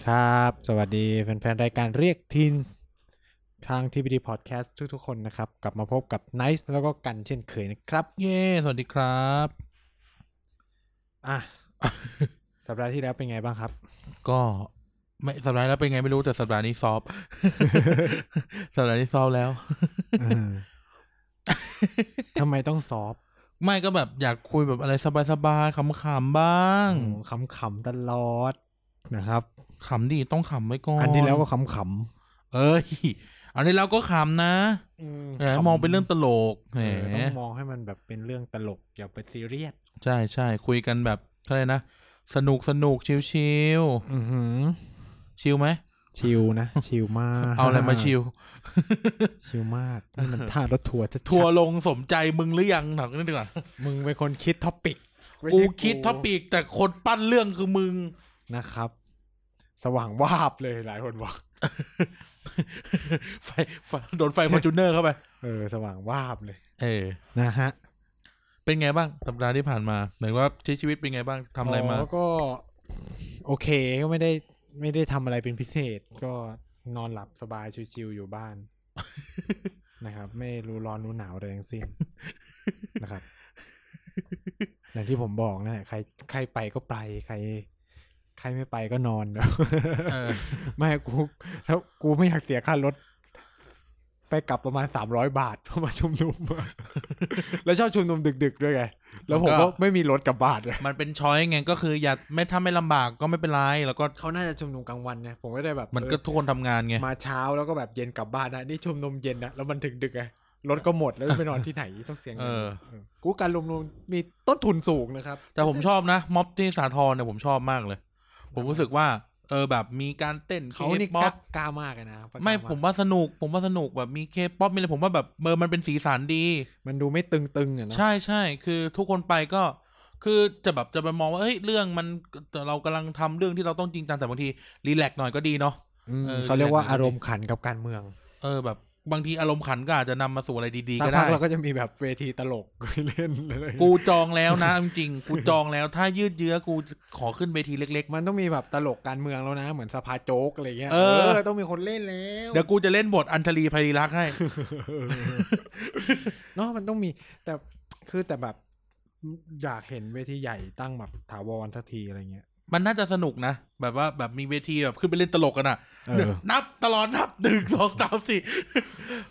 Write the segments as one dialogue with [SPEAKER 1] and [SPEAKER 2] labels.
[SPEAKER 1] ดีครับ สวัสดีแฟนๆ รายการเรียกทีนทางทีวีดีพอดแคสต์ทุกๆ คนนะครับ กลับมาพบกับไนซ์แล้วก็กันเช่นเคยนะครับ
[SPEAKER 2] เย้ สวัสดีครับ
[SPEAKER 1] อะ สัปดาห์ที่แล้วเป็นไงบ้างครับ
[SPEAKER 2] ก็ไม่สัปดาห์แล้วเป็นไงไม่รู้แต่สัปดาห์นี้ soft สัปดาห์นี้ soft แล้ว
[SPEAKER 1] ทำไมต้อง soft
[SPEAKER 2] ไม่ก็แบบอยากคุยแบบอะไรสบายๆขำๆบ้าง
[SPEAKER 1] ขำๆตลอดนะครับ
[SPEAKER 2] ขำดิต้องขำไว้ก่อน
[SPEAKER 1] อันที่แล้วก็ขำ
[SPEAKER 2] เอ้ยอันนี้แล้วก็ขำนะ
[SPEAKER 1] ๆ
[SPEAKER 2] แหมมองเป็นเรื่องตลกแหม
[SPEAKER 1] เออต้องมองให้มันแบบเป็นเรื่องตลกอย่าไปซีเรียส
[SPEAKER 2] ใช่ใช่คุยกันแบบอะไรนะ สนุกสนุกชิวชิว
[SPEAKER 1] อือหือ
[SPEAKER 2] ๆชิวไหม
[SPEAKER 1] ชิลนะ ชิลมาก
[SPEAKER 2] เอาอะไรมาชิว
[SPEAKER 1] ชิลมากนี่มันท่ารถทัวร์ชัดๆ
[SPEAKER 2] ทัวร์ลงสมใจมึงหรือยังถามกันดีกว่า
[SPEAKER 1] มึงเป็นคนคิด topic ไม่
[SPEAKER 2] กู
[SPEAKER 1] ใช่
[SPEAKER 2] คิด topic แต่คนปั้นเรื่องคือมึง
[SPEAKER 1] นะครับ สว่างวาบเลยหลายคนบอก
[SPEAKER 2] ไฟไฟโดนไฟฟอร์จูเนอร์เข้าไป
[SPEAKER 1] เออ สว่างวาบเลย
[SPEAKER 2] เออ
[SPEAKER 1] นะฮะ
[SPEAKER 2] เป็นไงบ้างสัปดาห์ที่ผ่านมาเหมือนว่าใช้ชีวิตเป็นไงบ้างทำอะไรมา
[SPEAKER 1] ก็ โอเคก็ไม่ได้ไม่ได้ทำอะไรเป็นพิเศษ ก็นอนหลับสบายชิวๆอยู่บ้านนะครับ ไม่รู้ร้อนรู้หนาวอะไรทั้งสิ้นนะครับอย่างที่ผมบอกนั่นแหละใครใครไปก็ไปใคร ใครไม่ไปก็นอน
[SPEAKER 2] เออ
[SPEAKER 1] ไม่กูถ้ากูไม่อยากเสียค่ารถไปกลับประมาณสามร้อยบาทเพื่อมาชุมนุม แล้วชอบชุมนุมดึก ๆ ด้วยไง แล้วผม
[SPEAKER 2] มันก็
[SPEAKER 1] ก็ไม่มีรถกลับบ้านเลย
[SPEAKER 2] มันเป็นช้อยไงก็คืออย่าไม่ถ้าไม่ลำบากก็ไม่เป็นไรแล้วก็
[SPEAKER 1] เขาน่าจะชุมนุมกลางวันไงผมก็ได้แบบ
[SPEAKER 2] มันก็
[SPEAKER 1] เออ
[SPEAKER 2] ทุกคนทำงานไง
[SPEAKER 1] มาเช้าแล้วก็แบบเย็นกลับบ้านนะนี่ชุมนุมเย็นนะแล้วมันถึงดึกไงรถก็หมดแล้วไปนอนที่ไหนต้องเสียเงิน
[SPEAKER 2] เออ
[SPEAKER 1] เออกูการรวมนุมมีต้นทุนสูงนะครับ
[SPEAKER 2] แต่ผมชอบนะม็อบที่สาทรเนี่ยผมชอบมากเลย ผมรู้สึกว่า เออแบบมีการเต้น
[SPEAKER 1] เขานี่
[SPEAKER 2] ป๊
[SPEAKER 1] ก
[SPEAKER 2] อ
[SPEAKER 1] ล้า
[SPEAKER 2] ป
[SPEAKER 1] กล้ามากเลยนะกล้
[SPEAKER 2] ไม่
[SPEAKER 1] ก
[SPEAKER 2] ผมว่าสนุก ผมว่าสนุกแบบมีเคป๊อปมีอะไรผมว่าแบบเออมันเป็นสีสันดี
[SPEAKER 1] มันดูไม่ตึงๆอะเนอะ
[SPEAKER 2] ใช่ใช่คือทุกคนไปก็คือจะแบบจะไปมองว่าเฮ้ยเรื่องมันเรากำลังทำเรื่องที่เราต้องจริงจังแต่บางทีรีแลกซ์หน่อยก็ดีเนาะ
[SPEAKER 1] อืม
[SPEAKER 2] เออ
[SPEAKER 1] เขาเรียกว่า
[SPEAKER 2] แรงๆ
[SPEAKER 1] อารมณ์ขันกับการเมือง
[SPEAKER 2] เออแบบ บางทีอารมณ์ขันก็อาจจะนำมาสู่อะไรดีๆ
[SPEAKER 1] สัก
[SPEAKER 2] ก็
[SPEAKER 1] พั
[SPEAKER 2] ได้
[SPEAKER 1] กเราก็จะมีแบบเวทีตลกเล่นอะไร
[SPEAKER 2] กูจองแล้วนะจริงๆกูจองแล้ว ถ้ายืดเยื้อกูขอขึ้นเวทีเล็ก
[SPEAKER 1] มันต้องมีแบบตลกการเมืองแล้วนะ เหมือนสภาโจ๊กอะไรเงี้ย
[SPEAKER 2] เออ
[SPEAKER 1] ต้องมีคนเล่นแล้ว
[SPEAKER 2] ๆเดี๋ยวกูจะเล่นบทอัญชลีไพรีรักษ์ให้
[SPEAKER 1] เนาะมันต้องมี แต่คือแต่แบบอยากเห็นเวทีใหญ่ตั้งแบบถาวรสักทีอะไรเงี้ย
[SPEAKER 2] มันน่าจะสนุกนะ แบบว่าแบบมีเวทีแบบขึ้นไปเล่นตลกกันอะ
[SPEAKER 1] เออ
[SPEAKER 2] นับตลอดนับหนึ่งสองสามสี่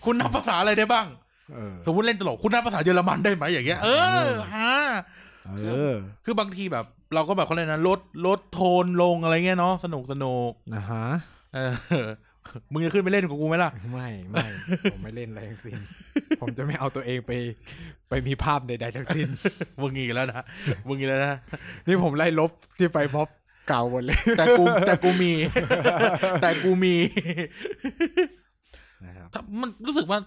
[SPEAKER 2] คุณนับภาษาอะไรได้บ้าง
[SPEAKER 1] เออ
[SPEAKER 2] สมมติเล่นตลกคุณนับภาษาเยอรมันได้ไหมอย่างเงี้ย เออฮะ
[SPEAKER 1] เออ
[SPEAKER 2] คือบางทีแบบ เราก็แบบเขาเลยกนะลดลดโทนลงอะไรเงี้ยเนาะสนุกสนุก
[SPEAKER 1] นะฮะ
[SPEAKER 2] เออ มึงจะขึ้นไปเล่นกับกูไหมล่ะ
[SPEAKER 1] ไม่ไม่ผมไม่เล่นอะไรทั้งสิ้น ผมจะไม่เอาตัวเองไป ไปมีภาพใดๆทั้งสิ้น
[SPEAKER 2] มึงอีกแล้วนะ มึงอีกแล้วนะ
[SPEAKER 1] นี่ผมไล่ลบที่ไปม็อบเก่าหมดเลย
[SPEAKER 2] แต่กูแต่กูมี แต่กูมี
[SPEAKER 1] นะครับ
[SPEAKER 2] ถ้ามันรู้สึกว่า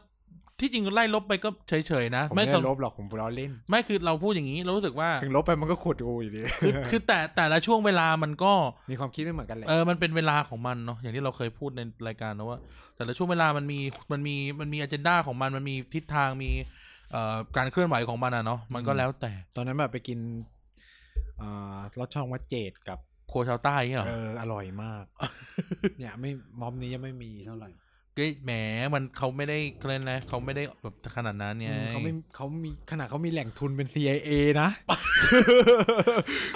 [SPEAKER 2] ที่จริงไล่ลบไปก็เฉยๆนะ
[SPEAKER 1] ผมไม่
[SPEAKER 2] ต้
[SPEAKER 1] ได้
[SPEAKER 2] อง
[SPEAKER 1] ลบหรอกผมล้อเล่น
[SPEAKER 2] ไม่คือเราพูดอย่างนี้เรารู้สึกว่า
[SPEAKER 1] ถึงลบไปมันก็ขุดดูอยู่ดี
[SPEAKER 2] คือคือแต่แต่ละช่วงเวลามันก็
[SPEAKER 1] มีความคิดไม่เหมือนกันแหละ
[SPEAKER 2] เออ มันเป็นเวลาของมันเนาะ อย่างที่เราเคยพูดในรายการนะว่า แต่ละช่วงเวลามันมี มันมี มันมีอ g e n d a ของมัน มันมีทิศทาง มีเอ่อการเคลื่อนไหวของมันอะเนาะ มันก็แล้วแต่
[SPEAKER 1] ตอนนั้นแบบไปกินอ่ารสช่องวัดเจดกับ
[SPEAKER 2] โคชาวใต้เงี้ยเหรอ
[SPEAKER 1] เอออร่อยมาก เนี่ยไม่ม็อบนี้ยังไม่มีเท่าไหร่
[SPEAKER 2] ก็แหมมันเขาไม่ได้เขาเล่นนะเขาไม่ได้แบบขนาดนั้นไง
[SPEAKER 1] อืมเขาไม่เขามีขนาดเขามีแหล่งทุนเป็น CIA นะ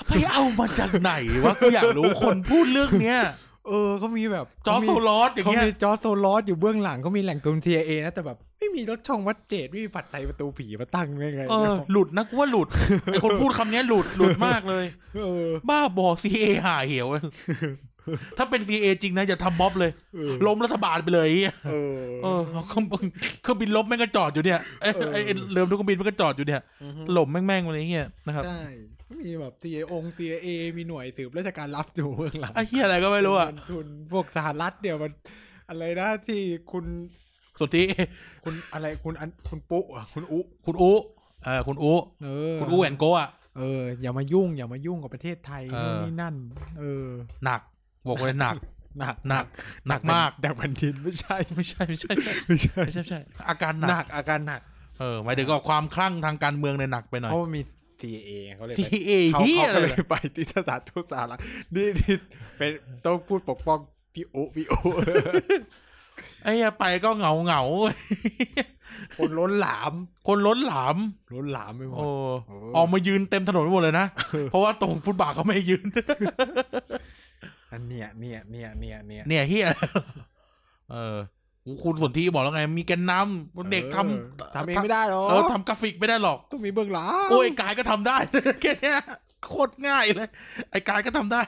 [SPEAKER 2] ไปเอามาจากไหนวะกูอยากรู้คนพูดเรื่องเนี้ย
[SPEAKER 1] เออเขามีแบบ
[SPEAKER 2] จอร์จโซรอสอย่าง
[SPEAKER 1] เขา
[SPEAKER 2] เงี้ย
[SPEAKER 1] มีจอร์จโซรอสอยู่เบื้องหลังเขามีแหล่งทุน CIA นะแต่แบบไม่มีลอดช่องวัดเจษไม่มีผัดไทยประตูผีมาตั้งได้ไง
[SPEAKER 2] เออหลุดนะกูว่าหลุดไอคนพูดคำเนี้ยหลุดหลุดมากเลย
[SPEAKER 1] เออ
[SPEAKER 2] บ้าบอ CIA ห่าเหว ถ้าเป็น CIA จริงนะอย่าทำม็อบเลย
[SPEAKER 1] เออ
[SPEAKER 2] ล้มรัฐบาลไปเลย
[SPEAKER 1] เออ
[SPEAKER 2] เออเอาเครื่องเครื่องบินลบแม่งก็จอดอยู่เนี่ยไอ้
[SPEAKER 1] เออ
[SPEAKER 2] ไอ้ไอ้เรือทุกเครื่องบินมันก็จอดอยู่เนี่ย
[SPEAKER 1] อือฮึ
[SPEAKER 2] หล่มแม่งๆอะไรเงี้ยนะครับ
[SPEAKER 1] ใช่มีแบบ CIA อง CIA มีหน่วยสืบราชการลับอยู่เบื้องหลัง
[SPEAKER 2] ไอ้เหี้ยอะไรก็ไม่รู้อะ
[SPEAKER 1] เงินทุนพวกสหรัฐเดี๋ยวมันอะไรนะที่คุณ
[SPEAKER 2] สุดที่
[SPEAKER 1] คุณอะไรคุณอันคุณปุ๊อะคุณอุ
[SPEAKER 2] คุณอูเออคุณอู
[SPEAKER 1] เออ
[SPEAKER 2] คุณอูแอนโกอะ
[SPEAKER 1] เอออย่ามายุ่งอย่ามายุ่งกับประเทศไทย
[SPEAKER 2] เออ
[SPEAKER 1] นู่นนี่นั่น เออ
[SPEAKER 2] หนัก บอกเลยหนัก
[SPEAKER 1] หนัก
[SPEAKER 2] หนักหนักมาก
[SPEAKER 1] ดักแผ่นดินไม่ใช่
[SPEAKER 2] ไม่ใช่ไม่ใช่ไม่ใช่
[SPEAKER 1] ไม่ใช่
[SPEAKER 2] ไม่ใช่ไม่ใช่อาการหนั
[SPEAKER 1] หนั
[SPEAKER 2] ก
[SPEAKER 1] กอาการหนัก
[SPEAKER 2] เออหมายถึงก็ความคลั่งทางการเมืองเนี่ยหนักไปหน่อย
[SPEAKER 1] เพราะว่ามี CIA เขาเลยไป
[SPEAKER 2] CIA
[SPEAKER 1] เขา
[SPEAKER 2] เฮีย
[SPEAKER 1] เขา
[SPEAKER 2] อะไร
[SPEAKER 1] ก็เลยไปที่สถานทูตสหรัฐนี่นี่เป็นต้องพูดปกป้องพี่อุพี่อุ
[SPEAKER 2] ไอ้เหี้ยไปก็เหงาเหงา
[SPEAKER 1] คนล้นหลาม
[SPEAKER 2] คนล้นหลาม
[SPEAKER 1] ล้นหลามไปหมด
[SPEAKER 2] โอ้
[SPEAKER 1] โอ้
[SPEAKER 2] ออกมายืนเต็มถนนไปหมดเลยนะ เพราะว่าตรงฟุตบาทเขาไม่ให้ยืน
[SPEAKER 1] อันเนี้ยเนี่ยเนี่ยเนี่ยเนี่ย
[SPEAKER 2] เนี่ยเฮียเออคุณสนที่บอกแล้วไง มีแกนนำเด็กทำ
[SPEAKER 1] เออทำเองไม่ได้หรอ
[SPEAKER 2] เออทำกราฟิกไม่ได้หรอก
[SPEAKER 1] ต้องมีเบื้องหลัง
[SPEAKER 2] โอ้ยไอ้กายก็ทำได้แค่เนี้ยโคตรง่ายเลย ไอ้กายก็ทำได้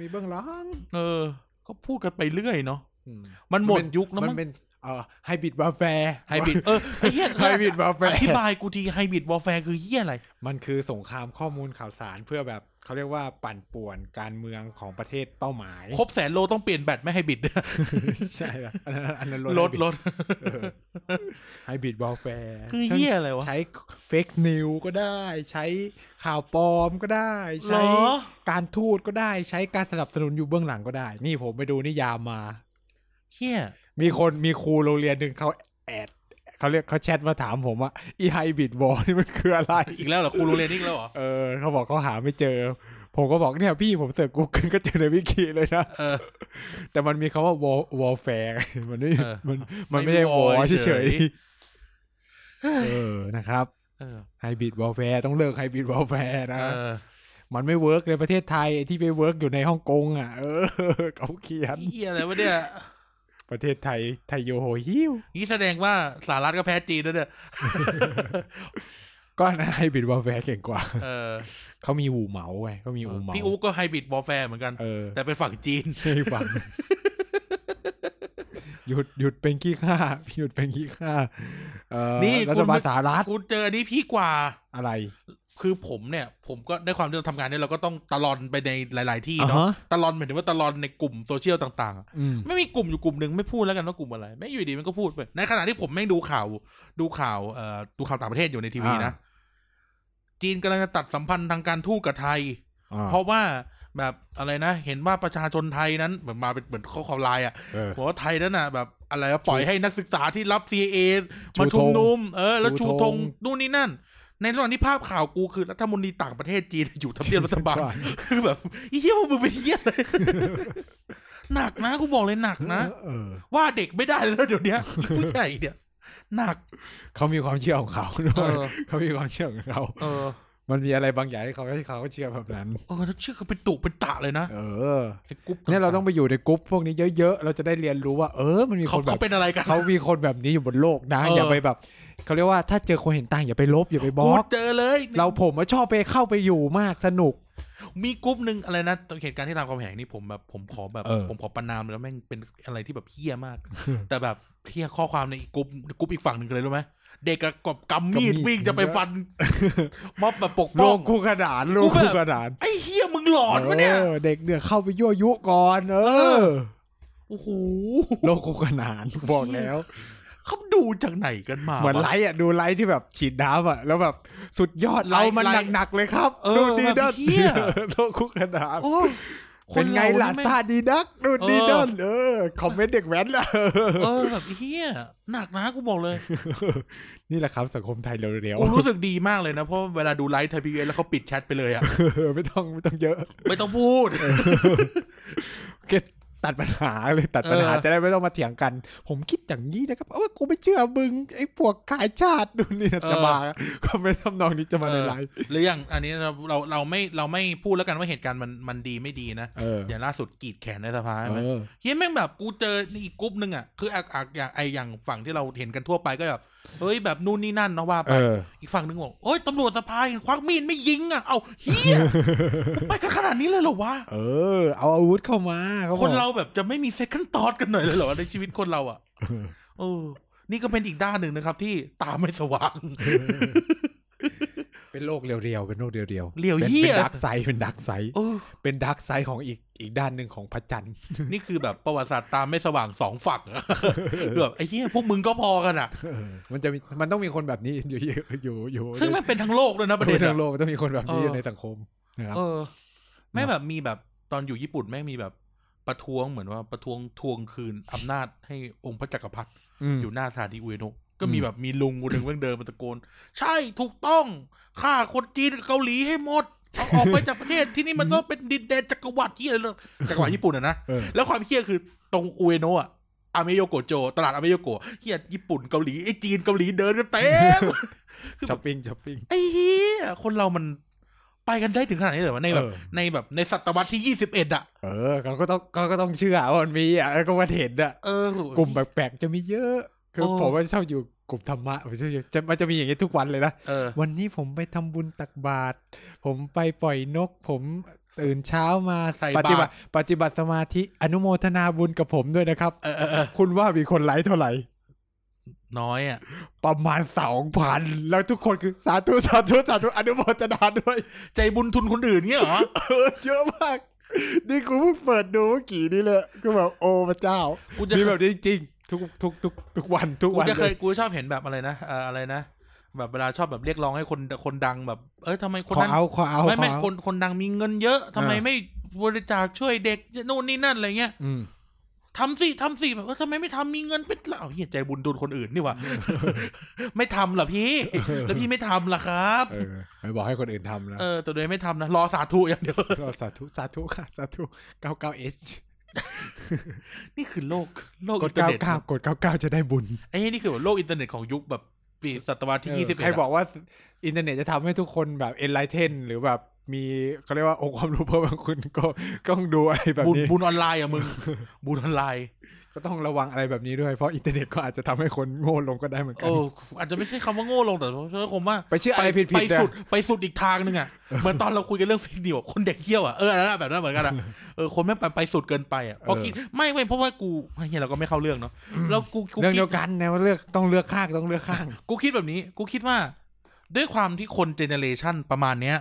[SPEAKER 1] มีเบื้องหลัง
[SPEAKER 2] เออ ก็พูดกันไปเรื่อยเนาะ
[SPEAKER 1] อืม
[SPEAKER 2] มันหมด
[SPEAKER 1] เป็
[SPEAKER 2] ยุคแล้ว
[SPEAKER 1] มั
[SPEAKER 2] มั้
[SPEAKER 1] น
[SPEAKER 2] ง
[SPEAKER 1] เป็นเอ่อไฮบริดวาแฟร์
[SPEAKER 2] ไฮบริดเออไอ้เหี้ย
[SPEAKER 1] ไฮบริดวาแฟ
[SPEAKER 2] อ
[SPEAKER 1] ร์
[SPEAKER 2] ธิบายกูทีไฮบริดวอลแฟร์คือเหี้ยอะไร
[SPEAKER 1] มันคือสงครามข้อมูลข่าวสารเพื่อแบบ เขาเรียกว่าปั่นป่วนการเมืองของประเทศเป้าหมาย
[SPEAKER 2] ครบแสนโลต้องเปลี่ยนแบตไม่ไฮบริด
[SPEAKER 1] ใช่ละอันนั้นอันนั้นรถรถ hybrid warfare
[SPEAKER 2] คือเหี้ยอะไรวะ
[SPEAKER 1] ใช้ fake news ก็ได้ ใช้ข่าวปลอมก็ได้
[SPEAKER 2] เหรอ
[SPEAKER 1] ใช้การทูตก็ได้ ใช้การสนับสนุนอยู่เบื้องหลังก็ได้ นี่ผมไปดูนิยามมา
[SPEAKER 2] เหี้ย
[SPEAKER 1] มีคนมีครูโรงเรียนหนึ่งเขาแอด เขาเรียกเขาแชทมาถามผมว่าอี hybrid war นี่มันคืออะไร
[SPEAKER 2] อีกแล้วเหรอครูโรงเรียนนี่อีกแล้วเหรอ
[SPEAKER 1] เออเขาบอกเขาหาไม่เจอ ผมก็บอกเนี่ยพี่ผม search Google ก็เจอในวิกิเลยนะ
[SPEAKER 2] เออ
[SPEAKER 1] แต่มันมีคำว่า war warfare มันไม่
[SPEAKER 2] เออ
[SPEAKER 1] มันมันไม่ใช่
[SPEAKER 2] ไม่
[SPEAKER 1] ว
[SPEAKER 2] มี
[SPEAKER 1] อ
[SPEAKER 2] war
[SPEAKER 1] เฉ
[SPEAKER 2] เฉ
[SPEAKER 1] ย
[SPEAKER 2] ย
[SPEAKER 1] ๆเออนะครับ
[SPEAKER 2] เออ
[SPEAKER 1] hybrid warfare ต้องเลิก hybrid warfare นะ
[SPEAKER 2] เออ
[SPEAKER 1] มันไม่ work ในประเทศไทยไอ้ที่ไป work อยู่ในฮ่องกงอะ เออ เขาเขียน
[SPEAKER 2] เหี้ยอะไรวะเนี่ย
[SPEAKER 1] ประเทศไทยไทยโยโฮฮิว
[SPEAKER 2] นี่แสดงว่าสหรัฐก็แพ้จีนแล้วเนี่ย
[SPEAKER 1] ก็นะไฮบริดวอลแฟร์เก่งกว่า
[SPEAKER 2] เออ
[SPEAKER 1] เขามีหูเหมาไงเขามีหูเหมา
[SPEAKER 2] พี่อุ๊กก็ไฮบริดวอลแฟร์เหมือนกัน
[SPEAKER 1] เออ
[SPEAKER 2] แต่เป็นฝั่งจีน
[SPEAKER 1] ให้ฟังหยุดหยุดเป็นขี้ข้าหยุดเป็นขี้ข้าเอ่อ
[SPEAKER 2] นี่
[SPEAKER 1] รั
[SPEAKER 2] คุ
[SPEAKER 1] ฐ
[SPEAKER 2] ณ
[SPEAKER 1] บาลสหรัฐ
[SPEAKER 2] กูเจออันนี้พี่กว่า
[SPEAKER 1] อะไร
[SPEAKER 2] คือผมเนี่ย ผมก็ได้ความที่เราทำงานเนี่ยเราก็ต้องตะลอนไปในหลาย ๆ ที่เนาะ
[SPEAKER 1] อ่าฮะ
[SPEAKER 2] ตะลอนหมายถึงว่าตะลอนในกลุ่มโซเชียลต่างๆอะ
[SPEAKER 1] อืม
[SPEAKER 2] ไม่มีกลุ่มอยู่กลุ่มหนึ่งไม่พูดแล้วกันว่ากลุ่มอะไรไม่อยู่ดีมันก็พูดไปในขณะที่ผมแม่งดูข่าว ดูข่าวเอ่อดูข่าวต่างประเทศอยู่ในทีวีนะจีนกำลังจะตัดสัมพันธ์ทางการทูตกับไทย
[SPEAKER 1] อ่า
[SPEAKER 2] เพราะว่าแบบอะไรนะ เห็นว่าประชาชนไทยนั้นเหมือนมาเป็นเหมือนข้อความไลน์อะ
[SPEAKER 1] เออ
[SPEAKER 2] บอกว่าไทยนั้นน่ะ แบบอะไรวะปล่อยให้นักศึกษาที่รับ CA
[SPEAKER 1] ชู
[SPEAKER 2] มา
[SPEAKER 1] ธง
[SPEAKER 2] ชุมนุม เออ แล้ว
[SPEAKER 1] ชู
[SPEAKER 2] ชู
[SPEAKER 1] ธ
[SPEAKER 2] ธ
[SPEAKER 1] ง
[SPEAKER 2] งนู่นนี่นั่น ในระหว่างที่ภาพข่าวกูคือรัฐมนตรีต่างประเทศจีนอยู่ทำเนียบรัฐบาล
[SPEAKER 1] ใช่
[SPEAKER 2] คือแบบไอ้เหี้ยพวกมึงเป็นเหี้ยอะไรหนักนะกูบอกเลยหนักนะ
[SPEAKER 1] เออ
[SPEAKER 2] ว่าเด็กไม่ได้แล้วเดี๋ยวนี้ผู้ใหญ่เนี่ยหนัก
[SPEAKER 1] เขามีความเชื่อของเขาด้วย
[SPEAKER 2] เออ
[SPEAKER 1] เขามีความเชื่อของเขา
[SPEAKER 2] เออ
[SPEAKER 1] มันมีอะไรบางอย่างที่เขาให้เขาเชื่อแบบนั้น
[SPEAKER 2] เออแล้วเชื่อกันเป็นตุเป็นตะเลยนะ
[SPEAKER 1] เออ
[SPEAKER 2] ไอ้กรุ๊ป
[SPEAKER 1] เนี่ยเราต้องไปอยู่ในกรุ๊ปพวกนี้เยอะๆเราจะได้เรียนรู้ว่า เออ มันมีคนแบบ
[SPEAKER 2] เขา
[SPEAKER 1] เขา
[SPEAKER 2] เป็นอะไรกัน
[SPEAKER 1] เขามีคนแบบนี้อยู่บนโลกนะ
[SPEAKER 2] เออ
[SPEAKER 1] อย่าไปแบบ เขาเรียกว่าถ้าเจอคนเห็นต่างอย่าไปลบอย่าไปบล็อก กู
[SPEAKER 2] เจอเลย
[SPEAKER 1] เราผมอะชอบไปเข้าไปอยู่มากสนุก
[SPEAKER 2] มีกรุ๊ปหนึ่งอะไรนะตอนเหตุการณ์ที่รามคำแหงนี่ผมแบบผมขอแบบ
[SPEAKER 1] เออ
[SPEAKER 2] ผมขอประนามเลยแล้วแม่งเป็นอะไรที่แบบเฮี้ยมาก แต่แบบเฮี้ยข้อความในอีกกรุ๊ปกรุ๊ปอีกฝั่งหนึ่งเลยรู้ไหมเด็กอะกบกำมีด
[SPEAKER 1] กำมีด
[SPEAKER 2] วิ่งจะไปฟัน ม็อบแบบปก
[SPEAKER 1] โล
[SPEAKER 2] ป้อง
[SPEAKER 1] กคู่ขนานโล
[SPEAKER 2] กู
[SPEAKER 1] ก
[SPEAKER 2] แบบ
[SPEAKER 1] คู่ขนาน
[SPEAKER 2] ไอ้เฮี้ยมึงหลอนวะเนี่ย
[SPEAKER 1] ออเด็กเนี่ยเข้าไปยั่วยุก่อน เออ
[SPEAKER 2] โอ้โห
[SPEAKER 1] โลกคู่ขนานบอกแล้ว
[SPEAKER 2] เขาดูจากไหนกันมา
[SPEAKER 1] เหมือน
[SPEAKER 2] วะ
[SPEAKER 1] ไลท์อะดูไลท์ที่แบบฉีดน้ำอะ แล้วแบบสุดยอด
[SPEAKER 2] ไลท์
[SPEAKER 1] เรามัน
[SPEAKER 2] ไลท์
[SPEAKER 1] หนักๆเลยครับ
[SPEAKER 2] เออ
[SPEAKER 1] นู่นนี่
[SPEAKER 2] แบบ
[SPEAKER 1] นั่น
[SPEAKER 2] เหี้ย
[SPEAKER 1] โลกคู่ขนาน
[SPEAKER 2] โอ้
[SPEAKER 1] เป็นไงล่ะ
[SPEAKER 2] คเร
[SPEAKER 1] ซาดีนักนู่นนี่
[SPEAKER 2] เออ
[SPEAKER 1] นั่นเออคอมเมนต์เด็กแว้นล่ะ
[SPEAKER 2] เออแบบเฮี้ยหนักนะกูบอกเลย
[SPEAKER 1] นี่แหละครับสังคมไทยเร็ว
[SPEAKER 2] กูรู้สึกดีมากเลยนะ เพราะเวลาดูไลฟ์ไทยพีวีแล้วเขาปิดแชทไปเลยอะ
[SPEAKER 1] ๆไม่ต้องไม่ต้องเยอะ
[SPEAKER 2] ไม่ต้องพูด
[SPEAKER 1] เก็ต ตัดปัญหาเลยตัดปัญหา
[SPEAKER 2] เออ
[SPEAKER 1] จะได้ไม่ต้องมาเถียงกัน ผมคิดอย่างนี้นะครับเออกูไม่เชื่อมึงไอ้พวกขายชาตินู่นนี่นะจะมาก็ไม่ทำนองนี้จะมาในไลฟ์
[SPEAKER 2] หรืออย่างอันนี้เราเราเราไม่เราไม่พูดแล้วกันว่าเหตุการณ์มันมันดีไม่ดีนะ
[SPEAKER 1] เออ
[SPEAKER 2] อย่างล่าสุดกรีดแขนในสภาใช่ไหม
[SPEAKER 1] เออ
[SPEAKER 2] เฮ้ยแม่งแบบกูเจอในอีกกรุ๊ปหนึ่งอะคืออะอะอย่างไออย่างฝั่งที่เราเห็นกันทั่วไปก็แบบเฮ้ยแบบนู่นนี่นั่นเนาะว่าไป
[SPEAKER 1] เออ
[SPEAKER 2] อีกฝั่งหนึ่งบอกโอ้ยตำรวจสภาเห็นควักมีดไม่ยิงอะ เอาเฮียไปกันขนาดนี้เลยเหรอวะ
[SPEAKER 1] เออ เอาอาวุธเข้ามาเขาบ
[SPEAKER 2] ค
[SPEAKER 1] อก
[SPEAKER 2] นเราแบบจะไม่มีเซคันด์ทอ t กันหน่อยเลยเหรอในชีวิตคนเราอะเออ นี่ก็เป็นอีกด้านหนึ่งนะครับ ที่ตาไม่สว่าง
[SPEAKER 1] เป็นเป็นโลกเรียวๆเป็นโลกเรียวๆ
[SPEAKER 2] เรียว
[SPEAKER 1] เป็น
[SPEAKER 2] เหี้ย
[SPEAKER 1] เป็นดักไซด์เป็นดักไซด์
[SPEAKER 2] เออ
[SPEAKER 1] เป็นดักไซด์ของอีกอีกด้านหนึ่งของพระจันทร์
[SPEAKER 2] นี่คือแบบประวัติศาสตร์ตามไม่สว่างสองฝั่งอะคือแบบไอ้เหี้ยพวกมึงก็พอกันอะ
[SPEAKER 1] เออมันจะมีมันต้องมีคนแบบนี้อยู่อยู่อยู่อยู่
[SPEAKER 2] ซึ่งมันเป็นทั้งโลกเลยนะประ
[SPEAKER 1] ป
[SPEAKER 2] เด็
[SPEAKER 1] ระ
[SPEAKER 2] น
[SPEAKER 1] เทศ
[SPEAKER 2] อะ
[SPEAKER 1] ทั้งโลกต้องมีคนแบบนี้
[SPEAKER 2] เออ
[SPEAKER 1] อ
[SPEAKER 2] อ
[SPEAKER 1] ยู่ในสังคมนะครับ
[SPEAKER 2] เออแม่งแบบมีแบบตอนอยู่ญี่ปุ่นแม่งมีแบบประท้วงเหมือนว่าประท้วงทวงคืนอำนาจให้องค์พระจักรพรรดิ
[SPEAKER 1] ม
[SPEAKER 2] อยู่หน้าสถานีอุเอโนะ ก็มี
[SPEAKER 1] อืม
[SPEAKER 2] แบบมีลุงคนหนึ่งแม่งเดินมาตะโกน ใช่ถูกต้องฆ่าคนจีนกับเกาหลีให้หมดเอาออกไปจากประเทศที่นี่มันต้องเป็นดินแดนจักรวรรดิที่อะไรเลยจักรวรรดิญี่ปุ่นอะนะ
[SPEAKER 1] เออ
[SPEAKER 2] แล้วความเฮี้ยคือตรงอุเอโนะอะอาเมโยโกโจ ตลาดอาเมโยโกะเฮียญี่ปุ่นเกาหลีไอ้จีนเกาหลีเดินกันเต็มคือ
[SPEAKER 1] ช้อปปิ้งช้อปปิ้ง
[SPEAKER 2] ไอ้เฮียคนเรามันไปกันได้ถึงขนาดนี้เลยเหรอวะในแบบ
[SPEAKER 1] เออ
[SPEAKER 2] ในแบบในศตวรรษที่ยี่สิบเอ็ดอะ
[SPEAKER 1] เออเขาก็ต้องเขาก็ต้องเชื่อว่ามันมีอะเออก็มาเห็นอะ
[SPEAKER 2] เออ
[SPEAKER 1] กลุ่มแปลกๆจะมีเยอะ คือ
[SPEAKER 2] โอ้
[SPEAKER 1] ผมว่าชอบอยู่กลุ่มธรรมะผมชอบอยู่จะมันจะมีอย่างนี้ทุกวันเลยนะ
[SPEAKER 2] เออ
[SPEAKER 1] วันนี้ผมไปทำบุญตักบาตรผมไปปล่อยนก ผมตื่นเช้ามา
[SPEAKER 2] ใส่
[SPEAKER 1] ปฏิบั
[SPEAKER 2] บา
[SPEAKER 1] ติ
[SPEAKER 2] ตร
[SPEAKER 1] ปฏิบัติสมาธิอนุโมทนาบุญกับผมด้วยนะครับ
[SPEAKER 2] เออเออเออ
[SPEAKER 1] คุณว่ามีคนไลค์เท่าไหร่
[SPEAKER 2] น้อยอะ
[SPEAKER 1] ประมาณสองพันแล้วทุกคนคือสาธุสาธุสาธุอนุโมทนาด้วย
[SPEAKER 2] ใจบุญทุนคนอื่นเงี้ยเหรอ
[SPEAKER 1] เออเยอะมาก นี่กูเพิ่งเปิดดูเมื่อกี้นี่เลยก็แบบโอ้พระเจ้า
[SPEAKER 2] กูจะ
[SPEAKER 1] มีแบบนี้จริงๆ ทุกทุกทุกทุกวันทุก
[SPEAKER 2] กู
[SPEAKER 1] วัน
[SPEAKER 2] จะเค
[SPEAKER 1] เลยย
[SPEAKER 2] กูชอบเห็นแบบอะไรนะเอ่ออะไรนะแบบเวลาชอบแบบเรียกร้องให้คนคนดังแบบ เอ้ยทำไมคน
[SPEAKER 1] ขอ
[SPEAKER 2] นั้น
[SPEAKER 1] เอาขอเอา
[SPEAKER 2] ไม่ไม่
[SPEAKER 1] ขอเอา
[SPEAKER 2] คนคนดังมีเงินเยอะทำไม
[SPEAKER 1] อ่า
[SPEAKER 2] ไม่บริจาคช่วยเด็กนู่นนี่นั่นอะไรเงี้ย
[SPEAKER 1] อืม
[SPEAKER 2] ทำสิทำสิแบบว่าทำไมไม่ทำมีเงินเป็นเหล่าเฮียใจบุญทุนคนอื่นนี่หวะไม่ทำเหรอพี่ แล้วพี่ไม่ทำล่ะครับ
[SPEAKER 1] เออไม่บอกให้คนอื่นทำนะ
[SPEAKER 2] เออตัวเองไม่ทำนะรอสาธุอย่างเดียว
[SPEAKER 1] ก็สาธุสาธุค่ะสาธุเก้าเก้าเอช
[SPEAKER 2] นี่คือโลกโลก
[SPEAKER 1] ก
[SPEAKER 2] อิ
[SPEAKER 1] ด
[SPEAKER 2] นเทอร์
[SPEAKER 1] เก้า
[SPEAKER 2] เน็ต
[SPEAKER 1] เก้ากดเก้าเก้าจะได้บุญ
[SPEAKER 2] ไอ้นี่คือแบบโลกอินเทอร์เน็ตของยุคแบบปีศตวรรษที่ยี่สิบ
[SPEAKER 1] ใครบอกว่าอินเทอร์เน็ตจะทำให้ทุกคนแบบเอนไลเทนหรือแบบมีเขาเรียกว่าองค์ความรู้เพิ่มบางคุณก็ก็ต้องดูอะไรแบบ
[SPEAKER 2] บุญ
[SPEAKER 1] นี้
[SPEAKER 2] บุญออนไลน์อะมึง บุญออนไลน์
[SPEAKER 1] ก็ต้องระวังอะไรแบบนี้ด้วย เพราะอินเทอร์เน็ตก็อาจจะทำให้คนโง่ลงก็ได้เหมือนกั
[SPEAKER 2] โอ้อาจจะไม่ใช่คำว่าโง่ลงแต่ใช้คำว่า
[SPEAKER 1] ไปเชื่ออะไรผิด
[SPEAKER 2] ไป
[SPEAKER 1] ๆนะ
[SPEAKER 2] สุดไปสุดอีกทางหนึ่งอะเหมือนตอนเราคุยกันเรื่อง fake news คนเด็กเที่ยวอะเอออันนั้นอะแบบนั้นเหมือนกันอะเออคนไม่งไปไปสุดเกินไปอะเพราะคิดไม่ไม่เพราะว่ากูเฮียเราก็ไม่เข้าเรื่องเนาะแล้วกูกู
[SPEAKER 1] เรื่อง
[SPEAKER 2] คิ
[SPEAKER 1] เดียวกันนะว่าเลือกต้องเลือกข้างต้องเลือกข้าง
[SPEAKER 2] กูคิดแบบนี้ กูคิดว่า ด้วยความที่คน generation ประมาณเนี้ย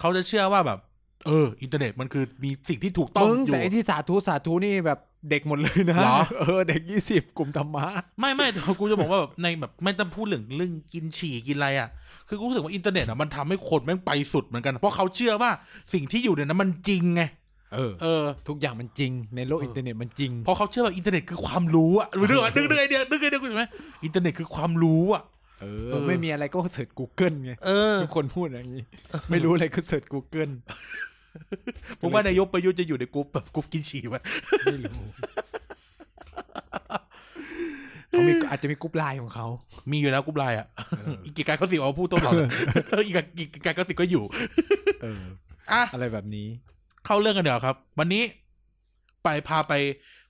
[SPEAKER 2] เขาจะเชื่อว่าแบบ เอออินเทอร์เน็ตมันคือมีสิ่งที่ถูกต้อง
[SPEAKER 1] มึง
[SPEAKER 2] อยู่
[SPEAKER 1] แต่ไอที่สาธุสาธุนี่แบบเด็กหมดเลยนะ
[SPEAKER 2] เหรอ
[SPEAKER 1] เออเด็กยี่สิบกลุ่มธรรมะ
[SPEAKER 2] ไม่ไม่แต่กูจะบอกว่าแบบในแบบไม่ต้องพูดเรื่องเรื่องกินฉี่กินอะไรอะคือกูรู้สึกว่าอินเทอร์เน็ตอะมันทำให้คนแม่งไปสุดเหมือนกัน เพราะเขาเชื่อว่าสิ่งที่อยู่ในนั้นมันจริงไง
[SPEAKER 1] เออ
[SPEAKER 2] เออ
[SPEAKER 1] ทุกอย่างมันจริงในโลก
[SPEAKER 2] เอออิ
[SPEAKER 1] อินเทอร์เน็ตมันจริง
[SPEAKER 2] เพราะเขาเชื่อว่าอินเทอร์เน็ตคือความรู้อะนึกว่านึกนึกไอเดียนึกไอเดียกูเห็นไหมอินเทอร์เน็ตคือความรู้อะ
[SPEAKER 1] เอ
[SPEAKER 2] อ เอ อ
[SPEAKER 1] ไม่มีอะไรก็เสิร์ช Google ไง
[SPEAKER 2] เออ
[SPEAKER 1] ทุกคนพูดอย่างนี้ ไม่รู้อะไรก็เสิร์ช Google
[SPEAKER 2] ผมว่านายกประยุทธ์จะอยู่ในกรุ๊ปแบบกรุ๊ปกินฉี่ไหม
[SPEAKER 1] ไม่รู้เขามีอาจจะมีกรุ๊ปไลน์ของเขา
[SPEAKER 2] มีอยู่แล้วกรุ๊ปไลน์อะ
[SPEAKER 1] เออ
[SPEAKER 2] อีกกี่การเขาสิบเอาพูดตลอดอีกการอีกกี่การเขาสิบก็อยู่
[SPEAKER 1] เออ
[SPEAKER 2] อะ
[SPEAKER 1] อะไรแบบนี้
[SPEAKER 2] เข้าเรื่องกันเดี๋ยวาครับ วันนี้ไปพาไป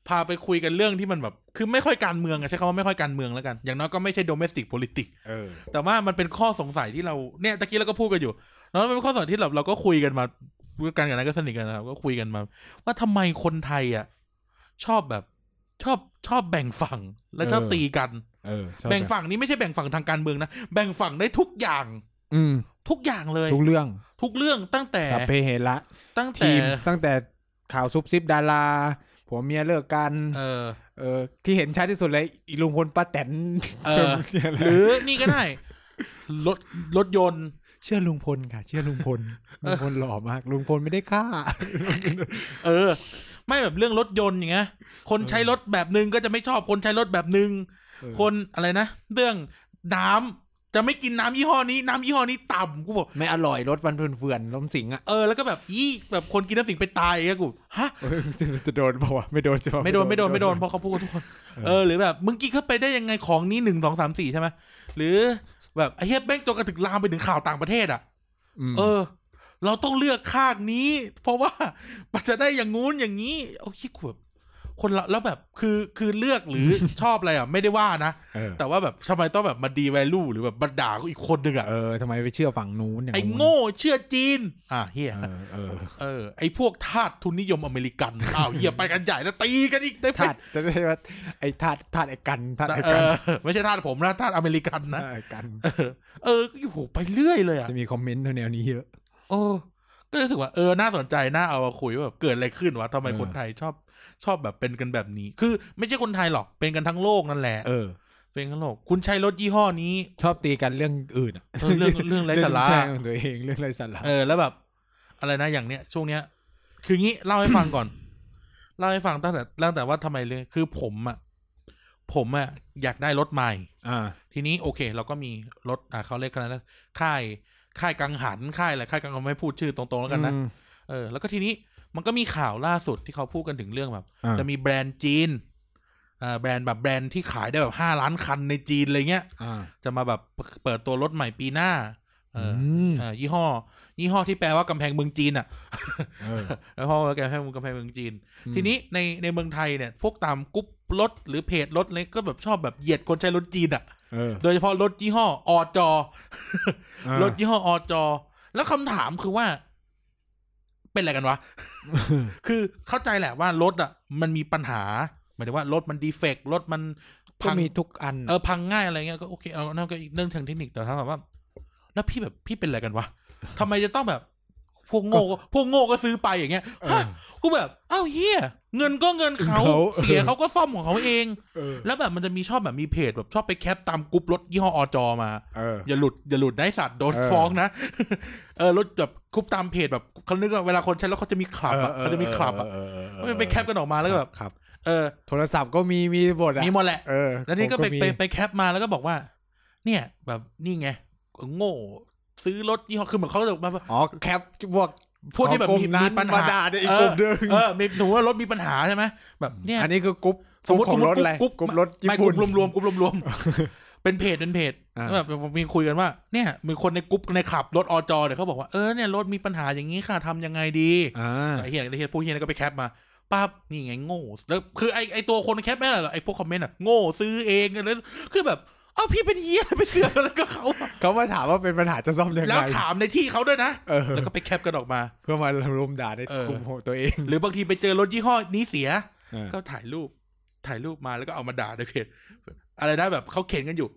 [SPEAKER 2] พาไปคุยกันเรื่องที่มันแบบ คือไม่ค่อยการเมืองอะใช้คำว่าไม่ค่อยการเมืองแล้วกัน อย่างน้อยก็ไม่ใช่ domestic politics
[SPEAKER 1] เออ
[SPEAKER 2] แต่ว่ามันเป็นข้อสงสัยที่เราเนี่ยตะกี้เราก็พูดกันอยู่ แล้วมันเป็นข้อสงสัยที่เราเราก็คุยกันมา พูดกันกับนั้นก็สนิทกันนะครับ ก็คุยกันมา ว่าทำไมคนไทยอะชอบแบบชอบชอบแบ่งฝั่งและชอบ
[SPEAKER 1] เออ
[SPEAKER 2] ตีกัน
[SPEAKER 1] เออชอบ
[SPEAKER 2] แบ่งฝั่งนี้ไม่ใช่แบ่งฝั่งทางการเมืองนะแบ่งฝั่งได้ทุกอย่าง
[SPEAKER 1] อืม
[SPEAKER 2] ทุกอย่างเลย
[SPEAKER 1] ทุกเรื่อง
[SPEAKER 2] ทุกเรื่องตั้งแต่
[SPEAKER 1] สัพเพเหระ
[SPEAKER 2] ตั้งแต่
[SPEAKER 1] ทีมตั้งแต่ข่าวซุบซิบดาราผัวเมียเลิกกัน
[SPEAKER 2] เออ
[SPEAKER 1] เออ ที่เห็นชัดที่สุดเลยอีลุงพลป้าแตน
[SPEAKER 2] เออ
[SPEAKER 1] เนี่ยแห
[SPEAKER 2] ห
[SPEAKER 1] ละ
[SPEAKER 2] รือนี่ก็ได้รถรถยนต์
[SPEAKER 1] เชื่อลุงพลค่ะ เชื่อลุงพลลุงพลหล่อมาก ลุงพลไม่ได้ฆ่า
[SPEAKER 2] เออ ไม่แบบเรื่องรถยนต์อย่างเงี้ยคนใช้รถแบบนึงก็จะไม่ชอบคนใช้รถแบบนึง คนอะไรนะเรื่องน้ำจะไม่กินน้ำยี่ห้อนี้น้ำยี่ห้อนี้ต่ำกูบอก
[SPEAKER 1] ไม่อร่อยรถมันเฟื่อนๆล้มสิงอะ
[SPEAKER 2] เออแล้วก็แบบยี่แบบคนกินน้ำสิงไปตายอย่างเงี้ยกูฮะ
[SPEAKER 1] เออจะโดนเปล่าวะไม่โดนใช่ปะ
[SPEAKER 2] ไม่โดนไม่โดนไม่โดนเพราะเขาพูดกันทุกคน เออหรือแบบมึงกินเข้าไปได้ยังไงของนี้หนึ่งสองสามสี่ใช่ไหมหรือ แบบไอ้เฮียแม่งจนกระถึงลามไปถึงข่าวต่างประเทศอะ
[SPEAKER 1] ม
[SPEAKER 2] เออ เราต้องเลือกข้างนี้ เพราะว่ามันจะได้อย่างงู้นอย่างนี้ เอาคิดแบบ คนละแล้วแบบคือคือเลือกหรือชอบอะไรอะไม่ได้ว่านะ
[SPEAKER 1] เออ
[SPEAKER 2] แต่ว่าแบบทำไมต้องแบบมาดีแวลูหรือแบบมาด่าอีกคนหนึ่งอะ
[SPEAKER 1] เออทำไมไปเชื่อฝั่งนู้นอย่าง
[SPEAKER 2] ไอ้
[SPEAKER 1] นู้น
[SPEAKER 2] โง่เชื่อจีน อะเฮีย
[SPEAKER 1] เออเออ
[SPEAKER 2] เออไอ้พวกทาสทุนนิยมอเมริกันอ้าวเฮียไปกันใหญ่แล้วตีกันอีกได้
[SPEAKER 1] ธาตุจะได้ว่าไอ้ธาตุธาตุไอ้กันธาตุไอ้
[SPEAKER 2] เอ
[SPEAKER 1] กัน
[SPEAKER 2] อไม่ใช่ทาสผมนะทาสอเมริกันนะ
[SPEAKER 1] ธาตุไอ้กัน
[SPEAKER 2] เออเออโอ้โหไปเรื่อยเลยอะ
[SPEAKER 1] จะมีคอมเมนต์แนวนี้เยอะ
[SPEAKER 2] โอ้ก็รู้สึกว่าเออน่าสนใจน่าเอามาคุยว่าแบบเกิดอะไรขึ้นวะทำไม
[SPEAKER 1] เออ
[SPEAKER 2] คนไทยชอบ ชอบแบบเป็นกันแบบนี้ คือไม่ใช่คนไทยหรอกเป็นกันทั้งโลกนั่นแหละ
[SPEAKER 1] เออ
[SPEAKER 2] เป็นกันทั้งโลกคุณใช้รถยี่ห้อนี้
[SPEAKER 1] ชอบตีกันเรื่องอื่นอะ
[SPEAKER 2] เออเรื่องเรื่องไร้สาระ
[SPEAKER 1] แช่งของตัวเองเรื่องไร้สาระ
[SPEAKER 2] เออแล้วแบบ อะไรนะอย่างเนี้ยช่วงเนี้ย คืองี้เล่าให้ฟังก่อนเล่าให้ฟังตั้งแต่ตั้งแต่ว่าทำไมเลยคือผมอะผมอะอยากได้รถใหม่
[SPEAKER 1] อ่า
[SPEAKER 2] ทีนี้โอเค เราก็มีรถอ่าเขาเรียกกันนะค่ายค่ายกังหันค่ายอะไรค่ายกังหันไม่พูดชื่อตรงๆแล้วกันนะ
[SPEAKER 1] อืม
[SPEAKER 2] เออ แล้วก็ทีนี้ มันก็มีข่าวล่าสุดที่เขาพูดกันถึงเรื่องแบบ
[SPEAKER 1] อ่า
[SPEAKER 2] จะมีแบรนด์จีนอ่าแบรนด์แบบแบรนด์ที่ขายได้แบบห้าล้านคันในจีนอะไรเงี้ย
[SPEAKER 1] อ่า
[SPEAKER 2] จะมาแบบเปิดตัวรถใหม่ปีหน้าเออ
[SPEAKER 1] ม
[SPEAKER 2] เออยี่ห้อ ยี่ห้อที่แปลว่ากำแพงเมืองจีนอะ
[SPEAKER 1] เออ
[SPEAKER 2] แล้วเพราะว่ากำแพงกำแพงเมืองจีน ทีนี้ในในเมืองไทยเนี่ย พวกตามกรุ๊ปรถหรือเพจรถอะไรก็แบบชอบแบบเหยียดคนใช้รถจีนอะ
[SPEAKER 1] เออ
[SPEAKER 2] โดยเฉพาะรถยี่ห้ออจอ
[SPEAKER 1] อ่าร
[SPEAKER 2] ถยี่ห้ออจอแล้วคำถามคือว่า เป็นอะไรกันวะ คือเข้าใจแหละว่ารถอะ มันมีปัญหาหมายถึงว่ารถมันดีเฟกต์รถมัน
[SPEAKER 1] ก็
[SPEAKER 2] พัง
[SPEAKER 1] มีทุกอัน
[SPEAKER 2] เออพังง่ายอะไรเงี้ยก็โอเคเอานั่นก็อีกเรื่องทางเทคนิคแต่ถ้าแบบว่า แล้วพี่แบบพี่เป็นอะไรกันวะทำไมจะต้องแบบ พวกโง่ก็พวกโง่ก็ซื้อไปอย่างเงี้ย
[SPEAKER 1] เออ
[SPEAKER 2] ฮะกูแบบอ้าวเฮียเงินก็เงินเขา
[SPEAKER 1] เขา
[SPEAKER 2] เสียเขาก็ซ่อมของเขาเอง
[SPEAKER 1] เออ
[SPEAKER 2] แล้วแบบมันจะมีชอบแบบมีเพจแบบชอบไปแคปตามกรุ๊ปรถยี่ห้ออจอมา
[SPEAKER 1] เออ
[SPEAKER 2] อย่าหลุดอย่าหลุดได้สัตว์โดน
[SPEAKER 1] เออ
[SPEAKER 2] ฟ้องนะเออรถแบบคุบตามเพจแบบเขานึกว่าเวลาคนใช้แล้วเขาจะมีคลับอะเขาจะมีคลับอะ
[SPEAKER 1] เเเออ
[SPEAKER 2] มันไปแคปกันออกมาแล้วก็แบบ
[SPEAKER 1] ครับ
[SPEAKER 2] เออ
[SPEAKER 1] โทรศัพท์ก็มีมีบทอะ
[SPEAKER 2] มีหมดแหละ
[SPEAKER 1] เออ
[SPEAKER 2] แล้วนี่ก็ไป
[SPEAKER 1] ผมมี
[SPEAKER 2] ไปไปแคปมาแล้วก็บอกว่า เนี่ย แบบนี่ไงโง่ ซื้อรถยี่ห้อคือเหมือนเขาจะมา
[SPEAKER 1] อ๋อแคปพวก
[SPEAKER 2] พวกที่แบบ
[SPEAKER 1] ของ
[SPEAKER 2] มี
[SPEAKER 1] กลุ่มนั้น
[SPEAKER 2] มีปัญหา
[SPEAKER 1] มาด่าในอีก
[SPEAKER 2] เอก
[SPEAKER 1] ลุ่
[SPEAKER 2] อ
[SPEAKER 1] มหนึ่ง
[SPEAKER 2] เออมีหนูว่ารถมีปัญหาใช่ไหมแบบเนี่ย
[SPEAKER 1] อันนี้คือกรุ๊ป
[SPEAKER 2] สมมติ
[SPEAKER 1] ข
[SPEAKER 2] ส
[SPEAKER 1] อ
[SPEAKER 2] ม
[SPEAKER 1] ง
[SPEAKER 2] มติ
[SPEAKER 1] รถอะไร
[SPEAKER 2] กรุ๊ป
[SPEAKER 1] กรุ๊ปรถญี่
[SPEAKER 2] ไม่ก
[SPEAKER 1] ปุ่
[SPEAKER 2] รุ๊
[SPEAKER 1] น
[SPEAKER 2] ปรวมๆกรุ๊ปรวมๆเป็นเพจเป็นเพจ
[SPEAKER 1] อ่า
[SPEAKER 2] แบบมีคุยกันว่า เนี่ยมีคนในกรุ๊ปในขับรถอจอเนี่ยเขาบอกว่าเออเนี่ยรถมีปัญหาอย่างนี้ค่ะทำยังไงดี
[SPEAKER 1] อ่า
[SPEAKER 2] ไอ้เฮียไอ้เฮียพวกเฮียนั่นก็ไปแคปมาปั๊บนี่ไงโง่แล้วคือไอ้ไอ้ตัวคนแคปไม่ได้หรอกไอ้พวกคอมเมนต์อะโง่ซื้อเองอะไรคือแบบ เอ้าพี่เป็นเฮียไปเสือกอะไรกับเขาอะ
[SPEAKER 1] เขามาถามว่าเป็นปัญหาจะซ่อมยังไง
[SPEAKER 2] แล้วถามในที่เขาด้วยนะ
[SPEAKER 1] เออ
[SPEAKER 2] แล้วก็ไปแคปกันออกมา
[SPEAKER 1] เพื่อมารุมด่าใน
[SPEAKER 2] เออ
[SPEAKER 1] กลุ่มของตัวเอง
[SPEAKER 2] หรือบางทีไปเจอรถยี่ห้อนี้เสีย
[SPEAKER 1] เออ
[SPEAKER 2] ก็ถ่ายรูปถ่ายรูปมาแล้วก็เอามาด่าในเพจอะไรนะแบบเขาเข็นกันอยู่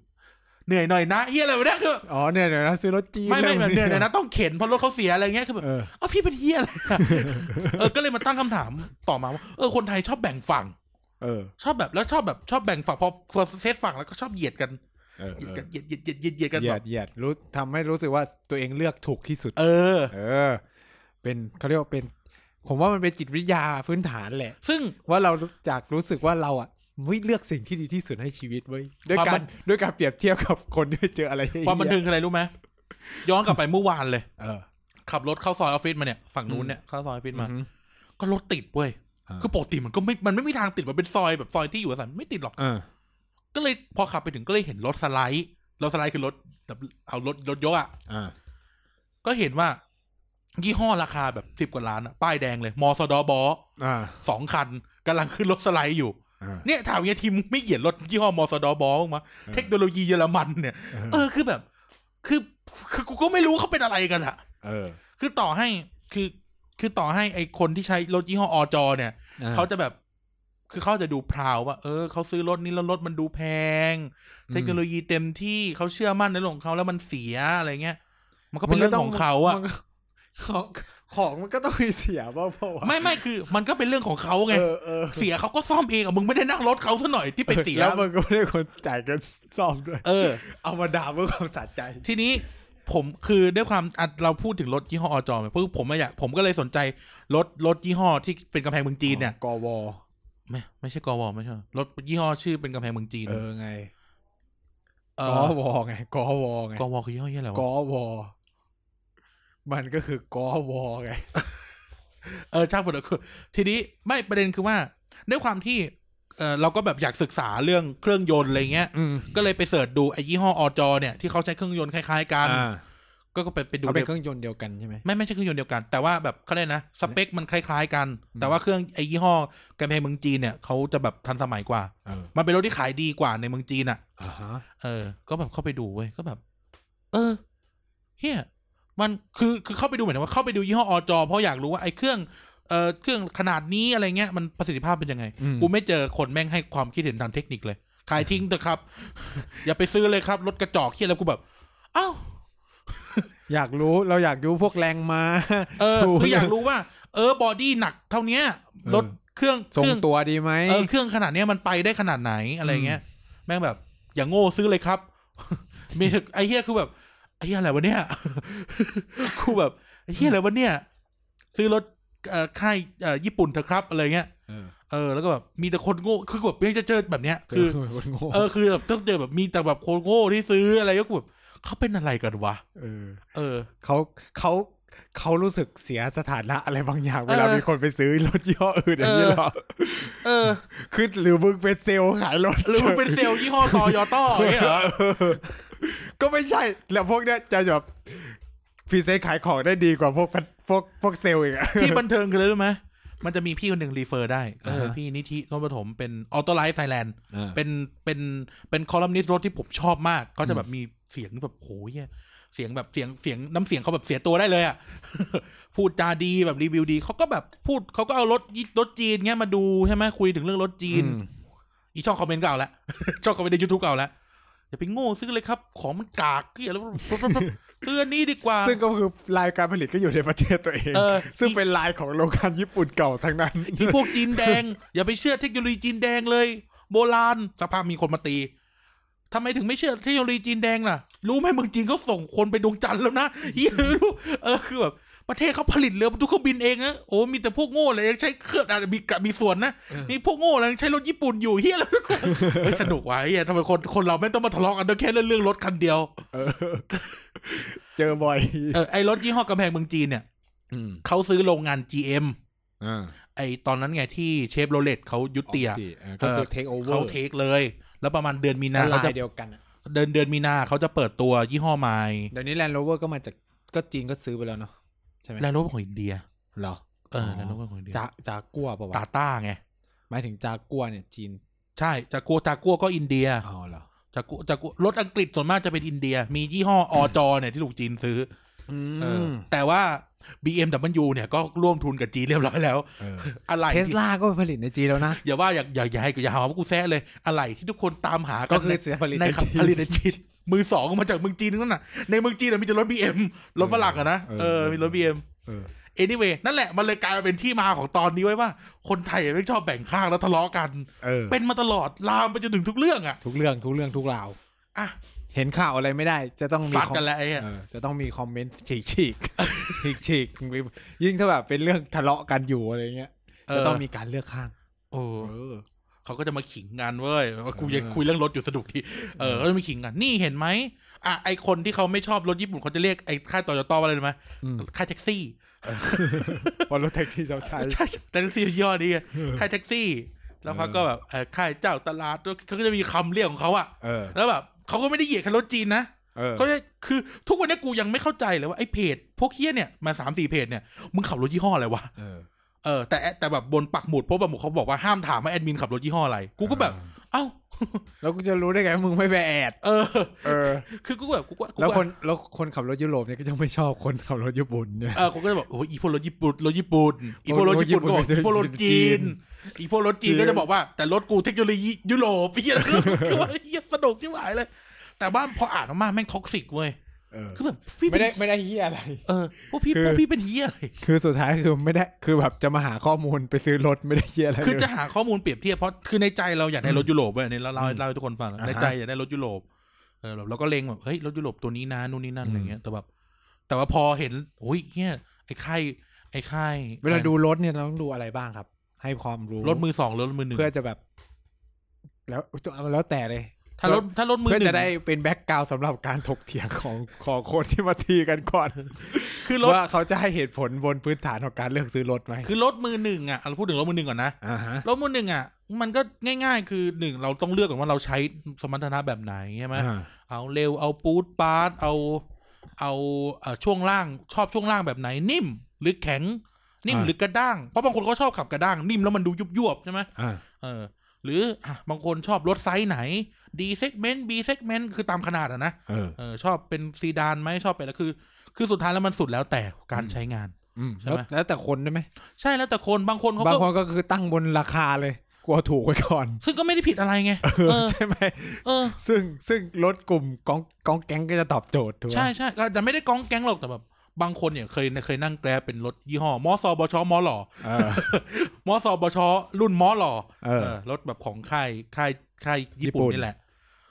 [SPEAKER 2] เหนื่อยหน่อยนะเฮียอะไรวะเนี่ยคือ
[SPEAKER 1] อ๋อเนี่ยเดี๋ยวนะซื้อรถจีน
[SPEAKER 2] ไม่ไม่
[SPEAKER 1] แล้ว
[SPEAKER 2] แบบเหนื่อยหน่อยนะต้องเข็นเพราะรถเขาเสียอะไรเงี้ยคือแบบ
[SPEAKER 1] เออ
[SPEAKER 2] เอ้าพี่เป็นเฮียอะไรอะเออก็เลยมาตั้งคำถามต่อมาว่าเออคนไทยชอบแบ่งฝั่ง
[SPEAKER 1] เออ
[SPEAKER 2] ชอบแบบแล้วชอบแบบชอบแบ่งฝั่งพอพอเซตฝั่งแล้วก็ชอบเหยียดกัน
[SPEAKER 1] เออ
[SPEAKER 2] เหยียด
[SPEAKER 1] เอ
[SPEAKER 2] กัน
[SPEAKER 1] อ
[SPEAKER 2] เหยียดเหยียดเหยียดเหยียดเหยียดกัน
[SPEAKER 1] เหยี
[SPEAKER 2] แบ
[SPEAKER 1] ยด
[SPEAKER 2] บ
[SPEAKER 1] เหยียดรู้ทำให้รู้สึกว่าตัวเองเลือกถูกที่สุด
[SPEAKER 2] เออ
[SPEAKER 1] เออ เป็นเขาเรียกว่าเป็น ผมว่ามันเป็นจิตวิทยาพื้นฐานแหละ
[SPEAKER 2] ซึ่ง
[SPEAKER 1] ว่าเราจากรู้สึกว่าเราอะเฮ้ยเลือกสิ่งที่ดีที่สุดให้ชีวิตเว้ยด้วย
[SPEAKER 2] ความ
[SPEAKER 1] กา
[SPEAKER 2] บั
[SPEAKER 1] ร
[SPEAKER 2] น
[SPEAKER 1] ด้วยการเปรียบเทียบกับคนที่เจออะไรเหี้ย
[SPEAKER 2] ความบันเทิงคืออะไรรู้ไหมย้อนกลับไปเมื่อวานเลย
[SPEAKER 1] เออ
[SPEAKER 2] ขับรถเข้าซอยออฟฟิศมาเนี่ยฝั่งนู้น
[SPEAKER 1] อืม
[SPEAKER 2] เนี่ยเข้าซอยออฟฟิศมา
[SPEAKER 1] อือฮึ
[SPEAKER 2] ก็รถติดเว้ย
[SPEAKER 1] อ่า
[SPEAKER 2] คือปกติมันก็ไม่มันไม่มีทางติดมันเป็นซอยแบบซอยที่อยู่อาศัยไม่ติดหรอก
[SPEAKER 1] เออ
[SPEAKER 2] ก็เลยพอขับไปถึงก็เลยเห็นรถสไลด์รถสไลด์คือรถแบบเอารถรถยกอะ
[SPEAKER 1] อ่า
[SPEAKER 2] ก็เห็นว่า ยี่ห้อราคาแบบสิบ10กว่าล้านอะป้ายแดงเลยมอสดอบอ
[SPEAKER 1] อ่า
[SPEAKER 2] สองคันกำลังขึ้นรถสไลด์อยู่
[SPEAKER 1] อ่า
[SPEAKER 2] เนี่ยถามเงี้ยทีมไม่เหยียดรถยี่ห้อมอสดอบอบ้างมะเทคโนโลยีเยอรมันเนี่ยเออคือแบบ คือคือกูก็ไม่รู้เขาเป็นอะไรกันอะ
[SPEAKER 1] เออ
[SPEAKER 2] คือต่อให้คือคือต่อให้ไอคนที่ใช้รถยี่ห้ออจอเนี่ย เขาจะแบบ คือเขาจะดูพราวว่า เออเขาซื้อรถนี้แล้วรถมันดูแพง เทคโนโลยีเต็มที่เขาเชื่อมั่นในเรื่องของเขาแล้วมันเสียอะไรเงี้ย มันก็เป็นเรื่องของเขาอะ
[SPEAKER 1] มันก็ของของมันก็ต้องมีเสียบ้างเพราะว่า
[SPEAKER 2] ไม่ไม่คือ มันก็เป็นเรื่องของเขาไง
[SPEAKER 1] เออเออ
[SPEAKER 2] เสียเขาก็ซ่อมเองอะมึงไม่ได้นั่งรถเขาซะหน่อยที่ไปเสีย
[SPEAKER 1] แล้วมันก็ไม่ได้คนจ่ายกันซ่อมด้วย
[SPEAKER 2] เออ
[SPEAKER 1] เอามาด่าเพื่อความสะใจ
[SPEAKER 2] ทีนี้ผมคือด้วยความอะเราพูดถึงรถยี่ห้ออจอเนี่ยเพราะผมไม่อยากผมก็เลยสนใจรถรถยี่ห้อที่เป็นกำแพงเมืองจีนเนี่ย
[SPEAKER 1] กว
[SPEAKER 2] ไม่ไม่ใช่กวไม่ใช่รถยี่ห้อชื่อเป็นกำแพงเมืองจีน
[SPEAKER 1] เออไง
[SPEAKER 2] เอกอ
[SPEAKER 1] วไงกวไง
[SPEAKER 2] กวคือยี่ห้อยี่อะไร
[SPEAKER 1] ก
[SPEAKER 2] วะ
[SPEAKER 1] วมันก็คือกวไง
[SPEAKER 2] เออช่างมันเถอะคือทีนี้ไม่ประเด็นคือว่าด้วยความที่เออเราก็แบบอยากศึกษาเรื่องเครื่องยนต์อะไรเงี้ย
[SPEAKER 1] อืม
[SPEAKER 2] ก็เลยไปเสิร์ชดูไอ้ยี่ห้ออจอเนี่ยที่เขาใช้เครื่องยนต์คล้าย ๆ กัน
[SPEAKER 1] อ่า
[SPEAKER 2] ก็ก็ไปไปดู
[SPEAKER 1] เขาเป็น
[SPEAKER 2] ใน
[SPEAKER 1] เครื่องยนต์เดียวกันใช่ไหม
[SPEAKER 2] ไม่ไม่ใช่เครื่องยนต์เดียวกัน แต่ว่าแบบเขาเรียกนะสเปคมันคล้าย ๆ กัน แต่ว่าเครื่องไอ้ยี่ห้อกำแพงเมืองจีนเนี่ยเขาจะแบบทันสมัยกว่า
[SPEAKER 1] เออ
[SPEAKER 2] มันเป็นรถที่ขายดีกว่าในเมืองจีนอะ
[SPEAKER 1] อ่าฮะ
[SPEAKER 2] เออ ก็แบบเข้าไปดูเว้ยก็แบบ เออเฮียมันคือคือเข้าไปดูเหมือนว่าเข้าไปดูยี่ห้ออจอเพราะอยากรู้ว่าไอ้เครื่องเอ่อเครื่องขนาดนี้อะไรเงี้ยมันประสิทธิภาพเป็นยังไง
[SPEAKER 1] อืม
[SPEAKER 2] กูไม่เจอคนแม่งให้ความคิดเห็นทางเทคนิคเลย ขายทิ้งเถอะครับ อย่าไปซื้อเลยครับรถกระจอกเฮียแล้วกูแบบเอ้า
[SPEAKER 1] อยากรู้เราอยากรู้พวกแรงมา
[SPEAKER 2] เออ
[SPEAKER 1] ถูก
[SPEAKER 2] คืออยากรู้ว่า เออบอดี้หนักเท่าเนี้ยรถเครื่อง
[SPEAKER 1] ทร
[SPEAKER 2] เค
[SPEAKER 1] ง
[SPEAKER 2] รื่อง
[SPEAKER 1] ตัวดีไหม
[SPEAKER 2] เออเครื่องขนาดเนี้ยมันไปได้ขนาดไหนอะไรเงี้ย แม่งแบบ อย่างโง่ซื้อเลยครับมีไอ้เฮียคือแบบไอ้เฮียอะไรวะเนี่ยกูแบบไอ้เฮียอะไรวะเนี่ย ซื้อรถเอ่อค่ายเอ่อญี่ปุ่นเถอะครับอะไรเงี้ย
[SPEAKER 1] เออ
[SPEAKER 2] เออแล้วก็แบบมีแต่คนโง่คือแบบยังจะเจอแบบเนี้ยคือ
[SPEAKER 1] คนโง่
[SPEAKER 2] เออคือแบบต้องเจอแบบมีแต่แบบคนโง่ที่ซื้ออะไรก็แบบ เขาเป็นอะไรกันวะ
[SPEAKER 1] เออ
[SPEAKER 2] เออ
[SPEAKER 1] เขาเขาเขารู้สึกเสียสถานะอะไรบางอย่างเวลา
[SPEAKER 2] เออ
[SPEAKER 1] มีคนไปซื้อรถยี่ห้ออื่นอย่างนี้
[SPEAKER 2] เออ
[SPEAKER 1] หรอ
[SPEAKER 2] เออ
[SPEAKER 1] คือหรือมึงเป็นเซลล์ขายรถ
[SPEAKER 2] หรือมันเป็นเซลล์ยี่ห้อตอยอต้ออย่างเงี้ยเหรอ
[SPEAKER 1] เออก็ไม่ใช่ แล้วพวกเนี้ยจะแบบ present ขายของได้ดีกว่าพวกพันพวกพวกเซลล์อีกอะ
[SPEAKER 2] ที่บันเทิงคืออะไรรู้ไหมมันจะมีพี่คนหนึ่ง refer ได้เออ
[SPEAKER 1] อ่าฮะ
[SPEAKER 2] พี่นิธิ ท้วมประถมเป็น Autolife Thailand
[SPEAKER 1] เป็น
[SPEAKER 2] เป็นเป็นเป็นคอลัมนิสต์รถที่ผมชอบมากเขาจะแบบมี เสียงแบบโหยเสียงแบบเสียงเสียงน้ำเสียงเขาแบบเสียตัวได้เลยอะ พูดจาดีแบบรีวิวดีเขาก็แบบพูดเขาก็เอารถรถจีนเงี้ยมาดูใช่ไหมคุยถึงเรื่องรถจีน อีช่องคอมเมนต์เก่าแล้วช่องคอมเมนต์ในยูทูบเก่าแล้วอย่าไปโง่ซื้อเลยครับ ของมันกากเกลียดแล้วซื้ออันนี้ดีกว่า
[SPEAKER 1] ซึ่งก็คือลายการผลิตก็อยู่ในประเทศตัวเอง
[SPEAKER 2] เออ
[SPEAKER 1] ซึ่งเป็นลายของโรงงานญี่ปุ่นเก่าทั้งนั้น
[SPEAKER 2] อีพวกจีนแดง อย่าไปเชื่อเทคโนโลยีจีนแดงเลย โบราณสภาพกมีคนมาตี ทำไมถึงไม่เชื่อเทคโนโลยีจีนแดงล่ะ รู้ไหมเมืองจีนเขาส่งคนไปดวงจันทร์แล้วนะเฮียไม่รู้เออคือแบบประเทศเขาผลิตเรือบรรทุกเครื่องบินเองนะโอ้มีแต่พวกโง่เลยยังใช้เครื่องอาจจะมีกะมีส่วนนะนี่พวกโง่เลยยังใช้รถญี่ปุ่นอยู่เฮียแล้วทุกคนเฮ้ยสนุกว่ะเฮียทำไมคนคนเราไม่ต้องมาทะเลาะกันด้วยแค่เรื่องเรื่องรถคันเดียว
[SPEAKER 1] เออเจอบ่อย
[SPEAKER 2] เออไอรถยี่ห้อกำแพงเมืองจีนเนี่ย
[SPEAKER 1] อืม
[SPEAKER 2] เขาซื้อโรงงาน GM
[SPEAKER 1] อ่า
[SPEAKER 2] ไอตอนนั้นไงที่เชฟโรเลตเขายุติอะ
[SPEAKER 1] ก็คือเทคโอเวอร์
[SPEAKER 2] เขา take เลย แล้วประมาณเดือนมีนา
[SPEAKER 1] ลา
[SPEAKER 2] เขาจะ
[SPEAKER 1] ยเดียวกันอะ
[SPEAKER 2] เดินเดือนมีนาเขาจะเปิดตัวยี่ห้อใหม่
[SPEAKER 1] เดี๋ยวนี้ Land Rover ก็มาจากก็จีนก็ซื้อไปแล้วเนาะใช่ไหม
[SPEAKER 2] แล้วรถของอินเดีย
[SPEAKER 1] เหรอ
[SPEAKER 2] เออแล้วรถของอินเดีย
[SPEAKER 1] จากจากกัวป่าว
[SPEAKER 2] วะ Tata ไง
[SPEAKER 1] หมายถึงจากกัวเนี่ยจีน
[SPEAKER 2] ใช่ Jaguar Jaguar ก็อินเดีย
[SPEAKER 1] อ๋อเหรอ
[SPEAKER 2] Jaguar Jaguar รถอังกฤษส่วนมากจะเป็นอินเดีย มียี่ห้ออจอเนี่ยที่ถูกจีนซื้อ
[SPEAKER 1] อื
[SPEAKER 2] อเออ แต่ว่า BMW เนี่ยก็ร่วมทุนกับจีนเรียบร้อยแล้ว อะไร
[SPEAKER 1] เทสลาก็ผลิตในจีนแล้วนะ
[SPEAKER 2] อย่าว่าอย่าอย่าอย่าให้อย่าหาว่ากูแซ่เลย อะไรที่ทุกคนตามหา
[SPEAKER 1] ก็
[SPEAKER 2] กัน
[SPEAKER 1] คือเสียผลิต
[SPEAKER 2] ใน
[SPEAKER 1] ใน
[SPEAKER 2] ขับ
[SPEAKER 1] จีน
[SPEAKER 2] ผลิตในจีนมือสองมาจากเมืองจีนทั้งนั้นน่ะ ในเมืองจีนนะมีแต่รถ BM รถฝรั่งอะนะ
[SPEAKER 1] เออ
[SPEAKER 2] เออมีรถ BM เอ
[SPEAKER 1] อ
[SPEAKER 2] anyway นั่นแหละ มันเลยกลายมาเป็นที่มาของตอนนี้ไว้ว่า คนไทยไม่ชอบแบ่งข้างแล้วทะเลาะกัน
[SPEAKER 1] เออ
[SPEAKER 2] เป็นมาตลอดลามไปจนถึงทุกเรื่องอะ
[SPEAKER 1] ทุกเรื่องทุกเรื่องทุกราว
[SPEAKER 2] อะ
[SPEAKER 1] เห็นข่าวอะไรไม่ได้ จะต้องมี
[SPEAKER 2] ฟัด
[SPEAKER 1] คอม
[SPEAKER 2] กันแล้วไอ้อะ
[SPEAKER 1] เออจะต้องมีคอมเมนต์ฉีกฉีกฉีกฉีกยิ่งถ้าแบบเป็นเรื่องทะเลาะกันอยู่อะไรเงี้ยจะต้องมีการเลือกข้าง
[SPEAKER 2] โอ้
[SPEAKER 1] เออ
[SPEAKER 2] เขาก็จะมาขิงกันเว้ยว่ากู
[SPEAKER 1] เออ
[SPEAKER 2] ยังคุยเรื่องรถอยู่สนุกทีเออก็จะมาขิงกันนี่เห็นไหมอะไอคนที่เขาไม่ชอบรถญี่ปุ่นเขาจะเรียกไอ้ค่ายโตโยต้าว่าอะไรรู้ไหม
[SPEAKER 1] อืม
[SPEAKER 2] ค่ายแท็กซี่
[SPEAKER 1] เพราะรถแท็กซี่ชอบใช้
[SPEAKER 2] ใช่ใช่แท็กซี่ย่อนี้ไงค่ายแท็กซี่ แล้วเขาก็แบบเออค่ายเจ้าตลาดเขาก็จะมีคำเรียกของเขาอะ
[SPEAKER 1] เออ
[SPEAKER 2] แล้วแบบ เขาก็ไม่ได้เหยียดแค่รถจีนนะ
[SPEAKER 1] เออ
[SPEAKER 2] ก็จะคือทุกวันนี้กูยังไม่เข้าใจเลยว่าไอ้เพจพวกเฮี้ยเนี่ยมาสามสี่เพจเนี่ยมึงขับรถยี่ห้ออะไรวะ
[SPEAKER 1] เออ
[SPEAKER 2] เออแต่แต่แบบบนปักหมุดเพราะปักหมุดเขาบอกว่าห้ามถามว่าแอดมินขับรถยี่ห้ออะไร กูก็แบบ เอ้า
[SPEAKER 1] แล้วกูจะรู้ได้ไงว่ามึงไม่ไปแอด
[SPEAKER 2] เออ
[SPEAKER 1] เออ
[SPEAKER 2] คือกูก็แบบกูก็กูก็
[SPEAKER 1] แล้วคนแล้วคนขับรถยุโรปเนี่ยก็ยังไม่ชอบคนขับรถญี่ปุ่นเนี่ย
[SPEAKER 2] เออเขาก็จะบอกโอ้ยอีพวกรถญี่ปุ่นรถญี่ปุ่นอีพวกรถญี่ปุ่นก็บอก
[SPEAKER 1] รถญี่ปุ่น
[SPEAKER 2] อีพวกรถจีน อีพวกรถจีน
[SPEAKER 1] จีน
[SPEAKER 2] ก็จะบอกว่าแต่รถกูเทคโนโลยียุโรปเฮียคือว่าเฮียสนุกที่หายเลย แต่บ้านพออ่านออกมาแม่ง toxic เว้ย
[SPEAKER 1] เออ
[SPEAKER 2] คือแบบพี่
[SPEAKER 1] ไม่ได้ไม่ได้เฮียอะไร
[SPEAKER 2] เออพวกพี่
[SPEAKER 1] คือ
[SPEAKER 2] พวกพี่เป็นเฮียอะไร
[SPEAKER 1] คือสุดท้ายคือไม่ได้คือแบบจะมาหาข้อมูลไปซื้อรถไม่ได้เฮียอะไร
[SPEAKER 2] คือจะ
[SPEAKER 1] เลย
[SPEAKER 2] หาข้อมูลเปรียบเทียบเพราะคือในใจเราอยากได้รถยุโรปเว้ยอันนี้เราเล่า
[SPEAKER 1] อืม
[SPEAKER 2] เล่าให้ทุกคนฟัง
[SPEAKER 1] อ่าฮะ
[SPEAKER 2] ในใจอยากได้รถยุโรปเออเราก็เล็งแบบเฮ้ยรถยุโรปตัวนี้นะนู่นนี่นั่น
[SPEAKER 1] อืม
[SPEAKER 2] อะไรเงี้ยแต่แบบแต่ว่าพอเห็นโอ้ยเฮียไอ้ค่ายไอ้ค่าย
[SPEAKER 1] เวลาดูรถเนี่ยเราต้องดูอะไรบ้างครับ ให้ความรู้
[SPEAKER 2] รถมือสองหรือรถมือหนึ่ง
[SPEAKER 1] เพื่อจะแบบ แล้วแล้วแต่เลย
[SPEAKER 2] ถ้ารถถ้ารถมือ
[SPEAKER 1] เพื่อ
[SPEAKER 2] หนึ่
[SPEAKER 1] จะ
[SPEAKER 2] ง
[SPEAKER 1] ได้เป็นแบ็กกราวสำหรับการถกเถียงของของคนที่มาทีกันก่อน
[SPEAKER 2] คือรถ
[SPEAKER 1] ว่าเขาจะให้เหตุผลบนพื้นฐานของการเลือกซื้อรถไหม
[SPEAKER 2] คือรถมือหนึ่งอะเราพูดถึงรถมือหนึ่งก่อนนะ
[SPEAKER 1] อ่าฮะ
[SPEAKER 2] รถมือหนึ่งอะมันก็ง่าย ๆ คือหนึ่งเราต้องเลือกก่อนว่าเราใช้สมรรถนะแบบไหนใช่ไหม
[SPEAKER 1] อ่า
[SPEAKER 2] เอาเร็วเอาปูดปาร์ตเอาเอาเอ่อช่วงล่างชอบช่วงล่างแบบไหนนิ่ม หรือแข็ง นิ่ม
[SPEAKER 1] อ่า
[SPEAKER 2] หรือกระด้าง เพราะบางคนก็ชอบขับกระด้างนิ่มแล้วมันดูยุบยวบๆใช่ไหม
[SPEAKER 1] อ่า
[SPEAKER 2] เออ หรืออะบางคนชอบรถไซส์ไหน D segment B segment คือตามขนาดอะนะ
[SPEAKER 1] เออ
[SPEAKER 2] เออชอบเป็นซีดานไหมชอบเป็นแล้วคือ คือสุดท้ายแล้วมันสุดแล้วแต่การใช้งาน
[SPEAKER 1] อืม
[SPEAKER 2] ใช่ไหม
[SPEAKER 1] แล้วแล้วแต่คนได้ไหม
[SPEAKER 2] ใช่แล้วแต่คนบางคนเขา
[SPEAKER 1] บาง
[SPEAKER 2] ก็
[SPEAKER 1] คนก็คือตั้งบนราคาเลยกลัวถูกไว้ก่อน
[SPEAKER 2] ซึ่งก็ไม่ได้ผิดอะไรไง
[SPEAKER 1] เอ
[SPEAKER 2] เอ
[SPEAKER 1] อ
[SPEAKER 2] อ
[SPEAKER 1] ใช่ไหม
[SPEAKER 2] เออ
[SPEAKER 1] ซึ่งซึ่งรถกลุ่มกองกองแก๊งก็จะตอบโจทย์ถูกไหม
[SPEAKER 2] ใช่ใช่ก็แต่ไม่ได้ก้องแก๊งหรอกแต่แบบ บางคนเนี่ยเคยเคยนั่งแกร็บเป็นรถยี่ห้อมอซอบชมอหล่อ
[SPEAKER 1] เออ
[SPEAKER 2] มอซอบชรุ่นมอหล่อ
[SPEAKER 1] เออ
[SPEAKER 2] เออรถแบบของค่ายค่ายค่ายญี่ปุ่น
[SPEAKER 1] ญี่ปุ่น
[SPEAKER 2] นี่แหละ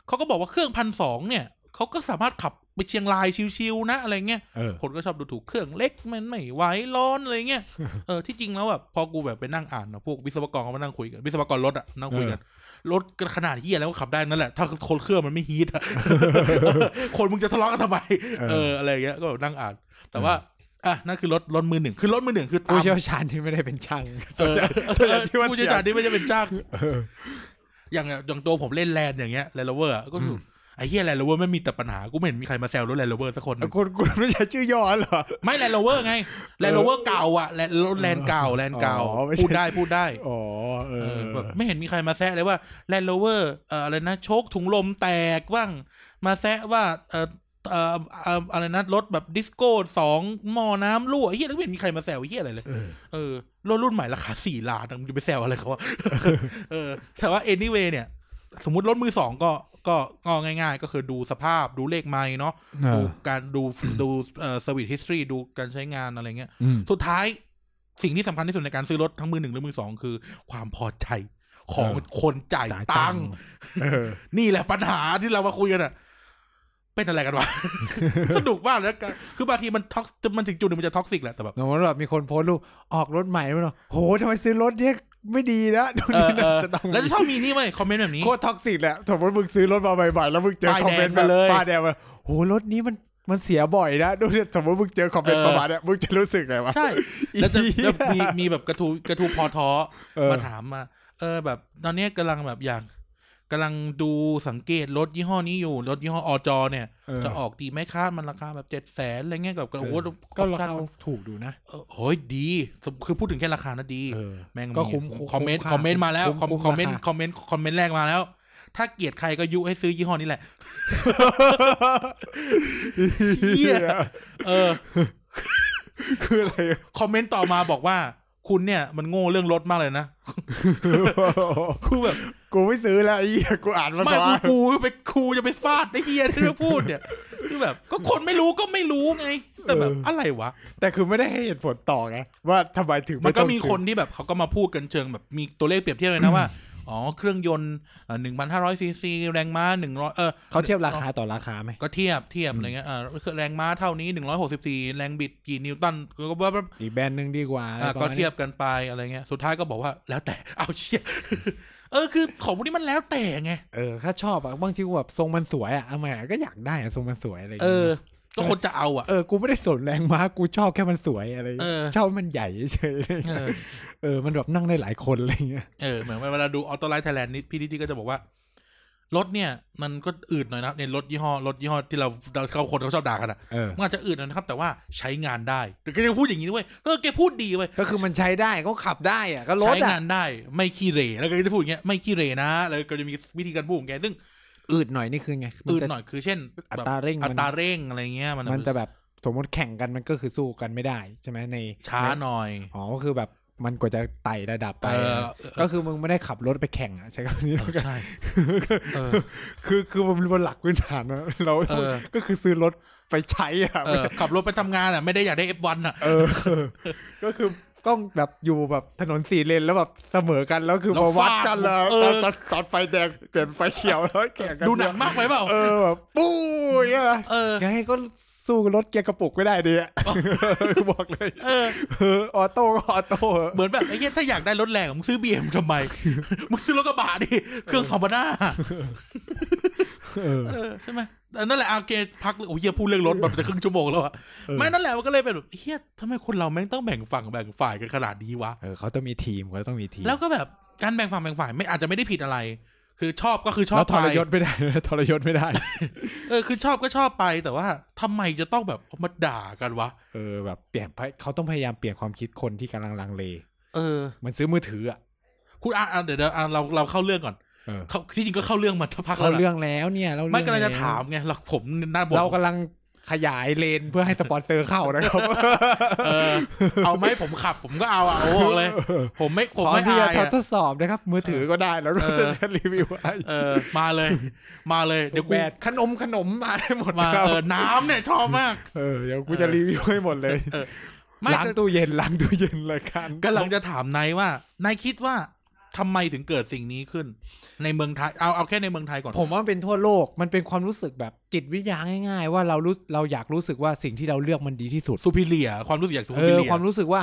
[SPEAKER 2] เขาก็บอกว่าเครื่องพันสองเนี่ยเขาก็สามารถขับไปเชียงรายชิวๆนะอะไรเงี้ย
[SPEAKER 1] เออ
[SPEAKER 2] คนก็ชอบดูถูกเครื่องเล็กมันไม่ไหวร้อนอะไรเงี้ยเออที่จริงแล้วแบบพอกูแบบไปนั่งอ่านนะพวกวิศวกรเขามานั่งคุยกันวิศวกรรถอะนั่งคุยกันรถขนาดที่แล้วก็ขับได้นั่นแหละถ้าคนเครื่องมันไม่ heat อะคนมึงจะทะเลาะกันทำไมเอออะไรเงี้ยก็นั่งอ่าน แต่ว่าอะนั่นคือรถรถมือหนึ่งคือรถมือหนึ่งคือตา
[SPEAKER 1] ผู้เชี่ยวชาญที่ไม่ได้เป็นช่าง
[SPEAKER 2] เออ
[SPEAKER 1] ส่วนใหญ่ที่ว่า
[SPEAKER 2] ผู้เชี่ยวชาญที่ไม่ใช่เป็นช่าง
[SPEAKER 1] เออ
[SPEAKER 2] อย่างอย่างตัวผมเล่น Land อย่างเงี้ย Land Rover ก็คืออไอ้เหี้ย Land Rover ไม่มีแต่ปัญหากูไม่เห็นมีใครมาแซวรถ Land Rover สักคนหนึ่ง
[SPEAKER 1] คุณคุณไม่ใช่ชื่อย่อเหรอ
[SPEAKER 2] ไม่ Land Rover ไง Land Rover เก่าอะ Land รถ Land เก่า Land เก่า
[SPEAKER 1] อ๋อไม่ใช่
[SPEAKER 2] พูดได้พูดได้
[SPEAKER 1] อ๋อเอ
[SPEAKER 2] เอ
[SPEAKER 1] อ
[SPEAKER 2] อแบบไม่เห็นมีใครมาแซะเลยว่า Land Rover เอ่ออะไรนะโช้คถุงลมแตกบ้างมาแซะว่าเอ่อ เอ่อเอ่ออะไรนะรถแบบ Disco สองหม้อน้ำรั่วเฮียแล้วไม่เห็นมีใครมาแซวเฮียอะไรเลย
[SPEAKER 1] เออ
[SPEAKER 2] เออรถรุ่นใหม่ราคาสี่ล้านอะมึงจะไปแซวอะไรเขาวะ เออ แต่ว่า anyway เนี่ย สมมติรถมือสองก็ก็ก็ง่าย ๆ ก็คือดูสภาพดูเลขไมล์เนาะ
[SPEAKER 1] เอ
[SPEAKER 2] ดู
[SPEAKER 1] อ
[SPEAKER 2] การดูดูเอ่อ service history ดูการใช้งานอะไรเงี้ย
[SPEAKER 1] อืม
[SPEAKER 2] สุดท้ายสิ่งที่สำคัญที่สุดในการซื้อรถทั้งมือหนึ่งหรือมือสองคือ ความพอใจของ
[SPEAKER 1] เออ
[SPEAKER 2] คนจ่าย
[SPEAKER 1] จ่าย
[SPEAKER 2] ตั
[SPEAKER 1] ตั
[SPEAKER 2] ง
[SPEAKER 1] ง
[SPEAKER 2] ค์
[SPEAKER 1] ค์เออ
[SPEAKER 2] นี่แหละปัญหาที่เรามาคุยกันอะ เป็นอะไรกันวะ สนุกมากแล้วกันคือบางทีมัน tox มันถึงจุดหนึงมันจะ toxicแหละแต่แบบ
[SPEAKER 1] สมมติแบบมีคนโพสต์รูปออกรถใหม่แล้วเนาะโหทำไมซื้อรถเนี้ยไม่ดีนะดู
[SPEAKER 2] เออ
[SPEAKER 1] นี่
[SPEAKER 2] เออ
[SPEAKER 1] จะต้อง
[SPEAKER 2] แล้วจะชอบมีนี่ไหมคอมเมนต์แบบนี้
[SPEAKER 1] โคตร toxic แหละสมมติมึงซื้อรถมาใหม่ๆแล้วมึงเจอ
[SPEAKER 2] ป้าย
[SPEAKER 1] คอมเมนต์
[SPEAKER 2] แดงไปเลย
[SPEAKER 1] ป้ายแดงมาโหรถนี้มันมันเสียบ่อยนะดูเนี่ยสมมติมึงเจอคอมเมนต์
[SPEAKER 2] เออ
[SPEAKER 1] ประมาณเนี้ยมึงจะรู้สึกไงวะ
[SPEAKER 2] ใช่ แล้วจะ
[SPEAKER 1] อี
[SPEAKER 2] แล้วมีมีแบบกระทูกระทูพอท้อ
[SPEAKER 1] เออ
[SPEAKER 2] มาถามมา เออแบบตอนเนี้ยกำลังแบบอยาก กำลังดูสังเกตรถยี่ห้อนี้อยู่ รถยี่ห้ออจอเนี่ย
[SPEAKER 1] เออ
[SPEAKER 2] จะออกดีไหมคะมันราคาแบบเจ็ดแสนอะไรเงี้ยกับโอ้โห
[SPEAKER 1] ก็รา
[SPEAKER 2] ออปชั่น
[SPEAKER 1] คาถูกดูนะ
[SPEAKER 2] เออโอ้ยดีคือพูดถึงแค่ราคานะดี
[SPEAKER 1] เออ
[SPEAKER 2] แม่ง
[SPEAKER 1] ก็
[SPEAKER 2] มี
[SPEAKER 1] คุ้มคุ้ม
[SPEAKER 2] คอมเมนต์
[SPEAKER 1] คุ้มค่า
[SPEAKER 2] คอมเมนต์มาแล้ว
[SPEAKER 1] คุ้ม
[SPEAKER 2] คอม
[SPEAKER 1] คุ้ม
[SPEAKER 2] คอมเมนต์
[SPEAKER 1] ราคา
[SPEAKER 2] คอมเมนต์คอมเมนต์แรกมาแล้วถ้าเกลียดใครก็ยุให้ซื้อยี่ห้อนี้แหละเหี้ยเออ
[SPEAKER 1] คืออะไร
[SPEAKER 2] คอมเมนต์ต่อมาบอกว่า คุณเนี่ยมันโง่เรื่องรถมากเลยนะกูแบบ
[SPEAKER 1] กูไม่ซื้อแล้วไอ้เหี้ยกูอ่านมา
[SPEAKER 2] ไม่
[SPEAKER 1] ก่อ
[SPEAKER 2] กู
[SPEAKER 1] น
[SPEAKER 2] กูไปครูจะไปฟาดไอ้เฮียที่เขาพูดเนี่ยคือแบบ ก็คนไม่รู้ก็ไม่รู้ไง แต่แบบอะไรวะ
[SPEAKER 1] แต่คือไม่ได้ให้เหตุผลต่อไงว่าทำไมถึง
[SPEAKER 2] มันก็
[SPEAKER 1] ต้อง
[SPEAKER 2] มี
[SPEAKER 1] ซื้อ
[SPEAKER 2] คนที่แบบเขาก็มาพูดกันเชิงแบบมีตัวเลขเปรียบเทียบเลยนะว่า อ๋อเครื่องยนต์หนึ่งพันห้าร้อยซีซีแรงม้าหนึ่งร้อยเออ
[SPEAKER 1] เขาเทียบราคาต่อราคาไหม
[SPEAKER 2] ก็เทียบเทียบอะไรเงี้ยอ่าแรงม้าเท่านี้หนึ่งร้อยหกสิบสี่แรงบิดกี่นิวตันก็ว่า
[SPEAKER 1] อีกแบรนด์หนึ่งดีกว่า
[SPEAKER 2] อ่า
[SPEAKER 1] ประ
[SPEAKER 2] ก็
[SPEAKER 1] มาณนี้
[SPEAKER 2] เทียบกันไปอะไรเงี้ยสุดท้ายก็บอกว่าแล้วแต่เอาเชี่ยเออคือของพวกนี้มันแล้วแต่ไง
[SPEAKER 1] เออถ้าชอบอะบางทีกูแบบทรงมันสวยอะเอามาก็อยากได้อะทรงมันสวยอะไรอย่าง
[SPEAKER 2] เอ
[SPEAKER 1] เงี้
[SPEAKER 2] อ
[SPEAKER 1] ย
[SPEAKER 2] ก็คนจะเอาอะ
[SPEAKER 1] เออกูไม่ได้สนแรงม้ากูชอบแค่มันสวยอะไรอย่างเงี้ย
[SPEAKER 2] เออ
[SPEAKER 1] ชอบมันใหญ่เฉยๆอะไรอย่าง
[SPEAKER 2] เอ
[SPEAKER 1] เงี้ย
[SPEAKER 2] อ
[SPEAKER 1] เออ มันแบบนั่งได้หลายคนอะไรอย่างเงี้ย
[SPEAKER 2] เออเหมือนเวลาดู Autolife Thailand นี่พี่นิธิก็จะบอกว่ารถเนี่ยมันก็อืดหน่อยนะในรถยี่ห้อรถยี่ห้อที่เราเราเขาคนเขาชอบด่ากันอะ
[SPEAKER 1] เออ
[SPEAKER 2] มันอาจจะอืดหน่อยนะครับ แต่ว่าใช้งานได้แต่แกจะพูดอย่างนี้ด้วยเออแกพูดดีเว้ย
[SPEAKER 1] ก็คือมันใช้ได้ก็ขับได้อะก็รถ
[SPEAKER 2] ใช้
[SPEAKER 1] อะ
[SPEAKER 2] งานได้ไม่ขี้เหร่แล้วก็จะพูดอย่างเงี้ยไม่ขี้เหร่นะแล้วก็จะมีวิธีการพูดของแกซึ่ง
[SPEAKER 1] อืดหน่อยนี่คือไงมั
[SPEAKER 2] อืด
[SPEAKER 1] จะ
[SPEAKER 2] หน่อยคือเช่นแบบอั
[SPEAKER 1] ตราเร่งมันอั
[SPEAKER 2] ตราเร่งอะไรเงี้ยมัน
[SPEAKER 1] มันจะแบบสมมติแข่งกันมันก็คือสู้กันไม่ได้ใช่ไหมใน
[SPEAKER 2] ช้า
[SPEAKER 1] ใน
[SPEAKER 2] หน่อย
[SPEAKER 1] อ๋อก็คือแบบมันกว่าจะไต่ระดับไป
[SPEAKER 2] เออ
[SPEAKER 1] อะก็คือมึงไม่ได้ขับรถไปแข่งอะใช้คำนี้แล้วกัน
[SPEAKER 2] ใช่เออ
[SPEAKER 1] คือคือมันบนหลักพื้นฐานนะเรา
[SPEAKER 2] เออ
[SPEAKER 1] ก็คือซื้อรถไปใช้อะ
[SPEAKER 2] เออขับรถไปทำงานอะไม่ได้อยากได้ F1 อะ
[SPEAKER 1] เออ ก็คือต้องแบบอยู่แบบถนนสี่เลนแล้วแบบเสมอกันแล้วคือ
[SPEAKER 2] แล้ว
[SPEAKER 1] มาวัด
[SPEAKER 2] ฟาด
[SPEAKER 1] กันแล้ว
[SPEAKER 2] เออ
[SPEAKER 1] ตอนตอนไฟแดงเปลี่ยนไฟเขียวแล้วแข่งกัน
[SPEAKER 2] ดูหนังมากไปเปล่า
[SPEAKER 1] เออแบบปุ้ยอะ
[SPEAKER 2] เออ
[SPEAKER 1] ยังไงก็สู้รถเกียร์กระปุกไม่ได้ดิอะบอกเลย
[SPEAKER 2] เออ
[SPEAKER 1] เออออโต้ก็ออโต้อะ
[SPEAKER 2] เหมือนแบบไอ้เหี้ยถ้าอยากได้รถแรงอะมึงซื้อบีเอ็มทำไมมึงซื้อรถกระบะดิเครื่องสองพันห้า
[SPEAKER 1] เออ
[SPEAKER 2] เออใช่ไหม แต่นั่นแหละอะโอเคพักโอ้ยเหี้ยพูดเรื่องรถแบบจะครึ่งชั่วโมงแล้วอะ
[SPEAKER 1] เออ
[SPEAKER 2] ไม่นั่นแหละมันก็เลยเป็นแบบเหี้ยทำไมคนเราแม่งต้องแบ่งฝั่งแบ่งฝ่ายกันขนาดนี้วะ
[SPEAKER 1] เออเขาต้องมีทีมเขาต้องมีทีม
[SPEAKER 2] แล้วก็แบบการแบ่งฝั่งแบ่งฝ่ายไม่อาจจะไม่ได้ผิดอะไร คือชอบก็คือชอ
[SPEAKER 1] แล้
[SPEAKER 2] บ
[SPEAKER 1] วท
[SPEAKER 2] ไป
[SPEAKER 1] รยศไม่ได้นะทรยศไม่ได้
[SPEAKER 2] เออคือชอบก็ชอบไปแต่ว่าทำไมจะต้องแบบเอามาด่ากันวะ
[SPEAKER 1] เออแบบเปลี่ยนเขาต้องพยายามเปลี่ยนความคิดคนที่กำลังลังเล
[SPEAKER 2] เออ
[SPEAKER 1] เหมือนซื้อมือถืออะ
[SPEAKER 2] คุณอะอะเดี๋ยวเดี๋ยวอะเราเราเข้าเรื่องก่อน
[SPEAKER 1] เออ
[SPEAKER 2] เขาที่จริงก็เข้าเรื่องมาสักพัก
[SPEAKER 1] เขา
[SPEAKER 2] แล้ว
[SPEAKER 1] เรื่
[SPEAKER 2] นะ
[SPEAKER 1] องแล้วเนี่ยเรา
[SPEAKER 2] ไม่กำลังจะ
[SPEAKER 1] เรื่อง
[SPEAKER 2] ถามไงเราผมหน้าบ
[SPEAKER 1] เรากำลังขยายเลนเพื่อให้สปอนเซอร์เข้านะครับ
[SPEAKER 2] เออ เอาไหมผมขับ ผมก็เอาอะโอ้บอกเลย ผมไม่ผม
[SPEAKER 1] พร้อม
[SPEAKER 2] ไม่
[SPEAKER 1] ที่
[SPEAKER 2] อา
[SPEAKER 1] จะ
[SPEAKER 2] ยอะ
[SPEAKER 1] ทดสอบนะครับ มือถือก็ได้แล้วเรา
[SPEAKER 2] เออ
[SPEAKER 1] จะจะรีวิวให้
[SPEAKER 2] เออ มาเลย มาเลย เดี๋ยวกู
[SPEAKER 1] แบดขนมขนมมาได้หมด
[SPEAKER 2] มา
[SPEAKER 1] นะครับ
[SPEAKER 2] เออน้ำเนี่ยชอบมาก
[SPEAKER 1] เออ เดี๋ยวกูจะรีวิวให้หมดเลย
[SPEAKER 2] เออไม่
[SPEAKER 1] ล้างตู้เย็นล้างตู้เย็นเลยกัน
[SPEAKER 2] กำลังจะถามนายว่านายคิดว่า ทำไมถึงเกิดสิ่งนี้ขึ้น ในเมืองไทยเอาเอาแค่ในเมืองไทยก่อน
[SPEAKER 1] ผมว่ามันเป็นทั่วโลกมันเป็นความรู้สึกแบบจิตวิทยาง่าย ๆ ว่าเรารู้เราอยากรู้สึกว่าสิ่งที่เราเลือกมันดีที่สุด
[SPEAKER 2] ซูพิเลียความรู้สึกอยากซู
[SPEAKER 1] เอ
[SPEAKER 2] พิ
[SPEAKER 1] อ
[SPEAKER 2] เลีย
[SPEAKER 1] ความรู้สึกว่า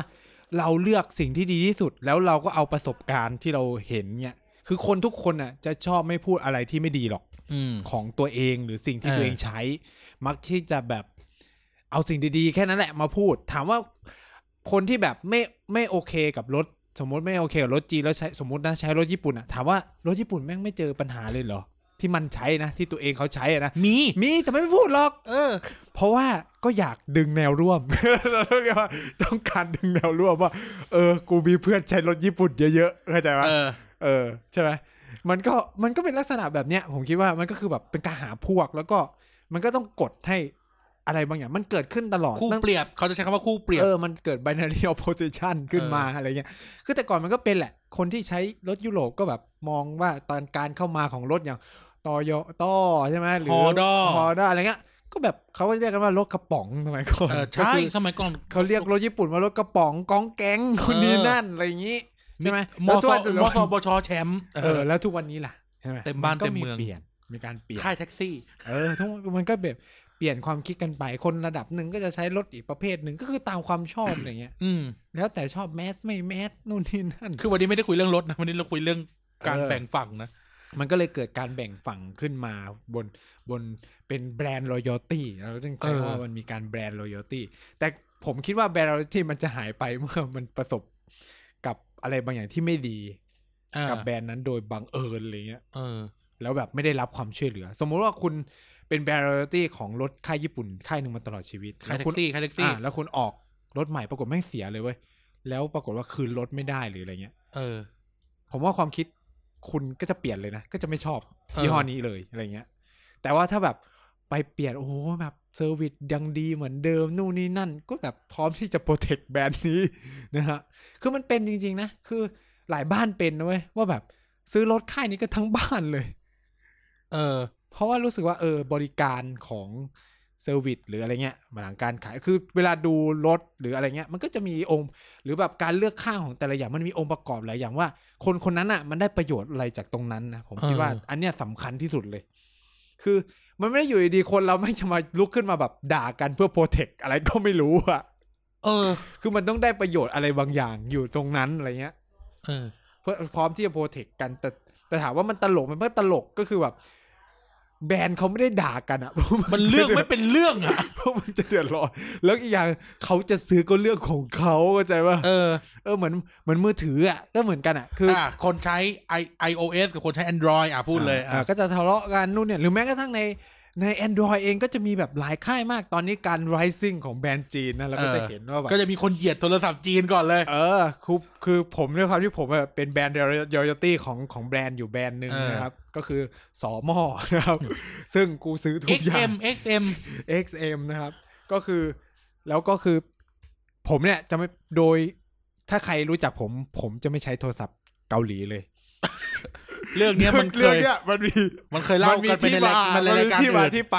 [SPEAKER 1] เราเลือกสิ่งที่ดีที่สุด แล้วเราก็เอาประสบการณ์ที่เราเห็นเนี่ยคือคนทุกคนอะจะชอบไม่พูดอะไรที่ไม่ดีหรอก
[SPEAKER 2] อืม
[SPEAKER 1] ของตัวเองหรือสิ่งที่
[SPEAKER 2] เออ
[SPEAKER 1] ตัวเองใช้ มักที่จะแบบเอาสิ่งดีๆ แค่นั้นแหละมาพูด ถามว่าคนที่แบบไม่ไม่โอเคกับรถ สมมติไม่โอเคกับรถจีนแล้วใช้สมมตินะใช้รถญี่ปุ่นอะถามว่ารถญี่ปุ่นแม่งไม่เจอปัญหาเลยเหรอ ที่มันใช้นะ ที่ตัวเองเขาใช้อะนะ
[SPEAKER 2] มี
[SPEAKER 1] มีแต่ไม่พูดหรอก
[SPEAKER 2] เออ
[SPEAKER 1] เพราะว่าก็อยากดึงแนวร่วมเราต้องเรียกว่าต้องการดึงแนวร่วมว่า เออ กูมีเพื่อนใช้รถญี่ปุ่นเยอะๆเข้าใจไหม
[SPEAKER 2] เออ
[SPEAKER 1] เออใช่ไหมมันก็มันก็เป็นลักษณะแบบเนี้ย ผมคิดว่ามันก็คือแบบเป็นการหาพวกแล้วก็มันก็ต้องกดให้ อะไรบางอย่างมันเกิดขึ้นตลอด
[SPEAKER 2] คู่
[SPEAKER 1] ตั้ง
[SPEAKER 2] เปรียบเขาจะใช้คำว่าคู่เปรียบ
[SPEAKER 1] เออมันเกิด binary opposition ขึ้นมาอะไรเงี้ยคือแต่ก่อนมันก็เป็นแหละ คนที่ใช้รถยุโรปก็แบบมองว่าตอนการเข้ามาของรถอย่างตอยต้อใช่ไหมหรือ
[SPEAKER 2] ฮอดอ
[SPEAKER 1] ฮอดออะไรเงี้ยก็แบบเขาก็เรียกกันว่ารถกระป๋องสมัยก่อน
[SPEAKER 2] เออ
[SPEAKER 1] ก็
[SPEAKER 2] ใช่
[SPEAKER 1] คือ
[SPEAKER 2] สมัยก่อน
[SPEAKER 1] เขาเรียกรถญี่ปุ่นว่ารถกระป๋องกองแก๊งคนนี้นั่นอะไรอย่างงี้ใช่ไหม
[SPEAKER 2] ม
[SPEAKER 1] แล้ว
[SPEAKER 2] อ
[SPEAKER 1] ทุ
[SPEAKER 2] ส
[SPEAKER 1] กวัน
[SPEAKER 2] มอสบชแชมป์
[SPEAKER 1] เออแล้วทุกวันนี้ล่ะใช่ไหม
[SPEAKER 2] เต็มบ้าน
[SPEAKER 1] ก็
[SPEAKER 2] เต็มเมือง
[SPEAKER 1] เปลี่ยนมีการเปลี่ยน
[SPEAKER 2] ค่ายแท็กซี่
[SPEAKER 1] เออทุกมันก็แบบ เปลี่ยนความคิดกันไป คนระดับหนึ่งก็จะใช้รถอีกประเภทหนึ่งก็คือตามความชอบอะไรเงี้ย
[SPEAKER 2] อืม
[SPEAKER 1] แล้วแต่ชอบแมสไม่แมสนู่นนี่นั่น
[SPEAKER 2] คือวันนี้ไม่ได้คุยเรื่องรถนะวันนี้เราคุยเรื่องการ
[SPEAKER 1] เออ
[SPEAKER 2] แบ่งฝั่งนะ
[SPEAKER 1] มันก็เลยเกิดการแบ่งฝั่งขึ้นมาบนบนเป็นแบรนด์ loyalty เราจึงใช้
[SPEAKER 2] เออ
[SPEAKER 1] ว่ามันมีการแบรนด์ loyalty แต่ผมคิดว่าแบรนด์ loyalty มันจะหายไปเมื่อมันประสบกับอะไรบางอย่างที่ไม่ดี
[SPEAKER 2] อ่า
[SPEAKER 1] กับแบรนด์นั้นโดยบังเอิญอะไรเงี้ย
[SPEAKER 2] เออ
[SPEAKER 1] แล้วแบบไม่ได้รับความช่วยเหลือ สมมุติว่าคุณ เป็นแบรนด์ loyalty ของรถค่ายญี่ปุ่นค่ายหนึ่งมาตลอดชีวิต
[SPEAKER 2] ค่าย
[SPEAKER 1] แล้ว
[SPEAKER 2] แท็
[SPEAKER 1] คุณ
[SPEAKER 2] กซี่ค่ายแท็กซี่
[SPEAKER 1] อ่าแล้วคุณออกรถใหม่ปรากฏไม่งเสียเลยเว้ยแล้วปรากฏว่าคืนรถไม่ได้หรืออะไรเงี้ย
[SPEAKER 2] เออ
[SPEAKER 1] ผมว่าความคิดคุณก็จะเปลี่ยนเลยนะ ก็จะไม่ชอบ
[SPEAKER 2] เออ
[SPEAKER 1] ยี่ห้อนี้เลยอะไรเงี้ย แต่ว่าถ้าแบบไปเปลี่ยน โอ้โหแบบ service ยังดีเหมือนเดิมนู่นนี่นั่น ก็แบบพร้อมที่จะ protect แบรนด์นี้นะฮะ คือมันเป็นจริง ๆ นะ คือหลายบ้านเป็นนะเว้ยว่าแบบซื้อรถค่ายนี้ก็ทั้งบ้านเลย
[SPEAKER 2] เออ
[SPEAKER 1] เพราะว่ารู้สึกว่าเออบริการของ service หรืออะไรเงี้ยหลังการขายคือเวลาดูรถหรืออะไรเงี้ย มันก็จะมีองค์หรือแบบการเลือกข้างของแต่ละอย่างมันมีองค์ประกอบหลายอย่างว่า คนคนนั้นอะมันได้ประโยชน์อะไรจากตรงนั้นนะผมคิด
[SPEAKER 2] เออ
[SPEAKER 1] ว่าอันเนี้ยสำคัญที่สุดเลย คือมันไม่ได้อยู่ดีๆคนเราไม่จะมาลุกขึ้นมาแบบด่ากันเพื่อโปรเทคอะไรก็ไม่รู้อะ
[SPEAKER 2] เออ
[SPEAKER 1] คือมันต้องได้ประโยชน์อะไรบางอย่างอยู่ตรงนั้นอะไรเงี้ย
[SPEAKER 2] เออ
[SPEAKER 1] เพื่อพร้อมที่จะโปรเทคกันแต่แต่ถามว่ามันตลกมันไม่ตลกก็คือแบบ แบรนด์เขาไม่ได้ด่ากันอะ
[SPEAKER 2] มันเรื่องไม่เป็นเรื่องอะ
[SPEAKER 1] เพราะมันจะเดือดร้อนแล้วอีกอย่างเขาจะซื้อก็เรื่องของเขาเข้าใจป่ะ
[SPEAKER 2] เออ
[SPEAKER 1] เออเหมือนเหมือนมือถืออะก็เหมือนกันอะคืออ
[SPEAKER 2] อ่าคนใช้ i iOS กับคนใช้ Android อะพูดเลย
[SPEAKER 1] อ่า
[SPEAKER 2] อะ
[SPEAKER 1] ก็จะทะเลาะกันนู่นเนี่ยหรือแม้กระทั่งใน ใน Android เองก็จะมีแบบหลายค่ายมากตอนนี้การ rising ของแบรนด์จีนนะเราก็จะเห็นว่าแบบ
[SPEAKER 2] ก็จะมีคนเหยียดโทรศัพท์จีนก่อนเลย
[SPEAKER 1] เออคือคือผมด้วยความที่ผมแบบเป็นแบรนด์ loyalty ของของแบรนด์อยู่แบรนด์หนึ่ง
[SPEAKER 2] เออ
[SPEAKER 1] นะครับ ก็คือสอหม้อนะครับ ซึ่งกูซื้อทุกอย่าง
[SPEAKER 2] XM XM
[SPEAKER 1] XM นะครับ ก็คือแล้วก็คือผมเนี่ยจะไม่โดยถ้าใครรู้จักผม ผมจะไม่ใช้โทรศัพท์เกาหลีเลย
[SPEAKER 2] เรื่องเนี้ยมันเค
[SPEAKER 1] รื่อง
[SPEAKER 2] ย
[SPEAKER 1] เนี้ยมันมี
[SPEAKER 2] มันเคยเล่ากันไปในราย
[SPEAKER 1] มั
[SPEAKER 2] มันน
[SPEAKER 1] มี
[SPEAKER 2] รายการ
[SPEAKER 1] ที่มา
[SPEAKER 2] อื่น
[SPEAKER 1] ที่ไป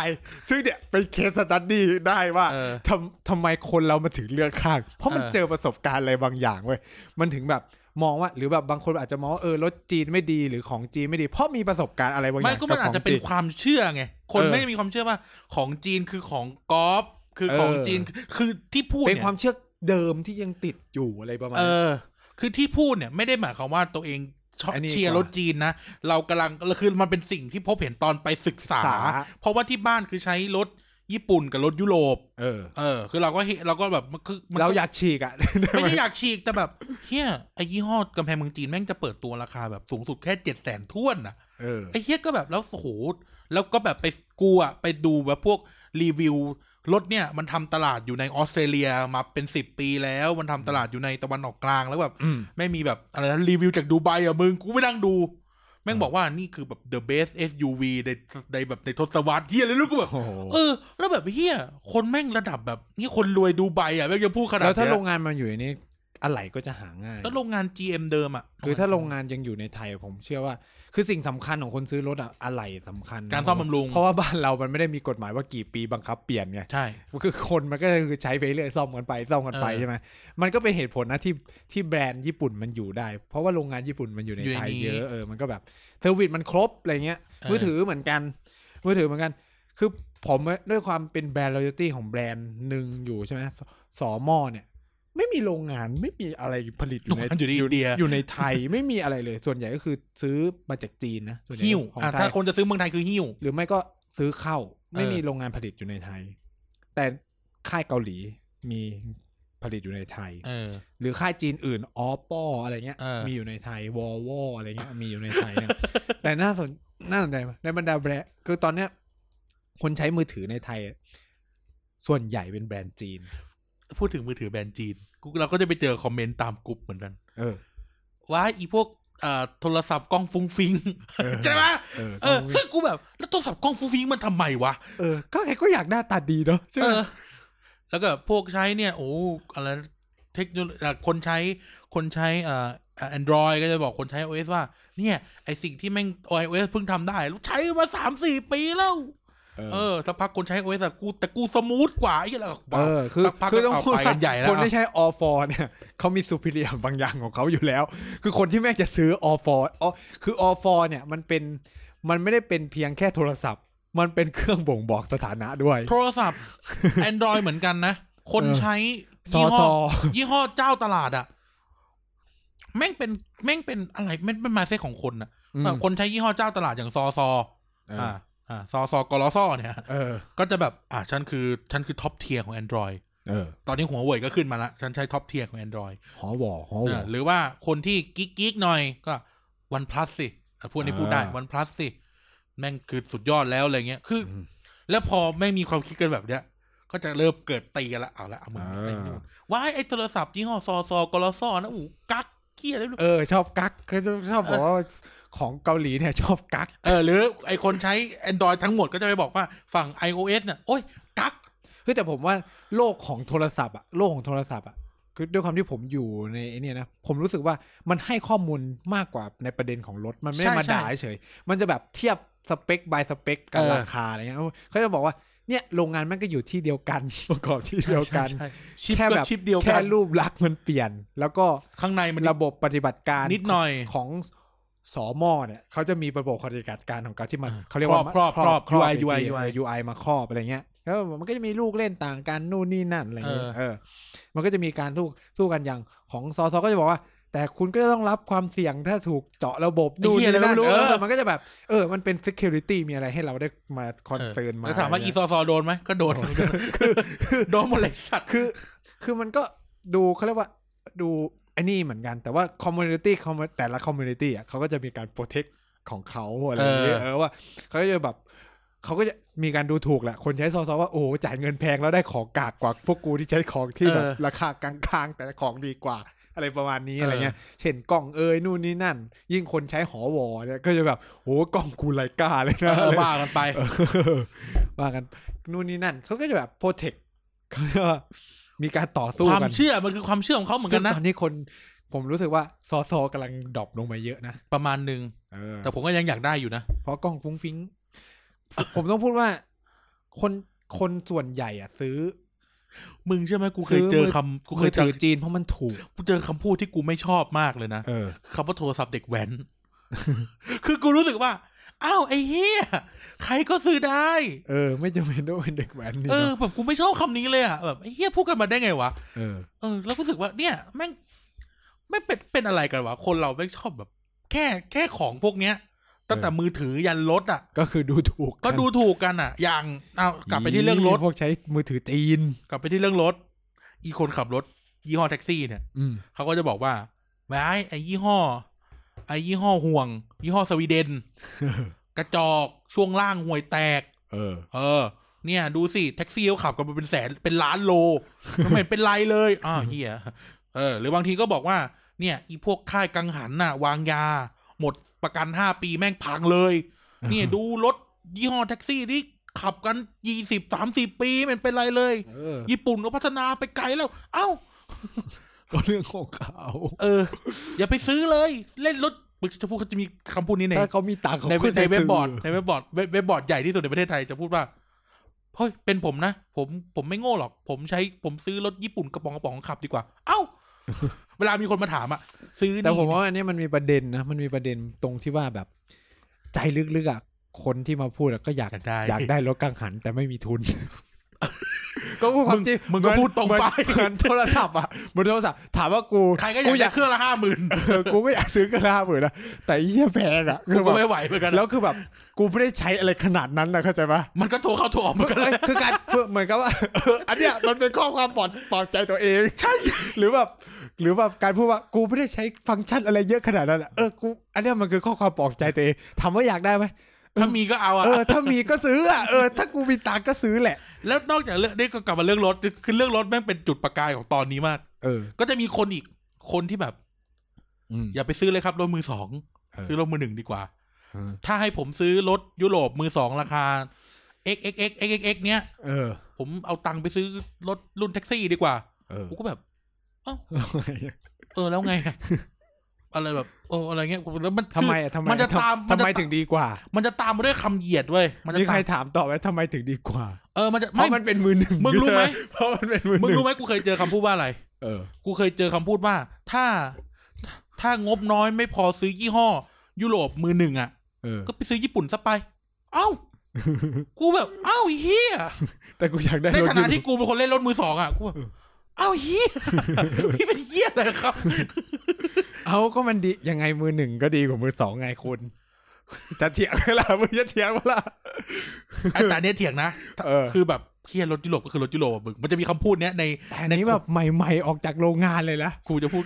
[SPEAKER 1] ซึ่งเนี่ยเป็น case study ได้ว่า
[SPEAKER 2] เออ
[SPEAKER 1] ทำทำไมคนเรามาถึงเลือกข้าง เพราะมัน
[SPEAKER 2] เออ
[SPEAKER 1] เจอประสบการณ์อะไรบางอย่างเว้ยมันถึงแบบมองว่าหรือแบบบางคนอาจจะมองว่าเออรถจีนไม่ดีหรือของจีนไม่ดี เพราะมีประสบการณ์อะไรบางอ
[SPEAKER 2] ไม่
[SPEAKER 1] ย่าง
[SPEAKER 2] ก็มันอาจจะเป็น
[SPEAKER 1] บขง
[SPEAKER 2] ความเชื่อไงคน
[SPEAKER 1] เออ
[SPEAKER 2] ไม่ได้มีความเชื่อว่าของจีนคือของกอล์ฟคือของ
[SPEAKER 1] เออ
[SPEAKER 2] จีนคือที่พูด
[SPEAKER 1] เป็น
[SPEAKER 2] เนี่ย
[SPEAKER 1] ความเชื่อเดิมที่ยังติดอยู่อะไรประมาณ
[SPEAKER 2] เอ
[SPEAKER 1] นั้น
[SPEAKER 2] อคือที่พูดเนี่ยไม่ได้หมายความว่าตัวเอง ชอบ
[SPEAKER 1] อันนี้
[SPEAKER 2] เชียร์
[SPEAKER 1] กว่า
[SPEAKER 2] รถจีนนะ เรากำลังคือมันเป็นสิ่งที่พบเห็นตอนไปศึกษา
[SPEAKER 1] ศึกษา
[SPEAKER 2] เพราะว่าที่บ้านคือใช้รถญี่ปุ่นกับรถยุโรป
[SPEAKER 1] เออ
[SPEAKER 2] เออ คือเราก็เห็นเราก็แบบมันคือมัน
[SPEAKER 1] เราอยากฉีกอะ
[SPEAKER 2] ไม่ใช่อยากฉีกแต่แบบเฮียไอ้ยี่ห้อกำแพงเมืองจีนแม่งจะเปิดตัวราคาแบบสูงสุดแค่เจ็ดแสนท้วนน่ะ
[SPEAKER 1] เออ
[SPEAKER 2] ไอ้เฮียก็แบบแล้วโอ้โหแล้วก็แบบไปกูอะไปดูแบบพวกรีวิว รถเนี่ยมันทำตลาดอยู่ในออสเตรเลียมาเป็นสิบปีแล้ว มันทำตลาดอยู่ในตะวันออกกลางแล้วแบบ
[SPEAKER 1] อืม
[SPEAKER 2] ไม่มีแบบอะไรนะรีวิวจากดูไบอะมึงกูไม่นั่งดู แม่ง
[SPEAKER 1] อ่า
[SPEAKER 2] บอกว่านี่คือแบบ the best SUV ในในแบบในทศวรรษเฮียเลยรู้กูแบบ
[SPEAKER 1] โอ้โห
[SPEAKER 2] เออ แล้วแบบเฮียคนแม่งระดับแบบนี่คนรวยดูไบอะแม่งยังพูดขนาด
[SPEAKER 1] แล้วถ้า
[SPEAKER 2] เนี้ย
[SPEAKER 1] โรงงานมันอยู่ในนี้ อะไรก็จะหาง่าย
[SPEAKER 2] แล้วโรงงาน GM เดิมอะ
[SPEAKER 1] คือถ้าโรงงานยังอยู่ในไทยผมเชื่อว่า คือสิ่งสำคัญของคนซื้อรถอะอะไรสำคัญ
[SPEAKER 2] การซ่อมบำรุง
[SPEAKER 1] เพราะว่าบ้านเรามันไม่ได้มีกฎหมายว่ากี่ปีบังคับเปลี่ยนไง
[SPEAKER 2] ใช่
[SPEAKER 1] คือคนมันก็คือใช้ไปเรื่อยซ่อมกันไปซ่อมกันไป
[SPEAKER 2] เออ
[SPEAKER 1] ใช่ไหมมันก็เป็นเหตุผลนะที่ที่แบรนด์ญี่ปุ่นมันอยู่ได้ เพราะว่าโรงงานญี่ปุ่นมันอยู่ใน
[SPEAKER 2] อยู่ใน
[SPEAKER 1] ไทย
[SPEAKER 2] นี้
[SPEAKER 1] เยอะเออมันก็แบบเซอร์วิสมันครบอะไรเงี้ย
[SPEAKER 2] เออ
[SPEAKER 1] มือถือเหมือนกันมือถือเหมือนกัน คือผมด้วยความเป็นแบรนด์ loyalty ของแบรนด์หนึ่งอยู่ใช่ไหมสสอมอเนี่ย ไม่มีโรงงานไม่มีอะไรผลิตอยู่ใน
[SPEAKER 2] โรงงานอยู่ในอินเดีย
[SPEAKER 1] อยู่ในไทยไม่มีอะไรเลย ส่วนใหญ่ก็คือซื้อมาจากจีนนะส่วนใหญ่
[SPEAKER 2] หิ้ว
[SPEAKER 1] ของ
[SPEAKER 2] อะ
[SPEAKER 1] ไท
[SPEAKER 2] ถ้ายคนจะซื้อเมืองไทยคือหิ้ว
[SPEAKER 1] หรือไม่ก็ซื้อเข้า ไม่
[SPEAKER 2] เออ
[SPEAKER 1] มีโรงงานผลิตอยู่ในไทย แต่ค่ายเกาหลีมีผลิตอยู่ในไทย
[SPEAKER 2] เออ
[SPEAKER 1] หรือค่ายจีนอื่นออปออะไรเงี้ย
[SPEAKER 2] เออ
[SPEAKER 1] มีอยู่ในไทยวอวอะไรเงี้ย มีอยู่ในไทยเนี่ยแต่น่าสนน่าสนใจมากในบรรดาแบรนด์คือตอนเนี้ย คนใช้มือถือในไทย ส่วนใหญ่เป็นแบรนด์จีน
[SPEAKER 2] พูดถึงมือถือแบรนด์จีนกูเราก็จะไปเจอคอมเมนต์ตามกลุ่มเหมือนกัน
[SPEAKER 1] เออ
[SPEAKER 2] ว่าอีพวกเอ่อโทรศัพท์กล้องฟุ้งฟิง
[SPEAKER 1] เออ
[SPEAKER 2] ใช่ไหม
[SPEAKER 1] เออ
[SPEAKER 2] เออซึ่งกูแบบ แล้วโทรศัพท์กล้องฟุ้งฟิงมันทำไมวะ
[SPEAKER 1] เออก็ใครก็อยากหน้าตาดีเนาะใช่ไห
[SPEAKER 2] เอ
[SPEAKER 1] ม
[SPEAKER 2] อแล้วก็พวกใช้เนี่ย โอ้อะไรเทคโนโลยีคนใช้คนใช้เอ่อ Android ก็จะบอกคนใช้ OS ว่า เนี่ย ไอสิ่งที่แม่ง iOS เพิ่งทำได้ ใช้มาสามสี่ปีแล้ว เออสักพักคนใช้ OS อะกูแต่กู smooth กว่าไอ้เหี้ยแล้วก็
[SPEAKER 1] เออคือ
[SPEAKER 2] สักพัก
[SPEAKER 1] คือ
[SPEAKER 2] ก็
[SPEAKER 1] ต้อง
[SPEAKER 2] เอา
[SPEAKER 1] พูด
[SPEAKER 2] ไปกันใหญ่แล้ว
[SPEAKER 1] คนที่ใช้ออฟอเนี่ยเขามี superior บางอย่างของเขาอยู่แล้ว คือคนที่แม่งจะซื้อออฟออคือออฟอเนี่ยมันเป็นมันไม่ได้เป็นเพียงแค่โทรศัพท์ มันเป็นเครื่องบ่งบอกสถานะด้วย
[SPEAKER 2] โทรศัพท์ Android เหมือนกันนะ คน
[SPEAKER 1] เออ
[SPEAKER 2] ใช้
[SPEAKER 1] ซอ
[SPEAKER 2] ยี่
[SPEAKER 1] ซ
[SPEAKER 2] ห้อ
[SPEAKER 1] อ
[SPEAKER 2] ยี่ห้อเจ้าตลาดอะแม่งเป็นแม่งเป็นอะไรแม่งเป็น mindset ของคนอะ
[SPEAKER 1] อืม
[SPEAKER 2] แบบคนใช้ยี่ห้อเจ้าตลาดอย่างซอซอ
[SPEAKER 1] เออ
[SPEAKER 2] อ่า อ่าซอซอกรอซอเนี่ย
[SPEAKER 1] เออ
[SPEAKER 2] ก็จะแบบอ่าฉันคือฉันคือ top tier ของ Android
[SPEAKER 1] เออ
[SPEAKER 2] ตอนนี้หัวเว่ยก็ขึ้นมาละ ฉันใช้ top tier ของ Android
[SPEAKER 1] หอวอหอวอ
[SPEAKER 2] อ่าหรือว่าคนที่ geek geek หน่อยก็ OnePlus สิอะพวกนี้พูดได้
[SPEAKER 1] อ่า
[SPEAKER 2] OnePlus สิ แม่งคือสุดยอดแล้วอะไรเงี้ยคืออ
[SPEAKER 1] ม
[SPEAKER 2] แล้วพอไม่มีความคิดกันแบบเนี้ย ก็จะเริ่มเกิดตีกันละเอาละเอามึง
[SPEAKER 1] อ่า
[SPEAKER 2] ไอ้นู่นว่าไอ้โทรศัพท์ยี่ห้อซอซอกรอซอนะอู้กักเกี้ยอะไรไม่รู้
[SPEAKER 1] เออ ชอบกักคือชอบบอกว่า ของเกาหลีเนี่ยชอบกัก
[SPEAKER 2] เออหรือไอคนใช้ Android ทั้งหมดก็จะไปบอกว่าฝั่ง iOS เนี่ยโอ้ยกัก
[SPEAKER 1] คือแต่ผมว่าโลกของโทรศัพท์อะโลกของโทรศัพท์อะคือด้วยความที่ผมอยู่ในไอ้เนี่ยนะผมรู้สึกว่ามันให้ข้อมูลมากกว่าในประเด็นของรถ มันไม่ได้
[SPEAKER 2] ใช่
[SPEAKER 1] มา
[SPEAKER 2] ใช่
[SPEAKER 1] ด่าเฉยมันจะแบบเทียบสเปค by สเปคกัน
[SPEAKER 2] เออ
[SPEAKER 1] ราคาอะไรเงี้ยเขาจะบอกว่าเนี่ยโรงงานมันก็อยู่ที่เดียวกันประกอบที่เดียวกัน
[SPEAKER 2] ใช่ใช่ชิป
[SPEAKER 1] แค่
[SPEAKER 2] ก็
[SPEAKER 1] แบบ
[SPEAKER 2] ชิปเดียวกั
[SPEAKER 1] แค่
[SPEAKER 2] น
[SPEAKER 1] รูปลักษณ์มันเปลี่ยน แล้วก็
[SPEAKER 2] ข้างในมัน
[SPEAKER 1] ระบบปฏิบัติการ
[SPEAKER 2] นิดหน่อย
[SPEAKER 1] ของ สอมอเนี่ยเขาจะมีระบบปฏิบัติการของเขาที่มัน
[SPEAKER 2] อ่า
[SPEAKER 1] เขาเรียกว่า
[SPEAKER 2] ครอบครอบครอบ UI
[SPEAKER 1] อีกที
[SPEAKER 2] UI
[SPEAKER 1] เออ UI มาครอบอะไรเงี้ยแล้วมันก็จะมีลูกเล่นต่างกันนู่นนี่นั่นอะไรเงี้ย
[SPEAKER 2] เออ
[SPEAKER 1] เออมันก็จะมีการสู้สู้กันอย่างของซอซอก็จะบอกว่า แต่คุณก็ต้องรับความเสี่ยงถ้าถูกเจาะระบบ
[SPEAKER 2] ไอ้
[SPEAKER 1] นู่น
[SPEAKER 2] เหี้ย
[SPEAKER 1] นี่นั่น
[SPEAKER 2] อะไรก็ไม่รู้
[SPEAKER 1] เอ
[SPEAKER 2] เอ
[SPEAKER 1] อ
[SPEAKER 2] อ
[SPEAKER 1] มันก็จะแบบเออมันเป็น security มีอะไรให้เราได้มาคอนเซิร์นมา
[SPEAKER 2] แล้วถามว่า
[SPEAKER 1] อะไร
[SPEAKER 2] อี
[SPEAKER 1] เงี้ย
[SPEAKER 2] ซอซอโดนไหมก็โดนเหมือนกันโดนหมดเลยสัตว์
[SPEAKER 1] คือ คือมันก็ดูเขาเรียกว่าดู ไอ้นี่เหมือนกันแต่ว่า community commu- แต่ละ community อะเขาก็จะมีการ protect ของเขาอะไรอย่างเงี้ย
[SPEAKER 2] เออ
[SPEAKER 1] เออว่าเขาก็จะแบบเขาก็จะมีการดูถูกแหละ คนใช้ซอซอว่าโอ้โหจ่ายเงินแพงแล้วได้ของกากกว่าพวกกูที่ใช้ของที่แบบราคากลางๆ แต่ของดีกว่าอะไรประมาณนี้อะไรเงี้ย เช่นกล้องเอยนู่นนี่นั่น ยิ่งคนใช้หอวอเนี่ยก็จะแบบโอ้กล้องกูไลกาเลย
[SPEAKER 2] เอ
[SPEAKER 1] นะ
[SPEAKER 2] อว่ากันไป
[SPEAKER 1] เออว่ากันนู่นนี่นั่นเขาก็จะแบบโปรเทคเขาเรียกว่า มีการต่อสู้
[SPEAKER 2] ความ
[SPEAKER 1] กัน
[SPEAKER 2] เชื่อมันคือความเชื่อของเขาเหมือน
[SPEAKER 1] ซึ่
[SPEAKER 2] กั
[SPEAKER 1] ง
[SPEAKER 2] นนะ
[SPEAKER 1] ตอนนี้คน ผมรู้สึกว่าซอซอกำลังดรอปลงมาเยอะนะ
[SPEAKER 2] ประมาณหนึ่ง
[SPEAKER 1] เออ
[SPEAKER 2] แต่ผมก็ยังอยากได้อยู่นะ
[SPEAKER 1] เพราะกล้องฟุ้งฟิ้งผมต้องพูดว่า คนคนส่วนใหญ่อะซื้อ
[SPEAKER 2] มึงใช่ไหมกูเค
[SPEAKER 1] ซื้
[SPEAKER 2] ย
[SPEAKER 1] อ
[SPEAKER 2] เจอ
[SPEAKER 1] มือ
[SPEAKER 2] คำกูเค
[SPEAKER 1] มือย
[SPEAKER 2] เจ
[SPEAKER 1] ถื
[SPEAKER 2] อ
[SPEAKER 1] อจีนเพราะมันถูก
[SPEAKER 2] กูเจอคำพูดที่กูไม่ชอบมากเลยนะ
[SPEAKER 1] เออ
[SPEAKER 2] คำว่าโทรศัพท์เด็กแว้น คือกูรู้สึกว่า อ้าวไอ้เฮียใครก็ซื้อได้
[SPEAKER 1] เออ ไม่จำเป็นต้องเป็นเด็กแว้นนี่
[SPEAKER 2] เออ
[SPEAKER 1] เนาะ
[SPEAKER 2] แบบกูไม่ชอบคำนี้เลยอะแบบไอ้เฮียพูดกันมาได้ไงวะ
[SPEAKER 1] เออ
[SPEAKER 2] เออแล้วรู้สึกว่าเนี่ยแม่งไม่เป็นเป็นอะไรกันวะคนเราไม่งชอบแบบ แค่แค่ของพวกเนี้ยตั้งแต่มือถือยันรถอะ
[SPEAKER 1] ก็คือดูถูก
[SPEAKER 2] ก็ดูถูกกันอะ อย่างเอากลับไปที่เรื่องรถ
[SPEAKER 1] พวกใช้มือถือจีน
[SPEAKER 2] กลับไปที่เรื่องรถ อีคนขับรถ ยี่ห้อแท็กซี่เนี่ย
[SPEAKER 1] อืม
[SPEAKER 2] เขาก็จะบอกว่าไอ้ไอ้ยี่ห้อ ไอ้ยี่ห้อห่วง ยี่ห้อสวีเดน กระจอกช่วงล่างห่วยแตก
[SPEAKER 1] เออ
[SPEAKER 2] เออ เนี่ย ดูสิ แท็กซี่เขาขับกันมาเป็นแสนเป็นล้านโลไม่เห็นเป็นไรเลยอ้าวเหี้ยเออ หรือบางทีก็บอกว่า เนี่ยอีพวกค่ายกังหันน่ะ วางยา หมดประกันห้าปีแม่งพังเลย เนี่ยดูรถยี่ห้อแท็กซี่ที่ขับกันยี่สิบสามสิบปีไมันเป็นไรเลย
[SPEAKER 1] เออ
[SPEAKER 2] ญี่ปุ่นก็พัฒนาไปไกลแล้ว เอ้า
[SPEAKER 1] ก็เรื่องของเขา
[SPEAKER 2] เออ อย่าไปซื้อเลย เล่นรถจะพูดเขาจะมีคำพูดนี้ใน
[SPEAKER 1] ถ้าเขามีตังค์เขา
[SPEAKER 2] ใน
[SPEAKER 1] ก็
[SPEAKER 2] ในเว็บบอร์ด
[SPEAKER 1] ซื้
[SPEAKER 2] ในเว็บบอร์ดเว็บเว็บบอร์ดใหญ่ที่สุดในประเทศไทยจะพูดว่าเฮ้ยเป็นผมนะ ผมผมไม่โง่หรอก ผมใช้ผมซื้อรถญี่ปุ่นกระป๋องกระป๋องขับดีกว่า เอ้า เวลามีคนมาถามอะซื้อนี่
[SPEAKER 1] แต่ผมว่าอันนี้มันมีประเด็นนะมันมีประเด็นตรงที่ว่าแบบ ใจลึกๆอะคนที่มาพูดอะก็อยาก
[SPEAKER 2] อยากได้
[SPEAKER 1] อยากได้รถกังหันแต่ไม่มีทุน ก็พูดความจริง
[SPEAKER 2] มึงก็พูดตรงไป
[SPEAKER 1] เหมือนโทรศัพท์อะเหมือนโทรศัพท์ถามว่ากู
[SPEAKER 2] ใครก็อยากได้เครื่องละห้าหมื่น
[SPEAKER 1] เออกูก็อยากซื้อกระดาษเหมือนนะแต่ไอ้เหี้ยแพงอะ
[SPEAKER 2] กู
[SPEAKER 1] คือ
[SPEAKER 2] ก็
[SPEAKER 1] แบบ
[SPEAKER 2] ไม่ไหวเหมือนกัน
[SPEAKER 1] แล้วคือแบบกูไม่ได้ใช้อะไรขนาดนั้นนะเข้าใจปะ
[SPEAKER 2] มันก็โทรเข้าโทรออกเหมือนกันเลย
[SPEAKER 1] คือการเหมือนกับว่าเอออันเนี้ยมันเป็นข้อความปลอบปลอบใจตัวเอง
[SPEAKER 2] ใช่ใช่
[SPEAKER 1] หรือแบบหรือแบบการพูดว่ากูไม่ได้ใช้ฟังก์ชันอะไรเยอะขนาดนั้นอะเออกูอันเนี้ยมันคือข้อความปลอบใจตัวเองถามว่าอยากได้ไหม
[SPEAKER 2] ถ้ามีก็เอาอะ
[SPEAKER 1] เออถ้ามีก็ซื้ออะเออถ้ากูมีตังค์ก็ซื้อแหละ
[SPEAKER 2] แล้วนอกจากเรื่องนี้ก็กลับมาเรื่องรถคือเรื่องรถแม่งเป็นจุดประกายของตอนนี้มาก
[SPEAKER 1] เออ
[SPEAKER 2] ก็จะมีคนอีกคนที่แบบ
[SPEAKER 1] อืม
[SPEAKER 2] อย่าไปซื้อเลยครับรถมือสอง
[SPEAKER 1] เออ
[SPEAKER 2] ซื้อรถมือหนึ่งดีกว่า
[SPEAKER 1] เออ
[SPEAKER 2] ถ้าให้ผมซื้อรถยุโรปมือสองราคา x x x x x x เนี้ย
[SPEAKER 1] เออ
[SPEAKER 2] ผมเอาตังค์ไปซื้อรถรุ่นแท็กซี่ดีกว่า
[SPEAKER 1] เออ
[SPEAKER 2] กูก็แบบเออแล้วไงอะอะไรแบบเอออะไรเงี้ยแล้วมัน
[SPEAKER 1] ทำไม
[SPEAKER 2] คือ
[SPEAKER 1] อะทำไม
[SPEAKER 2] มันจะตาม
[SPEAKER 1] ทำไม
[SPEAKER 2] นจะ
[SPEAKER 1] ถึงดีกว่า
[SPEAKER 2] มันจะตามมาด้วยคำเหยียดเว้ยมันจะ
[SPEAKER 1] มีใคร
[SPEAKER 2] ตาม
[SPEAKER 1] ถามต่อไหมทำไมถึงดีกว่า
[SPEAKER 2] เออมันจะ
[SPEAKER 1] เพ
[SPEAKER 2] ไม่
[SPEAKER 1] ราะมันเป็นมือหนึ่ง
[SPEAKER 2] มึงรู้ไหม
[SPEAKER 1] เพราะมันเป็นมือห
[SPEAKER 2] มึง
[SPEAKER 1] นึ่ง
[SPEAKER 2] รู้ไหมกูเคยเจอคำพูดว่าอะไร
[SPEAKER 1] เออ
[SPEAKER 2] กูเคยเจอคำพูดว่า ถ้า ถ้างบน้อยไม่พอซื้อยี่ห้อ ยุโรปมือหนึ่งอะ
[SPEAKER 1] เออ
[SPEAKER 2] ก็ไปซื้อญี่ปุ่นซะไป เอ้า กูแบบ เอ้าไอ้เฮีย
[SPEAKER 1] แต่กูอยากได้
[SPEAKER 2] ใน
[SPEAKER 1] รถ
[SPEAKER 2] ฐานะที่กูเป็นคนเล่นรถมือสองอะ กูแบบเอ้าเฮียพี่เป็นเฮียอะไรครับ
[SPEAKER 1] เอาก็มันดียังไงมือหนึ่งก็ดีกว่ามือสองไงคุณ จะเถียงเวลามึงจะเถียงเวลา
[SPEAKER 2] ไอ้แต่อันเนี้ยเถียงนะ
[SPEAKER 1] เออ
[SPEAKER 2] คือแบบเฮียรถยุโรปก็คือรถยุโรปอะมึงมันจะมีคำพูดเนี้ยใน
[SPEAKER 1] แต่อันนี้แบบใหม่ๆออกจากโรงงานเลยนะ
[SPEAKER 2] กูจะพูด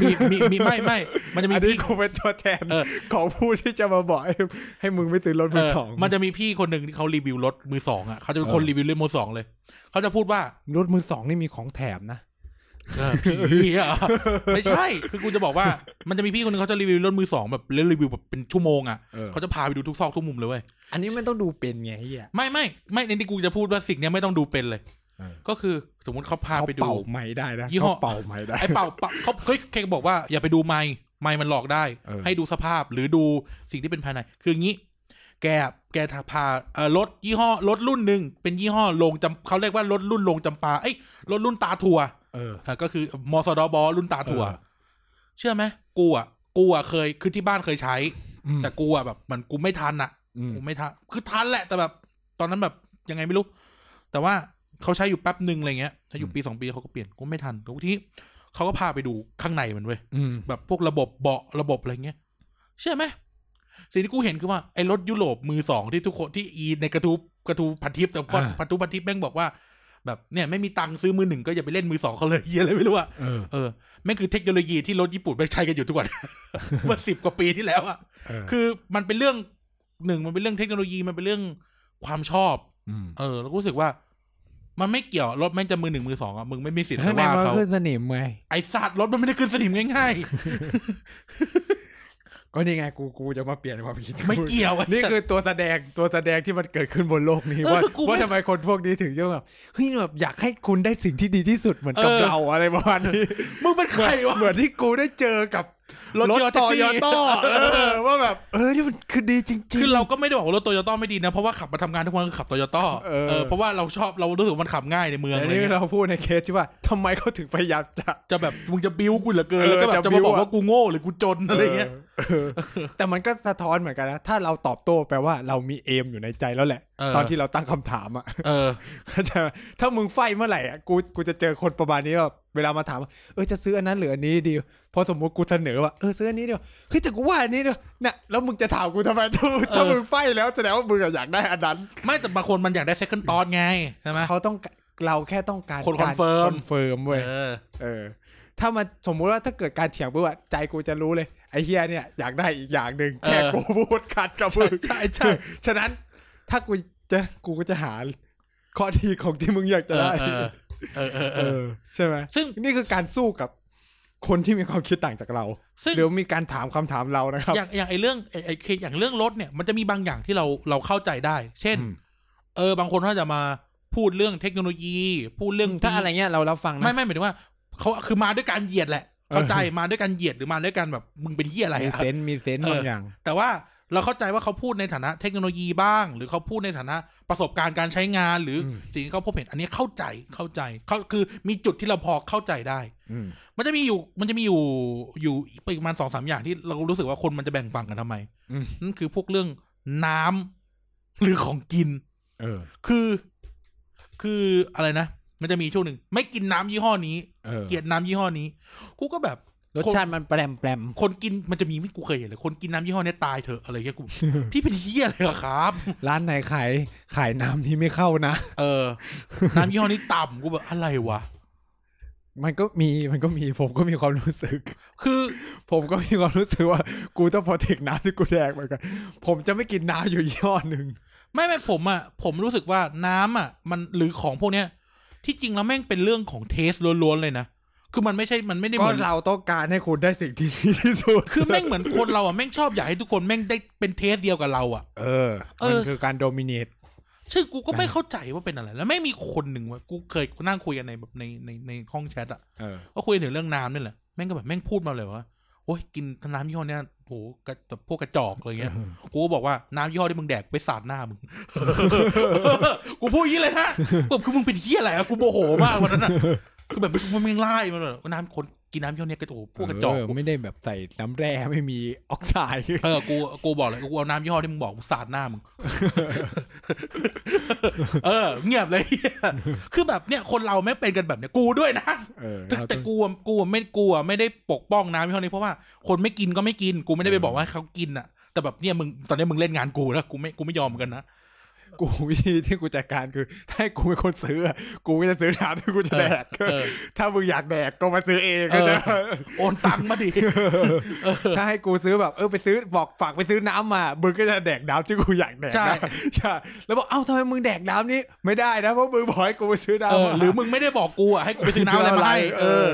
[SPEAKER 2] มีมีมีไม่ไม่มันจะมี
[SPEAKER 1] อันนี้
[SPEAKER 2] พี่
[SPEAKER 1] กูเป็นตัวแทน
[SPEAKER 2] เออ
[SPEAKER 1] ของผู้ที่จะมาบอกให้ให้มึงไม่ซื้อรถ
[SPEAKER 2] เอ
[SPEAKER 1] มือ
[SPEAKER 2] อ
[SPEAKER 1] สอง
[SPEAKER 2] มันจะมีพี่คนหนึ่งที่เขารีวิวรถมือสองอะเขาจะเป็นคน
[SPEAKER 1] เออ
[SPEAKER 2] รีวิวเรื่องมือสองเลยเขาจะพูดว่า
[SPEAKER 1] รถมือสองนี่มีของแถมนะ
[SPEAKER 2] ผีอะไม่ใช่ คือกูจะบอกว่ามันจะมีพี่คนหนึงเขาจะรีวิวรถมือสองแบบเล่นรีวิวแบบเป็นชั่วโมงอะ
[SPEAKER 1] เออ
[SPEAKER 2] เขาจะพาไปดูทุกซอกทุกมุมเลยเว้ย
[SPEAKER 1] อันนี้มันต้องดูเป็นไงเฮีย
[SPEAKER 2] ไม่ไม่ไม่ในที่กูจะพูดว่าสิ่งเนี้ยไม่ต้องดูเป็นเลย
[SPEAKER 1] เออ
[SPEAKER 2] ก็คือสมมติเขาพา
[SPEAKER 1] เขา
[SPEAKER 2] ไปดู
[SPEAKER 1] เป่าไม้ได้นะ
[SPEAKER 2] ยี่ห้อ
[SPEAKER 1] เขาเป่าไม้ได้
[SPEAKER 2] ไอ้เป่าเป่าเขาเคยเคยบอกว่าอย่าไปดูไม้ไม้มันหลอกได้
[SPEAKER 1] เออ
[SPEAKER 2] ให้ดูสภาพหรือดูสิ่งที่เป็นภายใน คืออย่างนี้ แกแกพาเอ่อรถยี่ห้อรถรุ่นหนึ่งเป็นยี่ห้อลงจำเขาเรียกว่ารถรุ่นลงจำปาเอ้ยรถรุ่นตาถั่ว
[SPEAKER 1] เออ
[SPEAKER 2] อะก็คือมสดบรุ่นตาถั่ว
[SPEAKER 1] เออ
[SPEAKER 2] เชื่อไหมกูอะกูอะเคยคือที่บ้านเคยใช้
[SPEAKER 1] อืม
[SPEAKER 2] แต่กูอะแบบเหมันกูไม่ทันอะ
[SPEAKER 1] อืม
[SPEAKER 2] กูไม่ทันคือทันแหละ แต่แบบ ตอนนั้นแบบยังไงไม่รู้ แต่ว่าเขาใช้อยู่แป๊บหนึ่งอะไรเงี้ยถ้าอยู่ปีสองปีเขาก็เปลี่ยนกูไม่ทันทุกทีเขาก็พาไปดูข้างในมันเว้ย
[SPEAKER 1] อืม
[SPEAKER 2] แบบพวกระบบเบาะระบบอะไรเงี้ยเชื่อไหมสิ่งที่กูเห็นคือว่าไอ้รถยุโรปมือสองที่ทุกคนที่อีในกระทูกระทูพันทิปแต่ว่าพันทูพันทิปแม่งบอกว่า แบบเนี่ยไม่มีตังค์ซื้อมือหนึ่งก็อย่าไปเล่นมือสองเขาเลยเฮียอะไรไม่รู้อะ
[SPEAKER 1] เออ
[SPEAKER 2] เออแม่งคือเทคโนโลยีที่รถญี่ปุ่นไปใช้กันอยู่ทุกวันเมื่อสิบกว่าปีที่แล้วอะ
[SPEAKER 1] เออ
[SPEAKER 2] คือมันเป็นเรื่องหนึ่งมันเป็นเรื่องเทคโนโลยีมันเป็นเรื่องความชอบ
[SPEAKER 1] ม
[SPEAKER 2] เออ แล้วก็รู้สึกว่า มันไม่เกี่ยวรถแม่งจะมือหนึ่งมือสองอะมึงไม่มีสิทธิ์
[SPEAKER 1] ข้าง
[SPEAKER 2] ไป
[SPEAKER 1] ใน
[SPEAKER 2] ว่า
[SPEAKER 1] มัน
[SPEAKER 2] เขา
[SPEAKER 1] ขึ้นสนิมไง
[SPEAKER 2] ไอสัตว์รถมันไม่ได้ขึ้นสนิมง่าย
[SPEAKER 1] ก็นี่ไงกูกูจะมาเปลี่ยนความคิด
[SPEAKER 2] ๆไม่เกี่ยวไนี่
[SPEAKER 1] คือตัวแสดงตัวแสดงที่มันเกิดขึ้นบนโลกนี้
[SPEAKER 2] เออ
[SPEAKER 1] ว่า
[SPEAKER 2] คือกูไม่
[SPEAKER 1] ว่าทำไมคนพวกนี้ถึงจะแบบเฮ้ยแบบอยากให้คุณได้สิ่งที่ดีที่สุดเหมือนกับ
[SPEAKER 2] เออ
[SPEAKER 1] เราอะไรประมาณนี้
[SPEAKER 2] มึงเป็นใครวะ
[SPEAKER 1] เหมือนที่กูได้เจอกับ
[SPEAKER 2] รถ
[SPEAKER 1] รถ
[SPEAKER 2] ยอ
[SPEAKER 1] ต่อ
[SPEAKER 2] แท็กซี่
[SPEAKER 1] ยอต้อเออว่าแบบ เออนี่มันคือดีจริงๆ
[SPEAKER 2] คือเราก็ไม่ได้บอกว่ารถโตโยต้าไม่ดีนะเพราะว่าขับมาทำงานทุกวันคือขับโตโยต้า
[SPEAKER 1] เออ
[SPEAKER 2] เออเพราะว่าเราชอบเรารู้สึกว่ามันขับง่ายในเมือง
[SPEAKER 1] แต่
[SPEAKER 2] อะไร
[SPEAKER 1] นี่
[SPEAKER 2] เงี้ย
[SPEAKER 1] เราพูดในเคสที่ว่าทำไมเขาถึงพยายามจะ
[SPEAKER 2] จะแบบมึงจะบิ้วกูเหลือเกิน
[SPEAKER 1] เออ
[SPEAKER 2] แล้วก็แบบ
[SPEAKER 1] จะ
[SPEAKER 2] จะ
[SPEAKER 1] บิ้
[SPEAKER 2] มาวบอก
[SPEAKER 1] อะ
[SPEAKER 2] ว่ากูโง่หรือกูจนอะไรเงี้ย
[SPEAKER 1] เอ แต่มันก็สะท้อนเหมือนกันนะ ถ้าเราตอบโต้แปลว่าเรามีเอมอยู่ในใจแล้วแหละ
[SPEAKER 2] เออ
[SPEAKER 1] ตอนที่เราตั้งคำถามอะ
[SPEAKER 2] เออ
[SPEAKER 1] เข้าใจไหมถ้ามึง fight เมื่อไหร่อะกูกูจะเจอคนประมาณนี้แบบเวลามาถามว่าเออจะซื้ออันนั้นหรืออันนี้ดี พอสมมติกูเสนอว่าเออซื้ออันนี้ดีว่ะเฮ้ยแต่กูว่าอันนี้ดีว่ะเนี่ยแล้วมึงจะถามกูทำไมถ้าถ้ามึง fight แล้วแสดงว่ามึงอะอยากได้อันนั้น
[SPEAKER 2] ไม่แต่บางคนมันอยากได้ second thought ไงใช่ไหม
[SPEAKER 1] เขาต้องเราแค่ต้องการ
[SPEAKER 2] คน
[SPEAKER 1] การ
[SPEAKER 2] confirm
[SPEAKER 1] คอนเฟิร์มเว้ย
[SPEAKER 2] เออ
[SPEAKER 1] เออ ถ้ามันสมมุติว่าถ้าเกิดการเถียงปุ๊บอะใจกูจะรู้เลย ไอ้เหี้ยเนี่ยอยากได้อีกอย่างหนึ่งแค่
[SPEAKER 2] เออ
[SPEAKER 1] กูพูดขัดกับมึง
[SPEAKER 2] ใช่ใช่
[SPEAKER 1] ฉะนั้นถ้ากูจะกูก็จะหาข้อดีของที่มึงอยากจะได้
[SPEAKER 2] เออเออเออเอ
[SPEAKER 1] เอ
[SPEAKER 2] อ
[SPEAKER 1] อใช่ไหม
[SPEAKER 2] ซึ่ง
[SPEAKER 1] นี่คือการสู้กับคนที่มีความคิดต่างจากเรา
[SPEAKER 2] ซึ่ง
[SPEAKER 1] หรือมีการถามคำถามเรานะครับ
[SPEAKER 2] อย่างอย่างไอเรื่องไอไอเคอย่างเรื่องรถเนี่ยมันจะมีบางอย่างที่เราเราเข้าใจได้ เช่น
[SPEAKER 1] อืม
[SPEAKER 2] เออบางคนเขาจะมาพูดเรื่องเทคโนโลยี พูดเรื่อง
[SPEAKER 1] ถ้าอะไรเงี้ยเรารับฟังนะ
[SPEAKER 2] ไม่ไม่หมายถึงว่า เขาคือมาด้วยการเหยียดแหละ เข้าใจมาด้วยการเหยียดหรือมาด้วยการแบบมึงเป็นที่อะไร
[SPEAKER 1] มี
[SPEAKER 2] อะ
[SPEAKER 1] เซนส์มีเซนส์
[SPEAKER 2] เออ
[SPEAKER 1] บางอย่าง
[SPEAKER 2] แต่ว่าเราเข้าใจว่าเขาพูดในฐานะเทคโนโลยีบ้าง หรือเขาพูดในฐานะประสบการณ์การใช้งาน หรืออ
[SPEAKER 1] ม
[SPEAKER 2] สิ่งที่เขาพบเห็นอันนี้เข้าใจเข้าใจเขาคือมีจุดที่เราพอเข้าใจได้
[SPEAKER 1] อืม
[SPEAKER 2] มันจะมีอยู่มันจะมีอยู่อยู่ประมาณสองสามอย่างที่เรารู้สึกว่าคนมันจะแบ่งฝั่งกันทำไม
[SPEAKER 1] อืม
[SPEAKER 2] นั่นคือพวกเรื่องน้ำหรือของกิน
[SPEAKER 1] เออ
[SPEAKER 2] คือ คืออะไรนะ มันจะมีช่วงหนึ่งไม่กินน้ำยี่ห้อนี้
[SPEAKER 1] เออ
[SPEAKER 2] เกลียดน้ำยี่ห้อนี้ กูก็แบบ
[SPEAKER 1] รสชาติมันแปรมแปรม
[SPEAKER 2] คนกินมันจะมีไม่กูเคยเห็นเลยคนกินน้ำยี่ห้อเนี้ยตายเถอะอะไรเงี้ยกูพี่เป็นเฮียอะไรเหรอครับ
[SPEAKER 1] ร้านไหนขายขายน้ำที่ไม่เข้านะ
[SPEAKER 2] เออ น้ำยี่ห้อนี้ต่ำกูแบบอะไรวะ
[SPEAKER 1] มันก็มีมันก็มีผมก็มีความรู้สึก
[SPEAKER 2] คือ
[SPEAKER 1] ผมก็มีความรู้สึกว่า กูต้องพอเทคน้ำที่กูแดกเหมือนกัน ผมจะไม่กินน้ำอยู่ยี่ห้อหนึ่ง
[SPEAKER 2] ไม่ไม่ผมอะผมรู้สึกว่าน้ำอะ มันหรือของพวกเนี้ย ที่จริงแล้วแม่งเป็นเรื่องของเทสล้วนๆเลยนะคือมันไม่ใช่ มันไม่ได้เห
[SPEAKER 1] ก็
[SPEAKER 2] มือน
[SPEAKER 1] เราต้องการให้คุณได้สิ่งที่ดีที่สุด
[SPEAKER 2] คือแม่งเหมือนคนเราอะแม่งชอบอยากให้ทุกคนแม่งได้เป็นเทสเดียวกับเราอะ
[SPEAKER 1] เออ
[SPEAKER 2] เอ
[SPEAKER 1] มัน
[SPEAKER 2] อ
[SPEAKER 1] คือการโดมิเนต
[SPEAKER 2] ซึ่งกูก็ไม่เข้าใจว่าเป็นอะไร แล้วไม่งมีคนหนึ่งเว่ากูเคยนั่งคุยกันในแบบในในในห้องแชทอะ
[SPEAKER 1] เออ
[SPEAKER 2] ก็คุยถึงเรื่องน้ำนี่แหละ แม่งก็แบบแม่งพูดมาเลยว่าโอ้ยกินน้ำยี่ห้อเนี้ยโหกระแบบพวกกระจอกอะไรเงี้ยกูก็บอกว่าน้ำยี่ห้อที่มึงแดกไปสาดหน้ามึงกูพูดอย่างนี้เลยนะแบบคือมึงเป็นเฮียอะไรอะกูโมโหมากวันนั้นอะคือแบบมันมึงไล่มันแบบน้ำคน กินน้ำยี่ห้อเนี้ยกระโอ้โหพวกกระจอก
[SPEAKER 1] เไม่ได้แบบใส่น้ำแร่ไม่มีออกไซด์
[SPEAKER 2] เออกูกูบอกเลยกูเอาน้ำยี่ห้อที่มึงบอกกูสาดหน้ามึง เออ เงียบเลยคือแบบเนี่ยคนเราไม่งเป็นกันแบบเนี้ยกูด้วยนะ
[SPEAKER 1] เออ
[SPEAKER 2] แต่
[SPEAKER 1] เรา
[SPEAKER 2] แต่
[SPEAKER 1] ต้อง
[SPEAKER 2] กูอะกูอะไม่กูอะไม่ได้ปกป้องน้ำยี่ห้อนี้เพราะว่าคนไม่กินก็ไม่กิน กูไม่ได้ไปบอกว่าให้เขากินอะ แต่แบบเนี่ยมึงตอนนี้มึงเล่นงานกูแล้วกูไม่กูไม่ยอมเหมือนกันนะ
[SPEAKER 1] กูวิธีที่กูจัดการคือ ถ้าให้กูเป็นคนซื้ออะกูก็จะซื้อน้ำที่กูจะแดก
[SPEAKER 2] เออ
[SPEAKER 1] ถ้ามึงอยากแดกก็มาซื้อเอง
[SPEAKER 2] เออ
[SPEAKER 1] ก็จะ
[SPEAKER 2] โอนตังค์มาดิ
[SPEAKER 1] ถ้าให้กูซื้อแบบเออไปซื้อบอกฝากไปซื้อน้ำมามึงก็จะแดกน้ำที่กูอยากแดก
[SPEAKER 2] ใช่
[SPEAKER 1] ได้ใช่แล้วบอกเอ้าทำไมมึงแดกน้ำนี้ไม่ได้นะเพราะมึงบอกให้กูไปซื้อ
[SPEAKER 2] เอ
[SPEAKER 1] น้ำ
[SPEAKER 2] อ
[SPEAKER 1] มา
[SPEAKER 2] หรือมึงไม่ได้บอกกูอะให้กูไปซื้อน้ำอะไรมาให้เออ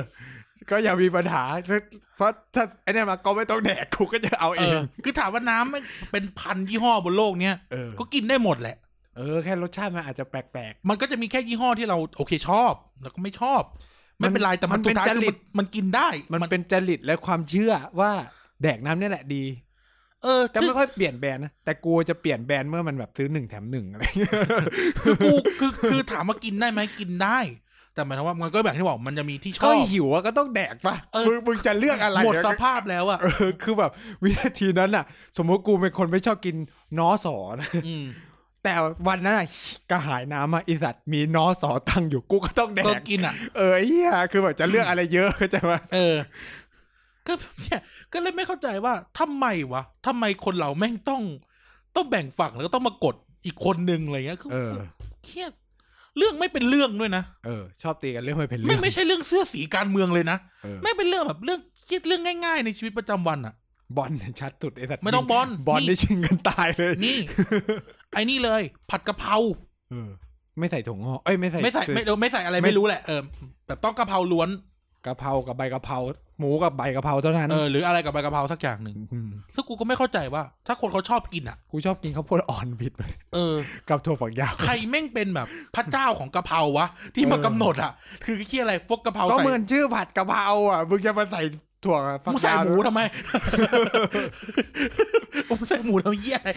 [SPEAKER 1] ก็อย่ามีปัญหา เพราะถ้าไอ้นี่มาก็ไม่ต้องแดกกูก็จะเอา
[SPEAKER 2] เอ
[SPEAKER 1] เอ
[SPEAKER 2] องคือถามว่าน้ำมันเป็นพันยี่ห้อบนโลกเนี้ย
[SPEAKER 1] เออ
[SPEAKER 2] ก็กินได้หมดแหละ
[SPEAKER 1] เออแค่รสชาติมันอาจจะแปลก
[SPEAKER 2] มันก็จะมีแค่ยี่ห้อที่เราโอเคชอบ แล้วก็ไม่ชอบ ไม่เป็นไรแต่มัน
[SPEAKER 1] มันเป็น
[SPEAKER 2] สุดท้าย
[SPEAKER 1] จริต
[SPEAKER 2] คือมันมันกินได้
[SPEAKER 1] ๆ มันเป็นจริตและความเชื่อว่าแดกน้ำนี่แหละดี
[SPEAKER 2] เออ
[SPEAKER 1] แต่
[SPEAKER 2] คือ
[SPEAKER 1] ไม่ค่อยเปลี่ยนแบรนด์นะ แต่กูจะเปลี่ยนแบรนด์เมื่อมันแบบซื้อหนึ่งแถมหนึ่งอะไรเงี้ย
[SPEAKER 2] คือกูคือคือถามว่ากินได้ไหมกินได้ แต่หมายถึงว่ามันก็แบบที่บอกมันจะมีที่ช
[SPEAKER 1] ก็
[SPEAKER 2] อบ
[SPEAKER 1] หิวอะก็ต้องแดกปะ
[SPEAKER 2] เออ
[SPEAKER 1] มึงมึงจะเลือกอะไร
[SPEAKER 2] หมด
[SPEAKER 1] อะ
[SPEAKER 2] สภาพแล้วอะ
[SPEAKER 1] เออคือแบบวินาทีนั้นอะสมมติกูเป็นคนไม่ชอบกินน้อสอนะ
[SPEAKER 2] อืม
[SPEAKER 1] แต่วันนั้นอะกระหายน้ำอะไอสัตว์มีน้อสอตั้งอยู่กูก็ต้องแด
[SPEAKER 2] ก็
[SPEAKER 1] ก
[SPEAKER 2] กินอะ
[SPEAKER 1] เออไอ้เหี้ยคือแบบจะเลือกอะไรเยอะเข้าใจไหม
[SPEAKER 2] เออ ก็เนี่ยก็เลยไม่เข้าใจว่าทำไมวะทำไมคนเราแม่งต้อง ต้องแบ่งฝั่งแล้วก็ต้องมากดอีกคนนึงอะไรเงี้ยคือ
[SPEAKER 1] เออ
[SPEAKER 2] เครียดเรื่องไม่เป็นเรื่องด้วยนะ
[SPEAKER 1] เออ ชอบตีกันเรื่องไม่เป็นเรื่
[SPEAKER 2] ไม่
[SPEAKER 1] อง
[SPEAKER 2] ไม่ใช่เรื่องเสื้อสีการเมืองเลยนะ
[SPEAKER 1] เออ
[SPEAKER 2] ไม่เป็นเรื่องแบบเรื่องคิดเรื่องง่ายๆ ในชีวิตประจำวันอะ
[SPEAKER 1] บอลเนี่ยชัดสุดไอ้สัตว์
[SPEAKER 2] ไม่ต้องบอล
[SPEAKER 1] บอล
[SPEAKER 2] นี่
[SPEAKER 1] ได้ชิงกันตายเลย
[SPEAKER 2] นี่ ไอ้นี่เลย ผัดกะเพรา
[SPEAKER 1] เออ ไม่ใส่ถุงห่อเอ้ยไม่ใส่
[SPEAKER 2] ไม่ใส่ไม่เออไม่ใส่อะไร
[SPEAKER 1] ไม่
[SPEAKER 2] ไม่รู้แหละเออแบบต้องกะเพราล้วน
[SPEAKER 1] กะเพรากับใบกะเพราหมูกับใบกะเพราเท่านั้น
[SPEAKER 2] เออหรืออะไรกับใบกะเพราสักอย่างหนึ่ง
[SPEAKER 1] ม
[SPEAKER 2] ซึ่งกูก็ไม่เข้าใจว่า ถ้าคนเขาชอบกินอะ
[SPEAKER 1] กูชอบกินข้าวโพดอ่อนบิดเลย
[SPEAKER 2] เออ
[SPEAKER 1] กับถั่วฝักยาว
[SPEAKER 2] ใครแม่งเป็นแบบพระเจ้าของกะเพราวะ ที่มา
[SPEAKER 1] เออ
[SPEAKER 2] กำหนดอะ คือที่อะไรพวกกะเพรา
[SPEAKER 1] ก็
[SPEAKER 2] ใส่
[SPEAKER 1] เหมือนชื่อผัดกะเพราอะมึงจะมาใส่ ถั่วฝัก
[SPEAKER 2] มึงใส่
[SPEAKER 1] ยาว
[SPEAKER 2] หมูทำไมมึงใส่หมูทำเหี้ยอะไร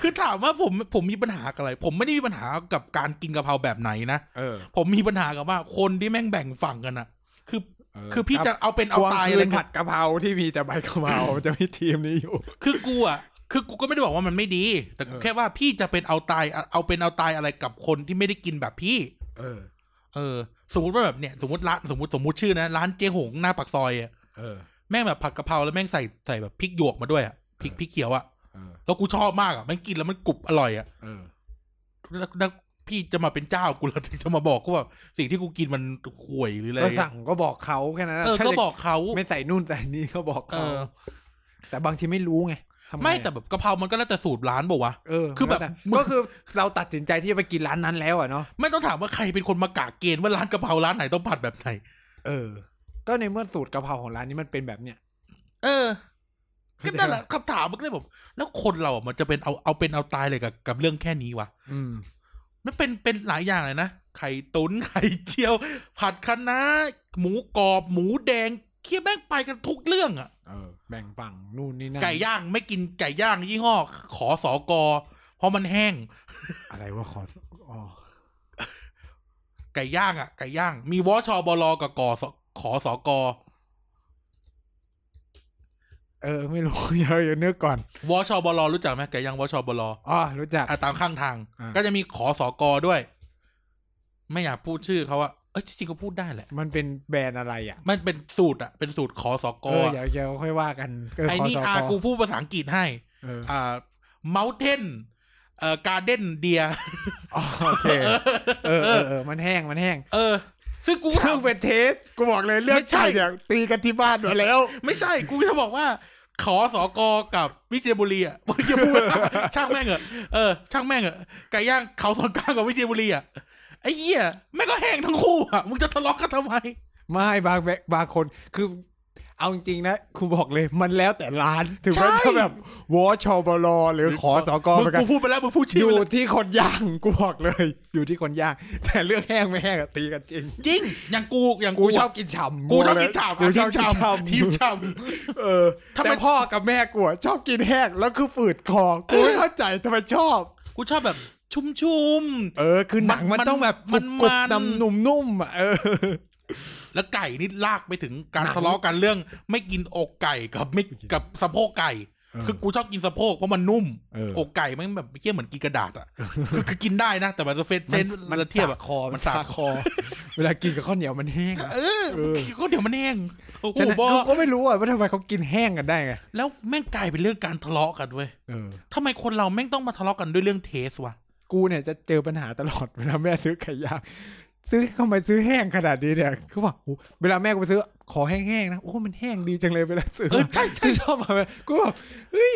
[SPEAKER 2] คือถามว่าผมผมมีปัญหากับอะไร ผมไม่ได้มีปัญหากับการกินกะเพราแบบไหนนะ
[SPEAKER 1] เออ
[SPEAKER 2] ผมมีปัญหากับว่าคนที่แม่งแบ่งฝั่งกันอะคือคือพี่จะเอาเป็นเอา
[SPEAKER 1] ทวง
[SPEAKER 2] ตาย
[SPEAKER 1] คื
[SPEAKER 2] อะไร
[SPEAKER 1] น
[SPEAKER 2] กั
[SPEAKER 1] ผั
[SPEAKER 2] บ
[SPEAKER 1] ดกะเพราที่มีแต่ใบกะเพราจะมีทีมนี้อยู่
[SPEAKER 2] คือกูอะคือกูก็ไม่ได้บอกว่ามันไม่ดี แต่
[SPEAKER 1] เออ
[SPEAKER 2] แค่ว่าพี่จะเป็นเอาตายเอาเป็นเอาตายอะไรกับคนที่ไม่ได้กินแบบพี่
[SPEAKER 1] เออ
[SPEAKER 2] เออ สมมติว่าแบบเนี่ยสมมติร้านสมมติสมมติชื่อนะร้านเจ๊หงหน้าปากซอยอะ
[SPEAKER 1] เออ
[SPEAKER 2] แม่งแบบผัดกะเพราแล้วแม่งใส่ใส่แบบพริกหยวกมาด้วยอะพริกพริกเขียวอะ
[SPEAKER 1] เออ
[SPEAKER 2] แล้วกูชอบมากอะมันกินแล้วมันกรุบอร่อยอะ
[SPEAKER 1] เออ
[SPEAKER 2] แล้วแล้วพี่จะมาเป็นเจ้ากูแล้วถึงจะมาบอกกูว่าสิ่งที่กูกินมันห่วยหรืออะไร
[SPEAKER 1] ก็สั่งก็บอกเขาแค่นั้นนะ
[SPEAKER 2] เออ
[SPEAKER 1] ถ้า
[SPEAKER 2] ก็
[SPEAKER 1] จะ
[SPEAKER 2] บอกเขา
[SPEAKER 1] ไม่ใส่นู่นใส่นี่ก็บอก
[SPEAKER 2] เอ
[SPEAKER 1] เขา
[SPEAKER 2] อ
[SPEAKER 1] แต่บางทีไม่รู้ไงทำ
[SPEAKER 2] ไม่
[SPEAKER 1] อะ
[SPEAKER 2] แต่แบบกะเพรามันก็แล้วแต่สูตรร้านบอกว่าวะ
[SPEAKER 1] เออ
[SPEAKER 2] คือแบบ
[SPEAKER 1] ล้วต่
[SPEAKER 2] มึง
[SPEAKER 1] ก็คือเราตัดสินใจที่จะไปกินร้านนั้นแล้วอะเนาะ
[SPEAKER 2] ไม่ต้องถามว่าใครเป็นคนมากะเกณฑ์ว่าร้านกะเพราร้านไหนต้องผัดแบบไหน
[SPEAKER 1] เออ ก็ในเมื่อสูตรกะเพราของร้านนี้มันเป็นแบบเนี้ย
[SPEAKER 2] เออ
[SPEAKER 1] เข้า
[SPEAKER 2] ก็
[SPEAKER 1] ใจ
[SPEAKER 2] นั่นแหละคำถามมันก็เลยแบบแล้วคนเราอะมันจะเป็นเอาเอาเป็นเอาตายเลยกับกับเรื่องแค่นี้วะ
[SPEAKER 1] อืม
[SPEAKER 2] มันเป็นเป็นหลายอย่างเลยนะไข่ตุนไข่เจียว ผัดคะน้าหมูกรอบ หมูแดง เคี้ยแม่งไปกันทุกเรื่องอะ
[SPEAKER 1] เออแบ่งฝั่งนู่นนี่นั่น
[SPEAKER 2] ไก่ย่างไม่กินไก่ย่างยี่ห้อ ขอสอกอเพราะมันแห้ง
[SPEAKER 1] อะไรว่าขออ๋อ
[SPEAKER 2] ไก่ย่างอะไก่ย่าง มีวอชอบลกับกอสขอสอกอ
[SPEAKER 1] เออไม่รู้ เดี๋ยวอย่านึกก่อน
[SPEAKER 2] วอชอบลรู้จักไหมไก่ย่างวอชอบล
[SPEAKER 1] อ๋อรู้จัก
[SPEAKER 2] อะตามข้างทาง
[SPEAKER 1] อ่า
[SPEAKER 2] ก็จะมีขอสอกอด้วย ไม่อยากพูดชื่อเขาว่า เอ้ยจริงๆก็พูดได้แหละ
[SPEAKER 1] มันเป็นแบรนด์อะไรอะ
[SPEAKER 2] มันเป็นสูตรอะ เป็นสูตรขอสอก
[SPEAKER 1] เอ
[SPEAKER 2] อ
[SPEAKER 1] อเดี๋ยวเดี๋ยวค่อยว่ากันเออ
[SPEAKER 2] ไอ้
[SPEAKER 1] ขอ
[SPEAKER 2] นี่
[SPEAKER 1] สอ
[SPEAKER 2] อากกูพูดภาษาอังกฤษให้
[SPEAKER 1] เออ
[SPEAKER 2] อ่า mountain เอ่อ garden deer
[SPEAKER 1] อ๋อโอเค เออเออเออมันแห้งมันแห้ง
[SPEAKER 2] เออ ซึ่งกูก็
[SPEAKER 1] ซึ่
[SPEAKER 2] ถางม
[SPEAKER 1] เป็นเทส กูบอกเลยเรื่อง
[SPEAKER 2] ไม่ใช่
[SPEAKER 1] ไก่เนี่ยตีกันที่บ้านมาแล้ว
[SPEAKER 2] ไม่ใช่ กูจะบอกว่า ขอสอกอกับวิเชียรบุรีอะมึงจะพูดช่างแม่งเหอะเออช่างแม่งเหอะไก่ย่างเขาสอนกลางกับวิเชียรบุรีอะ ไอ้เหี้ยแม่งก็แห้งทั้งคู่อะมึงจะทะเลาะกันทำไม
[SPEAKER 1] ไม่บางแบบบางคนคือเอาจริงๆนะคุณบอกเลยมันแล้วแต่ร้านถึงแม้
[SPEAKER 2] ใช่
[SPEAKER 1] จะแบบวอชบลหรือขอสก
[SPEAKER 2] มึง
[SPEAKER 1] ไปกัน
[SPEAKER 2] กูพูดไปแล้วมึงพูดชื่
[SPEAKER 1] อ
[SPEAKER 2] อยู่ไปแล้ว
[SPEAKER 1] ที่คนย่างกูบอกเลย อยู่ที่คนย่าง แต่เรื่องแห้งไม่แห้งอะตีกันจริง
[SPEAKER 2] จริง อย่างกูอย่าง
[SPEAKER 1] กู
[SPEAKER 2] กู
[SPEAKER 1] ช
[SPEAKER 2] ช
[SPEAKER 1] อ
[SPEAKER 2] อ
[SPEAKER 1] บบกินฉ่ำ
[SPEAKER 2] กูชอบกินฉ่ำ
[SPEAKER 1] กูชอบกิน
[SPEAKER 2] ทีม
[SPEAKER 1] ฉ่ำ
[SPEAKER 2] ฉ่ำทีมฉ่
[SPEAKER 1] เออ
[SPEAKER 2] ทำไม
[SPEAKER 1] แต่พ่อกับแม่กูอะชอบกินแห้งแล้วคือฝืดคอกูไม่เข้าใจทำไมชอบำ
[SPEAKER 2] กูชอบแบบ ชุ่มๆ
[SPEAKER 1] เออ คือหนัง
[SPEAKER 2] มั
[SPEAKER 1] มันนต้องแบบ
[SPEAKER 2] มัน
[SPEAKER 1] กรุบ
[SPEAKER 2] มัน
[SPEAKER 1] ๆนำนุ่มๆอะเออ
[SPEAKER 2] แล้วไก่นี่ลากไปถึงการ
[SPEAKER 1] หนัง
[SPEAKER 2] ทะเลาะกันเรื่อง ไม่กินอกไก่กับไม่กับสะโพกไก่
[SPEAKER 1] เออ
[SPEAKER 2] คือกูชอบกินสะโพกเพราะมันนุ่ม
[SPEAKER 1] เออ
[SPEAKER 2] อกไก่มันแบบเคี้ยเหมือนกินกระดาษอะคือคือกินได้นะ แต่มันจะเฟซเซนมันจะเทียบ
[SPEAKER 1] สา
[SPEAKER 2] อะ
[SPEAKER 1] คอ
[SPEAKER 2] มั
[SPEAKER 1] มัน
[SPEAKER 2] นสา
[SPEAKER 1] สาคอ เวลากินกับข้าวเหนียวมันแห้งอะ
[SPEAKER 2] เออ
[SPEAKER 1] เออ
[SPEAKER 2] ก็เดี๋ยวมันแห้งโอ้โห
[SPEAKER 1] ฉะนั้น
[SPEAKER 2] บอ
[SPEAKER 1] กูก็ไม่รู้อะว่าทำไมเขากินแห้งกันได้ไง
[SPEAKER 2] แล้วแม่งกลายเป็นเรื่องการทะเลาะกันเว้ย
[SPEAKER 1] เออ
[SPEAKER 2] ทำไมคนเราแม่งต้องมาทะเลาะกันด้วยเรื่องเทสวะ
[SPEAKER 1] กูเนี่ยจะเจอปัญหาตลอดเวลาแม่ซื้อไก่ย่างซื้อทำไมซื้อแห้งขนาดนี้เนี่ยคือว่าโอ้เวลาแม่กูไปซื้อขอแห้งๆนะโอ้มันแห้งดีจังเลยเวลาซื้อ
[SPEAKER 2] เออใช่ใช่
[SPEAKER 1] ที่ชอบมาแบบกูแบบเฮ้ย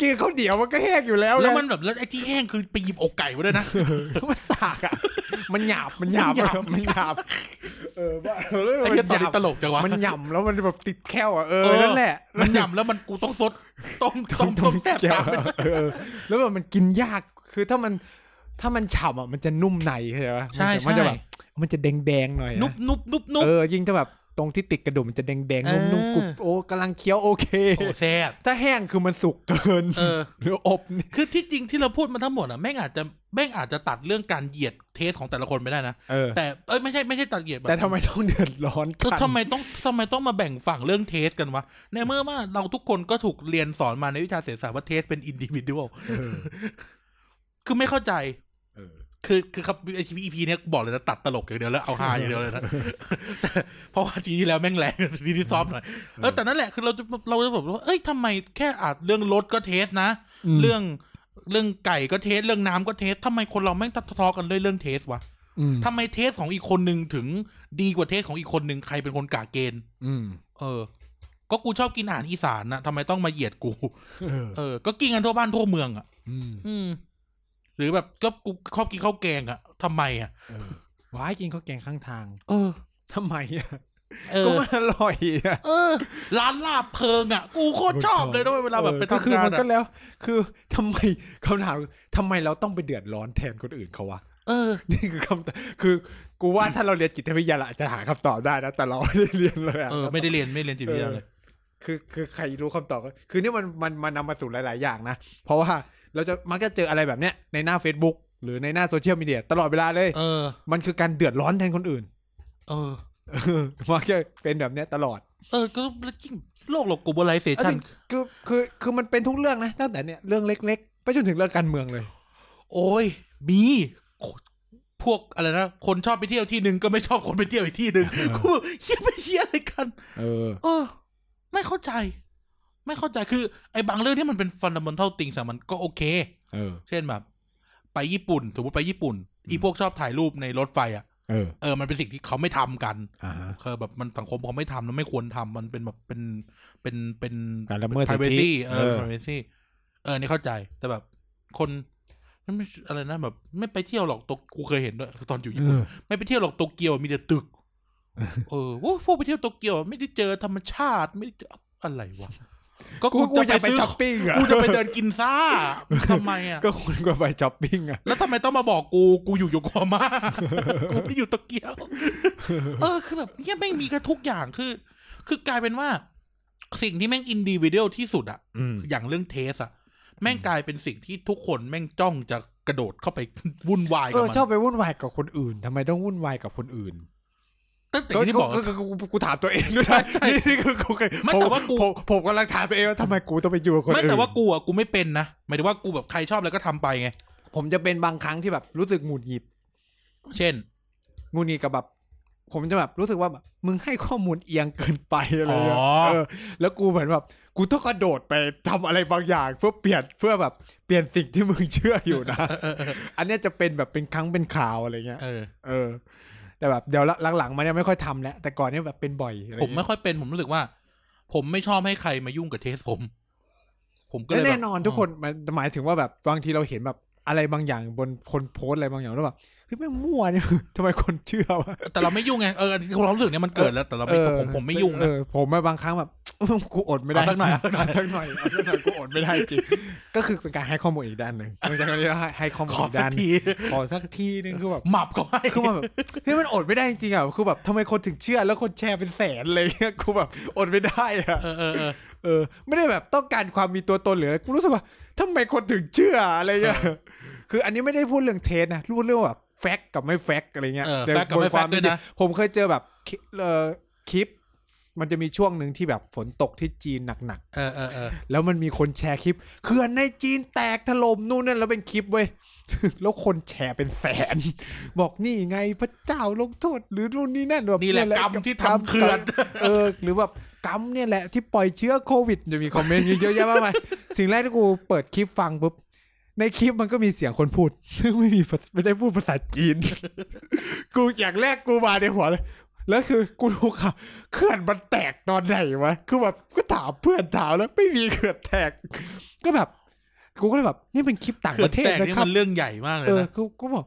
[SPEAKER 1] กินข้าวเหนียวมันก็แห้งอยู่แล้ว
[SPEAKER 2] แล้ว
[SPEAKER 1] ไง
[SPEAKER 2] มันแบบแล้วไอ้ที่แห้งคือไปหยิบอกไก่มาด้วยนะ
[SPEAKER 1] มันสากอะมันหยาบมันหยาบ
[SPEAKER 2] มันหยาบ
[SPEAKER 1] มันหยาบเออว่าเออ
[SPEAKER 2] ไอ้
[SPEAKER 1] มัน
[SPEAKER 2] เหี้ยตอน
[SPEAKER 1] ห
[SPEAKER 2] นี้
[SPEAKER 1] ยาบ
[SPEAKER 2] ตลกจังวะ
[SPEAKER 1] มันหย่ำแล้วมันแบบติดแค่วอะเออ
[SPEAKER 2] เออ
[SPEAKER 1] นั่นแหละ
[SPEAKER 2] มันหย่ำแล้วมันกูต้องซดต้มต้มต้มแซ่บ
[SPEAKER 1] แก้ว
[SPEAKER 2] ตามไป
[SPEAKER 1] เออแล้วแบบมันกินยากคือถ้ามัน ถ้ามันฉ่ำอะมันจะนุ่มในเข้าใจปะ
[SPEAKER 2] ใช่
[SPEAKER 1] มันจะ
[SPEAKER 2] ใช่
[SPEAKER 1] แบบมันจะแดงๆหน่อยอะ
[SPEAKER 2] นุบนุบนุบนุบ
[SPEAKER 1] เออยิ่งถ้าแบบตรงที่ติดกระดูกมันจะแดงๆนุ่มๆกรุบ
[SPEAKER 2] เออ
[SPEAKER 1] โอ้กำลังเคี้ยวโอเค
[SPEAKER 2] โอ้แซ่บ
[SPEAKER 1] ถ้าแห้งคือมันสุกเกิน
[SPEAKER 2] เออ
[SPEAKER 1] หรืออบนี่
[SPEAKER 2] คือที่จริงที่เราพูดมาทั้งหมดอะแม่งอาจจะแม่งอาจจะตัดเรื่องการเหยียด taste ของแต่ละคนไม่ได้นะ
[SPEAKER 1] เออ
[SPEAKER 2] แต่เอ้ยไม่ใช่ไม่ใช่ตัดเหยียดแบบ
[SPEAKER 1] แต่ทำไมต้องเดือดร้อน
[SPEAKER 2] เออ
[SPEAKER 1] กัน
[SPEAKER 2] ทำไมต้องทำไมต้องมาแบ่งฝั่งเรื่อง taste กันวะในเมื่อว่าเราทุกคนก็ถูกเรียนสอนมาในวิชาเศรษฐศาสตร์ว่าเทสเป็นอินดิวิ u ว l
[SPEAKER 1] เออ
[SPEAKER 2] คือไม่เข้าใจ
[SPEAKER 1] เออ
[SPEAKER 2] คือคือครับไอ้ EP เนี้ยบอกเลยนะตัดตลกอย่างเดียวแล้วเอาฮาอย่างเดียวเลยนะแต่เพราะว่าทีที่แล้วแม่งแรงทีที่ซ้อมหน่อยเออแต่นั่นแหละคือเราจะเราจะบอกว่าเอ้ยทำไมแค่อาจเรื่องรถก็เทสนะ
[SPEAKER 1] ม
[SPEAKER 2] เรื่องเรื่องไก่ก็เทสเรื่องน้ำก็เทสทำไมคนเราแม่งทะเลาะกันด้วยเรื่องเทสวะ
[SPEAKER 1] อืม
[SPEAKER 2] ทำไมเทสของอีกคนหนึ่งถึงดีกว่าเทสของอีกคนหนึ่งใครเป็นคนกาเกณฑ์
[SPEAKER 1] อืม
[SPEAKER 2] เออ ก็กูชอบกินอาหารอีสานนะทำไมต้องมาเหยียดกู
[SPEAKER 1] เออ
[SPEAKER 2] เออ ก็กินกันทั่วบ้านทั่วเมืองอะ
[SPEAKER 1] อืม
[SPEAKER 2] อืม หรือแบบก็กูชอบกินข้าวแกงอะทำไมอะ
[SPEAKER 1] เออว้ายกินข้าวแกงข้างทาง
[SPEAKER 2] เออ
[SPEAKER 1] ทำไมอะ
[SPEAKER 2] เอ
[SPEAKER 1] ก็
[SPEAKER 2] อ
[SPEAKER 1] มันอร่อยอะ
[SPEAKER 2] เออร้านลาบเพลิงอะ กูโคตรชอบเลยนะเวลาแบบไป
[SPEAKER 1] ก็คื
[SPEAKER 2] ทำ
[SPEAKER 1] องา
[SPEAKER 2] น
[SPEAKER 1] มันก็
[SPEAKER 2] อะ
[SPEAKER 1] แล้ว คือทำไมคำถามคือทำไมเราต้องไปเดือดร้อนแทนคนอื่นเขาวะ
[SPEAKER 2] เออ
[SPEAKER 1] นี่คือคำตอบคือ กูว่าถ้าเราเรียนจิตวิทยาเราอาจจะหาคำตอบได้นะแต่เราไม่ได้เรียนเลยอะ
[SPEAKER 2] เออไม่ได้เรียนไม่เรียนจิตวิทยาเลย
[SPEAKER 1] คือคือใครรู้คำตอบก็คือนี่มันมันมันนำมาสู่หลาย ๆ อย่างนะเพราะว่า เราจะมักจะเจออะไรแบบเนี้ยในหน้า Facebook หรือในหน้าโซเชียลมีเดียตลอดเวลาเลย
[SPEAKER 2] เออ
[SPEAKER 1] มันคือการเดือดร้อนแทนคนอื่น
[SPEAKER 2] เออ
[SPEAKER 1] เออมักจะเป็นแบบเนี้ยตลอด
[SPEAKER 2] เออก็แล้วยิ่งโลกเรา globalization
[SPEAKER 1] คือคือคือมันเป็นทุกเรื่องนะตั้งแต่เนี่ยเรื่องเล็กๆ ไปจนถึงเรื่องการเมืองเลย
[SPEAKER 2] โอ้ยมีพวกอะไรนะ คนชอบไปเที่ยวที่หนึ่งก็ไม่ชอบคนไปเที่ยวอีกที่หนึ่ง
[SPEAKER 1] เออ
[SPEAKER 2] กูเฮียไปเฮียอะไรกัน
[SPEAKER 1] เออ
[SPEAKER 2] เออ ไม่เข้าใจ ไม่เข้าใจคือไอ้บางเรื่องที่มันเป็น fundamental things อะมันก็โอเค
[SPEAKER 1] เออ
[SPEAKER 2] เช่นแบบ ไปญี่ปุ่น สมมติไปญี่ปุ่น อีพวกชอบถ่ายรูปในรถไฟอะ
[SPEAKER 1] เออ
[SPEAKER 2] เออ มันเป็นสิ่งที่เขาไม่ทำกัน
[SPEAKER 1] อ่าฮะ
[SPEAKER 2] คือแบบมันสังคมเขาไม่ทำแล้วไม่ควรทำมันเป็นแบบเป็นเป็นเป็น
[SPEAKER 1] การละเมิดสิทธิ
[SPEAKER 2] privacy เอ
[SPEAKER 1] เอ
[SPEAKER 2] อ
[SPEAKER 1] อ
[SPEAKER 2] privacy เออนี่เข้าใจแต่แบบคนนั่นไม่อะไรนะแบบ ไม่ไปเที่ยวหรอกโตกูเคยเห็นด้วยตอนอยู่ญี่ปุ่น
[SPEAKER 1] เออ
[SPEAKER 2] ไม่ไปเที่ยวหรอกโตเกียวมีแต่ตึก เออโอ้พวกไปเที่ยวโตเกียวไม่ได้เจอธรรมชาติไม่ได้เจออะไรวะ ก็
[SPEAKER 1] กู
[SPEAKER 2] กู
[SPEAKER 1] กู
[SPEAKER 2] จะ
[SPEAKER 1] จะ
[SPEAKER 2] ไป
[SPEAKER 1] ไป
[SPEAKER 2] ซื้อ
[SPEAKER 1] ช้อปปิ้งอะ
[SPEAKER 2] กูจะไปเดินกินซ่าทำไมอะ
[SPEAKER 1] ก็คุณก็ไปช้อปปิ้งอะ
[SPEAKER 2] แล้วทำไมต้องมาบอกกูกูอยู่โยโกฮาม่ากูไม่ได้อยู่โตเกียว เออคือแบบเนี่ยแม่งมีกันทุกอย่างคือ คือกลายเป็นว่า สิ่งที่แม่ง individual ที่สุดอะ
[SPEAKER 1] อืม
[SPEAKER 2] อย่างเรื่อง taste อะแม่งกลายเป็นสิ่งที่ทุกคนแม่งจ้องจะกระโดดเข้าไปวุ่นวาย
[SPEAKER 1] เอ
[SPEAKER 2] กับ
[SPEAKER 1] อ
[SPEAKER 2] มัน
[SPEAKER 1] ชอบไปวุ่นวายกับคนอื่นทำไมต้องวุ่นวายกับคนอื่น
[SPEAKER 2] ตั้งแต่ที่บอก
[SPEAKER 1] ก็ก็กูกูถามตัวเองด้วย
[SPEAKER 2] ใช่
[SPEAKER 1] นะ
[SPEAKER 2] ใช่
[SPEAKER 1] นี่นี่คือกูเคย
[SPEAKER 2] ไม่
[SPEAKER 1] ผม
[SPEAKER 2] แต่ว่ากู
[SPEAKER 1] ผมผมกำลังถามตัวเองว่าทำไมกูต้องไปอยู่กับคน
[SPEAKER 2] ไม่
[SPEAKER 1] อื่น
[SPEAKER 2] แต่ว่ากูอะกูไม่เป็นนะหมายถึงว่ากูแบบใครชอบอะไรก็ทำไปไง
[SPEAKER 1] ผมจะเป็นบางครั้งที่แบบรู้สึกหงุดหงิด
[SPEAKER 2] เช่น
[SPEAKER 1] หงุดหงิดกับแบบผมจะแบบรู้สึกว่าแบบมึงให้ข้อมูลเอียงเกินไปอะไรเงี้ย
[SPEAKER 2] อ๋อ
[SPEAKER 1] เออแล้วกูเหมือนแบบกูต้องกระโดดไปทำอะไรบางอย่าง เพื่อเปลี่ยนเพื่อแบบเปลี่ยนสิ่งที่มึงเชื่ออยู่นะ
[SPEAKER 2] เออเออ
[SPEAKER 1] อันเนี้ยจะเป็นแบบเป็นครั้งเป็นข่าวอะไรเงี้ย
[SPEAKER 2] เออ
[SPEAKER 1] เออ แต่แบบเดี๋ยวหลังๆมาเนี่ยไม่ค่อยทำแล้วแต่ก่อนเนี่ยแบบเป็นบ่อยอะไร
[SPEAKER 2] ผมไม่
[SPEAKER 1] เงี้ย
[SPEAKER 2] ค่อยเป็นผมรู้สึกว่า ผมไม่ชอบให้ใครมายุ่งกับเทสผม ผมก็เล
[SPEAKER 1] และ
[SPEAKER 2] ยบบ
[SPEAKER 1] แน่นอนทุกคนมันหมายถึงว่าแบบบางทีเราเห็นแบบอะไรบางอย่างบนคนโพสต์อะไรบางอย่างแล้วแบบ เฮ้ยแม่งมั่วเนี่ยทำไมคนเชื่อวะ
[SPEAKER 2] แต่เราไม่ยุ่งไงเออความรู้สึกเนี้ยมันเกิดแล้วแต่เราไม่
[SPEAKER 1] ออ
[SPEAKER 2] ผมผมไม่ยุ่ง
[SPEAKER 1] เอ
[SPEAKER 2] นะ
[SPEAKER 1] อผมมาบางครั้งแบบกูอดไม่ได้
[SPEAKER 2] เอาสักหน่อย
[SPEAKER 1] จริง
[SPEAKER 2] เอาสักหน่อย
[SPEAKER 1] เอาสักหน่อยเอาสักหน่อยกูอดไม่ได้จริงก็คือเป็นการให้ข้อมูลอีกด้านหนึ่งไม่ใช่คำนี้ว่าให้ให้ข้อมูล
[SPEAKER 2] ขอ
[SPEAKER 1] อีก
[SPEAKER 2] สัก
[SPEAKER 1] ด้านหนึ่ง
[SPEAKER 2] ที
[SPEAKER 1] ขอสักทีนึงคือแบบ
[SPEAKER 2] หมับก็ให้
[SPEAKER 1] คือมาแบบเฮ้ยมันอดไม่ได้จริงๆอะคือแบบทำไมคนถึงเชื่อแล้วคนแชร์เป็นแสนเลยเงี้ยกูแบบอดไม่ได้อะ
[SPEAKER 2] เออเออเออ
[SPEAKER 1] เออ ไม่ได้แบบต้องการความมีตัวตนหรืออะไรกูรู้สึกว่าทำไมคนถึงเชื่ออะไรเงี้ยคืออันนี้ไม่ได้พูดเรื่องเทสนะพูดเรื่องแบบ แฟกกับไม่แฟกอะไรเงี้ย
[SPEAKER 2] เออ
[SPEAKER 1] ใน
[SPEAKER 2] แฟกกับไม่
[SPEAKER 1] บน
[SPEAKER 2] แฟ
[SPEAKER 1] ควาก
[SPEAKER 2] ด้วย
[SPEAKER 1] เป็นจริง
[SPEAKER 2] นะ
[SPEAKER 1] ผมเคยเจอแบบคลิปเอ่อคลิป มันจะมีช่วงหนึ่งที่แบบฝนตกที่จีนหนัก
[SPEAKER 2] เออเออเออ
[SPEAKER 1] ๆแล้วมันมีคนแชร์คลิปเขื่อนในจีนแตกถล่มนู่นนั่นแล้วเป็นคลิปเว้ยแล้วคนแชร์เป็นแสนบอกนี่ไงพระเจ้าลงโทษหรือนู่นนี่นั่นแบบ
[SPEAKER 2] นี่แหละ
[SPEAKER 1] เย
[SPEAKER 2] กรรมที่
[SPEAKER 1] กรรม
[SPEAKER 2] ทำเขื่อน
[SPEAKER 1] เออ หรือแบบกรรมเนี่ยแหละที่ปล่อยเชื้อโควิดจะมีคอมเมนต์เยอะแยะมากมายสิ่งแรกที่กูเปิดคลิปฟังปุ๊บ ในคลิปมันก็มีเสียงคนพูด ซึ่งไม่มีภาษไม่ได้พูดภาษาจีน กูอย่างแรกกูมาในหัวเลย แล้วคือกูรู้ค่ะเขื่อนมันแตกตอนไหนวะ คือแบบก็ถามเพื่อนถามแล้วไม่มีเขื่อนแตก ก็แบบ กูก็เลยแบบ นี่เป็นคลิปต่าง
[SPEAKER 2] เขื่
[SPEAKER 1] ป
[SPEAKER 2] อน
[SPEAKER 1] ระเทศ
[SPEAKER 2] แตก
[SPEAKER 1] นะ
[SPEAKER 2] นี่
[SPEAKER 1] ครั
[SPEAKER 2] มั
[SPEAKER 1] บ
[SPEAKER 2] นเรื่องใหญ่มากเลย
[SPEAKER 1] เออ
[SPEAKER 2] นะ
[SPEAKER 1] กูกูบอก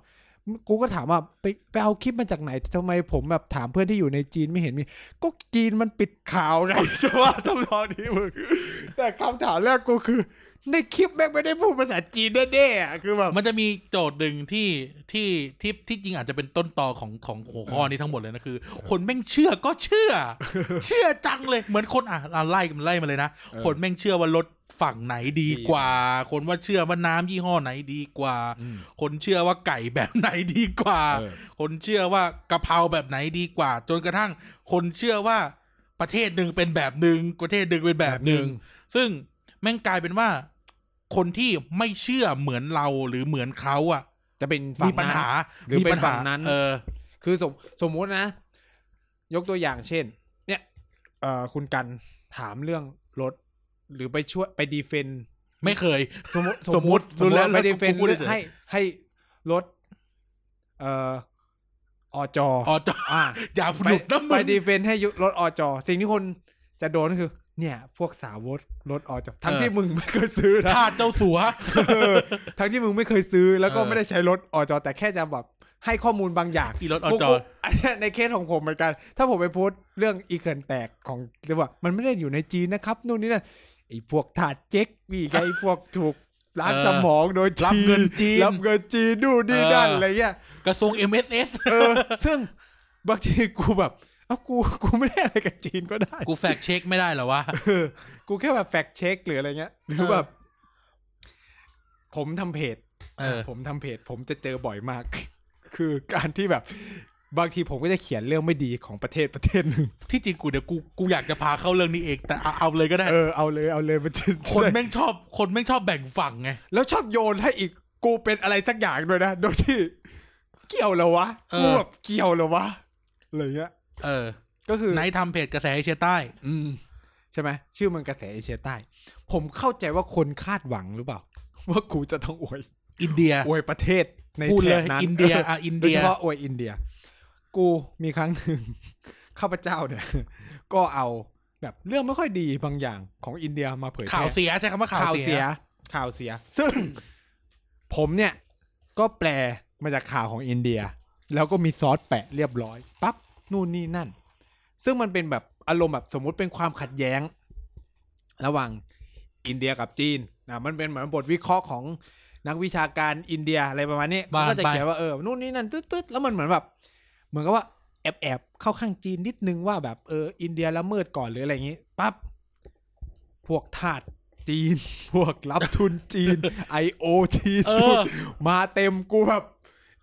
[SPEAKER 1] กูก็ถามว่าไปไปเอาคลิปมาจากไหนทำไมผมแบบถามเพื่อนที่อยู่ในจีนไม่เห็นมี ก็จีนมันปิดข่าวไงใช่ว่าทำนองนี้มึงแต่คำถามแรกกูคือ ในคลิปแม่งไม่ได้พูดภาษาจีนแน่ๆอะคือแบบ
[SPEAKER 2] มันจะมีโจทย์หนึ่งที่ที่ที่ที่จริงอาจจะเป็นต้นตอของของหัวข้อนี้ทั้งหมดเลยนะคือ คนแม่งเชื่อก็เชื่อ เชื่อจังเลยเหมือนคนอะเราไล่กันไล่มาเลยนะ
[SPEAKER 1] เออ
[SPEAKER 2] คนแม่งเชื่อว่ารถฝั่งไหนดีกว่า คนว่าเชื่อว่าน้ำยี่ห้อไหนดีกว่า
[SPEAKER 1] อืม
[SPEAKER 2] คนเชื่อว่าไก่แบบไหนดีกว่า
[SPEAKER 1] เออ
[SPEAKER 2] คนเชื่อว่ากะเพราแบบไหนดีกว่า จนกระทั่ง คนเชื่อว่าประเทศหนึ่งเป็นแบบหนึ่งประเทศหนึ่งเป็นแบบหนึ่งซึ่งแม่งกลายเป็นว่า คนที่ไม่เชื่อเหมือนเราหรือเหมือนเขาอะ
[SPEAKER 1] จะเป็นฝั่
[SPEAKER 2] มี
[SPEAKER 1] ง
[SPEAKER 2] ปัญ
[SPEAKER 1] นั้น
[SPEAKER 2] หา
[SPEAKER 1] หรือ
[SPEAKER 2] มี
[SPEAKER 1] เป็น
[SPEAKER 2] ปัญหา
[SPEAKER 1] ฝั่งนั้น
[SPEAKER 2] เออ
[SPEAKER 1] คือสมสมมุตินะ ยกตัวอย่างเช่น เนี่ยเอ่อคุณกันถามเรื่องรถ หรือไปช่วยไปดีเฟน
[SPEAKER 2] ไม่เคย
[SPEAKER 1] สมมติ
[SPEAKER 2] สมมุติ
[SPEAKER 1] สมมติ
[SPEAKER 2] ดูแล้ว
[SPEAKER 1] ไปดีเฟน
[SPEAKER 2] กูพูดเฉย
[SPEAKER 1] ให้ให้รถ เอ่ออจอ
[SPEAKER 2] อ๋อจอ
[SPEAKER 1] อ่า
[SPEAKER 2] อย่า
[SPEAKER 1] ไป
[SPEAKER 2] หลุดนะมึ
[SPEAKER 1] ไป
[SPEAKER 2] ง
[SPEAKER 1] ดีเฟนต์ให้ยุรถอจอ สิ่งที่คนจะโดนก็คือ เนี่ย พวกสาวกรถอจอทั้งที่มึงไม่เคยซื้อนะ
[SPEAKER 2] ทาสเจ้าสัว
[SPEAKER 1] เออทั้งที่มึงไม่เคยซื้อแล้วก็
[SPEAKER 2] เออ
[SPEAKER 1] ไม่ได้ใช้รถอจอแต่แค่จะแบบให้ข้อมูลบางอย่าง
[SPEAKER 2] อีรถออ
[SPEAKER 1] กู
[SPEAKER 2] จอ
[SPEAKER 1] กูอันเนี้ยในเคสของผมเหมือนกัน ถ้าผมไปโพสต์เรื่องอีเขื่อนแตกของเรียกว่า มันไม่ได้อยู่ในจีนนะครับนู่นนี่นั่นไอ้พวกทาสเจ๊กนี่ไงไอ้พวกถูกล้าง
[SPEAKER 2] เออ
[SPEAKER 1] สมองโดย
[SPEAKER 2] รับเงินจีน
[SPEAKER 1] รับเงินจีนนู่นนี่นั่น
[SPEAKER 2] เอออ
[SPEAKER 1] อะไรเงี้ย
[SPEAKER 2] กระทรวง MSS
[SPEAKER 1] เออ ซึ่งบางทีกูแบบ เอ้ากูกูไม่ได้อะไรกับจีนก็ได้
[SPEAKER 2] กูแฟกเช็คไม่ได้เหรอวะ
[SPEAKER 1] เออกูแค่แบบแฟกเช็คหรืออะไรเงี้ยหรือ
[SPEAKER 2] เออ
[SPEAKER 1] แบบผมทำเพจ
[SPEAKER 2] เออ
[SPEAKER 1] ผมทำเพจ ผมจะเจอบ่อยมาก คือการที่แบบบางทีผมก็จะเขียนเรื่องไม่ดีของประเทศประเทศหนึ่ง
[SPEAKER 2] ที่จริงกูเดี๋ยวกูกูอยากจะพาเข้าเรื่องนี้เองแต่เอาเอาเลยก็ได้
[SPEAKER 1] เออเอาเลยเอาเลยมันจะ
[SPEAKER 2] คนแม่งชอบ คนแม่งชอบแบ่งฝั่งไง
[SPEAKER 1] แล้วชอบโยนให้อีกกูเป็นอะไรสักอย่างด้วยนะโดยที่ เกี่ยวเหรอวะ
[SPEAKER 2] เออ
[SPEAKER 1] กูแบบเกี่ยวเหรอวะอะไรเงี้ย
[SPEAKER 2] เออ
[SPEAKER 1] ก็คือ
[SPEAKER 2] ไหนทำเพจกระแสเอเชียใต้
[SPEAKER 1] อืมใช่ไหมชื่อมันกระแสเอเชียใต้ ผมเข้าใจว่าคนคาดหวังหรือเปล่า ว่ากูจะต้องอวย
[SPEAKER 2] อินเดีย
[SPEAKER 1] อวยประเทศใน
[SPEAKER 2] พูด
[SPEAKER 1] แถ
[SPEAKER 2] เล
[SPEAKER 1] บ
[SPEAKER 2] ย
[SPEAKER 1] นั้น
[SPEAKER 2] อินเดียอะอิน
[SPEAKER 1] โดย
[SPEAKER 2] เดีย
[SPEAKER 1] เฉพาะอวยอินเดีย กูมีครั้งหนึ่งข้าพเจ้าเนี่ย ก็เอาแบบเรื่องไม่ค่อยดีบางอย่างของอินเดียมาเผยแพร่
[SPEAKER 2] ข่าวเสียใช้คำว่าข่า
[SPEAKER 1] ข่าวว
[SPEAKER 2] เสี
[SPEAKER 1] เสี
[SPEAKER 2] ย
[SPEAKER 1] ยข่าวเสีย ซึ่งผมเนี่ยก็แปลมาจากข่าวของอินเดีย แล้วก็มีซอสแปะเรียบร้อยปั๊บ นู่นนี่นั่น ซึ่งมันเป็นแบบอารมณ์แบบสมมุติเป็นความขัดแย้ง ระหว่างอินเดียกับจีนนะมันเป็นเหมือนบทวิเคราะห์ของนักวิชาการอินเดียอะไรประมาณนี้
[SPEAKER 2] บ้าน
[SPEAKER 1] ก็จะ
[SPEAKER 2] ไป
[SPEAKER 1] เขียนว่าเออนู่นนี่นั่นตึ๊ดๆแล้วมันเหมือนแบบ เหมือนกับว่าแอบแอบๆเข้าข้างจีนนิดนึงว่าแบบเอออินเดียละเมิดก่อนหรืออะไรอย่างนี้ปั๊บพวกทาสจีน พวกรับทุนจีน ไอโอจีน
[SPEAKER 2] เออ
[SPEAKER 1] มาเต็มกูแบบ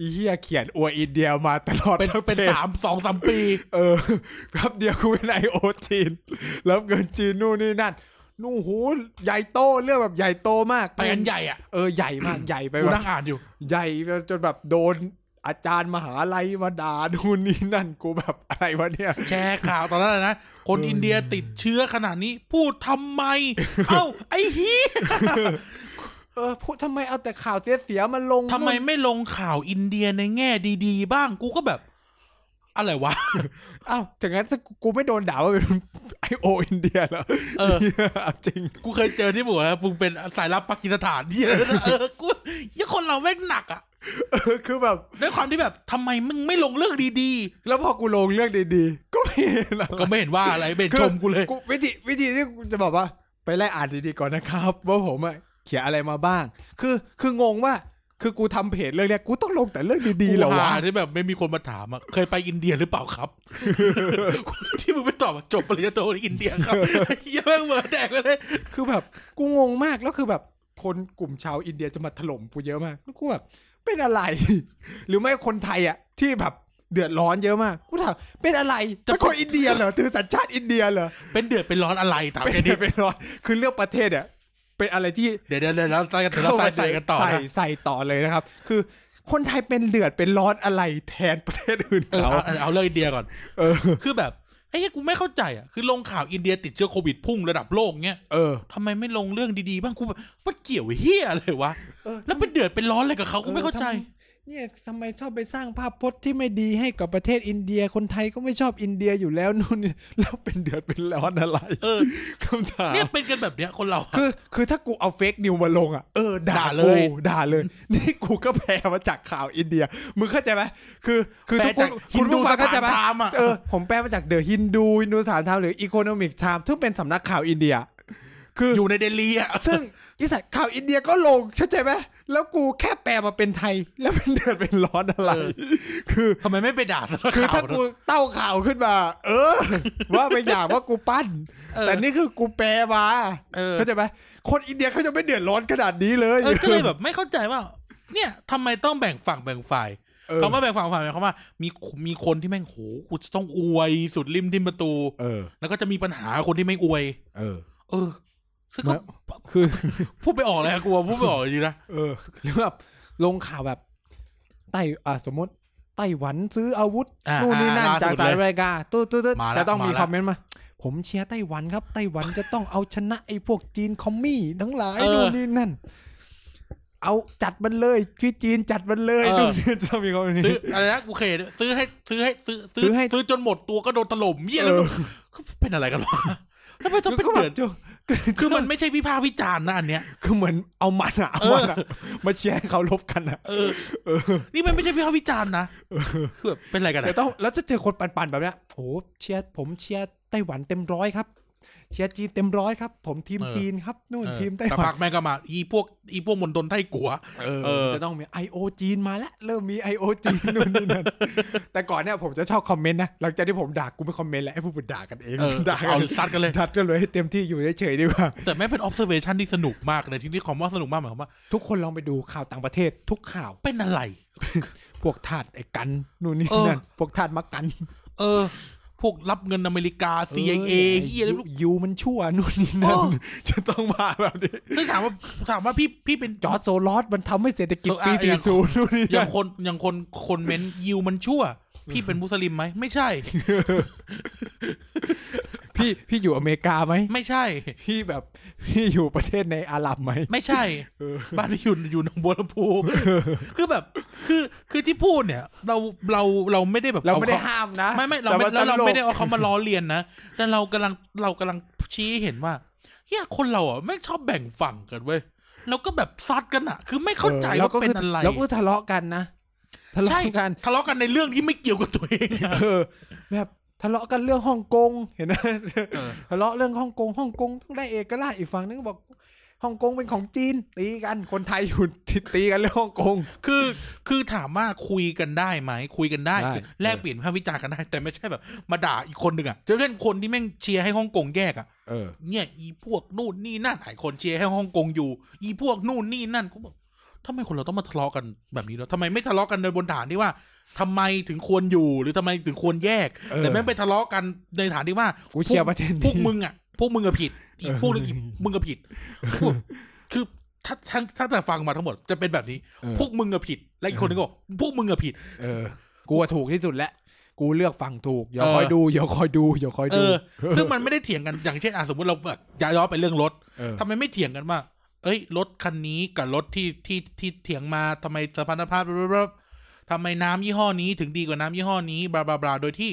[SPEAKER 1] อีเหี้ยเขียนอวยอินเดียมาตลอด
[SPEAKER 2] เป็น
[SPEAKER 1] ทั้ง
[SPEAKER 2] เป็น
[SPEAKER 1] พจ
[SPEAKER 2] สามสองสามปี
[SPEAKER 1] เออครับเดียวกูเป็นไอโอจีนรับเงินจีนนู่นนี่นั่นนู่นหูใหญ่โตเรื่องแบบใหญ่โตมาก
[SPEAKER 2] ไปกันใหญ่อะ
[SPEAKER 1] เออใหญ่มากใหญ่ไป
[SPEAKER 2] กู
[SPEAKER 1] แบบ
[SPEAKER 2] นั่งอ่านอยู่
[SPEAKER 1] ใหญ่จนแบบโดนอาจารย์มหาลัยมาด่านู่นนี่นั่นกูแบบอะไรวะเนี่ย
[SPEAKER 2] แชร์ข่าวตอนนั้นเลยนะ คน
[SPEAKER 1] เอออิ
[SPEAKER 2] อินเดียติดเชื้อขนาดนี้พูดทำไม เอ้า ไอ้เฮีย
[SPEAKER 1] เออพูดทำไมเอาแต่ข่าวเสียๆมาลง
[SPEAKER 2] ทำไมไม่ลงข่าวอินเดียในแง่ดีๆ บ้างกูก็แบบ อะไรวะ
[SPEAKER 1] อ้าวถึงงั้นถ้ากูไม่โดนด่าว่าเป็นไอโออินเดียเหรอ
[SPEAKER 2] เออ
[SPEAKER 1] เอาจริง
[SPEAKER 2] กูเคยเจอที่บอกว่ามึงเป็นสายลับปากีสถานที่อะไรนะเออกูเหี้ยคนเราแม่งหนักอะ
[SPEAKER 1] เออคือแบบ
[SPEAKER 2] ด้วยความที่แบบทำไมมึงไม่ลงเรื่องดี
[SPEAKER 1] แล้วพอกูลงเรื่องดีๆ ก็ไม่เห็นอะไร
[SPEAKER 2] ๆก็ไม่เห็นว่าอะไรไม่เห็น
[SPEAKER 1] คือ
[SPEAKER 2] ชมกูเลย
[SPEAKER 1] กูวิธีวิธีที่กูจะบอกว่า ไปไล่อ่านดีๆก่อนนะครับว่าผมอะ เขียนอะไรมาบ้าง คือคืองงว่า คือกูทำเพจเรื่องเนี้ยกูต้องลงแต่เรื่องดีๆเหรอ
[SPEAKER 2] กู
[SPEAKER 1] วะ
[SPEAKER 2] หาที่แบบไม่มีคนมาถามอะเคยไปอินเดียหรือเปล่าครับ ที่มึงไปตอบว่าจบปริญญาโทที่อินเดียครับเฮียแม่งเหมือนแดกไปเลย
[SPEAKER 1] คือแบบ กูงงมากแล้วคือแบบคนกลุ่มชาวอินเดียจะมาถล่มกูเยอะมากแล้วกูแบบเป็นอะไร หรือไม่คนไทยอะ ที่แบบเดือดร้อนเยอะมากกูถามเป็นอะไรเป็นคนอินเดียเหรอถือสัญชาติอินเดียเหรอ
[SPEAKER 2] เป็นเดือดเป็นร้อนอะไรถาม
[SPEAKER 1] เป็น
[SPEAKER 2] แค่นี้
[SPEAKER 1] เป็นร้อนคือเรื่องประเทศเนี่ย เป็นอะไรที่
[SPEAKER 2] เดี๋ยวเดี๋ยวเดี๋ยวเราใส่กันเดี๋ยวเราใส่ใส่กันต่อ
[SPEAKER 1] ใส่
[SPEAKER 2] นะ
[SPEAKER 1] ใส่ต่อเลยนะครับ คือคนไทยเป็นเดือดเป็นร้อนอะไรแทนประเทศอื่น
[SPEAKER 2] เออ
[SPEAKER 1] เขา
[SPEAKER 2] เอาเอาเรื่องอินเดียก่อน
[SPEAKER 1] เออ
[SPEAKER 2] คือแบบไอ้เหี้ยกูไม่เข้าใจอะคือลงข่าวอินเดียติดเชื้อโควิดพุ่งระดับโลกเงี้ย
[SPEAKER 1] เออ
[SPEAKER 2] ทำไมไม่ลงเรื่องดีๆบ้างกูแบบมันเกี่ยวเหี้ยอะไรวะ
[SPEAKER 1] เออ
[SPEAKER 2] แล้วเป็นเดือดเป็นร้อนอะไรกับเขากูไม่เข้าใจ
[SPEAKER 1] ออทำ เนี่ยทำไมชอบไปสร้างภาพพจน์ที่ไม่ดีให้กับประเทศอินเดีย คนไทยก็ไม่ชอบอินเดียอยู่แล้วนู่นนี่แล้วเป็นเดือดเป็นร้อนอะไร
[SPEAKER 2] เออ
[SPEAKER 1] คำถาม
[SPEAKER 2] เนี่ยเป็นกันแบบเนี้ยคนเราอะ
[SPEAKER 1] คือ คือถ้ากูเอา fake news มาลงอะเออด่า
[SPEAKER 2] ด่า
[SPEAKER 1] เล
[SPEAKER 2] เลยย
[SPEAKER 1] ด่าเลย นี่กูก็แปลมาจากข่าวอินเดียมึงเข้าใจไหมคือคือ
[SPEAKER 2] แปล
[SPEAKER 1] ทุกค
[SPEAKER 2] จานก
[SPEAKER 1] คุณผู้ฟังเข้าใจไหม
[SPEAKER 2] Hindustan Times อะ
[SPEAKER 1] เออผมแปลมาจาก The Hindu Hindustan Times หรือ Economic Times ซึ่งเป็นสำนักข่าวอินเดีย คือ
[SPEAKER 2] อยู่ในเดลีอะ
[SPEAKER 1] ซึ่งอีสัตว์ข่าวอินเดียก็ลงเข้าใจไหม แล้วกูแค่แปลมาเป็นไทย แล้วเป็นเดือดเป็นร้อนอะไร
[SPEAKER 2] เออ
[SPEAKER 1] คือ
[SPEAKER 2] ทำไมไม่ไปด่าสำนักข่าวคือ
[SPEAKER 1] ถ้ากูเต้าข่าวขึ้นมา เออ ว่าไปอย่างว่ากูปั้น
[SPEAKER 2] เออ
[SPEAKER 1] แต่นี่คือกูแปลมา
[SPEAKER 2] เออ
[SPEAKER 1] เข้าใจไหมคนอินเดียเขาจะไม่เดือดร้อนขนาดนี้เลย
[SPEAKER 2] เออก็เลยแบบไม่เข้าใจว่า เนี่ยทำไมต้องแบ่งฝั่งแบ่งฝ่าย
[SPEAKER 1] เออ
[SPEAKER 2] คำว่าแบ่งฝั่งฝ่ายหมายความว่ามีมีคนที่แม่งโหกูจะต้องอวยสุดลิ่มทิ่มประตู
[SPEAKER 1] เออ
[SPEAKER 2] แล้วก็จะมีปัญหาคนที่ไม่อวย
[SPEAKER 1] เออ
[SPEAKER 2] เออ ซึ่งก็
[SPEAKER 1] คือ
[SPEAKER 2] พูดไปออกเลยอะกูว่าพูดไปออกจริงๆนะ
[SPEAKER 1] เออหรือแบบลงข่าวแบบไต้อะสมมติไต้หวันซื้ออาวุธ
[SPEAKER 2] อ่า
[SPEAKER 1] นู่นนี่นั่น
[SPEAKER 2] อ่า
[SPEAKER 1] จากสหรัฐ
[SPEAKER 2] ล่าสุดเลย
[SPEAKER 1] อเมริกาตู้ตู้ตู้
[SPEAKER 2] มาละ
[SPEAKER 1] จะต้องมี
[SPEAKER 2] มาละ
[SPEAKER 1] คอมเมนต์มา ผมเชียร์ไต้หวันครับ ไต้หวันจะต้องเอาชนะไอ้พวกจีนคอมมี่ทั้งหลาย
[SPEAKER 2] เออ
[SPEAKER 1] นู่นนี่นั่น เอาจัดมันเลยคือจีนจัดมันเลย
[SPEAKER 2] เออ
[SPEAKER 1] นู่นนี่จะต้องมีคอมเมนต์
[SPEAKER 2] ซื้อ
[SPEAKER 1] นี้
[SPEAKER 2] อะไรนะกูเคยซื้อให้ซื้อให้ซื้อ
[SPEAKER 1] ซื้อให้
[SPEAKER 2] ซื้อจนหมดตัวก็โดนถล่มเยี่ย
[SPEAKER 1] เอ
[SPEAKER 2] แล้ว
[SPEAKER 1] อ
[SPEAKER 2] เป็นอะไรกันวะทำไมต้องเป็น
[SPEAKER 1] ก็แบ
[SPEAKER 2] เดือบด
[SPEAKER 1] จุ
[SPEAKER 2] คือมันไม่ใช่วิพากษ์วิจารณ์นะอันเนี้ย
[SPEAKER 1] คือเหมือนเอามันอะเอามันอะมาเชียร์ให้เขาลบกันอะ
[SPEAKER 2] เออนี่มันไม่ใช่วิพากษ์วิจารณ์นะคือแบบเป็นอะไรกัน
[SPEAKER 1] แต่
[SPEAKER 2] อะ
[SPEAKER 1] ต้องแล้วจะเจอคนปั่นๆแบบเนี้ยโหเชียร์ผมเชียร์ไต้หวันเต็มร้อยครับ เชียร์จีนเต็มร้อยครับ ผมทีมจีนครับนู่น
[SPEAKER 2] เออ
[SPEAKER 1] ทีมไต้
[SPEAKER 2] แต่
[SPEAKER 1] หวั
[SPEAKER 2] พั
[SPEAKER 1] น
[SPEAKER 2] กแม่งก็มา อีพวกอีพวกมณฑลไทกัว
[SPEAKER 1] เออ
[SPEAKER 2] เออ
[SPEAKER 1] จะต้องมี I.O. จีนมาแล้ว เริ่มมี I.O. จีนนู่นนี่นั่นแต่ก่อนเนี่ยผมจะชอบคอมเมนต์นะหลังจากที่ผมด่ากูไม่คอมเมนต์แล้วไอ้พวกมันด่ากันเอง
[SPEAKER 2] เออ
[SPEAKER 1] ด่ากั
[SPEAKER 2] เอา
[SPEAKER 1] น
[SPEAKER 2] ซัดกันเลย
[SPEAKER 1] ดัดกันเลยให้เต็มที่อยู่เฉยๆดีกว่า
[SPEAKER 2] แต่แม่งเป็น observation ที่สนุกมากเลยที่ที่คำว่าสนุกมากหมายความว่า
[SPEAKER 1] ทุกคนลองไปดูข่าวต่างประเทศทุกข่าว
[SPEAKER 2] เป็นอะไร
[SPEAKER 1] พวกทาสไอ้กันนู่นนี่
[SPEAKER 2] เออ
[SPEAKER 1] นั่นพวกทาสมากัน
[SPEAKER 2] เออ พวกรับเงินอเมริกา CIA
[SPEAKER 1] ออ
[SPEAKER 2] เฮียอะไร
[SPEAKER 1] ยู
[SPEAKER 2] ไม่รู้
[SPEAKER 1] ยูมันชั่วนู่นนี่นั่น
[SPEAKER 2] เออ
[SPEAKER 1] จะต้องมาแบบนี้
[SPEAKER 2] ซึ่งถามว่าถามว่าพี่พี่เป็น
[SPEAKER 1] จอร์จโซลอสมันทำให้เศรษฐกิจ
[SPEAKER 2] เออ
[SPEAKER 1] ปี
[SPEAKER 2] อะอย่าง
[SPEAKER 1] 40นู่นนี่
[SPEAKER 2] อย่า
[SPEAKER 1] นั่
[SPEAKER 2] ง
[SPEAKER 1] น
[SPEAKER 2] คนอย่างคนคนเม้นยิวมันชั่ว พี่เป็นมุสลิมไหมไม่ใช่
[SPEAKER 1] พี่พี่อยู่อเมริกาไหม
[SPEAKER 2] ไม่ใช่
[SPEAKER 1] พี่แบบพี่อยู่ประเทศในอาหรับไหม
[SPEAKER 2] ไม่ใช่บ้านพี่อยู่อยู่หนองบัวลำพูคือแบบ คือคือที่พูดเนี่ย เราเราเราไม่ได้แบบ
[SPEAKER 1] เราไม่ได้
[SPEAKER 2] อข
[SPEAKER 1] ห้ามนะ
[SPEAKER 2] ไม่ไม่เรา
[SPEAKER 1] แต่
[SPEAKER 2] ไม่
[SPEAKER 1] ว่
[SPEAKER 2] แล้วเรา
[SPEAKER 1] ตลก
[SPEAKER 2] ไม่ได้เอาเขามาล้อเลียนนะแต่เรากำลังเรากำลังชี้ให้เห็นว่าเฮียคนเราอะไม่งชอบแบ่งฝั่งกันเว้ยเราก็แบบซัดกันอะ คือไม่เข้าใจ
[SPEAKER 1] ออ
[SPEAKER 2] ว่าเป็นอะไร
[SPEAKER 1] แล้วก็ทะเลาะกันนะ ทะเลาะ
[SPEAKER 2] ใช่
[SPEAKER 1] กัน
[SPEAKER 2] ทะเลาะกันในเรื่องที่ไม่เกี่ยวกับตัวเองอะ
[SPEAKER 1] เออแบบทะเลาะกันเรื่องฮ่องกงเห็นไหม
[SPEAKER 2] เออ
[SPEAKER 1] ทะเลาะเรื่องฮ่องกงฮ่องกงต้องได้เอกราชอีกฝั่งนึงก็บอกฮ่องกงเป็นของจีน ตีกันคนไทยอยู่ตีกันเรื่องฮ่องกง
[SPEAKER 2] คือคือถามว่าคุยกันได้ไหมคุยกันได้
[SPEAKER 1] ได้
[SPEAKER 2] คือแลกเปลี่ยนภาพวิจารณ์กันได้ แต่ไม่ใช่แบบ มาด่าอีกคนหนึ่งอะจะเล่นคนที่แม่งเชียร์ให้ฮ่องกงแยกอะ
[SPEAKER 1] เออ
[SPEAKER 2] เนี่ยอีพวกนู่นนี่นั่นหลายคนเชียร์ให้ฮ่องกงอยู่ อีพวกนู่นนี่นั่นกูบอก ทำไมคนเราต้องมาทะเลาะกันแบบนี้แล้วทำไมไม่ทะเลาะกันโดยบนฐานที่ว่าทำไมถึงควรอยู่หรือทำไมถึงควรแยก
[SPEAKER 1] เออ
[SPEAKER 2] แต่แม่งไปทะเลาะกันในฐานที่ว่า
[SPEAKER 1] กูเชียร์ประเทศนี้
[SPEAKER 2] พวกมึงอะพวกมึงอะผิดอีก
[SPEAKER 1] เออ
[SPEAKER 2] พวกนึงอีกมึงอะผิดพวกคือถ้าถ้าถ้าแต่ฟังมาทั้งหมดจะเป็นแบบนี้
[SPEAKER 1] เออ
[SPEAKER 2] พวกมึงอะผิด และอีกคนนึงก็บอกพวกมึงอะผิด
[SPEAKER 1] เออ กูว่าถูกที่สุดแล้วกูเลือกฝั่งถูกอย่า
[SPEAKER 2] เออ
[SPEAKER 1] คอยดูอย่าคอยดูอย่าคอย
[SPEAKER 2] เอ
[SPEAKER 1] ดู
[SPEAKER 2] อซึ่งมันไม่ได้เถียงกันอย่างเช่นอะสมมติเราแบบย้อนไปเรื่องรถ
[SPEAKER 1] เออ
[SPEAKER 2] ทำไมไม่เถียงกันว่า เอ้ยรถคันนี้กับรถที่ที่ที่เถียงมาทำไมสภาพภาพบลาบลาทำไมน้ำยี่ห้อนี้ถึงดีกว่าน้ำยี่ห้อนี้บลาบลาบลาโดยที่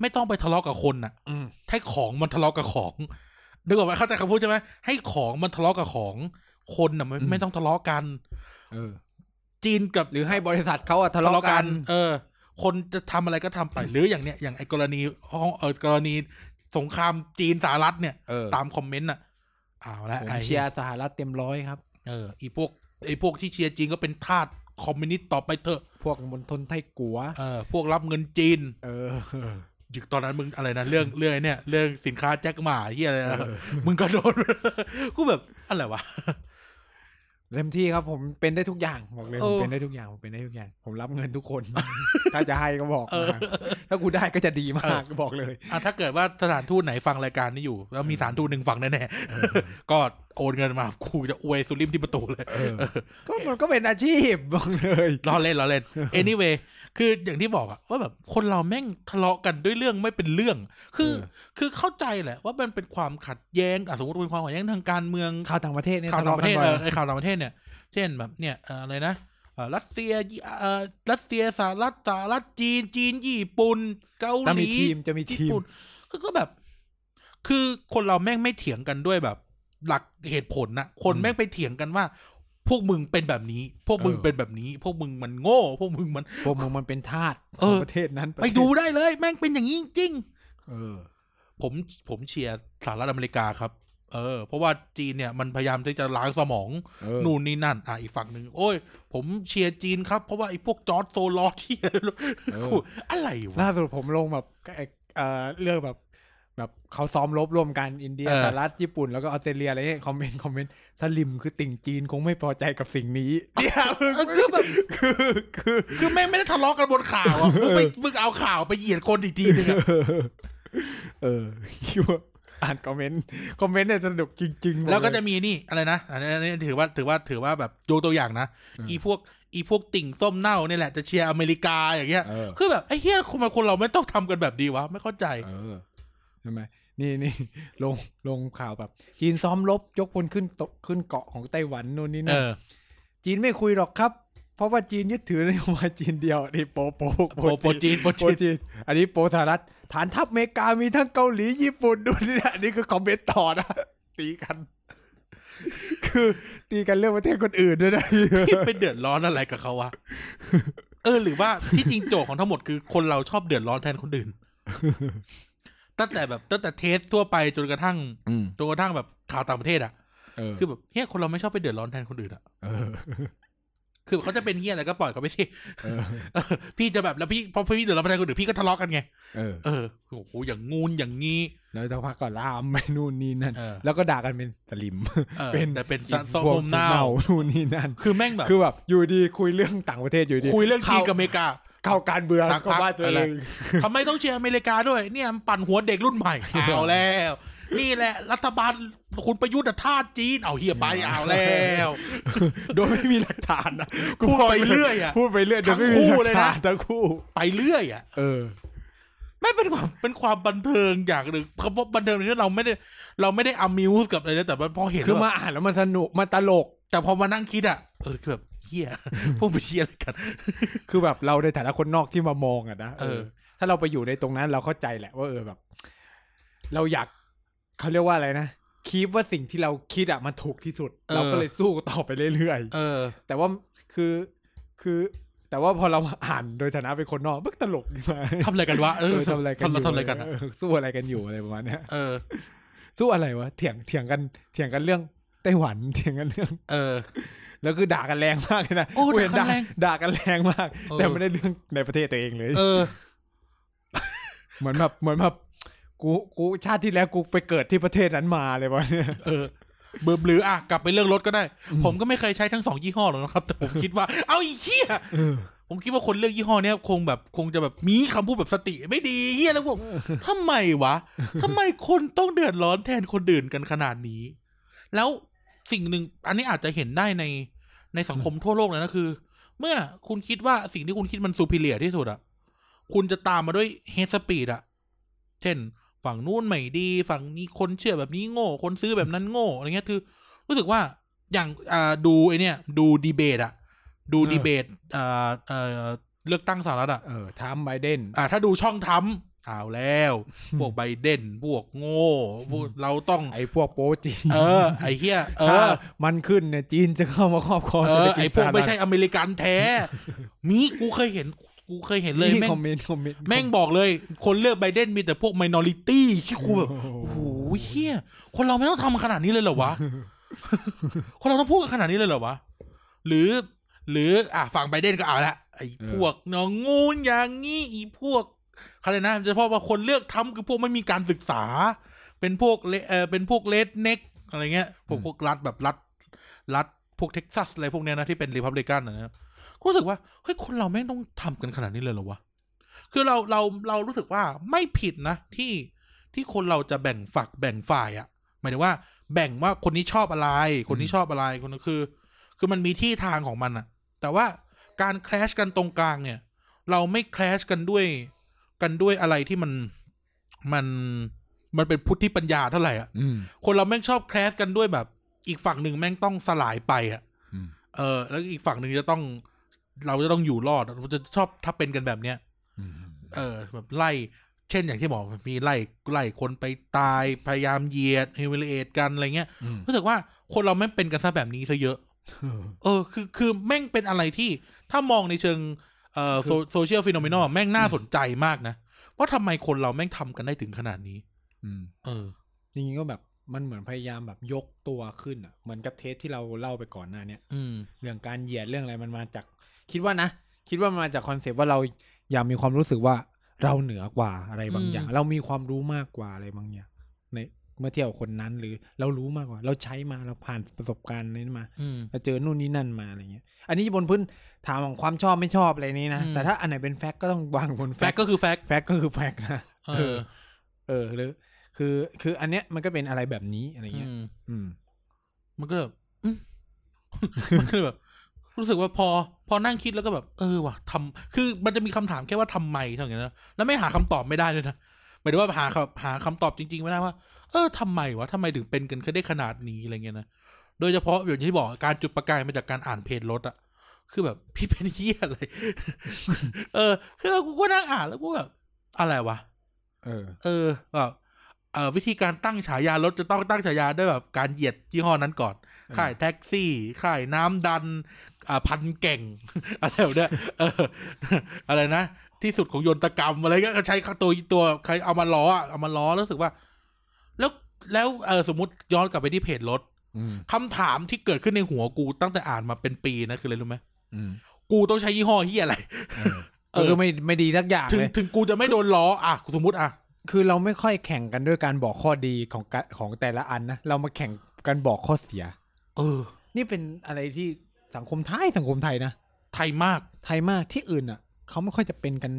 [SPEAKER 2] ไม่ต้องไปทะเลาะกับคนน่ะ
[SPEAKER 1] อืม
[SPEAKER 2] ให้ของมันทะเลาะกับของนึกออกไหมเข้าใจคำพูดใช่ไหมให้ของมันทะเลาะกับของคนน่ะไม่ไม่ต้องทะเลาะกัน
[SPEAKER 1] เออ
[SPEAKER 2] จีนกับ
[SPEAKER 1] หรือให้บริษัทเขาอะทะเลาะกัน
[SPEAKER 2] เออ คนจะทำอะไรก็ทำไปหรืออย่างเนี้ยอย่างไอ้กรณีห้องเออกรณีสงครามจีนสหรัฐเนี่ย
[SPEAKER 1] เออ
[SPEAKER 2] ตามคอมเมนต์น่ะ เอาละ
[SPEAKER 1] ผม
[SPEAKER 2] ไอ้
[SPEAKER 1] เชียร์สหรัฐเต็มร้อยครับ
[SPEAKER 2] เอออีพวกไอ้พวกที่เชียร์จีนก็เป็นทาสคอมมิวนิสต์ต่อไปเถอะ
[SPEAKER 1] พวกมณฑลไทกัว
[SPEAKER 2] เออ พวกรับเงินจีน
[SPEAKER 1] เออ
[SPEAKER 2] ยึกตอนนั้นมึงอะไรนะเรื่องเรื่องไอ้เนี่ย เรื่องสินค้าแจ็คหมาเฮียอะไรนะ
[SPEAKER 1] เออ
[SPEAKER 2] มึงก็โดนกูแบบอะไรวะ
[SPEAKER 1] เต็มที่ครับผมเป็นได้ทุกอย่างบอกเลย
[SPEAKER 2] เอ
[SPEAKER 1] ผ
[SPEAKER 2] อ
[SPEAKER 1] มเป็นได้ทุกอย่างผมเป็นได้ทุกอย่าง ผมรับเงินทุกคน ถ้าจะให้ก็บอก
[SPEAKER 2] เออ
[SPEAKER 1] มาถ้ากูได้ก็จะดีมากบอกเลย
[SPEAKER 2] อะถ้าเกิดว่าสถานทูตไหนฟังรายการนี้อยู่ แล้วมีสถานทูตหนึ่งฟังแน่ๆก็โอนเงินมากูจะอวยสุริมที่ประตูเลย
[SPEAKER 1] เออก็มันก็เป็นอาชีพบอกเลย
[SPEAKER 2] ล้อเล่นล้อเล่น anyway คืออย่างที่บอกอะว่าแบบคนเราแม่งทะเลาะกันด้วยเรื่องไม่เป็นเรื่อง คือ
[SPEAKER 1] เออ
[SPEAKER 2] คือเข้าใจแหละ ว่ามันเป็นความขัดแย้งอะสมมติเป็นความขัดแย้งทางการเมือง
[SPEAKER 1] ข่าวต่างประเทศเนี่ย
[SPEAKER 2] ข่าวต่างประเทศ
[SPEAKER 1] ทะ
[SPEAKER 2] เอ
[SPEAKER 1] เลาะ
[SPEAKER 2] อ
[SPEAKER 1] กันบ่อย
[SPEAKER 2] ไอข่าวต่างประเทศเนี่ย เช่นแบบเนี่ยเอ่ออะไรนะเอ่อรัสเซียยี่เอ่อรัสเซียสหรัฐสหรัฐจีน จีนญี่ปุ่นเกาห
[SPEAKER 1] จะมี
[SPEAKER 2] ลี
[SPEAKER 1] ทีมจะมี
[SPEAKER 2] ญี่
[SPEAKER 1] ทีม
[SPEAKER 2] ปุ่นก็ก็แบบ คือคนเราแม่งไม่เถียงกันด้วยแบบ หลักเหตุผลนะคนแม่งไปเถียงกันว่า พวกมึงเป็นแบบนี้ พวกมึงเป็นแบบนี้ พวกมึงมันโง่ พวกมึงมัน
[SPEAKER 1] พวกมึงมันเป็นทาส
[SPEAKER 2] เออ
[SPEAKER 1] ของประเทศนั้น
[SPEAKER 2] ไปดูได้เลย แม่งเป็นอย่างนี้จริง
[SPEAKER 1] เออ
[SPEAKER 2] ๆผมผมเชียร์สหรัฐอเมริกาครับ เออ เพราะว่าจีนเนี่ยมันพยายามที่จะล้างสมอง
[SPEAKER 1] เออ
[SPEAKER 2] นู่นนี่นั่น อะอีกฝั่งหนึ่งโอ้ย ผมเชียร์จีนครับ เพราะว่าไอ้พวกจอร์จ โซรอสที่
[SPEAKER 1] เออ
[SPEAKER 2] อะไรวะ
[SPEAKER 1] ล่าสุดผมลงแบบไอ้เอ่อเรื่องแบบ แบบเขาซ้อมรบร่วมกันอินเดีย
[SPEAKER 2] เออ
[SPEAKER 1] สหรัฐญี่ปุ่นแล้วก็ออสเตรเลียอะไรเงี้ยคอมเมนต์คอมเมนต์สลิ่มคือติ่งจีนคงไม่พอใจกับสิ่งนี้เนี่ยมึง
[SPEAKER 2] เออคือแบบ
[SPEAKER 1] คือคือ
[SPEAKER 2] คือแม่งไม่ได้ทะเลาะกันบนข่าวอะมึงไปมึงเอาข่าวไปเหยียดคนอีกทีนึงอะ
[SPEAKER 1] เออคิดว่าอ่านคอมเมนต์คอมเมนต์เนี่ยสนุกจริงๆ
[SPEAKER 2] แล้วก็
[SPEAKER 1] บอ
[SPEAKER 2] จะ
[SPEAKER 1] เย
[SPEAKER 2] มีนี่อะไรนะอันนี้อันนี้ถือว่าถือว่าถือว่าแบบดูตัวอย่างนะ
[SPEAKER 1] อืม
[SPEAKER 2] อีพวกอีพวกติ่งส้มเน่าเนี่ยแหละจะเชียร์อเมริกาอย่างเงี้ย
[SPEAKER 1] เออ
[SPEAKER 2] คือแบบไอ้เหี้ยคนคนเราไม่ต้องทำกันแบบดีวะไม่เข้าใจ
[SPEAKER 1] เออ ใช่ไหมนี่นี่ลงลงข่าวแบบ จีนซ้อมรบยกพลขึ้นโตขึ้นเกาะของไต้หวันนู่นนี่
[SPEAKER 2] เอ
[SPEAKER 1] นั่น
[SPEAKER 2] อ
[SPEAKER 1] จีนไม่คุยหรอกครับ เพราะว่าจีนยึดถือนโยบายจีนเดียวนี่โปโป
[SPEAKER 2] โปโปจีนโป
[SPEAKER 1] โป
[SPEAKER 2] จีน
[SPEAKER 1] จีน อันนี้โปสหรัฐฐานทัพอเมริกามีทั้งเกาหลีญี่ปุ่นดูนี่นะอันนี่คือคอมเมนต์ต่อนะตีกัน คือตีกันเรื่องประเทศคนอื่นด้วยนะ
[SPEAKER 2] พี่ไปเดือดร้อนอะไรกับเขาวะเออหรือว่าที่จริงโจทย์ของทั้งหมดคือคนเราชอบเดือดร้อนแทนคนอื่น ตั้งแต่แบบตั้งแต่เทสทั่วไปจนกระทั่ง
[SPEAKER 1] อืม
[SPEAKER 2] จนกระทั่งแบบข่าวต่างประเทศอะ
[SPEAKER 1] เออ
[SPEAKER 2] คือแบบเฮ้ยคนเราไม่ชอบไปเดือดร้อนแทนคนอื่นอะ
[SPEAKER 1] เออ
[SPEAKER 2] คือเขาจะเป็นเฮียอะไรก็ปล่อยเขาไปสิ
[SPEAKER 1] เออ
[SPEAKER 2] เออพี่จะแบบแล้วพี่พอพี่เดือดร้อนไปคนอื่นพี่ก็ทะเลาะกันไง
[SPEAKER 1] เออ
[SPEAKER 2] เออโอ้โหอย่างงูนอย่างงี้
[SPEAKER 1] แล้วสักพักก็ลามไปนู่นนี่นั่น
[SPEAKER 2] เออ
[SPEAKER 1] แล้วก็ด่ากันเป็นสลิม
[SPEAKER 2] เออ
[SPEAKER 1] เป็น
[SPEAKER 2] แต่เป็น
[SPEAKER 1] อีก
[SPEAKER 2] โซ
[SPEAKER 1] พวก
[SPEAKER 2] มเน่า
[SPEAKER 1] นู่นนี่นั่น
[SPEAKER 2] คือแม่งแบบ
[SPEAKER 1] คือแบบอยู่ดีคุยเรื่องต่างประเทศอยู่ดี
[SPEAKER 2] คุยเรื่องจีนกับอเมริกา
[SPEAKER 1] เข้าการเมือง
[SPEAKER 2] สักพัก
[SPEAKER 1] ก็ว่าตัว
[SPEAKER 2] อะไร
[SPEAKER 1] เอง
[SPEAKER 2] ทำไมต้องเชียร์อเมริกาด้วย เนี่ยมันปั่นหัวเด็กรุ่นใหม่เอาแล้ว นี่แหละรัฐบาลคุณประยุทธ์อะท่าสจีนเอาเฮียไปเอาแล้ว
[SPEAKER 1] โดยไม่มีหลักฐานนะ
[SPEAKER 2] พูดไปเรื่อยอะ
[SPEAKER 1] พูดไปเรื่อยโดยไม่
[SPEAKER 2] ทั้ง
[SPEAKER 1] มี
[SPEAKER 2] คู่
[SPEAKER 1] หลั
[SPEAKER 2] เลย
[SPEAKER 1] ก
[SPEAKER 2] นะ
[SPEAKER 1] ฐานทั้งคู่
[SPEAKER 2] ไปเรื่อยอะ
[SPEAKER 1] เออ
[SPEAKER 2] ไม่เป็นความเป็นความบันเทิงอย่างหนึ่งคำว่าบันเทิงนี่เราไม่ได้ เราไม่ได้อมิวส์กับอะไรนะแต่ว่าพอเห็น
[SPEAKER 1] คือ
[SPEAKER 2] แล้ว
[SPEAKER 1] มา
[SPEAKER 2] แบบ
[SPEAKER 1] อ่านแล้วมันสนุกมันตลก
[SPEAKER 2] แต่พอมานั่งคิดอะเออคือแบบเฮียพวกไปเชียร์อะไรกัน
[SPEAKER 1] คือแบบเราในฐานะคนนอกที่มามองอะนะ
[SPEAKER 2] เออ
[SPEAKER 1] ถ้าเราไปอยู่ในตรงนั้นเราเข้าใจแหละว่าเออแบบ เราอยากเขาเรียกว่าอะไรนะคีปว่าสิ่งที่เราคิดอะมันถูกที่สุด เราก็เลยสู้ต่อไปเรื่อย
[SPEAKER 2] เออ
[SPEAKER 1] ๆแต่ว่าคือคือ แต่ว่าพอเรามาอ่านโดยฐานะเป็นคนนอกมันตลกขึ้นมา
[SPEAKER 2] ทำอะไรกันวะเอ
[SPEAKER 1] เอ
[SPEAKER 2] อ
[SPEAKER 1] อทำอะไรกันอยู่
[SPEAKER 2] ทำอะไรกันอะ
[SPEAKER 1] เออสู้อะไรกันอยู่อะไรประมาณเนี้ย
[SPEAKER 2] เออ
[SPEAKER 1] สู้อะไรวะเถียงเถียงกันเถียงกันเรื่องไต้หวันเถียงกันเรื่อง
[SPEAKER 2] เออ
[SPEAKER 1] แล้วคือด่ากันแรงมากเลยนะ
[SPEAKER 2] โอ้
[SPEAKER 1] กูเห็น
[SPEAKER 2] ด่ากันแรง
[SPEAKER 1] ด่ากันแรงมาก
[SPEAKER 2] เออ
[SPEAKER 1] แต่ไม่ได้เรื่องในประเทศตัวเองเลย
[SPEAKER 2] เออ
[SPEAKER 1] เหมือนแบบเหมือนแบบกูกูชาติที่แล้วกูไปเกิดที่ประเทศนั้นมาเลยวะเนี่ย
[SPEAKER 2] เออเบื่อหรืออะกลับไปเรื่องรถก็ได้ ผมก็ไม่เคยใช้ทั้งสองยี่ห้อหรอกนะครับ แต่ผมคิดว่า เอาอีเหี้ย
[SPEAKER 1] เออ
[SPEAKER 2] ผมคิดว่าคนเลือกยี่ห้อเนี้ยคงแบบคงจะแบบมีคำพูดแบบสติไม่ดีเฮียแล้วผมทำไมวะทำไมคนต้องเดือดร้อนแทนคนอื่นกันขนาดนี้ แล้วสิ่งหนึ่งอันนี้อาจจะเห็นได้ใน ในสังคมทั่วโลกเลยนะคือ เมื่อคุณคิดว่าสิ่งที่คุณคิดมันซูเปเรียที่สุดอะคุณจะตามมาด้วยเฮดสปีดอะเช่น ฝั่งนู้นไม่ดี ฝั่งนี้คนเชื่อแบบนี้โง่ คนซื้อแบบนั้นโง่อะไรเงี้ยคือ รู้สึกว่าอย่างอ่าดูไอเนี่ยดูดีเบตอะดูดีเบตอ่าเอ่อเลือกตั้งสหรัฐอะ
[SPEAKER 1] เออทรัมป์ไบเดน
[SPEAKER 2] อ่าถ้าดูช่องทรัมป์ เอาแล้ว พวกไบเดนพวกโง่พวกเราต้อง
[SPEAKER 1] ไอ้พวก pro จีน
[SPEAKER 2] เออ ไอ้เหี้ยเออ
[SPEAKER 1] ถ้ามันขึ้นเนี่ยจีนจะเข้ามาครอบครอง
[SPEAKER 2] เอ
[SPEAKER 1] เศรษฐ
[SPEAKER 2] อ
[SPEAKER 1] กิจ
[SPEAKER 2] ไอพวกไม่
[SPEAKER 1] สห
[SPEAKER 2] ใช่
[SPEAKER 1] รัฐ
[SPEAKER 2] อเมริกันแท้ มีกูเคยเห็นกูเคยเห็นเลย
[SPEAKER 1] นี่
[SPEAKER 2] แม่ง
[SPEAKER 1] คอมเมนต์คอมเมนต์
[SPEAKER 2] แม่งบอกเลย คนเลือกไบเดนมีแต่พวก minority ที่กูแบบ
[SPEAKER 1] โอ้โห
[SPEAKER 2] โอ้โหเหี้ยคนเราไม่ต้องทำขนาดนี้เลยเหรอวะคนเราต้องพูดกันขนาดนี้เลยเหรอวะหรือ หรืออะฝั่งไบเดนก็เอาละไอ้พวกน้องงูนอย่างงี้อีพวก อะไรนะเฉพาะว่าคนเลือกทำคือพวกไม่มีการศึกษา เป็นพวกเลเออเป็นพวกเลดเน็กอะไรเงี้ยพวกพวกรัฐแบบรัฐรัฐพวกเท็กซัสอะไรพวกเนี้ยนะที่เป็นรีพับลิกันนะครับก็รู้สึกว่าเฮ้ยคนเราแม่งต้องทำกันขนาดนี้เลยเหรอวะคือเราเราเรารู้สึกว่าไม่ผิดนะที่ที่คนเราจะแบ่งฝักแบ่งฝ่ายอะหมายถึงว่าแบ่งว่าคนนี้ชอบอะไร คนนี้ชอบอะไรคนนั้นคือ คือมันมีที่ทางของมันอะแต่ว่าการแคลชกันตรงกลางเนี่ย เราไม่แคลชกันด้วย กันด้วยอะไรที่มันมันมันเป็นพุทธิปัญญาเท่าไหร่อะ
[SPEAKER 1] อืม
[SPEAKER 2] คนเราแม่งชอบแคลชกันด้วยแบบ อีกฝั่งหนึ่งแม่งต้องสลายไปอะ
[SPEAKER 1] อืม
[SPEAKER 2] เออ แล้วอีกฝั่งหนึ่งจะต้อง เราจะต้องอยู่รอดเราจะชอบถ้าเป็นกันแบบเนี้ย
[SPEAKER 1] อืม
[SPEAKER 2] เออ แบบไล่ เช่นอย่างที่บอกมีไล่ไล่คนไปตายพยายามเหยียด humiliate กันอะไรเงี้ย
[SPEAKER 1] อืม
[SPEAKER 2] รู้สึกว่าคนเราแม่งเป็นกันซะแบบนี้ซะเยอะ
[SPEAKER 1] เออ
[SPEAKER 2] เออ คือคือแม่งเป็นอะไรที่ถ้ามองในเชิง เอ่อ social phenomenal แม่งน่าสนใจมากนะว่าทำไมคนเราแม่งทำกันได้ถึงขนาดนี้
[SPEAKER 1] อืม
[SPEAKER 2] เออ
[SPEAKER 1] จริงๆก็แบบมันเหมือนพยายามแบบยกตัวขึ้นอะเหมือนกับเทปที่เราเล่าไปก่อนหน้าเนี้ย
[SPEAKER 2] อืม
[SPEAKER 1] เรื่องการเหยียดเรื่องอะไรมันมาจาก คิดว่านะคิดว่ามันมาจากคอนเซปต์ว่าเราอยากมีความรู้สึกว่าเราเหนือกว่าอะไรบางอย่าง
[SPEAKER 2] อืม
[SPEAKER 1] เรามีความรู้มากกว่าอะไรบางอย่างใน เมื่อเทียบกับคนนั้น หรือเรารู้มากกว่า เราใช้มาเราผ่านประสบการณ์นี้มา
[SPEAKER 2] อืม
[SPEAKER 1] เราเจอนู่นนี่นั่นมาอะไรเงี้ย อันนี้บนพื้นฐานของความชอบไม่ชอบอะไรนี้นะ
[SPEAKER 2] อืม
[SPEAKER 1] แต่ถ้าอันไหนเป็น fact ก็ต้องวางบน
[SPEAKER 2] fact ก็คือ fact fact ก็
[SPEAKER 1] คือ fact นะ
[SPEAKER 2] เออ
[SPEAKER 1] เออหรือคือคืออันเนี้ยมันก็เป็นอะไรแบบนี้อะไรเงี้ยอื
[SPEAKER 2] ม
[SPEAKER 1] อืม
[SPEAKER 2] มันก็แบบอืมมันก็แบบ รู้สึกว่าพอ พอนั่งคิดแล้วก็แบบ เออว่ะทำคือมันจะมีคำถามแค่ว่าทำไมเท่านั้นนะแล้วไม่หาคำตอบไม่ได้ด้วยนะหมายถึงว่าหาคำหาคำตอบจริงๆไม่ได้ว่า เออทำไมวะทำไมถึงเป็นกันได้ขนาดนี้อะไรเงี้ยนะโดยเฉพาะอย่างที่บอกการจุดประกายมาจากการอ่านเพจรถอะคือแบบพี่เป็นเฮียอะไร เออ คือกูก็นั่งอ่านแล้วกูแบบอะไรวะ
[SPEAKER 1] เออ
[SPEAKER 2] เออแบบเอ่อวิธีการตั้งฉายารถจะต้องตั้งฉายาด้วยแบบการเหยียดยี่ห้อนั้นก่อน
[SPEAKER 1] อ
[SPEAKER 2] ค่ายแท็กซี่ค่ายน้ำดันอ่าพันเก่งอะไรแบบเนี้ยเออ อะไรนะ ที่สุดของยนตกรรมอะไรก็ใช้ตัวตัวใครเอามาล้ออะเอามาล้อแล้วรู้สึกว่า แล้วแล้วเออสมมติย้อนกลับไปที่เพจรถ
[SPEAKER 1] อืม
[SPEAKER 2] คำถามที่เกิดขึ้นในหัวกูตั้งแต่อ่านมาเป็นปีนะคืออะไรรู้ไหม
[SPEAKER 1] อืม
[SPEAKER 2] กูต้องใช้ยี่ห้อเฮียอะไร
[SPEAKER 1] เออ
[SPEAKER 2] เออ
[SPEAKER 1] คือไม่ไม่ดีสักอย่าง
[SPEAKER 2] ถึง
[SPEAKER 1] เลย
[SPEAKER 2] ถึงกูจะไม่โดนล้ออะสมมติอะ
[SPEAKER 1] คือเราไม่ค่อยแข่งกันด้วยการบอกข้อดีของกะของแต่ละอันนะเรามาแข่งกันบอกข้อเสีย
[SPEAKER 2] เออ
[SPEAKER 1] นี่เป็นอะไรที่สังคมไทยสังคมไทยนะ
[SPEAKER 2] ไทยมาก
[SPEAKER 1] ไทยมากที่อื่นอะเขาไม่ค่อยจะเป็นกัน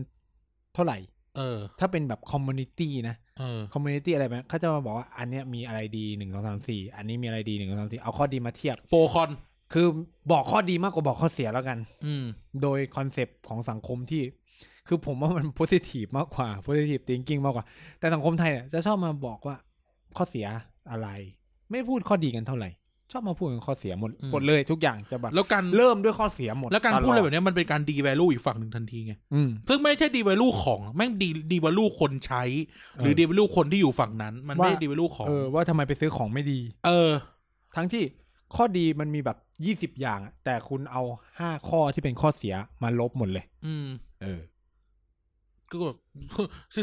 [SPEAKER 1] เท่าไหร่
[SPEAKER 2] เออ
[SPEAKER 1] ถ้าเป็นแบบ community นะ
[SPEAKER 2] เออ
[SPEAKER 1] community อะไรแบบเขาจะมาบอกว่าอันเนี้ยมีอะไรดีหนึ่งสองสามสี่อันนี้มีอะไรดีหนึ่งสองสามสี่เอาข้อดีมาเทียบ
[SPEAKER 2] pro conคือ
[SPEAKER 1] บอกข้อดีมากกว่าบอกข้อเสียแล้วกัน
[SPEAKER 2] อืม
[SPEAKER 1] โดยคอนเซปต์ของสังคมที่ คือผมว่ามัน positive มากกว่า positive thinking มากกว่า แต่สังคมไทยเนี่ยจะชอบมาบอกว่าข้อเสียอะไร ไม่พูดข้อดีกันเท่าไหร่ ชอบมาพูดกันข้อเสียหมด
[SPEAKER 2] อืม
[SPEAKER 1] หมดเลยทุกอย่างจะแบบ
[SPEAKER 2] แล้วการ
[SPEAKER 1] เริ่มด้วยข้อเสียหมด
[SPEAKER 2] แล้วการ
[SPEAKER 1] ตลอ
[SPEAKER 2] พูดอะไรแบบเนี้ยมันเป็นการดี value อีกฝั่งหนึ่งทันทีไง
[SPEAKER 1] อืม
[SPEAKER 2] ซึ่งไม่ใช่ดี value ของแม่งดีดี value คนใช้ หรือ
[SPEAKER 1] เออ
[SPEAKER 2] ดี value คนที่อยู่ฝั่งนั้น มันไม่
[SPEAKER 1] ว่า
[SPEAKER 2] ดี value ของ
[SPEAKER 1] เออว่าทำไมไปซื้อของไม่ดี
[SPEAKER 2] เออ
[SPEAKER 1] ทั้งที่ข้อดีมันมีแบบยี่สิบอย่างอะแต่คุณเอาห้าข้อที่เป็นข้อเสียมาลบหมดเลย
[SPEAKER 2] อืม
[SPEAKER 1] เออ
[SPEAKER 2] ก็แบบ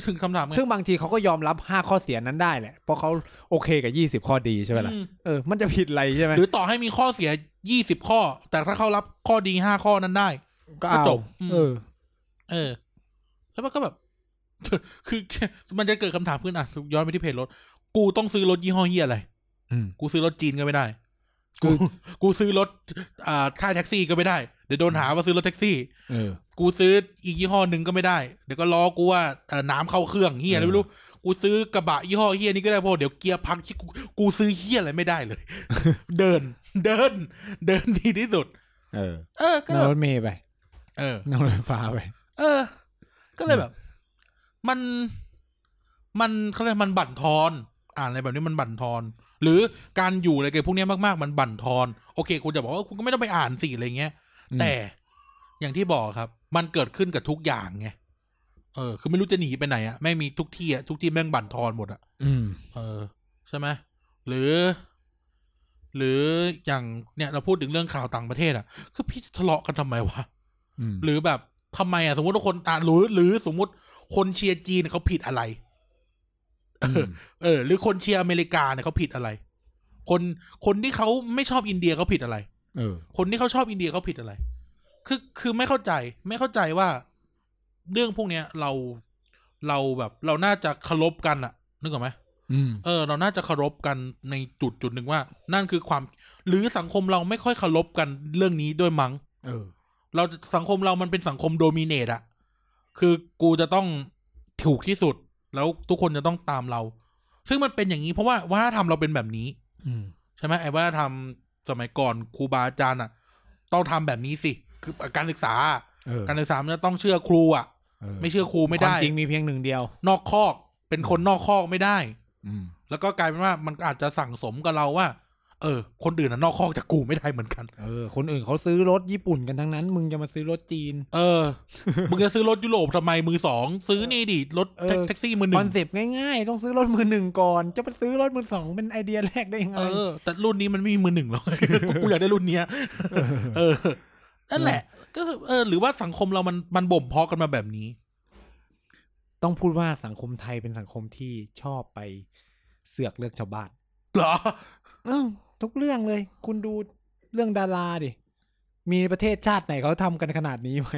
[SPEAKER 2] ถึงคำถามไง
[SPEAKER 1] ซึ่งบางทีเขาก็ยอมรับห้าข้อเสียนั้นได้แหละเพราะเขาโอเคกับยี่สิบข้อดีใช่ไหมล่ะ
[SPEAKER 2] อืม
[SPEAKER 1] เออมันจะผิดอะไรใช่ไหม
[SPEAKER 2] หรือต่อให้มีข้อเสียยี่สิบข้อ แต่ถ้าเขารับข้อดีห้าข้อนั้นได้
[SPEAKER 1] ก็
[SPEAKER 2] ก็
[SPEAKER 1] เอา
[SPEAKER 2] จบอืม
[SPEAKER 1] เออ
[SPEAKER 2] เออ แล้วมันก็แบบ คือมันจะเกิดคำถามขึ้นอะย้อนไปที่เพจรถ กูต้องซื้อรถยี่ห้อเฮียอะไร
[SPEAKER 1] อืม
[SPEAKER 2] กูซื้อรถจีนก็ไม่ได้
[SPEAKER 1] คื
[SPEAKER 2] กู
[SPEAKER 1] อ
[SPEAKER 2] กูซื้อรถอ่าค่ายแท็กซี่ก็ไม่ได้เดี๋ยวโดนหาว่าซื้อรถแท็กซี่
[SPEAKER 1] เออ
[SPEAKER 2] กูซื้ออีกยี่ห้อหนึ่งก็ไม่ได้ เดี๋ยวก็ล้อกูว่าเอ่อน้ำเข้าเครื่องเฮียอะไรไม่รู้ กูซื้อกระบะยี่ห้อเฮียนี้ก็ได้เพราะเดี๋ยวเกียร์พังที่กูกูซื้อเฮียอะไรไม่ได้เลย เดิน เดิน เดินดีที่สุด
[SPEAKER 1] เออ
[SPEAKER 2] เออ ก็
[SPEAKER 1] นั่ง
[SPEAKER 2] แบ
[SPEAKER 1] ร
[SPEAKER 2] บ
[SPEAKER 1] ถเมย์ไป
[SPEAKER 2] เออ
[SPEAKER 1] นั่งรถไฟฟ้าไป
[SPEAKER 2] เออ ก็เลยแบบ มัน มันเขาเรียกมันบั่นทอน อ่านอะไรแบบนี้มันบั่นทอน หรือการอยู่อะไรกับพวกเนี้ยมากๆ มันบั่นทอน โอเค คุณจะบอกว่าคุณก็ไม่ต้องไปอ่านสิอะไรเงี้ย
[SPEAKER 1] อืม
[SPEAKER 2] แต่อย่างที่บอกครับ มันเกิดขึ้นกับทุกอย่างไงเออ คือไม่รู้จะหนีไปไหนอะแม่งมีทุกที่อะทุกที่แม่งบั่นทอนหมดอะ
[SPEAKER 1] อืม
[SPEAKER 2] เออ ใช่ไหมหรือ หรืออย่างเนี่ยเราพูดถึงเรื่องข่าวต่างประเทศอะคือพี่จะทะเลาะกันทำไมวะ
[SPEAKER 1] อืม
[SPEAKER 2] หรือแบบทำไมอะ สมมติว่าคนตาหรือหรือสมมติคนเชียร์จีนเขาผิดอะไร เออ เออ หรือคนเชียร์อเมริกาเนี่ยเขาผิดอะไร คนคนที่เขาไม่ชอบอินเดียเขาผิดอะไร
[SPEAKER 1] เออ
[SPEAKER 2] คนที่เขาชอบอินเดียเขาผิดอะไร คือคือไม่เข้าใจ ไม่เข้าใจว่า เรื่องพวกเนี้ยเราเราแบบ เราน่าจะเคารพกันอะนึกออกไหม
[SPEAKER 1] อืม
[SPEAKER 2] เออ เราน่าจะเคารพกันในจุดจุดหนึ่งว่า นั่นคือความ หรือสังคมเราไม่ค่อยเคารพกันเรื่องนี้ด้วยมั้ง
[SPEAKER 1] เออ
[SPEAKER 2] เราจะสังคมเรามันเป็นสังคมโดมิเนตอะคือกูจะต้องถูกที่สุด แล้วทุกคนจะต้องตามเรา ซึ่งมันเป็นอย่างนี้เพราะว่าวัฒนธรรมเราเป็นแบบนี้
[SPEAKER 1] อืม
[SPEAKER 2] ใช่ไหมไอ้วัฒนธรรม สมัยก่อนครูบาอาจารย์อะต้องทำแบบนี้สิคือการศึกษา
[SPEAKER 1] เออ
[SPEAKER 2] การศึกษามันจะต้องเชื่อครูอะ
[SPEAKER 1] เออ
[SPEAKER 2] ไม่เชื่อครูไม่ได้
[SPEAKER 1] ความจริงมีเพียงหนึ่งเดียว
[SPEAKER 2] นอกคอกเป็นคนนอกคอกไม่ได้
[SPEAKER 1] อืม
[SPEAKER 2] แล้วก็กลายเป็นว่ามันอาจจะสั่งสมกับเราว่า เออ คนอื่นอะนอกคอกจากกูไม่ได้เหมือนกัน
[SPEAKER 1] เออ คนอื่นเขาซื้อรถญี่ปุ่นกันทั้งนั้น มึงจะมาซื้อรถจีน
[SPEAKER 2] เออ มึงจะซื้อรถยุโรปทำไมมือสอง ซื้อนี่ดิรถ
[SPEAKER 1] เออ
[SPEAKER 2] แท็กซี่มือหนึ่ง
[SPEAKER 1] คอนเซปต์ง่ายๆ ต้องซื้อรถมือหนึ่งก่อน จะไปซื้อรถมือสองเป็นไอเดียแรกได้ยังไง
[SPEAKER 2] เออ แต่รุ่นนี้มันไม่มีมือหนึ่งหรอก กูอยากได้รุ่นเนี้ย เออ นั่นแหละ ก็คือเออ หรือว่าสังคมเรามันมันบ่มเพาะกันมาแบบนี้
[SPEAKER 1] ต้องพูดว่าสังคมไทยเป็นสังคมที่ชอบไปเสือกเรื่องชาวบ้าน
[SPEAKER 2] เหรอ
[SPEAKER 1] เออ ทุกเรื่องเลย คุณดูเรื่องดาราดิ มีประเทศชาติไหนเขาทำกันขนาดนี้ไหม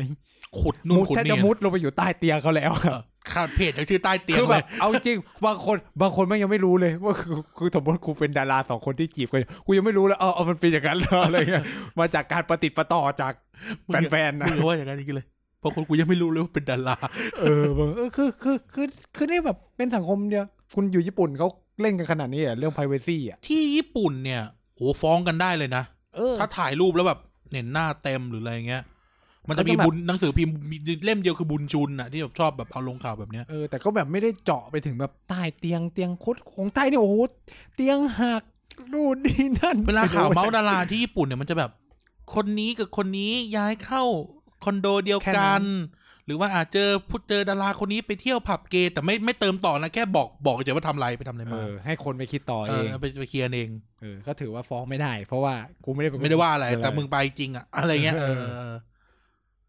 [SPEAKER 2] ขุดนู่น
[SPEAKER 1] มุด
[SPEAKER 2] ขุด
[SPEAKER 1] แทบ
[SPEAKER 2] นี่
[SPEAKER 1] จะมุดลงไปอยู่ใต้เตียงเขาแล้ว
[SPEAKER 2] เออขาดเพจจากชื่อใต้เตียง
[SPEAKER 1] คือ
[SPEAKER 2] เล
[SPEAKER 1] แบ
[SPEAKER 2] ย
[SPEAKER 1] บเอาจริงบางคนบางคนไม่งยังไม่รู้เลยว่าคือคือสมมติกูเป็นดาราสองคนที่จีบกันกูยังไม่รู้เลยเออเอามันเป็นอย่างนั้นเหรออะไรเงี้ยมาจากการประติดประต่อจากแฟนๆนะ
[SPEAKER 2] มึงว่าอย่างนั้นจริงๆเลยเพราะคนกูยังไม่รู้เลยว่าเป็นดารา
[SPEAKER 1] เออแบบเออคือคือคือคือนี่แบบเป็นสังคมเดียวคุณอยู่ญี่ปุ่นเขา เล่นกันขนาดนี้เหรอะเรื่อง p r i เวซีอะ
[SPEAKER 2] ที่ญี่ปุ่นเนี่ยโหฟ้องกันได้เลยนะ
[SPEAKER 1] เออ
[SPEAKER 2] ถ้าถ่ายรูปแล้วแบบเห็นหน้าเต็มหรืออะไรเงี้ย มันจะมี
[SPEAKER 1] เขาจะแบบ
[SPEAKER 2] บุญหนังสือพิมพ์มีเล่มเดียวคือบุญชุนอะที่แบบชอบแบบเอาลงข่าวแบบเนี้ย
[SPEAKER 1] เออแต่ก็แบบไม่ได้เจาะไปถึงแบบใต้เตียงเตียงคดของใต้เนี่ยโอ้โหเตียงหักนู่นนี่นั่น
[SPEAKER 2] เวลาข่าว
[SPEAKER 1] ไปดู
[SPEAKER 2] เมาส์ดาราที่ญี่ปุ่นเนี่ยมันจะแบบ คนนี้กับคนนี้ย้ายเข้าคอนโดเดียวกัน หรือว่าอาจเจอพูดเจอดาราคนนี้ไปเที่ยวผับเกย์แต่ไม่ไม่เติมต่อนะแค่บอกบอกเฉยว่าทำอะไรไปทำอะไร
[SPEAKER 1] เอ
[SPEAKER 2] มา
[SPEAKER 1] อให้คนไปคิดต่อ
[SPEAKER 2] เอ
[SPEAKER 1] เอ
[SPEAKER 2] องไปไปเคลียร์เอง
[SPEAKER 1] เออก็ถือว่าฟ้องไม่ได้ เพราะว่ากูไม่ได้เป็นคน
[SPEAKER 2] ไม่ได้ว่าอะไร
[SPEAKER 1] เแต่
[SPEAKER 2] มึงไปจริงอะอะไรเงี้ยเออ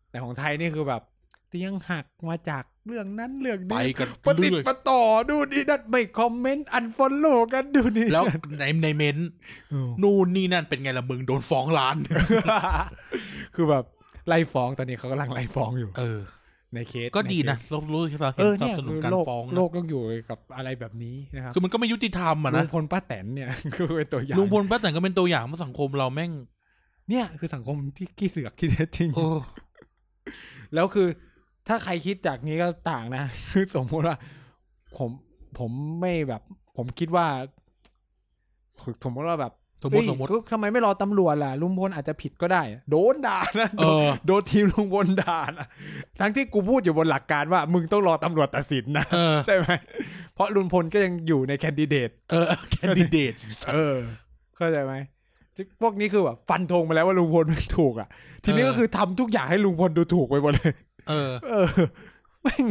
[SPEAKER 1] แต่ของไทยนี่คือแบบเตียงหักมาจากเรื่องนั้นเรื่อง
[SPEAKER 2] ไป
[SPEAKER 1] นี้
[SPEAKER 2] กัน
[SPEAKER 1] ปฏิด
[SPEAKER 2] เรื่อย
[SPEAKER 1] ประต่อดูนี่นั่นไม่คอมเมนต์อันฟอลโล่กันดูนี่
[SPEAKER 2] แล้วในในเมนต์
[SPEAKER 1] เออ
[SPEAKER 2] นู่นนี่นั่นเป็นไงล่ะมึงโดนฟ้องล้าน
[SPEAKER 1] คือแบบไล่ฟ้องตอนนี้เขากำลังไล่ฟ้องอยู่
[SPEAKER 2] เออ
[SPEAKER 1] ในเคส
[SPEAKER 2] ก็ดี
[SPEAKER 1] ใเคส
[SPEAKER 2] นะเรารู้เรา
[SPEAKER 1] เอ
[SPEAKER 2] เห็น
[SPEAKER 1] อ
[SPEAKER 2] สนั
[SPEAKER 1] เนี่ย
[SPEAKER 2] บสนุนการ
[SPEAKER 1] โลก
[SPEAKER 2] ฟ้อง
[SPEAKER 1] โล
[SPEAKER 2] นะ
[SPEAKER 1] กต้องอยู่กับอะไรแบบนี้นะครับ
[SPEAKER 2] คือมันก็ไม่ยุติธรรมอะ
[SPEAKER 1] ลุ
[SPEAKER 2] นะ
[SPEAKER 1] งพลป้าแตนเนี่ยคือเป็นตัวอย่าง
[SPEAKER 2] ลุงพลป้าแต่นก็เป็นตัวอย่างว่าสังคมเราแม่ง
[SPEAKER 1] เนี่ยคือสังคมที่ขี้เสือกที่แท้จริง
[SPEAKER 2] โอ้
[SPEAKER 1] แล้วคือ ถ้าใครคิดจากนี้ก็ต่างนะคือสมมติว่า ผมผมไม่แบบ ผมคิดว่าสมมติว่าแบบ
[SPEAKER 2] สมมติ
[SPEAKER 1] เอ้ย
[SPEAKER 2] สมมติ
[SPEAKER 1] ก็ทำไมไม่รอตำรวจล่ะ ลุงพลอาจจะผิดก็ได้ โดนด่านะ
[SPEAKER 2] เออ
[SPEAKER 1] โดนทีมลุงพลด่านะทั้งที่กูพูดอยู่บนหลักการว่า มึงต้องรอตำรวจตัดสินนะ
[SPEAKER 2] เออ
[SPEAKER 1] ใช่ไหมเพราะลุงพลก็ยังอยู่ในแคนดิเดต
[SPEAKER 2] เออแคนดิเดต
[SPEAKER 1] เออเข้าใจไหมพวกนี้คือแบบฟันธงมาแล้วว่าลุงพลมันถูกอะ ทีนี้
[SPEAKER 2] เออ
[SPEAKER 1] ก็คือทำทุกอย่างให้ลุงพลดูถูกไปหมดเลย
[SPEAKER 2] เออ
[SPEAKER 1] เออแม่ง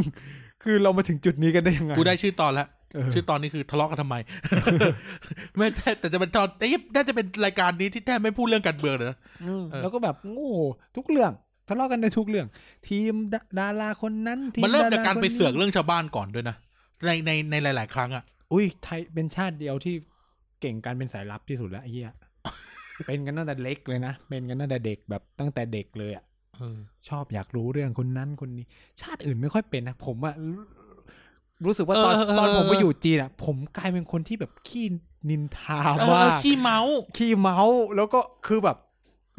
[SPEAKER 1] คือเรามาถึงจุดนี้กันได้ยังไง
[SPEAKER 2] กูได้ชื่อตอนแล้ว
[SPEAKER 1] เออ
[SPEAKER 2] ชื่อตอนนี้คือทะเลาะกันทำไม ไม่แต่แต่จะเป็นตอนเอ๊ะน่าจะเป็นรายการนี้ที่แทบไม่พูดเรื่องการเมืองเลยนะ
[SPEAKER 1] อืม
[SPEAKER 2] เออ
[SPEAKER 1] แล้วก็แบบโง่ทุกเรื่องทะเลาะกันในทุกเรื่อง ทีมดาดาราคนนั้นที
[SPEAKER 2] มันเริ่มจากการ
[SPEAKER 1] ด
[SPEAKER 2] ไป
[SPEAKER 1] คนนี้
[SPEAKER 2] เสือกเรื่องชาวบ้านก่อนด้วยนะในในในหลาย ๆ ครั้งอะ
[SPEAKER 1] อุ้ยไทยเป็นชาติเดียวที่เก่งการเป็นสายลับที่สุดแล้วไอ้เหี้ยเป็นกันตั้งแต่เล็กเลยนะเป็นกันตั้งแต่เด็กแบบตั้งแต่เด็กเลยอะ
[SPEAKER 2] เออ
[SPEAKER 1] ชอบอยากรู้เรื่องคนนั้นคนนี้ ชาติอื่นไม่ค่อยเป็นนะผมอะรู้รู้สึกว่าตอน
[SPEAKER 2] เออเออ
[SPEAKER 1] ตอน
[SPEAKER 2] เออ
[SPEAKER 1] ผมไปอยู่จีนอะผมกลายเป็นคนที่แบบขี้นินทา
[SPEAKER 2] เอ
[SPEAKER 1] มา
[SPEAKER 2] อกขี้เมาส์
[SPEAKER 1] ขี้เมาส์แล้วก็คือแบบ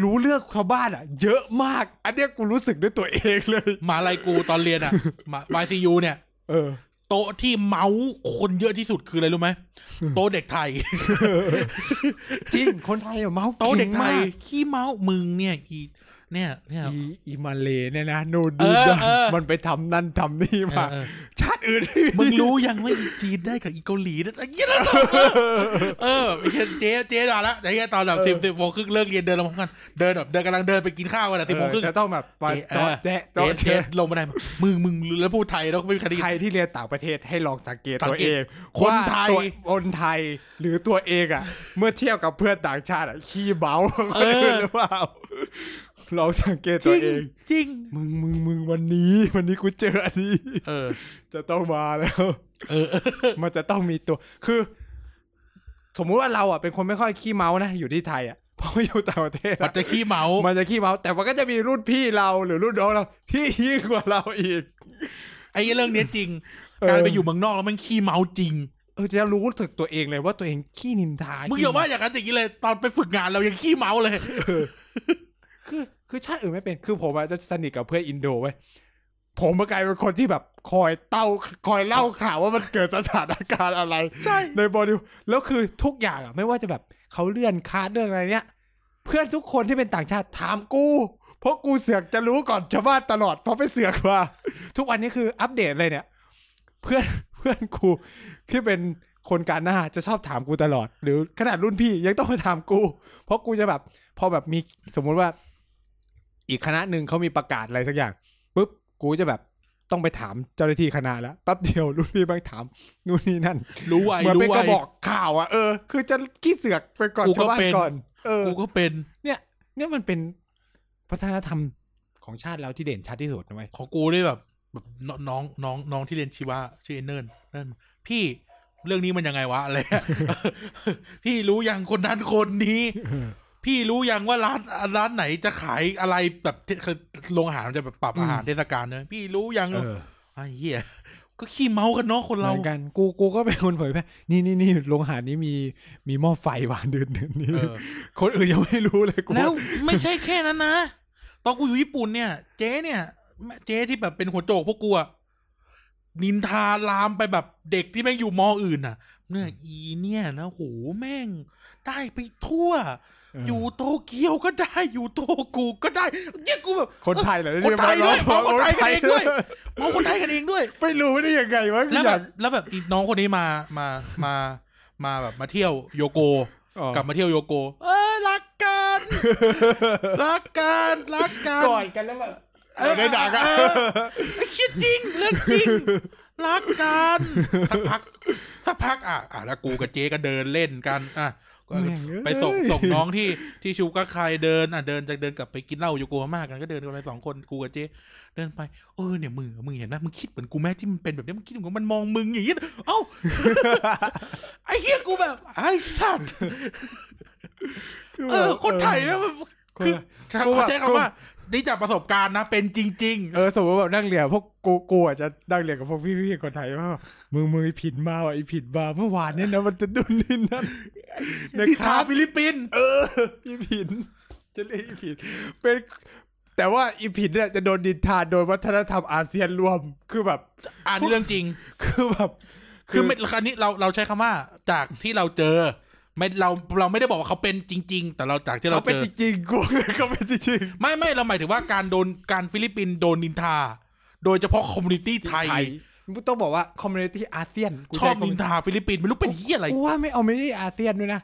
[SPEAKER 1] รู้เรื่องชาวบ้านอะเยอะมาก อันเนี้ยกูรู้สึกด้วยตัวเองเลย
[SPEAKER 2] หมาลายกูตอนเรียนอะมาวายซียูเนี่ย
[SPEAKER 1] เออ
[SPEAKER 2] โต๊ะที่เมาส์คนเยอะที่สุดคืออะไรรู้ไหมโต๊ะเด็กไทย
[SPEAKER 1] จริงคนไทยอะเมาส์
[SPEAKER 2] โต๊ะเด็กไทย
[SPEAKER 1] งมาก
[SPEAKER 2] ขี้เมาส์มึงเนี่ยอี เนี่ยเนี่ย
[SPEAKER 1] อีอีมาเลเนี่ยนะโนดู
[SPEAKER 2] เออ
[SPEAKER 1] ดัน
[SPEAKER 2] เออ
[SPEAKER 1] มันไปทำนั่นทำนี่
[SPEAKER 2] เอ
[SPEAKER 1] มา
[SPEAKER 2] อเออ
[SPEAKER 1] ชาติอื่น
[SPEAKER 2] มึงรู้ยังว่าอีจีนได้กับอีเกาหลีนั่นไอ้เหี้ยแล้วเออไอ้เหี้ยเจ๊เจ๊ด่าละไอ้เหี้ยตอนแบบสิบสิบโมงครึ่งเลิกเรียนเดินลงมาพร้อมกันเดินแบบเดินกำลังเดินไปกินข้าวกันอะสิบโมงครึ่ง
[SPEAKER 1] จะต้องแบบมา
[SPEAKER 2] เจ๊
[SPEAKER 1] เจาะ
[SPEAKER 2] เออ
[SPEAKER 1] แจ๊ะ
[SPEAKER 2] เจ๊
[SPEAKER 1] เจาะ
[SPEAKER 2] เจ๊
[SPEAKER 1] แจ๊ะ
[SPEAKER 2] ลงมาได้มึงมึงแล้วพูดไทยแล้วก็ไม่มีใครได้ยิน
[SPEAKER 1] ใครที่เรียนต่างประเทศให้ลองสังเกต
[SPEAKER 2] สั
[SPEAKER 1] ตั
[SPEAKER 2] ง
[SPEAKER 1] ว
[SPEAKER 2] เกต
[SPEAKER 1] เอง
[SPEAKER 2] คน
[SPEAKER 1] ว่า
[SPEAKER 2] ไทย
[SPEAKER 1] ตัวคนไทยหรือตัวเองอะ เมื่อเทียบกับเพื่อนต่างชาติอะขี้เบาคนอื่นหรือเปล่า ลองสังเกต
[SPEAKER 2] จ
[SPEAKER 1] ตั
[SPEAKER 2] ริ
[SPEAKER 1] ว
[SPEAKER 2] ง
[SPEAKER 1] เอง
[SPEAKER 2] จริง
[SPEAKER 1] มึงมึงมึงวันนี้ วันนี้กูเจออันนี้
[SPEAKER 2] เออ
[SPEAKER 1] จะต้องมาแล้ว
[SPEAKER 2] เออเออ
[SPEAKER 1] มันจะต้องมีตัว คือ สมมุติว่าเราอะเป็นคนไม่ค่อยขี้เมานะอยู่ที่ไทยอะเพราะอยู่ต่างประเทศ
[SPEAKER 2] มัน
[SPEAKER 1] อะ
[SPEAKER 2] จะขี้เมาส์
[SPEAKER 1] มันจะขี้เมา แต่มันก็จะมีรุ่นพี่เราหรือรุ่นน้องเรา ที่ยิ่งกว่าเราอีก
[SPEAKER 2] ไอ้เรื่องเนี้ยจริง
[SPEAKER 1] เออ
[SPEAKER 2] การไปอยู่เมืองนอกแล้วมันขี้เม้าท์จริง
[SPEAKER 1] เออจะรู้สึกตัวเองเลยว่าตัวเองขี้นินทา
[SPEAKER 2] มึงอย่าว่าอย่างนั้นอย่างนี้เลย ตอนไปฝึกงานเรายังขี้เม้าท์เลย
[SPEAKER 1] คือ คือชาติอื่นไม่เป็นคือผมอะจะสนิทกับเพื่อนอินโดไว้ยผมมากลายเป็นคนที่แบบคอยเต้าคอยเล่าข่าวว่ามันเกิดสถานการณ์อะไร
[SPEAKER 2] ใช่
[SPEAKER 1] ใน body แล้วคือทุกอย่างอะไม่ว่าจะแบบเขาเลื่อนคลาสเรื่องอะไรเนี้ยเพื่อนทุกคนที่เป็นต่างชาติถามกูเพราะกูเสือกจะรู้ก่อนชาวบ้านตลอดเพราะไปเสือกว่าทุกวันนี้คืออัปเดตเลยเนี่ย เพื่อนเพื่อนกูที่เป็นคนการหน้าจะชอบถามกูตลอด หรือขนาดรุ่นพี่ยังต้องมาถามกู เพราะกูจะแบบ พอแบบมีสมมุติว่า อีกคณะหนึ่งเขามีประกาศอะไรสักอย่างปุ๊บกูจะแบบต้องไปถามเจ้าหน้าที่คณะแล้วแป๊บเดียวรุ่นพี่บางถามนู่นนี่นั่น
[SPEAKER 2] รู้ไว
[SPEAKER 1] เหมือน
[SPEAKER 2] รู้
[SPEAKER 1] เป็น
[SPEAKER 2] ไว
[SPEAKER 1] กระบอกข่าวอะเออคือจะขี้เสือกไปก่อน
[SPEAKER 2] กูก็
[SPEAKER 1] ชาวบ้าน
[SPEAKER 2] เป็น
[SPEAKER 1] ก่อน เออ
[SPEAKER 2] กูก็เป็น
[SPEAKER 1] เนี่ย เนี่ยมันเป็นวัฒนธรรมของชาติเราที่เด่นชัดที่สุดนะเว้ย
[SPEAKER 2] ของกูนี่แบบแบบน้องน้องน้องที่เรียนชีวะชื่อไอ้เนิร์นเนิร์นพี่เรื่องนี้มันยังไงวะอะไร พี่รู้ยังคนนั้นคนนี้ พี่รู้ยังว่าร้านร้านไหนจะขายอะไรแบบที่คือโรงอาหารมันจะแบบปรับ
[SPEAKER 1] อืม
[SPEAKER 2] อาหารเทศกาลเนี่ยพี่รู้ยัง
[SPEAKER 1] เออ
[SPEAKER 2] ไอ้เหี้ยก็ขี้เม้าท์กันเนาะคน
[SPEAKER 1] เรา
[SPEAKER 2] เห
[SPEAKER 1] มือนกัน กูกูก็เป็นคนเผยแพร่นี่นี่นี่โรงอาหารนี้มีมีหม้อไฟหวานเดือนเดือนนี้
[SPEAKER 2] เออ
[SPEAKER 1] คนอื่นยังไม่รู้เลยกู
[SPEAKER 2] แล้วไม่ใช่แค่นั้นนะตอนกูอยู่ญี่ปุ่นเนี่ย เจ๊เนี่ย เจ๊ที่แบบเป็นหัวโจกพวกกูอะนินทาลามไปแบบเด็กที่แม่งอยู่มออื่นน่ะ เนี่ยอีเนี่ยนะโหแม่งได้ไปทั่ว
[SPEAKER 1] เออ
[SPEAKER 2] อยู่โตเกียวก็ได้ อยู่โตกูก็ได้เนี่ยกูแบบ
[SPEAKER 1] คนไทยเหรอ
[SPEAKER 2] คนไทยด้วย
[SPEAKER 1] เรีก
[SPEAKER 2] คนไทยกันเองด้วย
[SPEAKER 1] ค
[SPEAKER 2] มองคนไทยกันเองด้วย
[SPEAKER 1] ไม่รู้ได้ยังไงวะ
[SPEAKER 2] แล้ว
[SPEAKER 1] อ
[SPEAKER 2] แบ
[SPEAKER 1] ยา
[SPEAKER 2] บ
[SPEAKER 1] ก
[SPEAKER 2] แล้วแบบอีน้องคนนี้มามามามาแบบมาเที่ยวโยโก
[SPEAKER 1] อ๋อก
[SPEAKER 2] ลับมาเที่ยวโยโก เอ้ยรักกันรักกันรักกัน
[SPEAKER 1] กอดกันแล้วแบบเออได้ด่ากัน
[SPEAKER 2] เออไอ้ชิดจริงเรื่องจริงรักกันสักพักสักพักอะอะแล้วกูกับเจ๊ก็เดินเล่นกันอะ ก็
[SPEAKER 1] แม่งเอ้ย
[SPEAKER 2] ไปส่งส่งน้องที่ที่ชูก็ใครเดินอะเดินจะเดินกลับไปกินเหล้าอยู่กูมากกันก็เดินกันไปสองคนกูกับเจ๊เดินไปเออเนี่ยมึงมึงเห็นไหมมึงคิดเหมือนกูแม่ที่มันเป็นแบบนี้มึงคิดเหมือนมันมองมึงอย่างนี้เอ้าไอ้เฮียกูแบบไอ้สัตว์เออคนไทยแม่งมันคือ
[SPEAKER 1] กู
[SPEAKER 2] เขา
[SPEAKER 1] แบบ
[SPEAKER 2] ใช้คำว่า นี่จากประสบการณ์นะ เป็นจริง
[SPEAKER 1] เออสมมติแบบนั่งเรียนพวกกูกูอาจจะนั่งเรียนกับพวกพี่ๆคนไทยว่ามึงมือผิดมาว่ะไอผิดมาเมื่อวานเนี่ยนะมันจะดุนนี่นั่น
[SPEAKER 2] ๆ
[SPEAKER 1] ใน
[SPEAKER 2] นิ
[SPEAKER 1] ค
[SPEAKER 2] ทา
[SPEAKER 1] ลาส
[SPEAKER 2] ฟิลิปปินส์
[SPEAKER 1] เอออีผินจะเรียกอีผินเป็นแต่ว่าอีผินเนี่ยจะโดนนินทาโดยวัฒนธรรมอาเซียนรวมคือแบบ
[SPEAKER 2] อ่านเรื่องจริง
[SPEAKER 1] คือแบบ
[SPEAKER 2] คือไม่คราวนี้เราเราใช้คำว่าจากที่เราเจอ ไม่เราเราไม่ได้บอกว่าเขาเป็นจริง ๆ แต่เราจากที่เรา
[SPEAKER 1] เขาเป็น
[SPEAKER 2] เจอ
[SPEAKER 1] จริงๆกูเขาเป็นจริง
[SPEAKER 2] ไม่ไม่เราหมายถึงว่าการโดนการฟิลิปปินส์โดนนินทา โดยเฉพาะ community
[SPEAKER 1] ๆ
[SPEAKER 2] ไทย
[SPEAKER 1] มึงต้องบอกว่า community อาเซียนกู
[SPEAKER 2] ชอบ
[SPEAKER 1] ใช้
[SPEAKER 2] นินทาฟิลิปปินส์ไม่รู้เป็นเหี้ยอะไร
[SPEAKER 1] กูว่าไม่เอาไม่ได้อาเซียนด้วยนะ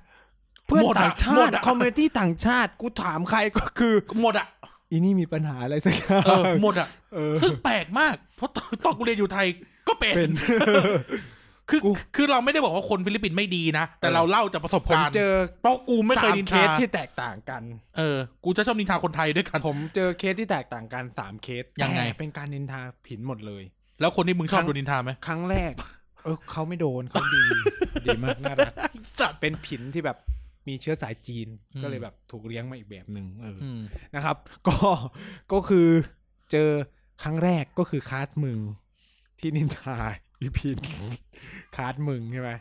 [SPEAKER 1] เพื่อน
[SPEAKER 2] หมดอะ
[SPEAKER 1] ต่างชา
[SPEAKER 2] หม
[SPEAKER 1] ติ
[SPEAKER 2] ดอะ
[SPEAKER 1] community ต่างชาติกูถามใครก็คือ
[SPEAKER 2] หมดอะ
[SPEAKER 1] อีนี่มีปัญหาอะไรสักอย่าง
[SPEAKER 2] เออหมดอะ
[SPEAKER 1] เออ
[SPEAKER 2] ซึ่งแปลกมาก เพราะตอนตอนกูเรียนอยู่ไทยก็เป็น
[SPEAKER 1] เป็น
[SPEAKER 2] คือ
[SPEAKER 1] กู
[SPEAKER 2] คือเราไม่ได้บอกว่าคนฟิลิปปินส์ไม่ดีนะ แต่
[SPEAKER 1] เออ
[SPEAKER 2] เราเล่าจากประสบ
[SPEAKER 1] ผม
[SPEAKER 2] การณ์
[SPEAKER 1] เจอ
[SPEAKER 2] เพราะกูไม่เคย
[SPEAKER 1] สาม
[SPEAKER 2] นินทา
[SPEAKER 1] ที่แตกต่างกัน
[SPEAKER 2] เออ กูจะชอบนินทาคนไทยด้วยกัน
[SPEAKER 1] ผมเจอเคสที่แตกต่างกันสามเคส
[SPEAKER 2] ยังไง
[SPEAKER 1] แต่เป็นการนินทาผินหมดเลย
[SPEAKER 2] แล้วคนที่มึงชอบ
[SPEAKER 1] ครั้ง
[SPEAKER 2] โดนนินทาไหม
[SPEAKER 1] ครั้งแรก เออเขาไม่โดนเขาดี ดีมากน่ารัก
[SPEAKER 2] สัตว์
[SPEAKER 1] เป็นผินที่แบบมีเชื้อสายจีน
[SPEAKER 2] อืม
[SPEAKER 1] ก็เลยแบบถูกเลี้ยงมาอีกแบบหนึ่งเอออ
[SPEAKER 2] อืม
[SPEAKER 1] นะครับ ก็ก็คือเจอครั้งแรกก็คือคลาสมึงที่นินทา อีพินคลาสมึงใช่ไหม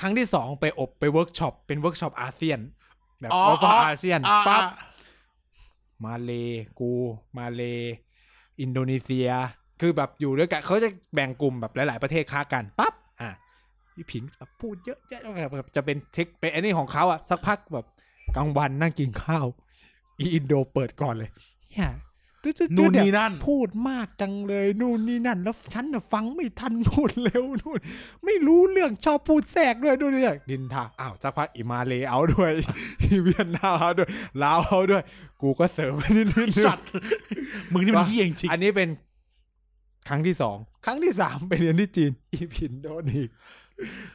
[SPEAKER 1] ครั้งที่สองไปอบไปเวิร์กช็อปเป็นเวิร์กช็อปอาเซียน แบบ
[SPEAKER 2] อ๋อ
[SPEAKER 1] เวิร์กช็อป
[SPEAKER 2] อ๋อ
[SPEAKER 1] อาเซียน
[SPEAKER 2] อ่า
[SPEAKER 1] ปั๊บ
[SPEAKER 2] อ่า
[SPEAKER 1] มาเลกู มาเล อินโดนีเซีย คือแบบอยู่ด้วยกันเขาจะแบ่งกลุ่มแบบหลาย ๆประเทศคละกันปั๊บอะพี่ผิงแบบพูดเยอะแยะแบบจะเป็น take เป็นไอ้นี่ของเขาอะสักพักแบบกลางวันนั่งกินข้าว อีอินโดเปิดก่อนเลยเนี่ยตึ๊ดๆๆ
[SPEAKER 2] นู่น
[SPEAKER 1] เย
[SPEAKER 2] นี่นั่น
[SPEAKER 1] พูดมากจังเลยนู่นนี่นั่น แล้วฉันน่ะฟังไม่ทันพูดเร็วนู่น ไม่รู้เรื่องชอบพูดแทรกด้วยด้วยเนี่ยนินทาอ้าวสักพักอีมาเลเอาด้วยอีเวียดนามเอาด้วยลาวเอาด้วย กูก็เสริมไปนิดนึง
[SPEAKER 2] สัตว์มึงนี่มันเหี้ยจริง
[SPEAKER 1] อันนี้เป็นครั้งที่สองครั้งที่สามไปเรียนที่จีน อีพินโดนอีก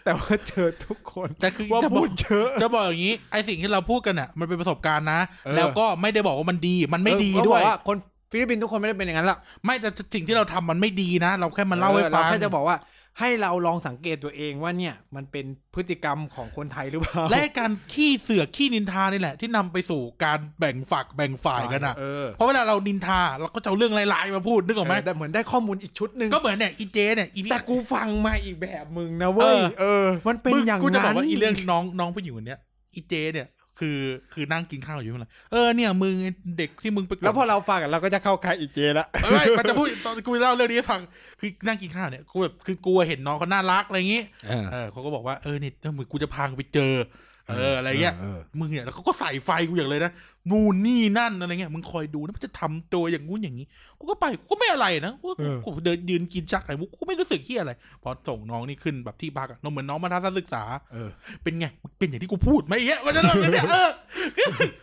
[SPEAKER 1] แต่ว่าเจอทุกคน
[SPEAKER 2] แต่คือ
[SPEAKER 1] ว่า
[SPEAKER 2] จะบ
[SPEAKER 1] พู
[SPEAKER 2] อก
[SPEAKER 1] ดเยอะ
[SPEAKER 2] จะบอกอย่างนี้ไอสิ่งที่เราพูดกันอะมันเป็นประสบการณ์นะ
[SPEAKER 1] เออ
[SPEAKER 2] แล้วก็ไม่ได้บอกว่ามันดี มันไม่ดี
[SPEAKER 1] เออ
[SPEAKER 2] ด้วย
[SPEAKER 1] เขาบอกว่าคน ฟิลิปปินส์ทุกคนไม่ได้เป็นอย่างนั้นหรอก
[SPEAKER 2] ไม่แต่สิ่งที่เราทำมันไม่ดีนะ เราแค่มาเล่าให้
[SPEAKER 1] ออ
[SPEAKER 2] ฟัง
[SPEAKER 1] รแค่จะบอกว่าให้เราลองสังเกตตัวเองว่าเนี่ยมันเป็นพฤติกรรมของคนไทยหรือเปล่า
[SPEAKER 2] และการขี้เสือกขี้นินทานี่แหละ ที่นำไปสู่การแบ่งฝักแบ่งฝ่ายกันอะ
[SPEAKER 1] เออ
[SPEAKER 2] เพราะเวลาเรานินทาเราก็จะเอาเรื่องร้ายๆมาพูดนึกออกไหม
[SPEAKER 1] ได้เหมือนได้ข้อมูลอีกชุดหนึ่ง
[SPEAKER 2] ก็เหมือนเนี่ยอีเจเนี่ยอีพี่
[SPEAKER 1] แต่กูฟังมาอีกแบบมึงนะเว้ย
[SPEAKER 2] เออ
[SPEAKER 1] เออมันเป็น
[SPEAKER 2] มึ
[SPEAKER 1] อย่าง
[SPEAKER 2] กูจะบอก
[SPEAKER 1] นั้น
[SPEAKER 2] ว่าอีเรื่องน้องน้องผู้หญิงคนเนี้ยอีเจเนี่ย คือคือนั่งกินข้าวอยู่ข้างหลังเออเนี่ยมึงเด็กที่มึงไปกด
[SPEAKER 1] แล้วพอเราฟังอะเราก็จะเข้าใครอีเจละ
[SPEAKER 2] ไม่มันจะพูดตอนกูเล่าเรื่องนี้ให้ฟังคือนั่งกินข้าวเนี่ยกูแบบคือกูเห็นน้องเขาน่ารักอะไรอย่างงี้เออเขาก็บอกว่าเออเนี่ยเดี๋ยวมึงกูจะพามึงไปเจอเอออะไรเงี้ยมึงเนี่ยแล้วเขาก็ใส่ไฟกูอย่างเลยนะ นู่นนี่นั่นอะไรเงี้ยมึงคอยดูนะมันจะทำตัวอย่างงู้นอย่างนี้กูก็ไปกูก็ไม่อะไรนะกูกูเดินยืนกินชักไข่มุกกูไม่รู้สึกเฮียอะไร พอส่งน้องนี่ขึ้นแบบที่พักอะน้องเหมือนน้องมาทัศนศึกษา
[SPEAKER 1] เออ
[SPEAKER 2] เป็นไงมึงเป็นอย่างที่กูพูดไหมเอี้ยมันจะเป็นเนี่ยเออ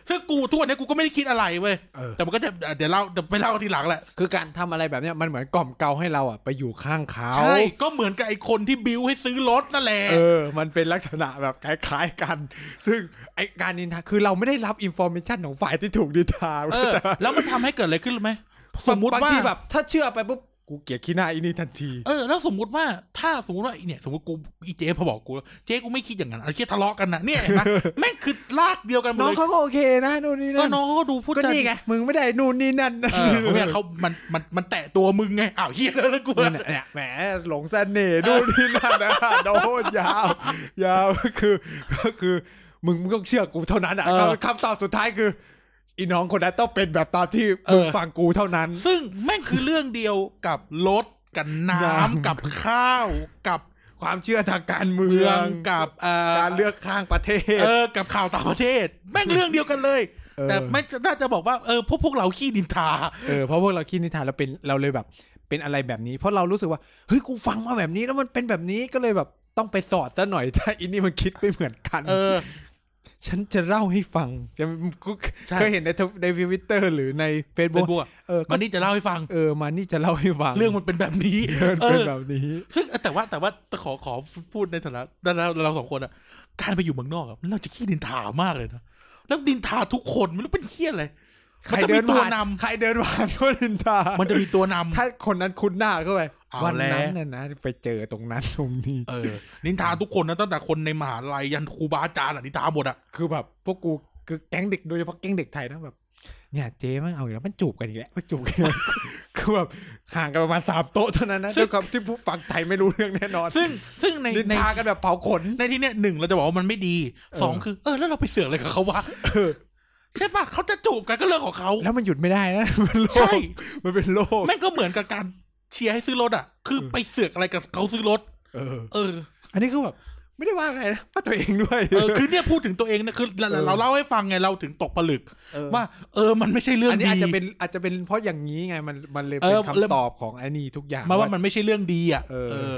[SPEAKER 2] ซึ่งกูทุกวันนี้กูก็ไม่ได้คิดอะไรเว้ย
[SPEAKER 1] เออ
[SPEAKER 2] แต่มันก็จะเดี๋ยวเล่าเดี๋ยวไปเล่าทีหลังแหละ
[SPEAKER 1] คือการทำอะไรแบบเนี้ยมันเหมือนกล่อมเกลาให้เราอะไปอยู่ข้างเขา
[SPEAKER 2] ใช่ก็เหมือนกับไอ้คนที่บิวให้ซื้อรถนั่นแหละ
[SPEAKER 1] เออมันเป็นลักษณะแบบคล้ายๆกัน ซึ่งไอการนินทาคือเราไม่ได้รับ information ของฝ่ายที่ถูกนินทา
[SPEAKER 2] เออ
[SPEAKER 1] เข้าใจปะ
[SPEAKER 2] แล้วมันทำให้เกิดอะไรขึ้นรู้ไหมสมมุติ
[SPEAKER 1] บาง
[SPEAKER 2] ว่า
[SPEAKER 1] ทีแบบ ถ้าเชื่อไปปุ๊บกูเกลียดขี้หน้าอีนี่ทันที
[SPEAKER 2] เออแล้วสมมุติว่าถ้าสมมติว่าเนี่ย สมมติกูอีเจ๊พอบอกกูเจ๊กูไม่คิดอย่างนั้นไอ้เจ๊ทะเลาะกันนะเนี่ยเห็นไหมแม่งคือลากเดียวกันหมด
[SPEAKER 1] น้อง
[SPEAKER 2] เลย
[SPEAKER 1] เขาก็โอเคนะนู่นนี่
[SPEAKER 2] ก็
[SPEAKER 1] นั่น
[SPEAKER 2] น้องเขาก็ดูพูด
[SPEAKER 1] ก็
[SPEAKER 2] จา
[SPEAKER 1] นี่ไงมึงไม่ได้นู่นนี่นั่น
[SPEAKER 2] เออเพราะเนี่ยเขามันมันมันแตะตัวมึงไงอ้าวเฮียแล้วนะกู
[SPEAKER 1] นั่นน่ะเนี่ยแหมหลงเสน่ห์นู่นนี่นั่นนะโดนยาวยาวก็คือก็คือ มึงมึงต้องเชื่อกูเท่านั้นอะ
[SPEAKER 2] เออ
[SPEAKER 1] คำตอบสุดท้ายคือ อีน้องคนนั้นต้องเป็นแบบตามที่
[SPEAKER 2] เอ
[SPEAKER 1] มึ
[SPEAKER 2] อ
[SPEAKER 1] งฟังกูเท่านั้น
[SPEAKER 2] ซึ่งแม่งคือเรื่องเดียวกับรถกับน้
[SPEAKER 1] น้ำำ
[SPEAKER 2] กับข้าวกับ
[SPEAKER 1] ความเชื่อทางการเมื
[SPEAKER 2] เมื
[SPEAKER 1] อ
[SPEAKER 2] องงกับเอ่อ
[SPEAKER 1] การเลือกข้างประเทศ
[SPEAKER 2] เออกับข่าวต่างประเทศ แม่งเรื่องเดียวกันเลย
[SPEAKER 1] เออ
[SPEAKER 2] แต่ไม่น่าจะบอกว่าเออพวกพวกเราขี้ดินทา
[SPEAKER 1] เออเพราะพวกเราคิดนิทานเราเป็นเราเลยแบบ เป็นอะไรแบบนี้ เพราะเรารู้สึกว่าเฮ้ยกูฟังมาแบบนี้แล้วมันเป็นแบบนี้ก็เลยแบบต้องไปสอดซะหน่อยถ้าอินนี่มันคิดไม่เหมือนกัน
[SPEAKER 2] เออ
[SPEAKER 1] ฉันจะเล่าให้ฟังจะกู
[SPEAKER 2] ใช่
[SPEAKER 1] เคยเห็นในทวิในทวิตเตอร์หรือในเฟซ
[SPEAKER 2] เฟ
[SPEAKER 1] บุ๊
[SPEAKER 2] ซ
[SPEAKER 1] ก
[SPEAKER 2] บุ๊กอะ
[SPEAKER 1] เออก็
[SPEAKER 2] มันนี่จะเล่าให้ฟัง
[SPEAKER 1] เออมานี่จะเล่าให้ฟัง
[SPEAKER 2] เรื่องมันเป็นแบบนี้
[SPEAKER 1] เรื่อง
[SPEAKER 2] เอ
[SPEAKER 1] เป็น
[SPEAKER 2] อ
[SPEAKER 1] แบบนี้
[SPEAKER 2] ซึ่งแต่ว่าแต่ว่าขอขอพูดในฐานะเราเราสองคนอะการไปอยู่เมืองนอกอะเราจะขี้ดินทามากเลยนะแล้วดินทาทุกคนไม่รู้เป็นเฮี้ยอะไร
[SPEAKER 1] ใค
[SPEAKER 2] มัน
[SPEAKER 1] ร
[SPEAKER 2] จะ
[SPEAKER 1] เดิ
[SPEAKER 2] มี
[SPEAKER 1] น
[SPEAKER 2] ตัว
[SPEAKER 1] ผ่าน
[SPEAKER 2] นำ
[SPEAKER 1] ใครเดินผ่านก็นินทา
[SPEAKER 2] มันจะมีตัวนำ
[SPEAKER 1] ถ้าคนนั้นคุ้นหน้าเข้าไป
[SPEAKER 2] เอา
[SPEAKER 1] วัน
[SPEAKER 2] แล้ว
[SPEAKER 1] นั้นน่ะนะไปเจอตรงนั้นตรงนี้
[SPEAKER 2] เออ นินทาทุกคนนะตั้งแต่คนในมหาลัยยันครูบาอาจารย์อะนินทาหมดอะ
[SPEAKER 1] คือแบบพวกกูคือแก๊งเด็กโดยเฉพาะแก๊งเด็กไทยนะแบบเนี่ยเจ๊มันเอาอีกแล้วมันจูบกันอีกแล้วมันจูบกันอีกแล้วคือแบบห่างกันประมาณสามโต๊ะเท่านั้นนะด้วยความที่ผู้ฟังไทยไม่รู้เรื่องแน่นอน
[SPEAKER 2] ซึ่งซึ่งใน
[SPEAKER 1] นิน
[SPEAKER 2] ใน
[SPEAKER 1] ทากันแบบเผาขน
[SPEAKER 2] ในที่เนี้ยหนึ่งเราจะบอกว่ามันไม่ดีสอง
[SPEAKER 1] เออ
[SPEAKER 2] คือเออแล้วเราไปเสือกอะไรกับเขาวะใช่ปะเขาจะจูบกันก็เรื่องของเขา
[SPEAKER 1] แล้วมันหยุดไม่ได้นะมันโล
[SPEAKER 2] ใช่
[SPEAKER 1] กมันเป็นโลก
[SPEAKER 2] แม่งก็เหมือนกับการ เชียร์ให้ซื้อรถอะ คือไปเสือกอะไรกับเขาซื้อรถ
[SPEAKER 1] เออ
[SPEAKER 2] เออ
[SPEAKER 1] อันนี้คือแบบไม่ได้ว่าใครนะว่าตัวเองด้วย
[SPEAKER 2] เออ คือเนี่ยพูดถึงตัวเองนะคือเรา
[SPEAKER 1] เออ
[SPEAKER 2] เราเล่าให้ฟังไงเราถึงตกผลึก
[SPEAKER 1] เออ
[SPEAKER 2] ว่า เออ มันไม่ใช่เรื่อง
[SPEAKER 1] อันนี้
[SPEAKER 2] ดี
[SPEAKER 1] อาจจะเป็นอาจจะเป็นเพราะอย่างนี้ไงมันมันเลย
[SPEAKER 2] เอ
[SPEAKER 1] เป็น
[SPEAKER 2] อ
[SPEAKER 1] คำ
[SPEAKER 2] เริ่ม
[SPEAKER 1] ตอบของไอ้นี่ทุกอย่าง
[SPEAKER 2] มาว่ามันไม่ใช่เรื่องดีอะ
[SPEAKER 1] เออ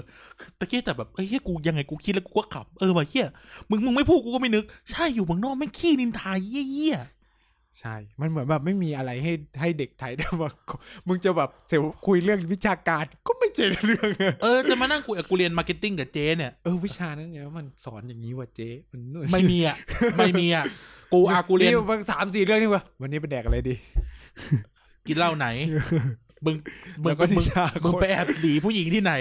[SPEAKER 2] ตะกี้แต่แบบเอ้ยเหี้ยกูยังไงกูคิดแล้วกูก็ขับ เออว่ะเฮียมึงมึงไม่พูดกูก็ไม่นึก ใช่อยู่เมืองนอกแม่งขี้นินทาเยี่ย
[SPEAKER 1] ใช่ มันเหมือนแบบไม่มีอะไรให้ให้เด็กไทยได้มามึงจะแบบเซลคุยเรื่องวิชาการก็ไม่เจอเรื่องอะ
[SPEAKER 2] ๆเออ จะมานั่งกูกูเรียนมาร์เก็ตติ้งกับเจ๊เนี่ย
[SPEAKER 1] เออ วิชานั้นไงว่ามันสอนอย่างนี้ว่ะเจ๊มันนู่น
[SPEAKER 2] ไม่มีอะ ไม่มีอะ กูอากูเรียน
[SPEAKER 1] บางสามสี่เรื่องนี่วะวันนี้ไปแดกอะไรดี
[SPEAKER 2] กินเหล้าไหน มึง มึ
[SPEAKER 1] แล้
[SPEAKER 2] ง
[SPEAKER 1] วก็นิ
[SPEAKER 2] มึ
[SPEAKER 1] น
[SPEAKER 2] ง
[SPEAKER 1] ทา
[SPEAKER 2] มึง
[SPEAKER 1] คน
[SPEAKER 2] ไปแอบหลีผู้หญิงที่ไหน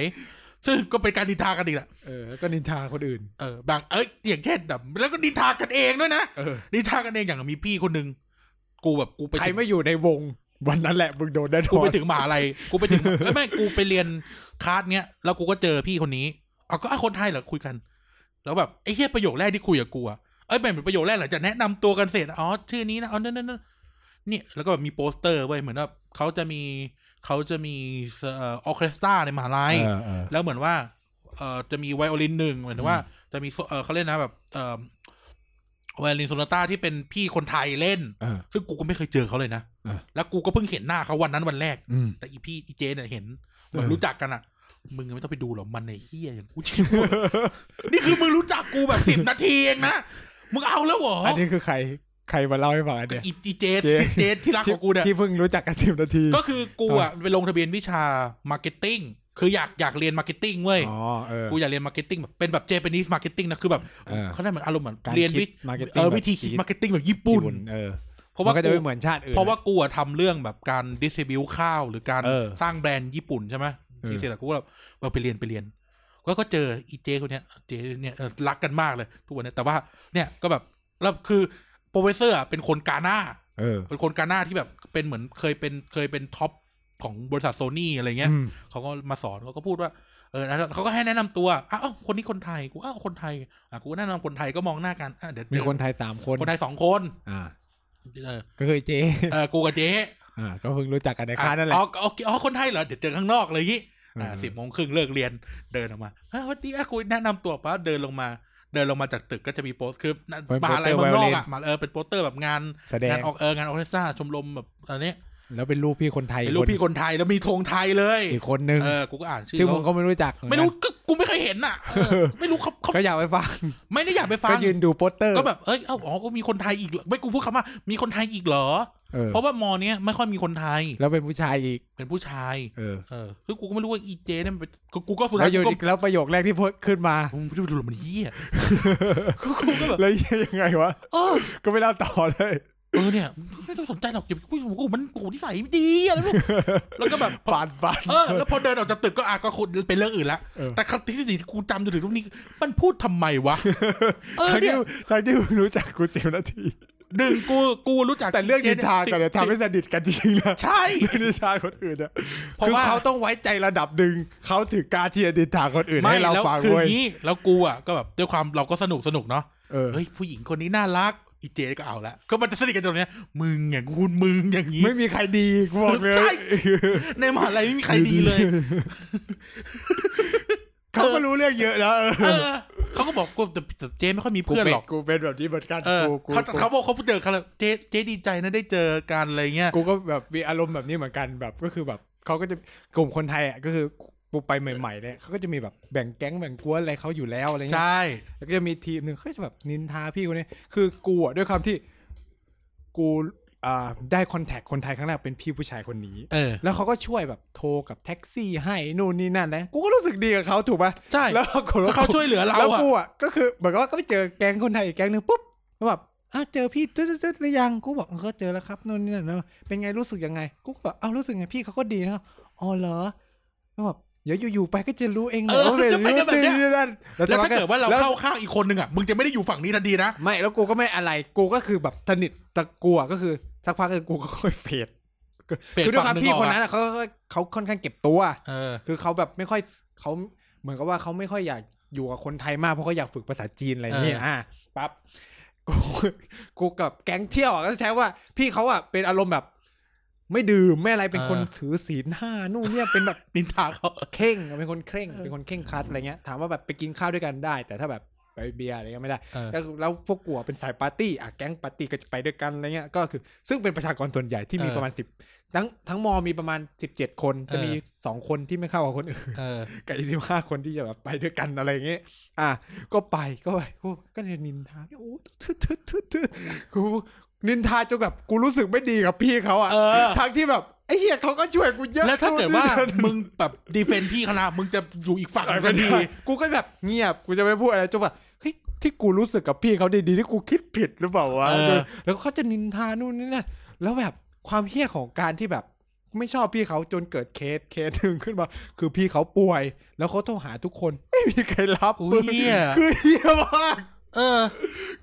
[SPEAKER 2] ซึ่งก็เป็นการนินทากันอีกแหละ
[SPEAKER 1] เออแล้วก็นินทาคนอื่น
[SPEAKER 2] เออ บาง เอ้ย อย่างเช่นแบบแล้วก็นินทากันเองด้วยนะ
[SPEAKER 1] เออ
[SPEAKER 2] นินทากันเองอย่างมีพี่คนหนึ่ง กูแบบกูไป
[SPEAKER 1] ใคร
[SPEAKER 2] ถึง
[SPEAKER 1] ไม่อยู่ในวง วันนั้นแหละมึงโดนแน่น
[SPEAKER 2] กู
[SPEAKER 1] อ
[SPEAKER 2] ไป
[SPEAKER 1] น
[SPEAKER 2] ถึงมหาลัยกูไปถึงเอ้ยไม่กูไปเรียนคลาสเนี้ยแล้วกูก็เจอพี่คนนี้เอาก็อะคนไทยเหรอคุยกัน แล้วแบบไอ้เหี้ยประโยคแรกที่คุยกับกูอะเอ้ยเป็นประโยคแรกหลังจากแนะนำตัวกันเสร็จอ๋อชื่อนี้นะอ๋อนั่นนั่นนั่นเนี่ยแล้วก็แบบมีโปสเตอร์ไว้ยเหมือนว่าเขาจะมีเขาจะมีเอ่อออร์เคสตราในมหาลัย
[SPEAKER 1] เออเออ
[SPEAKER 2] แล้วเหมือนว่าเอ่อจะมีไวโอลินหนึ่งเหมือนว่าจะมีโซเออเขาเล่นนะแบบเอ่อ violin sonata ที่เป็นพี่คนไทยเล่น
[SPEAKER 1] เออ
[SPEAKER 2] ซึ่งกูก็ไม่เคยเจอเขาเลยนะ
[SPEAKER 1] เออ
[SPEAKER 2] แล้วกูก็เพิ่งเห็นหน้าเขาวันนั้นวันแรก
[SPEAKER 1] อืม
[SPEAKER 2] แต่อีพี่อีเจเนี่ยเห็นเหมือน
[SPEAKER 1] เออ
[SPEAKER 2] รู้จักกันอะ มึงไม่ต้องไปดูหรอกมันในเฮียอย่างกูชิวนี่คือมึงรู้จักกูแบบสิบนาทีเองนะ มึงเอาแล้วเหรอ
[SPEAKER 1] อันนี้คือใครใครมาเล่าให้ฟังอันเนี่ย
[SPEAKER 2] อีอีเจ
[SPEAKER 1] เจ๊
[SPEAKER 2] เจที่รักของกูเนี่ย
[SPEAKER 1] ที่เพิ่งรู้จักกันสิบนาที
[SPEAKER 2] ก็คือกูอะไปลงทะเบียนวิชามา marketing คืออยากอยากเรียน marketing เว้ย
[SPEAKER 1] อ๋อเออ
[SPEAKER 2] กูอยากเรียนมาร์เก็ตติ้งแบบเป็นแบบ Japanese marketing นะคือแบบ
[SPEAKER 1] เออ
[SPEAKER 2] เขาได้เหมือนอารมณ์เหมือน
[SPEAKER 1] การ
[SPEAKER 2] เรียน
[SPEAKER 1] คิ
[SPEAKER 2] วิ
[SPEAKER 1] ด marketing
[SPEAKER 2] เออ
[SPEAKER 1] แบบ
[SPEAKER 2] วิธีคิด
[SPEAKER 1] คิด
[SPEAKER 2] marketing แบบญี่ปุ่น
[SPEAKER 1] เออ
[SPEAKER 2] เพราะ
[SPEAKER 1] มั
[SPEAKER 2] ว่าน
[SPEAKER 1] ก็จะ
[SPEAKER 2] กู
[SPEAKER 1] ไม่เหมือนชาติอื่น
[SPEAKER 2] เพราะว่ากูอะทำเรื่องแบบการ distribute ข้าวหรือการ
[SPEAKER 1] เออ
[SPEAKER 2] สร้างแบรนด์ญี่ปุ่นใช่ไหม
[SPEAKER 1] เออ
[SPEAKER 2] ที่เสร็จแล้วกูก็แบบเออไปเรียนไปเรียนก็ก็เจออีเจคนเนี้ยเจเนี่ยเออรักกันมากเลยทุกวันเนี้ยแต่ว่าเนี่ยก็แบบแล้วคือ professor อะเป็นคนกานา
[SPEAKER 1] เออ
[SPEAKER 2] เป็นคนกานาที่แบบเป็นเหมือนเคยเป็นเคยเป็น top ของบริษัทโซนี่อะไรเงี้ย
[SPEAKER 1] อืม
[SPEAKER 2] เขาก็มาสอนเขาก็พูดว่าเออแล้วเขาก็ให้แนะนำตัวอ้าวคนนี้คนไทยกูอ้าวคนไทยอะกูก็แนะนำคนไทยก็มองหน้ากันอะเดี๋ยวเจ
[SPEAKER 1] มี
[SPEAKER 2] อ
[SPEAKER 1] คนไทยสามคน
[SPEAKER 2] คนไทยสองคน
[SPEAKER 1] อ่า
[SPEAKER 2] เออ
[SPEAKER 1] ก็คือเจ๊
[SPEAKER 2] เออกูกับเจ๊
[SPEAKER 1] อ่าก็เพิ่งรู้จักกันในค่ายนั่นแหละ
[SPEAKER 2] อ๋อโอเคอ๋อคนไทยเหรอเดี๋ยวเจอข้างนอกเลยยี่อ่า
[SPEAKER 1] เออ
[SPEAKER 2] สิบโมงครึ่งเลิกเรียนเดินออกมาอะวันนี้อะกูแนะนำตัวปั๊บเดินลงมาเดินลงมาจากตึกก็จะมีโปสคือ
[SPEAKER 1] เป็น
[SPEAKER 2] มหาลัย
[SPEAKER 1] โป
[SPEAKER 2] เมื
[SPEAKER 1] ส
[SPEAKER 2] อง
[SPEAKER 1] เตอร์
[SPEAKER 2] นอก
[SPEAKER 1] ไวโอลิน
[SPEAKER 2] อะมาเออเป็นโปสเตอร์แบบงาน
[SPEAKER 1] แสดง
[SPEAKER 2] งานออกเอองานออร์เคสตราชมรมแบบอันนี้
[SPEAKER 1] แล้วเป็นรูปพี่คนไทย
[SPEAKER 2] เป็นรูปพี่คนไทยแล้วมีธงไทยเลย
[SPEAKER 1] อีกคนนึง
[SPEAKER 2] เออกูก็อ่านชื่อ
[SPEAKER 1] ซึ่ง
[SPEAKER 2] เขา
[SPEAKER 1] มึงก็ไม่รู้จัก
[SPEAKER 2] ไม่รู้ก็กูไม่เคยเห็นอะเออไม่รู้เขาเขา
[SPEAKER 1] ก็อยากไปฟัง
[SPEAKER 2] ไม่ได้อยากไปฟั
[SPEAKER 1] ก็
[SPEAKER 2] ง
[SPEAKER 1] ยืนดูโปสเตอร์
[SPEAKER 2] ก็แบบเอ้ยเอ้าอ๋อก็มีคนไทยอีกเหรอไม่กูพูดคำว่ามีคนไทยอีกเหรอ
[SPEAKER 1] เออ
[SPEAKER 2] เพราะว่ามอเนี้ยไม่ค่อยมีคนไทย
[SPEAKER 1] แล้วเป็นผู้ชายอีก
[SPEAKER 2] เป็นผู้ชาย
[SPEAKER 1] เออ
[SPEAKER 2] เออคือกูก็ไม่รู้ว่าอีเจเนี่ยมันเป็นกูกูก็สุด
[SPEAKER 1] แล้
[SPEAKER 2] ท้า
[SPEAKER 1] วยอยู่
[SPEAKER 2] กูก็
[SPEAKER 1] แล้วประโยคแรกที่พูดขึ้นมา
[SPEAKER 2] มึงไม่รู้ดูหรอกมันเฮี้ยกูกูก็แบบ
[SPEAKER 1] แล้วยังไงวะ
[SPEAKER 2] เออ
[SPEAKER 1] ก็ไม่เล่าต่อเลย
[SPEAKER 2] เออเนี่ยไม่ต้องสนใจหรอกอย่ากูกูมันกูนิสัยไม่ดีอะไรไม่รู้แล้วก็แบบ
[SPEAKER 1] ปานปาน
[SPEAKER 2] เออแล้วพอเดินออกจากตึกก็อะก็คนเป็นเรื่องอื่นละ
[SPEAKER 1] เออ
[SPEAKER 2] แต่คำที่สี่ที่กูจำจนถึงทุกนี้ มันพูดทำไมวะเออ
[SPEAKER 1] ทั้ง
[SPEAKER 2] เนี่
[SPEAKER 1] ที่
[SPEAKER 2] ย
[SPEAKER 1] ทั้งที่มึงรู้จักกูสิบนาที
[SPEAKER 2] หนึ่งกูกูรู้จัก
[SPEAKER 1] แต่เรื่องนินทากันเนี่ยทำให้สนิทกันจริงๆนะ
[SPEAKER 2] ใช่
[SPEAKER 1] เรื่องนินทาคนอื่นเนี่ย
[SPEAKER 2] เพราะ
[SPEAKER 1] คือ
[SPEAKER 2] ว่า
[SPEAKER 1] เขาต้องไว้ใจระดับหนึ่งเขาถึงกล้ารที่จะนินทาคนอื่น
[SPEAKER 2] ไม่
[SPEAKER 1] ให้เรา
[SPEAKER 2] แล้ว
[SPEAKER 1] ฟัง
[SPEAKER 2] คือ
[SPEAKER 1] เว้ย
[SPEAKER 2] งี้แล้วกูอะก็แบบด้วยความเราก็สนุกสนุกเนาะ
[SPEAKER 1] เออ
[SPEAKER 2] เฮ้ยผู้หญิงคนนี้น่ารัก อีเจก็เอาละก็มันจะสนิทกันตรงเนี้ยมึงอย่างคุณมึงอย่างนี้
[SPEAKER 1] ไม่มีใครดีกูบอกเลย
[SPEAKER 2] ใช่ในมหาลัยไม่มีใครดีเลย
[SPEAKER 1] เขาก็รู้เรื่องเยอะนะเออ
[SPEAKER 2] เออเขาก็บอกกูแต่แต่เจไม่ค่อยมี
[SPEAKER 1] กู
[SPEAKER 2] เพื่อน
[SPEAKER 1] เป็น
[SPEAKER 2] หรอก
[SPEAKER 1] กูเป็นแบบนี้เหมือนกัน
[SPEAKER 2] เออ
[SPEAKER 1] กูกู
[SPEAKER 2] เขาเขาบอกเขาเจอกันแล้วเจเจดีใจนะได้เจอกันอะไรเงี้ย
[SPEAKER 1] กูก็แบบมีอารมณ์แบบนี้เหมือนกันแบบก็คือแบบเขาก็จะกลุ่มคนไทยอะก็คือ กูไปใหม่ๆเนี่ยเขาก็จะมีแบบแบ่งแก๊งแบ่งกวนอะไรเขาอยู่แล้วอะไรเงี้ย
[SPEAKER 2] ใช่
[SPEAKER 1] แล้วก็จะมีทีมหนึ่งเขาจะแบบนินทาพี่คนนี้คือกูอะด้วยความที่กูอ่าได้คอนแทคคนไทยครั้งแรกเป็นพี่ผู้ชายคนนี้
[SPEAKER 2] เออ
[SPEAKER 1] แล้วเขาก็ช่วยแบบโทรกับแท็กซี่ให้นู่นนี่นั่นนะกูก็รู้สึกดีกับเขาถูกปะ
[SPEAKER 2] ใช่
[SPEAKER 1] แล้วปรากฏ
[SPEAKER 2] แล้ว
[SPEAKER 1] ว่า
[SPEAKER 2] เขาช่วยเหลือเรา
[SPEAKER 1] แล้ว
[SPEAKER 2] อะ
[SPEAKER 1] กูอะก็คือเหมือนกับว่าก็ไปเจอแก๊งคนไทยอีกแก๊งหนึ่งปุ๊บแล้วแบบอ้าวเจอพี่ตึ๊ดตึ๊ดหรือยังกูบอกเออเขาเจอแล้วครับนู่นนี่นั่นนะเป็นไงรู้สึกยังไง กูก็แบบอ้าวรู้สึกไงพี่เขาก็ดีนะครับอ๋อเหรอแล้วแบบ เดี๋ยวอยู่ๆไปก็จะรู้เอง
[SPEAKER 2] เออ
[SPEAKER 1] ว่า
[SPEAKER 2] จะไปกันแบบเนี้ย
[SPEAKER 1] นั่น
[SPEAKER 2] แล้วถ้าเกิดว่าเรา
[SPEAKER 1] แล้ว
[SPEAKER 2] เข้าข้างอีกคนหนึ่งอะมึงจะไม่ได้อยู่ฝั่งนี้ทันทีนะ
[SPEAKER 1] ไม่แล้วกูก็ไม่อะไรกูก็คือแบบสนิทแต่กูอะก็คือสักพักกูก็ค่อยเฟด
[SPEAKER 2] เฟด
[SPEAKER 1] คือด้วยค
[SPEAKER 2] ฝั่
[SPEAKER 1] วางม
[SPEAKER 2] หนึ่ง
[SPEAKER 1] ที่
[SPEAKER 2] ออก
[SPEAKER 1] คน
[SPEAKER 2] อะ
[SPEAKER 1] นั้นอะเขาเขาค่อนข้างเก็บตัว
[SPEAKER 2] เออ
[SPEAKER 1] คือเขาแบบไม่ค่อยเขาเหมือนกับว่าเขาไม่ค่อยอยากอยู่กับคนไทยมากเพราะเขาอยากฝึกภาษาจีนอะไรอย่างเงี้ย
[SPEAKER 2] เอออ่
[SPEAKER 1] อะปั๊บกูกูกับแก๊งเที่ยวอะก็ใช้ว่าพี่เขาอะเป็นอารมณ์แบบ ไม่ดื่มไม่อะไรเป็นคนถือศีลห้านู่นเนี่ยเป็นแบบ
[SPEAKER 2] นินทาเขา
[SPEAKER 1] เข่งเป็นคนเคร่งเป็นคนเข่งครัดอะไรเงี้ยถามว่าแบบไปกินข้าวด้วยกันได้ แต่ถ้าแบบไปเบียร์อะไรเงี้ยไม่ได้
[SPEAKER 2] เออ
[SPEAKER 1] แล้วแล้วพวกกัวเป็นสายปาร์ตี้อะแก๊งปาร์ตี้ก็จะไปด้วยกันอะไรเงี้ยก็คือ ซึ่งเป็นประชากรส่วนใหญ่ที่มี
[SPEAKER 2] เออ
[SPEAKER 1] ประมาณสิบทั้งทั้งมอมีประมาณสิบเจ็ดคนจะ
[SPEAKER 2] เออ
[SPEAKER 1] มีสองคนที่ไม่เข้ากับคนอื่น
[SPEAKER 2] เออ
[SPEAKER 1] กับอีสิบห้าคนที่จะแบบไปด้วยกันอะไรอย่างเงี้ยอะก็ไปก็ไปโอ้ก็เนี่ยนินทาเนี่ยโอ้ทึดทึดทึดทึดกู นินทาจนแบบกูรู้สึกไม่ดีกับพี่เขาอะ
[SPEAKER 2] เออ
[SPEAKER 1] ทั้งที่แบบไอ้เหี้ยเขาก็ช่วยกูเยอะ
[SPEAKER 2] แล้วถ้าเกิดว่า
[SPEAKER 1] นู่นนี่นั่น
[SPEAKER 2] มึงแบบดีเฟนต์พี่เขานะมึงจะอยู่อีกฝั่ง
[SPEAKER 1] เออ
[SPEAKER 2] ทันที
[SPEAKER 1] กูก็แบบเงียบกูจะไม่พูดอะไรจนแบบเฮ้ยที่กูรู้สึกกับพี่เขาดีๆที่กูคิดผิดหรือเปล่าวะ
[SPEAKER 2] เออ
[SPEAKER 1] แล้วเขาจะนินทานู่นนี่นั่นแล้วแบบความเหี้ยของการที่แบบไม่ชอบพี่เขาจนเกิดเคสเคสหนึ่งขึ้นมา คือพี่เขาป่วย แล้วเขาโทรหาทุกคน ไม่มีใครรับ
[SPEAKER 2] อุ้ยเหี้ย
[SPEAKER 1] คือเหี้ยมาก
[SPEAKER 2] เออ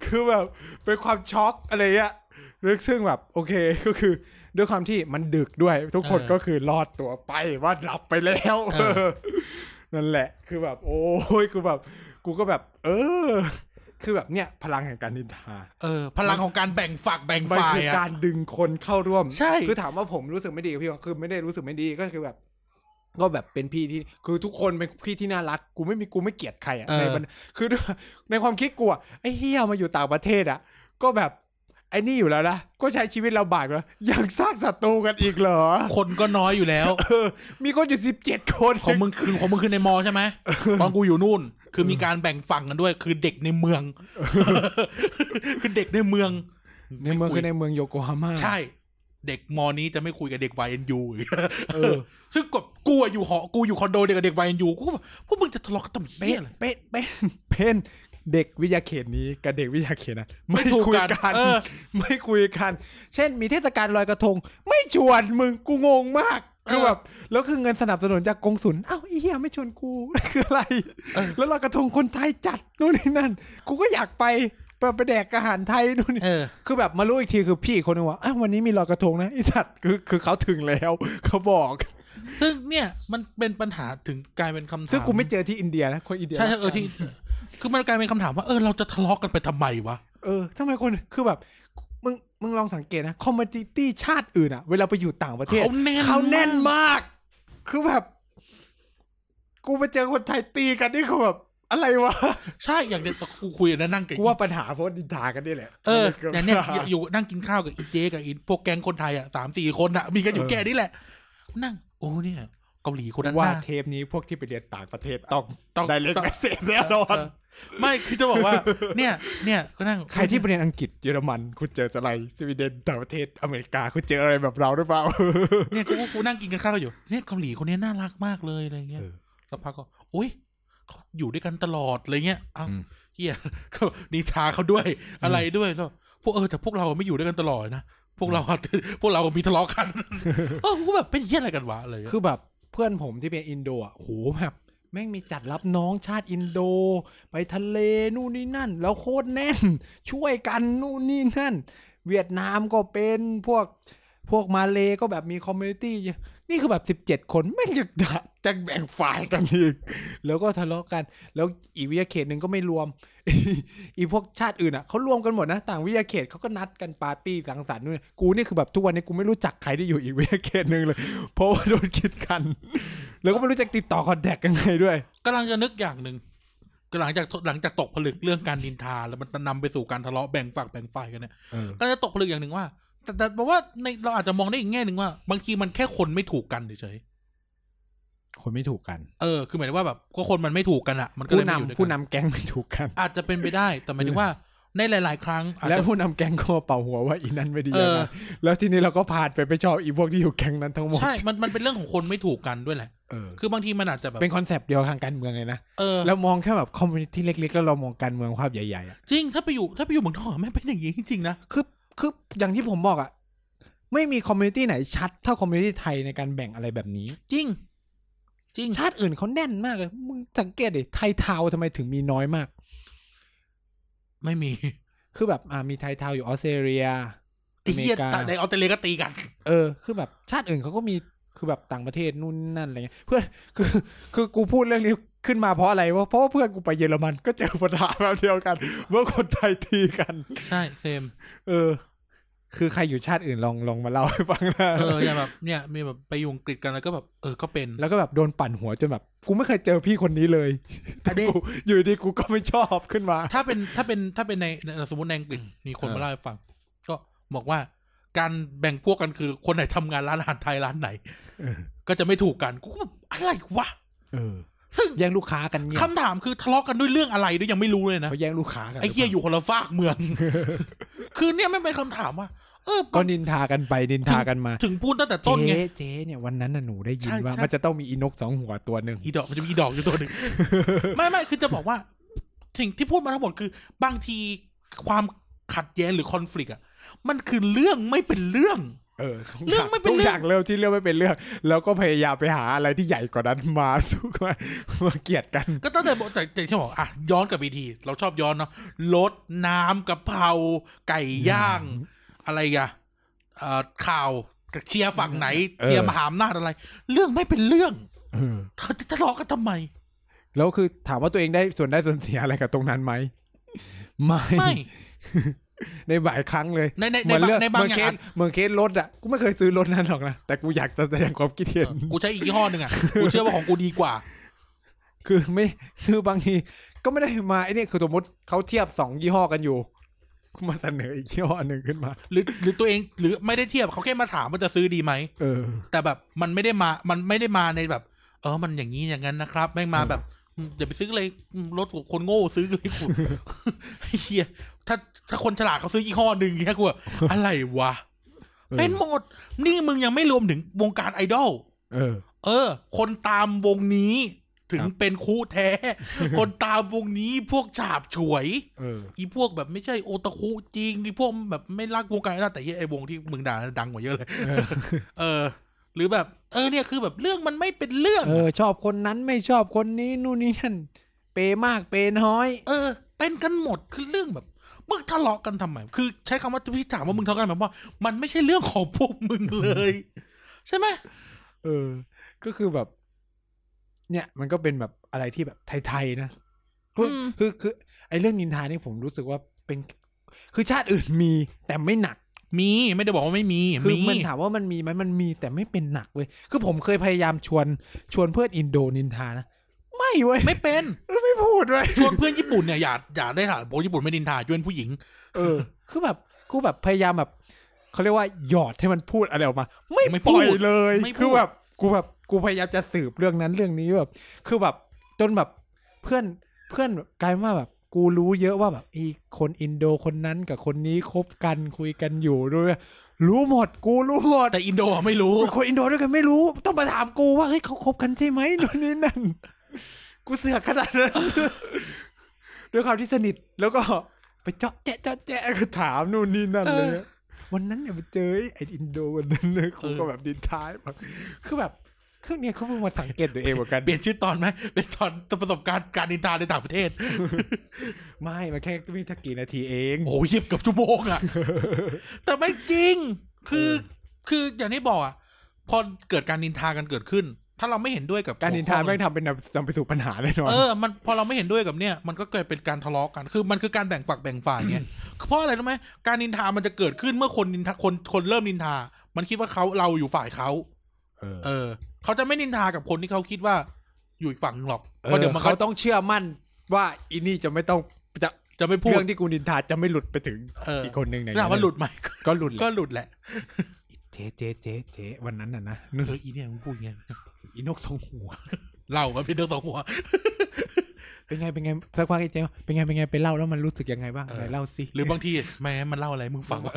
[SPEAKER 1] คือแบบเป็นความช็อกอะไรเงี้ยแล้วซึ่งแบบโอเคก็คือด้วยความที่มันดึกด้วย ทุกคน
[SPEAKER 2] เออ
[SPEAKER 1] ก็คือรอดตัวไปว่าหลับไปแล้ว
[SPEAKER 2] เออ
[SPEAKER 1] นั่นแหละ คือแบบ โอ้ยคือแบบ กูก็แบบ เออ คือแบบเนี่ย พลังแห่งการนินทา
[SPEAKER 2] เออ พลังของการแบ่งฝักแบ่ง
[SPEAKER 1] มัน
[SPEAKER 2] ฝ่าย
[SPEAKER 1] คือ
[SPEAKER 2] อะ
[SPEAKER 1] การดึงคนเข้าร่วม
[SPEAKER 2] ใช่
[SPEAKER 1] คือถามว่าผมรู้สึกไม่ดีกับพี่คือไม่ได้รู้สึกไม่ดีก็คือแบบก็แบบเป็นพี่ที่คือทุกคนเป็นพี่ที่น่ารัก กูไม่มีกูไม่เกลียดใครอะ
[SPEAKER 2] เออ
[SPEAKER 1] ในบรรคือในความคิดกูอะไอ้เฮียมาอยู่ต่างประเทศอะ ก็แบบ ไอ้นี่อยู่แล้วนะ ก็ใช้ชีวิตลำบากแล้วยังสร้างศัตรูกันอีกเหรอ
[SPEAKER 2] คนก็น้อยอยู่แล้ว
[SPEAKER 1] เออ มีคนอยู่สิบเจ็ดคน
[SPEAKER 2] ของมึงคือของมึงคือในมอใช่ไหมตอนกูอยู่นู่น คือมีการแบ่งฝั่งกันด้วย คือเด็กในเมือง คือเด็กในเมือง
[SPEAKER 1] ในเมืองคือในเมืองโยโกฮาม่า
[SPEAKER 2] ใช่ เด็กมอนี้จะไม่คุยกับเด็กวายเอ็นยู
[SPEAKER 1] เออ
[SPEAKER 2] ซึ่งกบกูอะอยู่หอกูอยู่คอนโดเดียวกับเด็กวายเอ็นยูกูก็แบบพวกมึงจะทะเลาะกันทำเหี้
[SPEAKER 1] เป็
[SPEAKER 2] ย
[SPEAKER 1] น
[SPEAKER 2] อะไร
[SPEAKER 1] เป็นเป็นเป็น เด็กวิทยาเขตนี้กับเด็กวิทยาเขตนั้น
[SPEAKER 2] ไม่
[SPEAKER 1] ไม่
[SPEAKER 2] ถูก
[SPEAKER 1] คุย
[SPEAKER 2] กัน
[SPEAKER 1] กัน
[SPEAKER 2] เออ
[SPEAKER 1] ไม่คุยกัน เช่น มีเทศกาลลอยกระทง ไม่ชวนมึงกูงงมากคือแบบแล้วคือเงินสนับสนุนจากกงสุลอ้าวไอ้เหี้ยไม่ชวนกูคืออะไร
[SPEAKER 2] เออ
[SPEAKER 1] แล้วลอยกระทงคนไทยจัดนู่นนี่นั่น กูก็อยากไปไปไปแดกอาหารไทยนู่นนี่
[SPEAKER 2] เออ
[SPEAKER 1] คือแบบมารู้อีกทีคือพี่คนนึงว่าอ้าววันนี้มีลอยกระทงนะไอ้สัตว์คือคือเขาถึงแล้วเขาบอก
[SPEAKER 2] ซึ่งเนี่ยมันเป็นปัญหาถึงกลายเป็นคำถาม
[SPEAKER 1] ซึ่งกูไม่เจอที่อินเดียนะคนอินเดีย
[SPEAKER 2] ใช่ใช่เออที่ คือมันกลายเป็นคำถามว่าเออเราจะทะเลาะกันไปทำไมวะ
[SPEAKER 1] เออทำไมคนคือแบบ มึงมึงลองสังเกตนะ community ชาติอื่นอะเวลาไปอยู่ต่างประเทศ
[SPEAKER 2] เขาแน่น
[SPEAKER 1] เขาแน่น
[SPEAKER 2] มาก
[SPEAKER 1] มาก คือแบบ กูไปเจอคนไทยตีกันนี่คือแบบ อะไรวะ
[SPEAKER 2] ใช่อย่างเดียวกูคุยกันนะนั่งกับ
[SPEAKER 1] กูว่าปัญหาเพราะนินทากันนี่แหละ
[SPEAKER 2] เออ
[SPEAKER 1] กืบ
[SPEAKER 2] อย่างเนี้ยอยู่นั่งกินข้าวกับอีเจกับอีพวกแก๊งคนไทยอะสามสี่คนอะมีกันอยู่แค่นี้แหละนั่งโอ้เนี่ย เกาหลีคนนั้น
[SPEAKER 1] ว่า
[SPEAKER 2] น่า
[SPEAKER 1] เทปนี้พวกที่ไปเรียนต่างประเทศต้อง
[SPEAKER 2] ต้อง
[SPEAKER 1] ได้เล่น
[SPEAKER 2] ต้อง
[SPEAKER 1] เมสเซจแน่นอน
[SPEAKER 2] เออไม่คือจะบอกว่า เนี่ย เนี่ยก็นั่ง
[SPEAKER 1] ใครที่ไปเรียนอังกฤษเยอรมัน คุณเจออะไรสวีเดนต่างประเทศอเมริกาคุณเจออะไรแบบเราหรือเปล่า
[SPEAKER 2] เนี่ยกูกูนั่งกินกันข้าวอยู่เนี่ยเกาหลีคนนี้น่ารักมากเลยอะไรเงี้ย
[SPEAKER 1] เออ
[SPEAKER 2] สักพักก็อุ้ยเขาอยู่ด้วยกันตลอดอะไรเงี้ยอ้าว
[SPEAKER 1] อืม
[SPEAKER 2] เฮียเขานินทาเขาด้วยอะไรด้วยแล้วพวกเออแต่พวกเราไม่อยู่ด้วยกันตลอดนะพวกเราพวกเรามีทะเลาะกันเออกูแบบเป็นเหี้ยอะไรกันวะอะไรเงี้ย
[SPEAKER 1] คือแบบ เพื่อนผมที่เป็นอินโดอะโหแบบแม่งมีจัดรับน้องชาติอินโด ไปทะเลนู่นนี่นั่น แล้วโคตรแน่น ช่วยกันนู่นนี่นั่น เวียดนามก็เป็นพวก พวกมาเลก็แบบมี community นี่คือแบบสิบเจ็ดคนแม่งอยากจะจะแบ่งฝ่ายกันอีก แล้วก็ทะเลาะกัน แล้วอีกวิทยาเขตหนึ่งก็ไม่รวม อีพวกชาติอื่นอะเขารวมกันหมดนะ ต่างวิทยาเขตเขาก็นัดกันปาร์ตี้สังสรรค์นู่นกูนี่คือแบบทุกวันนี้กูไม่รู้จักใครที่อยู่อีกวิทยาเขตหนึ่งเลย เพราะว่าโดนคิดกัน แล้วก็ไม่รู้จะติดต่อคอนแทคยังไงด้วย
[SPEAKER 2] กำลังจะนึกอย่างหนึ่งก็หลังจากหลังจากตกผลึกเรื่องการดินทา แล้วมันนำไปสู่การทะเลาะแบ่งฝักแบ่งฝ่ายกันเนี่ยก็จะตกผลึกอย่างหนึ่งว่า แต่แต่บอกว่าในเราอาจจะมองได้อีกแง่หนึ่งว่า บางทีมันแค่คนไม่ถูกกันเฉย
[SPEAKER 1] คนไม่ถูกกัน
[SPEAKER 2] ๆเออ คือหมายถึงว่าแบบก็คนมันไม่ถูกกันอะมันก็เลยไม่อยู่ด้วย
[SPEAKER 1] นำผู้
[SPEAKER 2] นำ
[SPEAKER 1] แก๊งไม่ถูกกัน
[SPEAKER 2] อาจจะเป็นไปได้ แต่หมายถึงว่าในหลาย ๆ ครั้งอาจ
[SPEAKER 1] แล้ว
[SPEAKER 2] จะ
[SPEAKER 1] ผู้นำแก๊งก็มาเป่าหัวว่าอีนั้นไม่ดี
[SPEAKER 2] เออ
[SPEAKER 1] นะแล้วทีนี้เราก็ผ่านไปไปชอบอีพวกที่อยู่แก๊งนั้นทั้งหมด
[SPEAKER 2] ใช่ มันมันเป็นเรื่องของคนไม่ถูกกันด้วยแหละ
[SPEAKER 1] เออ
[SPEAKER 2] คือบางทีมันอาจจะแบบ
[SPEAKER 1] เป็น conceptต์เดียวทางการเมืองเลยนะ
[SPEAKER 2] เออ
[SPEAKER 1] แล้วมองแค่แบบ community เล็กๆ แล้วเรามองการเมืองภาพใหญ่ๆอะ
[SPEAKER 2] จริงถ้าไปอยู่ถ้าไปอยู่เมืองนอกอะแม่งเป็นอย่างนี้จริงๆนะ
[SPEAKER 1] คือ คืออย่างที่ผมบอกอะไม่มี community ไหนชัดเท่า community ไทยในการแบ่งอะไรแบบนี้
[SPEAKER 2] จริง จริง
[SPEAKER 1] ชาติอื่นเขาแน่นมากเลย มึงสังเกตดิไทยทาวน์ทำไมถึงมีน้อยมาก
[SPEAKER 2] ไม่มี
[SPEAKER 1] คือแบบอ่ามีไทยทาวน์อยู่ออสเตรเลีย
[SPEAKER 2] ไอ้เหี้ย
[SPEAKER 1] อเมริกา
[SPEAKER 2] แต่ในออสเตรเลียก็ตีกัน
[SPEAKER 1] เออ คือแบบชาติอื่นเขาก็มี คือแบบต่างประเทศนู่นนั่นอะไรเงี้ยเพื่อนคือคือกูพูดเรื่องนี้ขึ้นมาเพราะอะไรวะเพราะว่าเพื่อนกูไปเยอรมันก็เจอปัญหาแบบเดียวกันเมื่อคนไทยตีกัน
[SPEAKER 2] ใช่เซม
[SPEAKER 1] เออ คือใครอยู่ชาติอื่นลองลองมาเล่าให้ฟังนะ
[SPEAKER 2] เอออย่างแบบเนี่ย มีแบบไปอยู่อังกฤษกันแล้วก็แบบเออก็เป็น
[SPEAKER 1] แล้วก็แบบโดนปั่นหัวจนแบบกูไม่เคยเจอพี่คนนี้เลย
[SPEAKER 2] อันนี้
[SPEAKER 1] กูอยู่ดีกูก็ไม่ชอบขึ้นมา
[SPEAKER 2] ถ้าเป็นถ้าเป็นถ้าเป็นในสมมติในอังกฤษมีคน
[SPEAKER 1] เออ
[SPEAKER 2] มาเล่าให้ฟัง ก็บอกว่า การแบ่งพวกกันคือ คนไหนทำงานร้านอาหารไทยร้านไหน
[SPEAKER 1] เออ
[SPEAKER 2] ก็จะไม่ถูกกันกูก็แบบอะไรวะ
[SPEAKER 1] เออ
[SPEAKER 2] ซึ่ง
[SPEAKER 1] แย่งลูกค้ากันเนี่ย
[SPEAKER 2] คำถามคือทะเลาะกันด้วยเรื่องอะไรด้วยยังไม่รู้เลยนะ
[SPEAKER 1] เขาแย่งลูกค้ากัน
[SPEAKER 2] ไอ้เฮียอยู่คนละฝากเมือง คือเนี่ยไม่เป็นคำถามว่าเออ
[SPEAKER 1] ก็นินทากันไปนินทากันมา
[SPEAKER 2] ถึงพูดตั้งแต่ต้นไง
[SPEAKER 1] เจ๊เจ๊เนี่ยวันนั้นน่ะหนูได้ยิน
[SPEAKER 2] ใช่
[SPEAKER 1] ว่า
[SPEAKER 2] ใช่
[SPEAKER 1] มันจะต้องมีอีนกสองหัวตัวหนึ่ง
[SPEAKER 2] อีดอกมันจะมีอีดอกอยู่ตัวหนึ่งไม่ไม่คือจะบอกว่า สิ่งที่พูดมาทั้งหมดคือบางทีความขัดแย้งหรือคอน FLICT อะ มันคือเรื่องไม่เป็นเรื่อง
[SPEAKER 1] เออทุก
[SPEAKER 2] เรื่องไม่เป็น
[SPEAKER 1] ทุก
[SPEAKER 2] เรื่อง
[SPEAKER 1] อย่างเริ่มที่เรื่องไม่เป็นเรื่อง แล้วก็พยายามไปหาอะไรที่ใหญ่กว่านั้นมาสู้มามาเกลียดกัน
[SPEAKER 2] ก็ตั้งแต่บอกแต่แต่ที่บอกอะย้อนกลับไปทีเราชอบย้อนเนาะรสน้ำกะเพราไก่ย่าง อะไรอะเอ่อข่าวเชียร์ฝั่งไหน
[SPEAKER 1] เออ
[SPEAKER 2] เชียร์มหาอำนาจอะไร เรื่องไม่เป็นเรื่อง
[SPEAKER 1] เออ
[SPEAKER 2] เธอจะทะเลาะกันทำไม
[SPEAKER 1] แล้วคือถามว่าตัวเองได้ส่วนได้ส่วนเสียอะไรกับตรงนั้นไหมไม่
[SPEAKER 2] ไม่
[SPEAKER 1] ในหลายครั้งเลย
[SPEAKER 2] ในใน
[SPEAKER 1] เห
[SPEAKER 2] ใน
[SPEAKER 1] มือน
[SPEAKER 2] บาง
[SPEAKER 1] เรื่อง
[SPEAKER 2] ในบาง
[SPEAKER 1] เหมือน
[SPEAKER 2] อ
[SPEAKER 1] เค
[SPEAKER 2] ย่าง
[SPEAKER 1] สเหมือนเคสรถอะกูไม่เคยซื้อรถนั้นหรอกนะแต่กูอยากจะแสดงความคิดเห็น
[SPEAKER 2] เออกูใช้อีกยี่ห้อหนึ่งอะกูเชื่อว่าของกูดีกว่า
[SPEAKER 1] คือไม่คือบางทีก็ไม่ได้มาไอ้นี่คือสมมติเขาเทียบสองยี่ห้อกันอยู่กูมาเสนออีกยี่ห้อหนึ่งขึ้นมา
[SPEAKER 2] หรือหรือตัวเองหรือไม่ได้เทียบเขาแค่มาถามว่าจะซื้อดีไหม
[SPEAKER 1] เออ
[SPEAKER 2] แต่แบบมันไม่ได้มามันไม่ได้มาในแบบ เออมันอย่างนี้อย่างนั้นนะครับแม่งมา
[SPEAKER 1] เออ
[SPEAKER 2] แบบ อืมอย่าไปซื้อเลยอืมรถคนโง่ซื้อเลยกูไอ้เฮียถ้าถ้าคนฉลาดเขาซื้อยี่ห้อหนึ่งเงี้ยกูอะอะไรวะ เป็นหมด นี่มึงยังไม่รวมถึงวงการไอดอล
[SPEAKER 1] เออ
[SPEAKER 2] เออ คนตามวงนี้ถึง
[SPEAKER 1] ครับ
[SPEAKER 2] เป็นคู่แท้ คนตามวงนี้พวกฉาบฉวย
[SPEAKER 1] เออ
[SPEAKER 2] อีพวกแบบไม่ใช่โอตาคุจริงอีพวกแบบไม่รักวงการนะแต่เหี้ยไอ้วงที่มึงด่าดังกว่าเยอะเลย
[SPEAKER 1] เออ
[SPEAKER 2] เออหรือแบบ เออเนี่ยคือแบบเรื่องมันไม่เป็นเรื่อง
[SPEAKER 1] เออ ชอบคนนั้นไม่ชอบคนนี้นู่นนี่นั่นเปย์มากเปย์น้อย
[SPEAKER 2] เออ เป็นกันหมดคือเรื่องแบบมึงทะเลาะกันทำไม คือใช้คำว่าพี่ถามว่ามึงทะเลาะกันทำไมเพราะว่า มันไม่ใช่เรื่องของพวกมึงเลย ใช่ไหม
[SPEAKER 1] เออ ก็คือแบบ เนี่ย มันก็เป็นแบบอะไรที่แบบไทยๆนะคือคือคือไอ้เรื่องนินทานี่ผมรู้สึกว่าเป็น คือชาติอื่นมีแต่ไม่หนัก
[SPEAKER 2] มีไม่ได้บอกว่าไม่มี
[SPEAKER 1] คือ
[SPEAKER 2] มี
[SPEAKER 1] มันถามว่ามันมีไหมมันมีแต่ไม่เป็นหนักเว้ยคือผมเคยพยายามชวนชวนเพื่อนอินโดนินทานะไม่เว้ย
[SPEAKER 2] ไม่เป็น
[SPEAKER 1] เออไม่พูดเว้ย
[SPEAKER 2] ชวนเพื่อนญี่ปุ่นเนี่ยอย่าอย่าได้ถามบอกญี่ปุ่นไม่ดินทาชวนผู้หญิง
[SPEAKER 1] เออ คือแบบกูแบบพยายามแบบเขาเรียกว่าหยอดให้มันพูดอะไรออกมา ไม่
[SPEAKER 2] ไม่
[SPEAKER 1] ปล่อย
[SPEAKER 2] พูด
[SPEAKER 1] เลย
[SPEAKER 2] ไม่พูด
[SPEAKER 1] คือแบบกูแบบกูพยายามจะสืบเรื่องนั้นเรื่องนี้แบบ คือแบบจนแบบเพื่อนเพื่อนแบบกลายเป็นว่าแบบ กูรู้เยอะว่าแบบอีคนอินโดคนนั้นกับคนนี้คบกันคุยกันอยู่ด้วยรู้หมดกูรู้หมด
[SPEAKER 2] แต่อินโดอะไม่รู้
[SPEAKER 1] คนอินโดด้วยกันไม่รู้ ต้องมาถามกูว่าเฮ้ยเขาคบกันใช่ไหมนู่นนี่นั่นกูเสือกขนาดนั้นด้วยความที่สนิทแล้วก็ไปเจาะแจ๊ะเจาะแจ๊ะก็ถามนู่นนี่นั่นเลย
[SPEAKER 2] เออ
[SPEAKER 1] วันนั้นเนี่ยไปเจอไอ้อินโดวันนั้นเลยกู
[SPEAKER 2] เออ
[SPEAKER 1] ก็แบบดินท้ายแบบคือแบบ คือเนี่ยเขาเพิ่งมาสังเกตตัวเองเหมือนกัน
[SPEAKER 2] เปลี่ยนชื่อตอนไหมเป็นตอนประสบการณ์การดินทาในต่างประเทศ
[SPEAKER 1] ไม่มันแค่ไม่ทักกี่นาทีเอง
[SPEAKER 2] โอ้ยเยียบเกับชั่วโมงอะแต่ไม่จริง คือคืออย่างที่บอกอะพอเกิดการนินทากันเกิดขึ้น ถ้าเราไม่เห็นด้วยกับ
[SPEAKER 1] การดินทา
[SPEAKER 2] หัวข้อ
[SPEAKER 1] แม่งทำเป็นแบบนำไปสู่ปัญหาแน่นอน
[SPEAKER 2] เออมันพอเราไม่เห็นด้วยกับเนี่ย มันก็เกิดเป็นการทะเลาะกันคือมันคือการแบ่งฝักแบ่งฝ่ายไงเพราะอะไรรู้ไหมการนินทามันจะเกิดขึ้นเมื่อคนนินทาคนคนเริ่มนินทา มันคิดว่าเขาเราอยู่ฝ่ายเขา
[SPEAKER 1] เออ
[SPEAKER 2] เออ เขาจะไม่นินทากับคนที่เขาคิดว่าอยู่อีกฝั่งหนึ่งหรอก
[SPEAKER 1] เอ
[SPEAKER 2] เพราะ
[SPEAKER 1] อ
[SPEAKER 2] เดี๋ยวมัน
[SPEAKER 1] เขา
[SPEAKER 2] ก็
[SPEAKER 1] ต้องเชื่อมั่นว่าอีนี่จะไม่ต้องจะ
[SPEAKER 2] จะไม่พูด
[SPEAKER 1] เรื่องที่กูนินทาจะไม่หลุดไปถึง
[SPEAKER 2] เออ
[SPEAKER 1] อีกคนหนึ่งเนี่ย
[SPEAKER 2] ถามว่าหลุดไหม
[SPEAKER 1] ก็หลุดแหละก็
[SPEAKER 2] หลุดแหละ
[SPEAKER 1] เจ๊เจ๊เจ๊เจ๊วันนั้นน่ะนะ
[SPEAKER 2] เอออีเนี่ยมึงพูดอย่างเงี้ย
[SPEAKER 1] อีนกสองหัว
[SPEAKER 2] เล่ากันเป็นเรื่องสองหัว
[SPEAKER 1] เป็นไงเป็นไงสักพักไอ้เจ๊เป็นไงเป็นไงไปเล่าแล้วมันรู้สึกยังไงบ้าง
[SPEAKER 2] เออ
[SPEAKER 1] ไหนเล่าสิ
[SPEAKER 2] หรือบางทีแม่มันเล่าอะไรมึงฟังวะ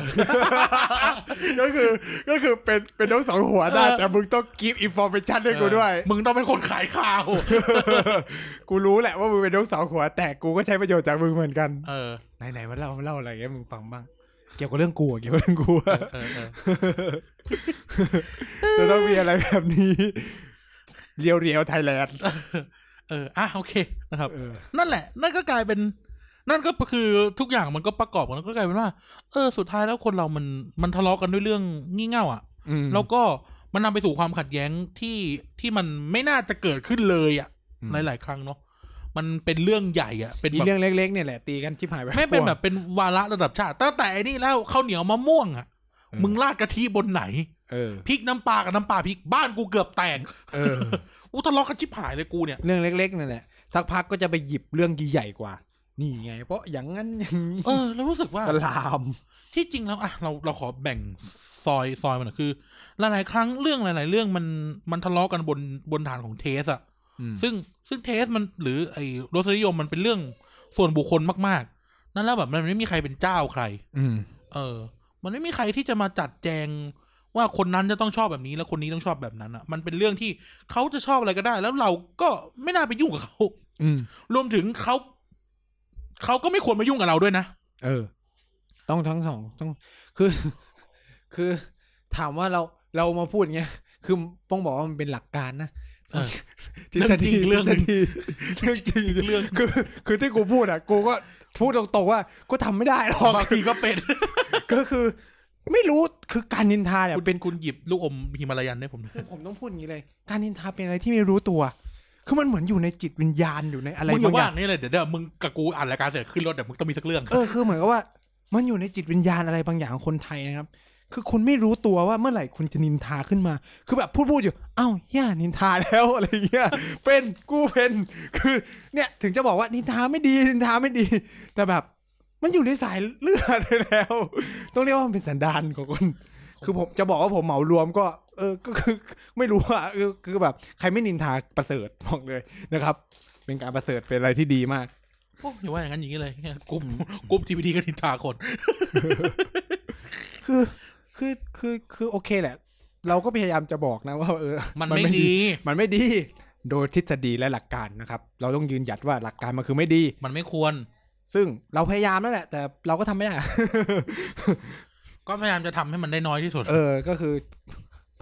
[SPEAKER 1] ก็คือก็คือเป็นเป็นนกสองหัวได้
[SPEAKER 2] เออ
[SPEAKER 1] แต่มึงต้อง give information ให้กูด้วย
[SPEAKER 2] มึงต้องเป็นคนขายข่าว
[SPEAKER 1] กูรู้แหละว่ามึงเป็นนกสองหัว แต่กูก็ใช้ประโยชน์จากมึงเหมือนกัน
[SPEAKER 2] เออ
[SPEAKER 1] ไหนไหนมาเล่ามาเล่าอะไรเงี้ยมึงฟังบ้างเกี่ยวกับเรื่องกูอะเกี่ยวกับเรื่องกูอะ
[SPEAKER 2] เออเออ
[SPEAKER 1] จะต้องมีอะไรแบบนี้เรียวเรียวไทยแลนด์
[SPEAKER 2] เอออะโอเคนะครับ
[SPEAKER 1] เออ
[SPEAKER 2] นั่นแหละ นั่นก็กลายเป็น นั่นก็คือทุกอย่างมันก็ประกอบกันแล้วก็กลายเป็นว่า เออ สุดท้ายแล้วคนเรามันมันทะเลาะกันด้วยเรื่องงี่เง่าอะ
[SPEAKER 1] อืม
[SPEAKER 2] แล้วก็มันนำไปสู่ความขัดแย้งที่ที่มันไม่น่าจะเกิดขึ้นเลยอะ
[SPEAKER 1] อืม
[SPEAKER 2] หลาย ๆ ครั้งเนาะมันเป็นเรื่องใหญ่อะ เป็น
[SPEAKER 1] อี
[SPEAKER 2] แบบ
[SPEAKER 1] เรื่องเล็ก ๆ เนี่ยแหละตีกันชิบหายไป
[SPEAKER 2] ไม่เป็น
[SPEAKER 1] ทั่ว
[SPEAKER 2] แบบเป็นวาระระดับชาติตั้งแต่ไอ้นี่แล้วข้าวเหนียวมะม่วงอะ
[SPEAKER 1] เออ
[SPEAKER 2] มึงราดกะทิบนไหน
[SPEAKER 1] เออ
[SPEAKER 2] พริกน้ำปลากับน้ำปลาพริกบ้านกูเกือบแตก
[SPEAKER 1] เออ
[SPEAKER 2] อู้ทะเลาะกันชิบหายเลยกูเนี่ย
[SPEAKER 1] เรื่องเล็กๆนั่นแหละสักพักก็จะไปหยิบเรื่องใหญ่กว่า นี่ไง เพราะอย่างนั้นอย่างนี้
[SPEAKER 2] เออแล้วรู้สึกว่า
[SPEAKER 1] ก็ลาม
[SPEAKER 2] ที่จริงแล้วอะเราเราขอแบ่งซอยซอยมันหน่อยคือหลายๆครั้งเรื่องหลาย ๆ เรื่องมันมันทะเลาะกันบนบนฐานของเทสอะ
[SPEAKER 1] ซึ่ง
[SPEAKER 2] ซึ่งซึ่งเทสมันหรือไอ้รสนิยมมันเป็นเรื่องส่วนบุคคลมากๆ นั่นแล้วแบบมันไม่มีใครเป็นเจ้าใคร
[SPEAKER 1] อืม
[SPEAKER 2] เออ มันไม่มีใครที่จะมาจัดแจง ว่าคนนั้นจะต้องชอบแบบนี้แล้วคนนี้ต้องชอบแบบนั้นอะมันเป็นเรื่องที่เขาจะชอบอะไรก็ได้ แล้วเราก็ไม่น่าไปยุ่งกับเขา
[SPEAKER 1] อืม
[SPEAKER 2] รวมถึงเขาเขาก็ไม่ควรมายุ่งกับเราด้วยนะ
[SPEAKER 1] เออ ต้องทั้งสองต้องคือ คือถามว่าเราเรามาพูดเงี้ยคือต้องบอกว่ามันเป็นหลักการนะ
[SPEAKER 2] เออ
[SPEAKER 1] ทฤษฎี
[SPEAKER 2] เรื่องจริง
[SPEAKER 1] ทฤษฎีเรื่องจริง
[SPEAKER 2] เรื่อง
[SPEAKER 1] คือ คือที่กูพูดอะ กูก็พูดตรงๆว่า กูทำไม่ได้หรอก
[SPEAKER 2] บางทีก็เป็น
[SPEAKER 1] ก็คือ ไม่รู้คือการนินทาเนี่ย
[SPEAKER 2] คุณ
[SPEAKER 1] เป็น
[SPEAKER 2] คุณหยิบลูกอมฮิมาลายันให้ผมหน่อย
[SPEAKER 1] ผมต้องพูดอย่างนี้เลย การนินทาเป็นอะไรที่ไม่รู้ตัว คือมันเหมือนอยู่ในจิตวิญญาณอยู่ในอะไร
[SPEAKER 2] มึงอย่า
[SPEAKER 1] บางอ
[SPEAKER 2] ว่า
[SPEAKER 1] ย่าง
[SPEAKER 2] นี่เลยเดี๋ยวเดี๋ยวมึงกับกูอ่านรายการเสร็จขึ้นรถเดี๋ยวมึงต้องมีสักเรื่อง
[SPEAKER 1] เออคือเหมือนกับว่า มันอยู่ในจิตวิญญาณอะไรบางอย่างของคนไทยนะครับ คือคุณไม่รู้ตัวว่าเมื่อไหร่คุณจะนินทาขึ้นมา คือแบบพูดพูดอยู่ เอ้าย่านินทาแล้วอะไรเงี้ยเป็นกูเป็นคือ เนี่ยถึงจะบอกว่านินทาไม่ดีนินทาไม่ดี แต่แบบ มันอยู่ในสายเลือดไปแล้ว ต้องเรียกว่ามันเป็นสันดานของคน คือผมจะบอกว่าผมเหมารวมก็ เออก็คือไม่รู้อะเออคือแบบใครไม่นินทาประเสริฐบอกเลยนะครับ เป็นการประเสริฐเป็นอะไรที่ดีมาก
[SPEAKER 2] โอ้อย่าว่าอย่างนั้นอย่างนี้เลยกรุ๊ปกรุ๊ปทีวีดีก็นินทาคน
[SPEAKER 1] คือคือคือคือโอเคแหละ เราก็พยายามจะบอกนะว่าเออ
[SPEAKER 2] มันไม่ดี
[SPEAKER 1] มันไม่ดี โดยทฤษฎีและหลักการนะครับ เราต้องยืนหยัดว่าหลักการมันคือไม่ดี
[SPEAKER 2] มันไม่ควร
[SPEAKER 1] ซึ่งเราพยายามแล้วแหละ แต่เราก็ทำไม่ได้
[SPEAKER 2] ก็พยายามจะทำให้มันได้น้อยที่สุด
[SPEAKER 1] เออ ก็คือ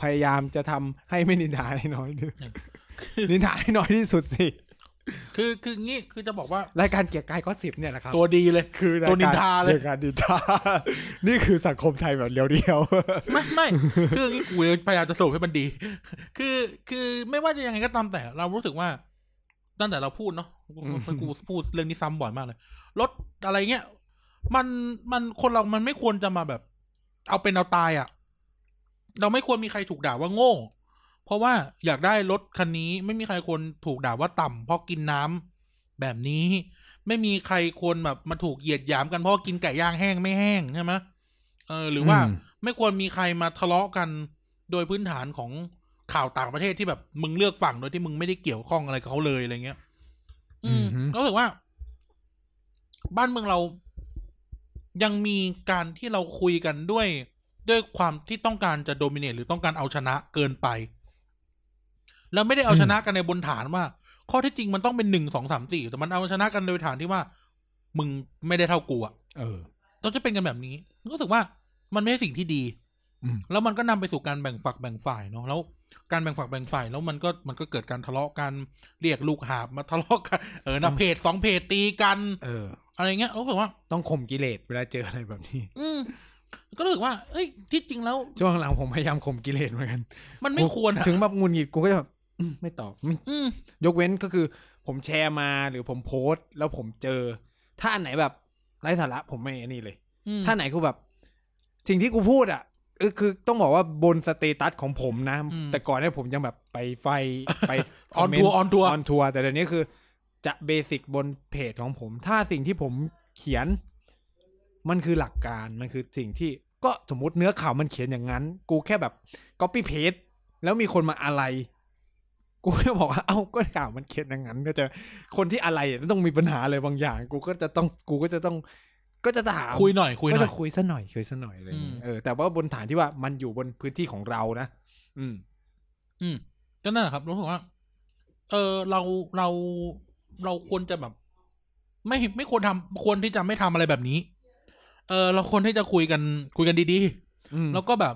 [SPEAKER 1] พยายามจะทำให้ไม่นินทาให้น้อยที่นินทาให้น้อยที่สุดสิ
[SPEAKER 2] คือคืองี้คือจะบอกว่า
[SPEAKER 1] รายการเกียร์กายก็สิบเนี่ยแหละครับ
[SPEAKER 2] ตัวดีเลย
[SPEAKER 1] คือรยกร
[SPEAKER 2] ตัวนินทาเลย
[SPEAKER 1] รายการนินทา นี่คือสังคมไทยแบบเรียว
[SPEAKER 2] ไม่ไม่คืองี้กูพยายามจะสรุปให้มันดี คือคือไม่ว่าจะยังไงก็ตามแต่เรารู้สึกว่าตั้งแต่เราพูดเนาะกูพูดเรื่องนี้ซ้ำบ่อยมากเลย รถอะไรเงี้ย มันมันคนเรามันไม่ควรจะมาแบบ เอาเป็นเอาตายอะ่ะ เราไม่ควรมีใครถูกด่าว่าโง่ เพราะว่าอยากได้รถคันนี้ ไม่มีใครควรถูกด่าว่าต่ำเพราะกินน้ำแบบนี้ ไม่มีใครควรแบบมาถูกเหยียดหยามกันเพราะว่ากินไก่ย่างแห้งไม่แห้งใช่ไหมเออหรือว่า
[SPEAKER 1] อืม
[SPEAKER 2] ไม่ควรมีใครมาทะเลาะกันโดยพื้นฐานของข่าวต่างประเทศที่แบบมึงเลือกฝั่งโดยที่มึงไม่ได้เกี่ยวข้องอะไรกับเขาเลยอะไรเงี้ย อืม
[SPEAKER 1] อือฮึ
[SPEAKER 2] ก็รู้สึกว่า บ้านเมืองเรายังมีการที่เราคุยกันด้วย ด้วยความที่ต้องการจะโดมิเนตหรือต้องการเอาชนะเกินไป แล้วไม่ได้เอาชนะกันในบนฐานว่า ข้อเที่จริงมันต้องเป็นหนึ่งสองสามสี่แต่มันเอาชนะกันโดยฐานที่ว่า มึงไม่ได้เท่ากูอะ
[SPEAKER 1] ๆเออ
[SPEAKER 2] ต้องจะเป็นกันแบบนี้รู้สึกว่ามันไม่ใช่สิ่งที่ดี
[SPEAKER 1] อืม
[SPEAKER 2] แล้วมันก็นำไปสู่การแบ่งฝักแบ่งฝ่ายเนาะแล้ว การแบ่งฝักแบ่งฝ่ายแล้วมันก็มันก็เกิดการทะเลาะกันเรียกลูกหาบมาทะเลาะกันเออนะเพจสองเพจตีกัน
[SPEAKER 1] เออ
[SPEAKER 2] อะไรเงี้ยรู้สึกว่า
[SPEAKER 1] ต้องข่มกิเลสเวลาเจออะไรแบบนี้
[SPEAKER 2] อืมก็รู้สึกว่า เอ้ย ที่จริงแล้ว
[SPEAKER 1] ช่วงหลังผมพยายามข่มกิเลสเหมือนกัน
[SPEAKER 2] มันไม่ควรอะ
[SPEAKER 1] ถึงแบบงุนหงิดกูก็จะแบบอืมไม่ตอบไม่
[SPEAKER 2] อืม
[SPEAKER 1] ยกเว้นก็คือ ผมแชร์มาหรือผมโพสต์แล้วผมเจอ ถ้าอันไหนแบบไร้สาระผมไม่อันนี้เลย
[SPEAKER 2] อืม
[SPEAKER 1] ถ้าไหนกูแบบ สิ่งที่กูพูดอะเออคือต้องบอกว่าบน status ของผมนะ แต่ก่อนเนี่ยผมยังแบบไปไฟไป on tour on tour on tour แต่เดี๋ยวนี้คือ จะ basic บนเพจของผม ถ้าสิ่งที่ผมเขียน มันคือหลักการมันคือสิ่งที่ก็สมมติเนื้อข่าวมันเขียนอย่างนั้น กูแค่แบบ copy paste แล้วมีคนมาอะไร กูก็บอกว่าเอ้าก็ข่าวมันเขียนอย่างนั้น ก็จะคนที่อะไรมันต้องมีปัญหาอะไรบางอย่าง กูก็จะต้องกูก็จะต้อง ก็จะถาม
[SPEAKER 2] คุยหน่อยคุยห
[SPEAKER 1] ก็
[SPEAKER 2] น่อ
[SPEAKER 1] จะ
[SPEAKER 2] ย
[SPEAKER 1] คุยซะหน่อยคุยซะหน่อยอะไรอย่าง
[SPEAKER 2] อื
[SPEAKER 1] เงี้
[SPEAKER 2] ม
[SPEAKER 1] ยเออแต่ว่าบนฐานที่ว่ามันอยู่บนพื้นที่ของเรานะอืม
[SPEAKER 2] อืมก็นั่นแหละครับรู้สึกว่า เออเราเรา เราควรจะแบบ ไม่ไม่ควรทำควรที่จะไม่ทำอะไรแบบนี้ เออ เราควรที่จะคุยกันคุยกันดีๆ
[SPEAKER 1] อืม
[SPEAKER 2] แล้วก็แบบ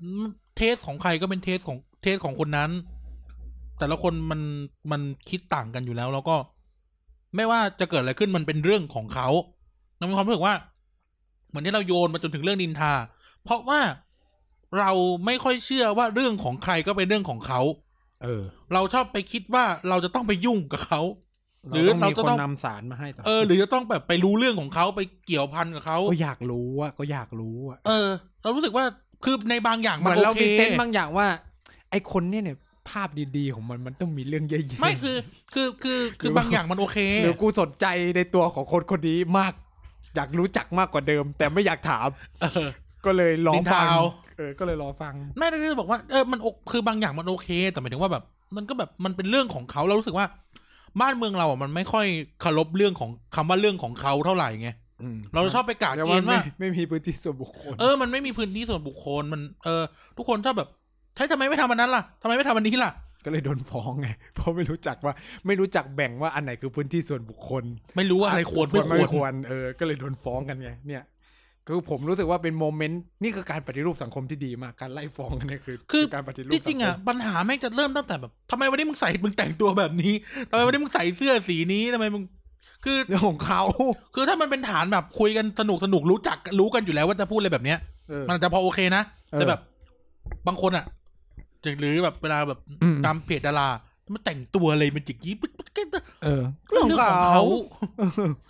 [SPEAKER 2] อืมเทสของใครก็เป็นเทสของเทสของคนนั้น แต่ละคนมันมันคิดต่างกันอยู่แล้ว แล้วก็ ไม่ว่าจะเกิดอะไรขึ้นมันเป็นเรื่องของเขาเรามีความรู้สึกว่า เหมือนที่เราโยนมาจนถึงเรื่องนินทา เพราะว่าเราไม่ค่อยเชื่อว่าเรื่องของใครก็เป็นเรื่องของเขา
[SPEAKER 1] เออ
[SPEAKER 2] เราชอบไปคิดว่าเราจะต้องไปยุ่งกับเขา หรือ
[SPEAKER 1] เรา
[SPEAKER 2] เรา
[SPEAKER 1] จะ
[SPEAKER 2] จะ
[SPEAKER 1] ต้
[SPEAKER 2] ต้
[SPEAKER 1] อ
[SPEAKER 2] องง
[SPEAKER 1] นำสารมาให้ต่อ
[SPEAKER 2] เออ หรือจะต้องแบบไปรู้เรื่องของเขาไปเกี่ยวพันกับเขา
[SPEAKER 1] ก็อยากรู้อะก็อยากรู้อะ
[SPEAKER 2] เออ เรารู้สึกว่าคือในบางอย่าง
[SPEAKER 1] เห
[SPEAKER 2] มั
[SPEAKER 1] มื
[SPEAKER 2] น
[SPEAKER 1] อน
[SPEAKER 2] โอ
[SPEAKER 1] เรา
[SPEAKER 2] เค
[SPEAKER 1] มีเซนส์บางอย่างว่า ไอคนเนี่ยเนี่ยภาพดีๆของมันมันต้องมีเรื่องแย่ๆ
[SPEAKER 2] ไม่คือ คือคือคือบางอย่างมันโอเค
[SPEAKER 1] หรือกูสนใจในตัวของคนคนนี้มาก อยากรู้จักมากกว่าเดิม แต่ไม่อยากถาม
[SPEAKER 2] เออ
[SPEAKER 1] ก็เลยรอ
[SPEAKER 2] นิน
[SPEAKER 1] ฟั
[SPEAKER 2] ทางเอา
[SPEAKER 1] เออก็เลยรอฟัง
[SPEAKER 2] ไม่ได้จะบอกว่าเออมันโอคือบางอย่างมันโอเค แต่หมายถึงว่าแบบ มันก็แบบมันเป็นเรื่องของเขาเรารู้สึกว่า บ้านเมืองเราอะมันไม่ค่อยเคารพเรื่องของคำว่าเรื่องของเขาเท่าไหร่ไง
[SPEAKER 1] อืม
[SPEAKER 2] เราชอบไปกา
[SPEAKER 1] แต่
[SPEAKER 2] เก
[SPEAKER 1] ว่า
[SPEAKER 2] ณฑ์
[SPEAKER 1] ไม่
[SPEAKER 2] ว่า
[SPEAKER 1] ไม่มีพื้นที่ส่วนบุคคล
[SPEAKER 2] เออ มันไม่มีพื้นที่ส่วนบุคคลมันเออทุกคนชอบแบบใช่ทำไมไม่ทำอันนั้นล่ะทำไมไม่ทำอันนี้ล่ะ
[SPEAKER 1] ก็เลยโดนฟ้องไง เพราะไม่รู้จักว่าไม่รู้จักแบ่งว่าอันไหนคือพื้นที่ส่วนบุคคล
[SPEAKER 2] ไม่รู้ว่าอะไรควรไม่ควร
[SPEAKER 1] ควรเออ ก็เลยโดนฟ้องกันไงเนี่ย คือผมรู้สึกว่าเป็นโมเมนต์นี่คือการปฏิรูปสังคมที่ดีมากการไล่ฟ้องกันเนี่ยคือ
[SPEAKER 2] คือ
[SPEAKER 1] การปฏิรูป
[SPEAKER 2] จริงๆอะปัญหาแม่งจะเริ่มตั้งแต่แบบทำไมวันนี้มึงใส่มึงแต่งตัวแบบนี้ทำไมวันนี้มึงใส่เสื้อสีนี้ทำไมมึงคือ
[SPEAKER 1] เรื่องของเขา
[SPEAKER 2] คือถ้ามันเป็นฐานแบบคุยกันสนุกสนุกรู้จักรู้กันอยู่แล้วว่าจะพูดอะไรแบบเนี้ย
[SPEAKER 1] เออ
[SPEAKER 2] มันอาจจะพอโอเคนะ
[SPEAKER 1] เออ
[SPEAKER 2] แต่แบบ บางคนอะจะหรือแบบเวลาแบบ
[SPEAKER 1] อืม
[SPEAKER 2] ตามเพจดารามันแต่งตัวอะไรมันจิกยี่ปุ๊บปุ๊บปุ๊บ
[SPEAKER 1] เออเรื่องของเขา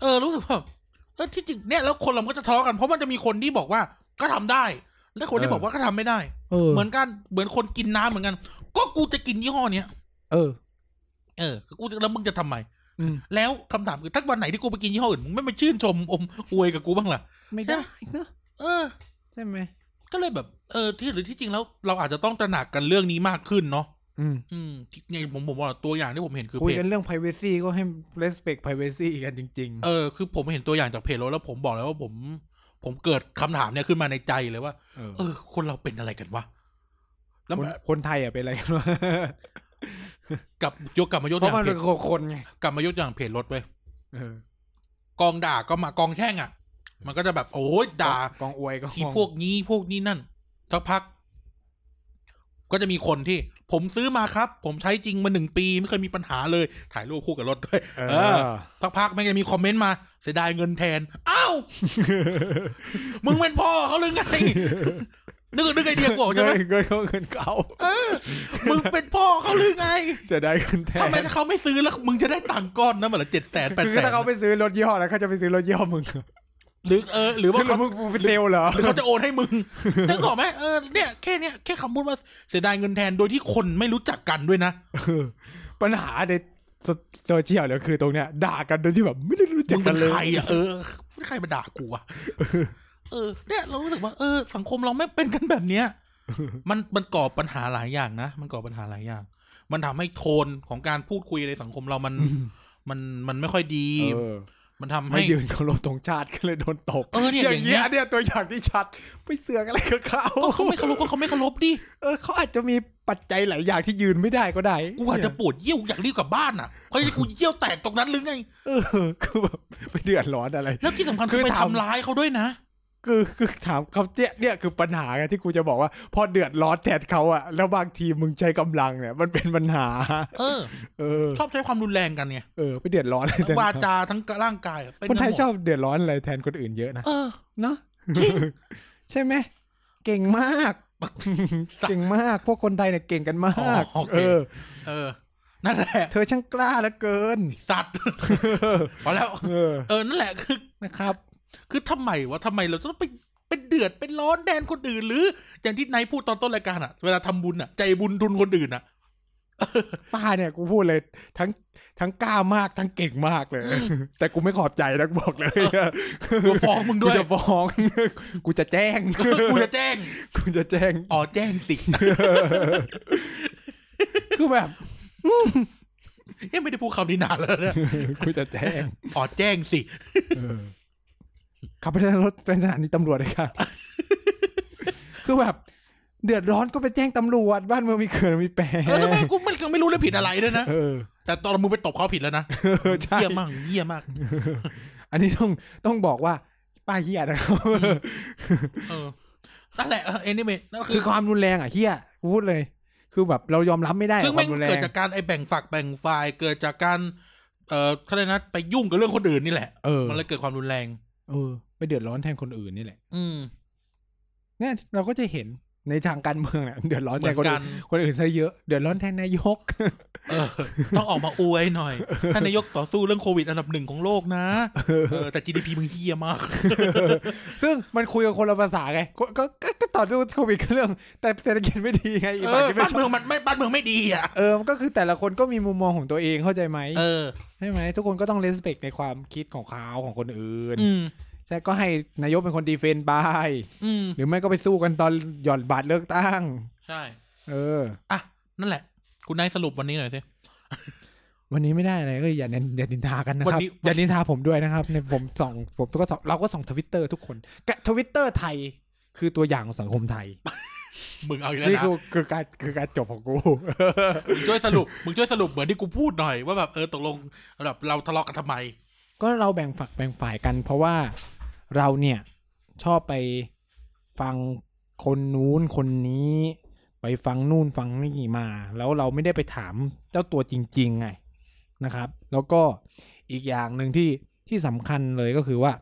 [SPEAKER 2] เออรู้สึกว่าเออที่จริงเนี่ยแล้วคนเราก็จะทะเลาะกันเพราะมันจะมีคนที่บอกว่าก็ทำได้ และคนที่
[SPEAKER 1] เออ
[SPEAKER 2] บอกว่าก็ทำไม่ได้
[SPEAKER 1] เออ
[SPEAKER 2] เหมือนกันเหมือนคนกินน้ำเหมือนกัน ก็กูจะกินยี่ห้อเนี้ย
[SPEAKER 1] เออ
[SPEAKER 2] เออกูจะแล้วมึงจะทำไม
[SPEAKER 1] อืม
[SPEAKER 2] แล้วคำถามคือถ้าวันไหนที่กูไปกินยี่ห้ออื่นมึงไม่มาชื่นชมอมอวยกับกูบ้างล่ะ
[SPEAKER 1] ไม่ได้นะ
[SPEAKER 2] เออ
[SPEAKER 1] ใช่ไหม
[SPEAKER 2] ก็เลยแบบ เออที่หรือที่จริงแล้ว เราอาจจะต้องตระหนักกันเรื่องนี้มากขึ้นเนาะ
[SPEAKER 1] อืม
[SPEAKER 2] อืมที่เนี่ยผมผมว่าตัวอย่างที่ผมเห็นคือ
[SPEAKER 1] คุย
[SPEAKER 2] เพจ
[SPEAKER 1] กันเรื่อง privacy ก็ให้ respect privacy กันจริง
[SPEAKER 2] เออคือผมเห็นตัวอย่างจากเพจแล้วแล้วผมบอกแล้วว่าผม ผมเกิดคำถามเนี่ยขึ้นมาในใจเลยว่า
[SPEAKER 1] ๆเออ
[SPEAKER 2] เออ คนเราเป็นอะไรกันวะแล้ว
[SPEAKER 1] คนคนไทยอะเป็นอะไรกันวะ
[SPEAKER 2] กลับยกกลับมายก
[SPEAKER 1] เพ
[SPEAKER 2] ตัวอ
[SPEAKER 1] ราะ
[SPEAKER 2] ย่าง
[SPEAKER 1] มัน
[SPEAKER 2] เพ
[SPEAKER 1] เป็
[SPEAKER 2] จ
[SPEAKER 1] นคนไง
[SPEAKER 2] กลับมายกตัวอย่างเพจรถไป
[SPEAKER 1] เออ
[SPEAKER 2] กองด่าก็มากองแช่งอะ มันก็จะแบบโอ้ยด่า
[SPEAKER 1] กองอวยก็
[SPEAKER 2] อีพวกนี้พวกนี้นั่นสักพัก ก็จะมีคนที่ ผมซื้อมาครับ ผมใช้จริงมาหนึ่งปีไม่เคยมีปัญหาเลย ถ่ายรูปคู่กับรถด้วย
[SPEAKER 1] เอ
[SPEAKER 2] เอ
[SPEAKER 1] อ
[SPEAKER 2] อสักพักแม่งจะมีคอมเมนต์มาเสียดายเงินแทนอ้าวมึงเป็นพ่อเขาหรือไงนึกนึกไอเดียกูออกใช่ไหม
[SPEAKER 1] เงินเงินเขาเงินเขา
[SPEAKER 2] มึงเป็นพ่อเขาหรือไง
[SPEAKER 1] จะได้เงินแทน
[SPEAKER 2] ทำไมถ้าเขาไม่ซื้อแล้วมึงจะได้ตังค์ก้อนนะเหมือนละเจ็ดแสนแปด
[SPEAKER 1] คือ
[SPEAKER 2] แสน
[SPEAKER 1] ถ้าเขาไปซื้อรถยี่ห้อแล้วเขาจะไปซื้อรถยี่ห้อมึง
[SPEAKER 2] หรือเออหรือว่า
[SPEAKER 1] คือ
[SPEAKER 2] เขา
[SPEAKER 1] มึงมึงเป็นเซลล์เหรอ
[SPEAKER 2] หรือเขาจะโอนให้มึงนึกออกไหมเออเนี่ยแค่เนี้ยแค่คำพูดว่าเสียดายเงินแทนโดยที่คนไม่รู้จักกันด้วยนะ
[SPEAKER 1] เออปัญหาในโซโซเชียลเนี่ยคือตรงเนี้ยด่ากันโดยที่แบบไม่ได้รู้จักกัน
[SPEAKER 2] เลย มึงกั
[SPEAKER 1] เป็น
[SPEAKER 2] ใครอะเออใครมาด่ากูอะเออเนี่ยเรารู้สึกว่าเออสังคมเราไม่เป็นกันแบบเนี้ยมันมันก่อปัญหาหลายอย่างนะมันก่อปัญหาหลายอย่าง มันทำให้โทนของการพูดคุยในสังคมเรามัน มันมันไม่ค่อยดี
[SPEAKER 1] เออ
[SPEAKER 2] มันทำ
[SPEAKER 1] ไม่
[SPEAKER 2] ให้
[SPEAKER 1] ยืนเคารพธงชาติก็เลยโดนตบ
[SPEAKER 2] เออเนี่ย
[SPEAKER 1] อ
[SPEAKER 2] อย่าง
[SPEAKER 1] ย่าง
[SPEAKER 2] เงี้
[SPEAKER 1] เงี้
[SPEAKER 2] ย
[SPEAKER 1] ยเนี่ยตัวอย่างที่ชัดไปเสือกอะไรกับเขา
[SPEAKER 2] ก็เขาไม่เคารพก็เขาไม่เคารพดิ
[SPEAKER 1] เออเขาอาจจะมีปัจจัยหลายอย่างที่ยืนไม่ได้ก็ได้
[SPEAKER 2] กูอาจจะปวดเยี่ยวอยากรีบกลับบ้านอะเฮ้ยกูเยี่ยวแตกตรงนั้นหรือไง
[SPEAKER 1] เออคือแบบไปเดือดร้อนอะไร
[SPEAKER 2] แล้วที่สำคัญ
[SPEAKER 1] คื
[SPEAKER 2] คือ
[SPEAKER 1] อ
[SPEAKER 2] ไป
[SPEAKER 1] ทำ
[SPEAKER 2] ทำร้ายเขาด้วยนะ
[SPEAKER 1] คือคือถามเขาเนี่ยเนี่ยคือปัญหาไงที่กูจะบอกว่า พอเดือดร้อนแทนเขาอะแล้วบางทีมึงใช้กำลังเนี่ย มันเป็นปัญหา
[SPEAKER 2] เออ
[SPEAKER 1] เออ
[SPEAKER 2] ชอบใช้ความรุนแรงกันไง
[SPEAKER 1] เออไปเดือดร้อนอะไรแทน
[SPEAKER 2] วา
[SPEAKER 1] เขา
[SPEAKER 2] จาทั้งร่างกายอะเป็น
[SPEAKER 1] คนไทย
[SPEAKER 2] กัหมด
[SPEAKER 1] ชอบเดือดร้อนอะไรแทนคนอื่นเยอะนะ
[SPEAKER 2] เออ
[SPEAKER 1] เนาะใช่ไหมเก่งมาก เก่งมาก พวกคนไทยเนี่ยเก่งกันมาก
[SPEAKER 2] อ๋อโอเค
[SPEAKER 1] เออ
[SPEAKER 2] เออนั่นแหละ
[SPEAKER 1] เธอช่างกล้าเหลือเกิน
[SPEAKER 2] สัตว์พอแล้ว
[SPEAKER 1] เออ
[SPEAKER 2] เออ นั่นแหละคือ
[SPEAKER 1] นะครับ
[SPEAKER 2] คือทำไมวะทำไมเราต้องไปเป็นเดือดเป็นร้อนแทนคนอื่น หรือ อย่างที่นายพูดตอนต้นรายการอะเวลาทำบุญอะใจบุญทุนคนอื่นอะ
[SPEAKER 1] ป้าเนี่ยกูพูดเลย ทั้งทั้งกล้ามากทั้งเก่งมากเลย แต่กูไม่ขอบใจนะกูบอกเลย
[SPEAKER 2] กูฟ้องมึงด้วย
[SPEAKER 1] กูจะฟ้องกูจะแจ้ง
[SPEAKER 2] กูจะแจ้ง
[SPEAKER 1] กูจะแจ้ง
[SPEAKER 2] อ๋อแจ้งสิ
[SPEAKER 1] คือแบบ
[SPEAKER 2] ยังไม่ได้พูดคำนี้นานแล้วเนี่ย
[SPEAKER 1] กูจะแจ้ง
[SPEAKER 2] อ๋อแจ้งสิ
[SPEAKER 1] ขับไปในรถเป็นสถานีตำรวจเลยค่ะ คือแบบ เดือดร้อนก็ไปแจ้งตำรวจ บ้านเมืองมีเขื่อนมีแปร
[SPEAKER 2] เออทำไมกูมันยังไม่รู้เลยผิดอะไรด้วยนะ
[SPEAKER 1] เออ
[SPEAKER 2] แต่ตอนมึงไปตบเขาผิดแล้วนะ
[SPEAKER 1] เออใช่
[SPEAKER 2] เยี่ยมมากเยี่ยมมาก
[SPEAKER 1] อันนี้ต้องต้องบอกว่าป้าเฮียนะครับ
[SPEAKER 2] เออนั่นแหละเอนิเมะนั่นคื
[SPEAKER 1] คืออความรุนแรงอะเฮียกูพูดเลย คือแบบเรายอมรับไม่ได้
[SPEAKER 2] ซึ่ง
[SPEAKER 1] ค
[SPEAKER 2] แม่
[SPEAKER 1] วางมรุนแร
[SPEAKER 2] เกิด
[SPEAKER 1] ง
[SPEAKER 2] จากการไอแบ่งฝักแบ่งฝ่ายเกิดจากการเออเขาเลยกนะไปยุ่งกับเรื่องคนอื่นนี่แหละ
[SPEAKER 1] เออ
[SPEAKER 2] มันเลยเกิดความรุนแรง
[SPEAKER 1] เออ ไปเดือดร้อนแทนคนอื่นนี่แหละ
[SPEAKER 2] อืม
[SPEAKER 1] เนี่ยเราก็จะเห็น ในทางการเมืองเนี่ยเดือดร้อน
[SPEAKER 2] เห
[SPEAKER 1] แท
[SPEAKER 2] มือนน
[SPEAKER 1] คน
[SPEAKER 2] กั
[SPEAKER 1] อื่
[SPEAKER 2] น
[SPEAKER 1] นคนอื่นซะเยอะเดือดร้อนแทนนายก
[SPEAKER 2] เออต้องออกมาอวยหน่อยท่านนายกต่อสู้เรื่องโควิดอันดับหนึ่งของโลกนะเออแต่ GDP มึงเฮียมาก
[SPEAKER 1] ซึ่งมันคุยกับคนละภาษาไงก็ก็ก็ก็ต่อสู้โควิดก็เรื่อง แต่เศรษฐกิจไม่ดีไงอีก
[SPEAKER 2] เอ
[SPEAKER 1] ฝ่าย
[SPEAKER 2] อ
[SPEAKER 1] ที่ไม่
[SPEAKER 2] บ้าน
[SPEAKER 1] ช
[SPEAKER 2] เมื
[SPEAKER 1] อ
[SPEAKER 2] อบงมันไม่บ้านเมืองไม่ดีอะ
[SPEAKER 1] เออมันก็คือแต่ละคนก็มีมุมมองของตัวเองเข้าใจไหม
[SPEAKER 2] เออ
[SPEAKER 1] ใช่ไหมทุกคนก็ต้องเลสเ c t ในความคิดของเขาของคนอื่น
[SPEAKER 2] อืม
[SPEAKER 1] ใช่ก็ให้นายกเป็นคนดีเฟนต์ไป
[SPEAKER 2] อืม
[SPEAKER 1] หรือไม่ก็ไปสู้กันตอนหย่อนบัตรเลือกตั้ง
[SPEAKER 2] ใช่
[SPEAKER 1] เออ
[SPEAKER 2] อะ นั่นแหละ คุณนายสรุปวันนี้หน่อยสิ
[SPEAKER 1] วันนี้ไม่ได้อะไรก็อย่าเน้นอย่านินทากันนะ
[SPEAKER 2] วั
[SPEAKER 1] ครับ
[SPEAKER 2] นนี้
[SPEAKER 1] อย่านินทาผมด้วยนะครับในผมส่องผมก็ส่องเราก็ส่องทวิตเตอร์ทุกคนทวิตเตอร์ไทยคือตัวอย่างของสังคมไทย
[SPEAKER 2] มึงเอาอีกแล้ว
[SPEAKER 1] นี่
[SPEAKER 2] นะ
[SPEAKER 1] คือคือการคือการจบของกู
[SPEAKER 2] มึงช่วยสรุป มึงช่วยสรุปเหมือนที่กูพูดหน่อยว่าแบบเออตกลงแบบเราทะเลาะกันทำไม
[SPEAKER 1] ก็เราแบ่งฝักแบ่งฝ่ายกันเพราะว่า เราเนี่ยชอบไปฟังคนนู้นคนนี้ ไปฟังนู่นฟังนี่มา แล้วเราไม่ได้ไปถามเจ้าตัวจริง ๆ ไงนะครับ แล้วก็อีกอย่างหนึ่งที่ที่สำคัญเลยก็คือว่า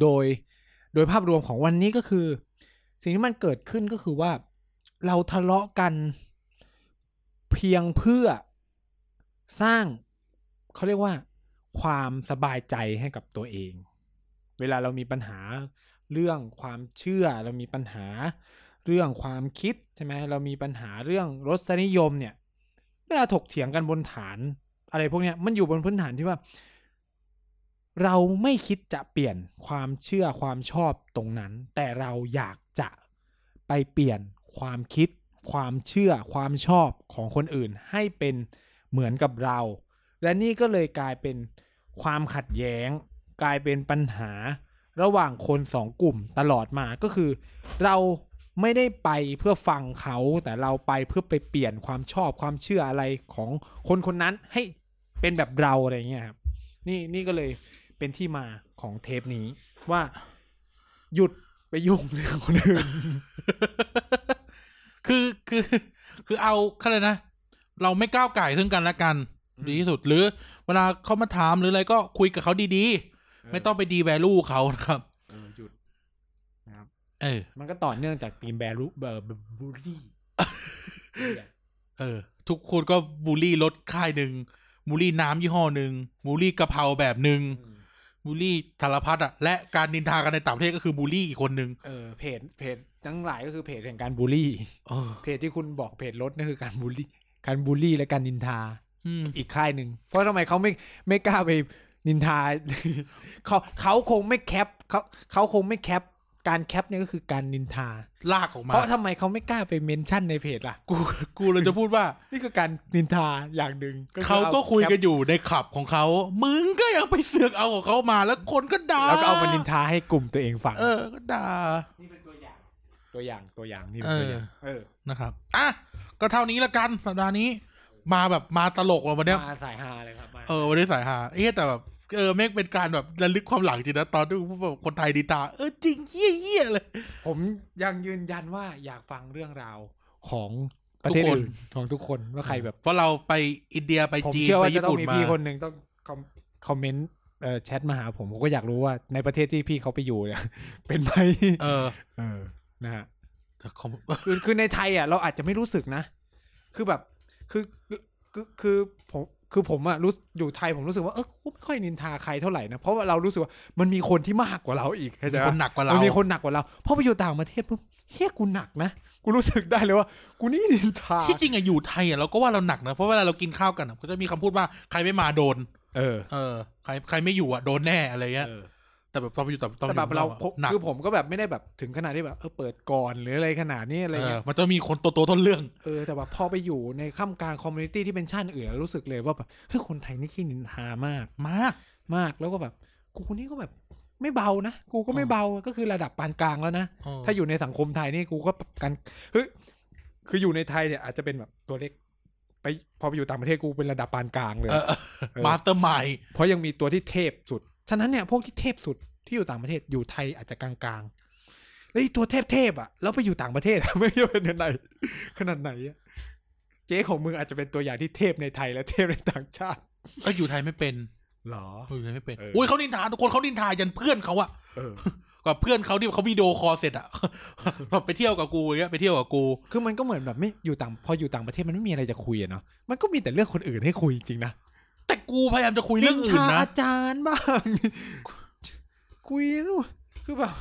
[SPEAKER 1] โดยโดยภาพรวมของวันนี้ก็คือ สิ่งที่มันเกิดขึ้นก็คือว่าเราทะเลาะกันเพียงเพื่อสร้างเขาเรียกว่า ความสบายใจให้กับตัวเอง เวลาเรามีปัญหาเรื่องความเชื่อเรามีปัญหาเรื่องความคิดใช่ไหมเรามีปัญหาเรื่องรสนิยมเนี่ย เวลาถกเถียงกันบนฐาน อะไรพวกเนี้ยมันอยู่บนพื้นฐานที่ว่า เราไม่คิดจะเปลี่ยนความเชื่อความชอบตรงนั้น แต่เราอยากจะไปเปลี่ยนความคิด ความเชื่อความชอบของคนอื่น ให้เป็นเหมือนกับเรา และนี่ก็เลยกลายเป็นความขัดแย้ง กลายเป็นปัญหาระหว่างคนสองกลุ่มตลอดมาก็คือ เราไม่ได้ไปเพื่อฟังเขาแต่เราไปเพื่อไปเปลี่ยนความชอบความเชื่ออะไรของคนคนนั้นให้เป็นแบบเราอะไรเงี้ยครับนี่นี่ก็เลยเป็นที่มาของเทปนี้ ว่าหยุดไปยุ่งเรื่องคนอื่น
[SPEAKER 2] คือคือ คือเอาเขาเลยนะ เราไม่ก้าวไก่ซึ่งกันและกัน ดีที่สุดหรือ เวลาเขามาถามหรืออะไรก็คุยกับเขาดีๆ ไม่ต้องไปดีแวลูเขานะครับ
[SPEAKER 1] เออหยุดนะครับ
[SPEAKER 2] เออ
[SPEAKER 1] มันก็ต่อเนื่องจากทีมแบรูเบอร์บูลลี่
[SPEAKER 2] เออ ทุกคนก็บูลลี่รถค่ายหนึ่งบูลลี่น้ำยี่ห้อหนึ่งบูลลี่กะเพราแบบหนึ่งบูลลี่สารพัดอะและการนินทากันในต่างประเทศก็คือบูลลี่อีกคนหนึ่ง
[SPEAKER 1] เออเพจเพจทั้งหลายก็คือเพจแห่งการบูลลี่
[SPEAKER 2] เออ
[SPEAKER 1] เพจที่คุณบอกเพจรถนั่นคือการบูลลี่ การบูลลี่และการนินทา
[SPEAKER 2] อืม
[SPEAKER 1] อีกค่ายหนึ่งเพราะทำไมเขาไม่ไม่กล้าไป นินทาเขาเขาคงไม่แคปเขาเขาคงไม่แคปการแคปเนี่ยก็คือการนินทา
[SPEAKER 2] ลากออกมา
[SPEAKER 1] เพราะทำไมเขาไม่กล้าไป mention ในเพจล่ะ
[SPEAKER 2] กูกูเลยจะพูดว่า
[SPEAKER 1] นี่คือการนินทาอย่างหนึ่งคือ
[SPEAKER 2] เขาก็
[SPEAKER 1] อ
[SPEAKER 2] คุยกัน
[SPEAKER 1] แป
[SPEAKER 2] อยู่ในคลับของเขา มึงก็ยังไปเสือกเอาของเขามาแล้วคนก็ด่า
[SPEAKER 1] แล้วก็เอามานินทาให้กลุ่มตัวเองฟัง
[SPEAKER 2] เออก็ด่า
[SPEAKER 1] นี่เป็นตัวอย่าง ตัวอย่างตัวอย่างนี่เป็นตัวอย่างเออ
[SPEAKER 2] นะครับอะก็เท่านี้ละกันสัปดาห์นี้ มาแบบมาตลกว่ะวันเนี้ย
[SPEAKER 1] มาสายฮาเลยครับมา
[SPEAKER 2] เออวันนี้สายฮาเอ๊ะแต่แบบ เออแม่งเป็นการแบบระลึกความหลังจริงนะตอนที่แบบคนไทยดีตา เออจริงเยี่ยเยี่ยเลย
[SPEAKER 1] ผมยังยืนยันว่าอยากฟังเรื่องราวของประเทศ
[SPEAKER 2] ทุกคน
[SPEAKER 1] อื่นของทุกคนว่าใครแบบ
[SPEAKER 2] เพราะเราไปอินเดียไป
[SPEAKER 1] ผม
[SPEAKER 2] จีน
[SPEAKER 1] เชื่อ
[SPEAKER 2] ไป
[SPEAKER 1] ว่าจะ
[SPEAKER 2] ญี่
[SPEAKER 1] ต้อง
[SPEAKER 2] ปุ่น
[SPEAKER 1] มี
[SPEAKER 2] มา
[SPEAKER 1] พี่คนหนึ่งต้องคอมคอมเมนต์เอ่อแชทมาหาผมผมก็อยากรู้ว่าในประเทศที่พี่เขาไปอยู่เนี่ยเป็นไหม
[SPEAKER 2] เออ
[SPEAKER 1] เออนะฮะ
[SPEAKER 2] แต่คอม
[SPEAKER 1] คือคือในไทยอะ เราอาจจะไม่รู้สึกนะ คือแบบคือคือคือผม คือผมอะรู้อยู่ไทยผมรู้สึกว่าเออกูไม่ค่อยนินทาใครเท่าไหร่นะเพราะว่าเรารู้สึกว่ามันมีคนที่มากกว่าเราอีกเข้าใจ
[SPEAKER 2] มี
[SPEAKER 1] ปะ
[SPEAKER 2] คนหนักกว่าเรา
[SPEAKER 1] มันมีคนหนักกว่าเราพอไปอยู่ต่างประเทศปุ๊บเฮียกูหนักนะกูรู้สึกได้เลยว่า กูนี่นินทา
[SPEAKER 2] ที่จริงอะอยู่ไทยอะเราก็ว่าเราหนักนะเพราะเวลาเรากินข้าวกันอะก็จะมีคำพูดว่าใครไม่มาโดน
[SPEAKER 1] เออ
[SPEAKER 2] เออ ใครใครไม่อยู่อะโดนแน่อะไรเงี้ย
[SPEAKER 1] เออ
[SPEAKER 2] แต่แบบตอนไปอยู่แต่ตอน
[SPEAKER 1] แต่
[SPEAKER 2] ไป
[SPEAKER 1] แบบ
[SPEAKER 2] อยู่
[SPEAKER 1] เรา
[SPEAKER 2] อะหนัก
[SPEAKER 1] คือผมก็แบบไม่ได้แบบถึงขนาดที่แบบเออเปิดก่อนหรืออะไรขนาดนี้อะไร
[SPEAKER 2] เออ
[SPEAKER 1] เงี้ย
[SPEAKER 2] มันจะมีคนตัวโตต้นเรื่อง
[SPEAKER 1] เออแต่ว่าพอไปอยู่ในข้ามกลาง community ที่เป็นชาติอื่นแล้วรู้สึกเลยว่าแบบเฮ้ยคนไทยนี่ขี้นินทามาก
[SPEAKER 2] มาก
[SPEAKER 1] มากแล้วก็แบบกูนี่ก็แบบไม่เบานะ กูก็ไม่เบาก็คือระดับปานกลางแล้วนะ
[SPEAKER 2] เออ
[SPEAKER 1] ถ้าอยู่ในสังคมไทยนี่กูก็แบบกันเฮ้ยคืออยู่ในไทยเนี่ยอาจจะเป็นแบบตัวเล็ก ไปพอไปอยู่ต่างประเทศกูเป็นระดับปานกลางเลย
[SPEAKER 2] เออ mastermind เพ
[SPEAKER 1] ราะยังมีตัวที่เทพสุด ฉะนั้นเนี่ยพวกที่เทพสุดที่อยู่ต่างประเทศอยู่ไทยอาจจะกลางๆ แล้วไอีตัวเทพเทพๆอะแล้วไปอยู่ต่างประเทศอะไม่รู้เป็นยังไงขนาดไหนอะเจ๊ของมึงอาจจะเป็นตัวอย่างที่เทพในไทยและเทพในต่างชาติ
[SPEAKER 2] เอ้ยอยู่ไทยไม่เป็น
[SPEAKER 1] หรอ
[SPEAKER 2] เอออยู่ไทยไม่เป็น
[SPEAKER 1] เออ
[SPEAKER 2] อุ้ยเขานินทาทุกคนเขานินทายันเพื่อนเขาอะ
[SPEAKER 1] เออ
[SPEAKER 2] กับเพื่อนเขาที่เขาวิดีโอคอลเสร็จอะแบบไปเที่ยวกับกูอย่างเงี้ยไปเที่ยวกับกู
[SPEAKER 1] คือมันก็เหมือนแบบไม่อยู่ต่างพออยู่ต่างประเทศมันไม่มีอะไรจะคุยอะเนาะมันก็มีแต่เรื่องคนอื่นให้คุยจริงๆนะ
[SPEAKER 2] แต่กูพยายามจะคุยเรื่องอื่น
[SPEAKER 1] ทา
[SPEAKER 2] นะ
[SPEAKER 1] อาจารย์บ้างคุยนู่นคือแบบ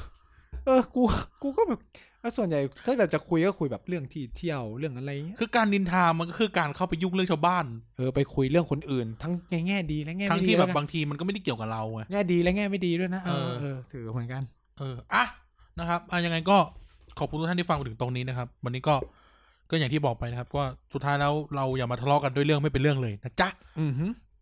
[SPEAKER 1] เออกูกูก็แบบเอาส่วนใหญ่ถ้าแบบจะคุยก็คุยแบบเรื่องที่เที่ยวเรื่องอะไรเงี้ย
[SPEAKER 2] คือการนินทามันก็คือการเข้าไปยุ่งเรื่องชาวบ้าน
[SPEAKER 1] เออไปคุยเรื่องคนอื่น ทั้งในแง่ดีและแง่
[SPEAKER 2] ทั้ง
[SPEAKER 1] ไม่ดี
[SPEAKER 2] ที่แบบ
[SPEAKER 1] ล้วกัน
[SPEAKER 2] บางทีมันก็ไม่ได้เกี่ยวกับเราไง
[SPEAKER 1] แง่ดีและแง่ไม่ดีด้วยนะเออ
[SPEAKER 2] เออ
[SPEAKER 1] เออถือเหมือนกัน
[SPEAKER 2] เอออะนะครับอะยังไงก็ขอบคุณทุกท่านที่ฟังมาถึงตรงนี้นะครับ วันนี้ก็ก็อย่างที่บอกไปนะครับว่าสุดท้ายแล้วเราอย่ามาทะเลาะกันด้วยเรื่องไม่เป็นเรื่องเลยนะจ๊ะ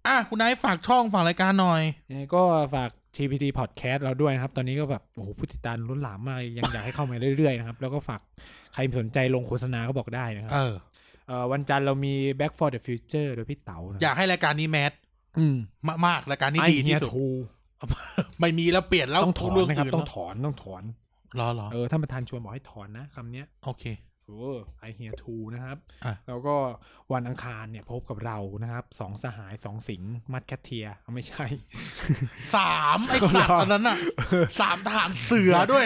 [SPEAKER 1] อือฮึ
[SPEAKER 2] อะคุณนายฝากช่องฝากรายการหน่อย
[SPEAKER 1] ยังไงก็ฝาก TPT Podcast เราด้วยนะครับ ตอนนี้ก็แบบโอ้โหผู้ติดตามล้นหลามมากยังอยากให้เข้ามาเรื่อยๆนะครับ แล้วก็ฝากใครสนใจลงโฆษณาก็บอกได้นะครับ
[SPEAKER 2] เออ
[SPEAKER 1] เอ่อวันจันทร์เรามี Back for the Future โดยพี่เต๋านะ
[SPEAKER 2] อยากให้รายการนี้แมส
[SPEAKER 1] อืม
[SPEAKER 2] มากๆรายการนี้
[SPEAKER 1] ไอ
[SPEAKER 2] ดี
[SPEAKER 1] เฮี
[SPEAKER 2] ที่
[SPEAKER 1] ย
[SPEAKER 2] สุด
[SPEAKER 1] ทู
[SPEAKER 2] ไม่มีแล้วเปลี่ยนแล้ว
[SPEAKER 1] ต้องถอน
[SPEAKER 2] เรื่อง
[SPEAKER 1] นะครับ
[SPEAKER 2] อื่น
[SPEAKER 1] ต้อง
[SPEAKER 2] แล้ว
[SPEAKER 1] ถอนต้องถอน
[SPEAKER 2] รอรอ
[SPEAKER 1] เออท่านประธานชวนบอกให้ถอนนะคำเนี้ย
[SPEAKER 2] โอเค
[SPEAKER 1] เออ ไอเฮียทูนะครับ
[SPEAKER 2] อะ
[SPEAKER 1] แล้วก็วันอังคารเนี่ยพบกับเรานะครับสองสหายสองสิงห์มัดแคทเทียเอาไม่ใช่
[SPEAKER 2] สามไอสัตว์อันนั้นอะสามทหารเสือด้วย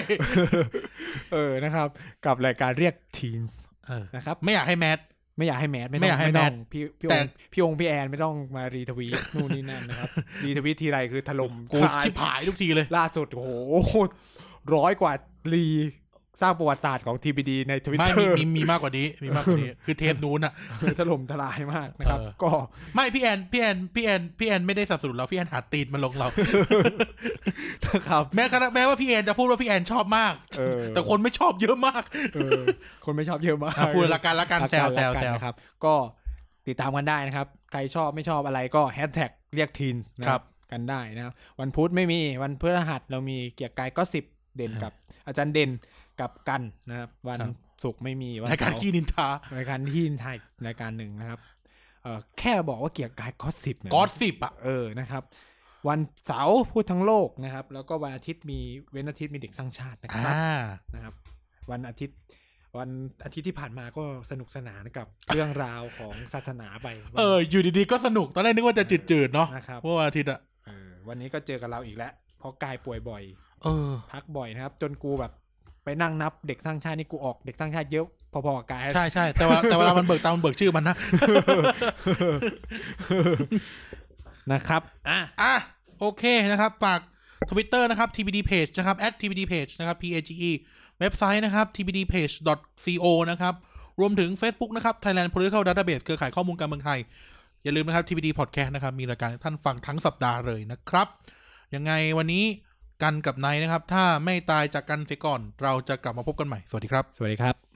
[SPEAKER 1] เออนะครับ กับรายการเรียกทีนส์
[SPEAKER 2] เออ
[SPEAKER 1] นะครับ
[SPEAKER 2] ไม่อยากให้แมส
[SPEAKER 1] ไม่อยากให้แมส
[SPEAKER 2] ไม่อยากให้
[SPEAKER 1] ต้อง
[SPEAKER 2] แมส
[SPEAKER 1] พี่พี่
[SPEAKER 2] แต่
[SPEAKER 1] องค์พี่องค์พี่แอนไม่ต้องมารีทวีตนู่นนี่นั่นนะครับ รีทวีตทีไรคือถล่ม
[SPEAKER 2] กู
[SPEAKER 1] ทลาย
[SPEAKER 2] ชิบหายทุกทีเลย
[SPEAKER 1] ล่าสุดโอ้โหร้อยกว่ารี สร้างประวัติศาสตร์ของ TBD ในทวิต
[SPEAKER 2] ไม่
[SPEAKER 1] เตอ
[SPEAKER 2] มี
[SPEAKER 1] ร์
[SPEAKER 2] มีมีมากกว่านี้มีมากกว่านี้ คือเทปนู้นอะ
[SPEAKER 1] ถล่มทลายมากนะครับ
[SPEAKER 2] เออ
[SPEAKER 1] ก็
[SPEAKER 2] ไม่พี่แอนพี่แอนพี่แอนพี่แอนไม่ได้สนับสนุนเราพี่แอนหาตีนมาลงเรา
[SPEAKER 1] นะครับ
[SPEAKER 2] แม้กระทั่งแม้ว่าพี่แอนจะพูดว่าพี่แอนชอบมาก
[SPEAKER 1] เออ
[SPEAKER 2] แต่คนไม่ชอบเยอะมาก
[SPEAKER 1] เออคนไม่ชอบเยอะมาก
[SPEAKER 2] อะพูดละกันละกัน
[SPEAKER 1] รั
[SPEAKER 2] แซวแซว
[SPEAKER 1] รัก
[SPEAKER 2] แซ
[SPEAKER 1] กัน
[SPEAKER 2] ว
[SPEAKER 1] นะครับ ก็ติดตามกันได้นะครับ ใครชอบไม่ชอบอะไรก็แฮชแท็กเรียกทีนนะค
[SPEAKER 2] ครั
[SPEAKER 1] รับบกันได้นะครับวันพุธไม่มีวันพฤหัสเรามีเกียร์กายก็สิบเด่นกับอาจารย์เด่น กับกันนะครับ วันศุกร์ไม่มีวัน
[SPEAKER 2] รายการ
[SPEAKER 1] เสาร์
[SPEAKER 2] ขี้นินทารา
[SPEAKER 1] ยการที่ไทยรายการหนึ่งนะครับเออแค่บอกว่าเกียร์กายก็สิบเนี่ย
[SPEAKER 2] กอดสิบอะ
[SPEAKER 1] เออนะครับวันเสาร์พูดทั้งโลกนะครับ แล้วก็วันอาทิตย์มีเว้นอาทิตย์มีเด็กสร้างชาตินะครับ
[SPEAKER 2] อ่า
[SPEAKER 1] นะครับ วันอาทิตย์ วันอาทิตย์ที่ผ่านมาก็สนุกสนานกับเรื่องราวของศาสนาไป
[SPEAKER 2] เออ อยู่ดีๆก็สนุกตอนแรกนึกว่าจะจืดๆเนาะ
[SPEAKER 1] นะครับ
[SPEAKER 2] เพราะว่าอาทิตย์อะ
[SPEAKER 1] เออวันนี้ก็เจอกับเราอีกแล้วเพราะกายป่วยบ่อย
[SPEAKER 2] เออ
[SPEAKER 1] พักบ่อยนะครับ จนกูแบบ ไปนั่งนับเด็กสร้างชาตินี่กูออกเด็กสร้างชาติเยอะพอๆกับกาย
[SPEAKER 2] ใช่ใช่แต่ว่าแต่เวลามันเบิกตามมันเบิกชื่อมันนะ
[SPEAKER 1] นะครับอะ
[SPEAKER 2] อะโอเคนะครับฝากทวิตเตอร์นะครับ tbd page นะครับ at tbd page นะครับ page เว็บไซต์นะครับ tbdpage.co นะครับ รวมถึง Facebook นะครับ Thailand Political Database เครือข่ายข้อมูลการเมืองไทย อย่าลืมนะครับ TBD Podcast นะครับ มีรายการให้ท่านฟังทั้งสัปดาห์เลยนะครับ ยังไงวันนี้ กันกับไนนะครับ ถ้าไม่ตายจากกันเสียก่อน เราจะกลับมาพบกันใหม่ สวัสดีครับ
[SPEAKER 1] สวัสดีครับ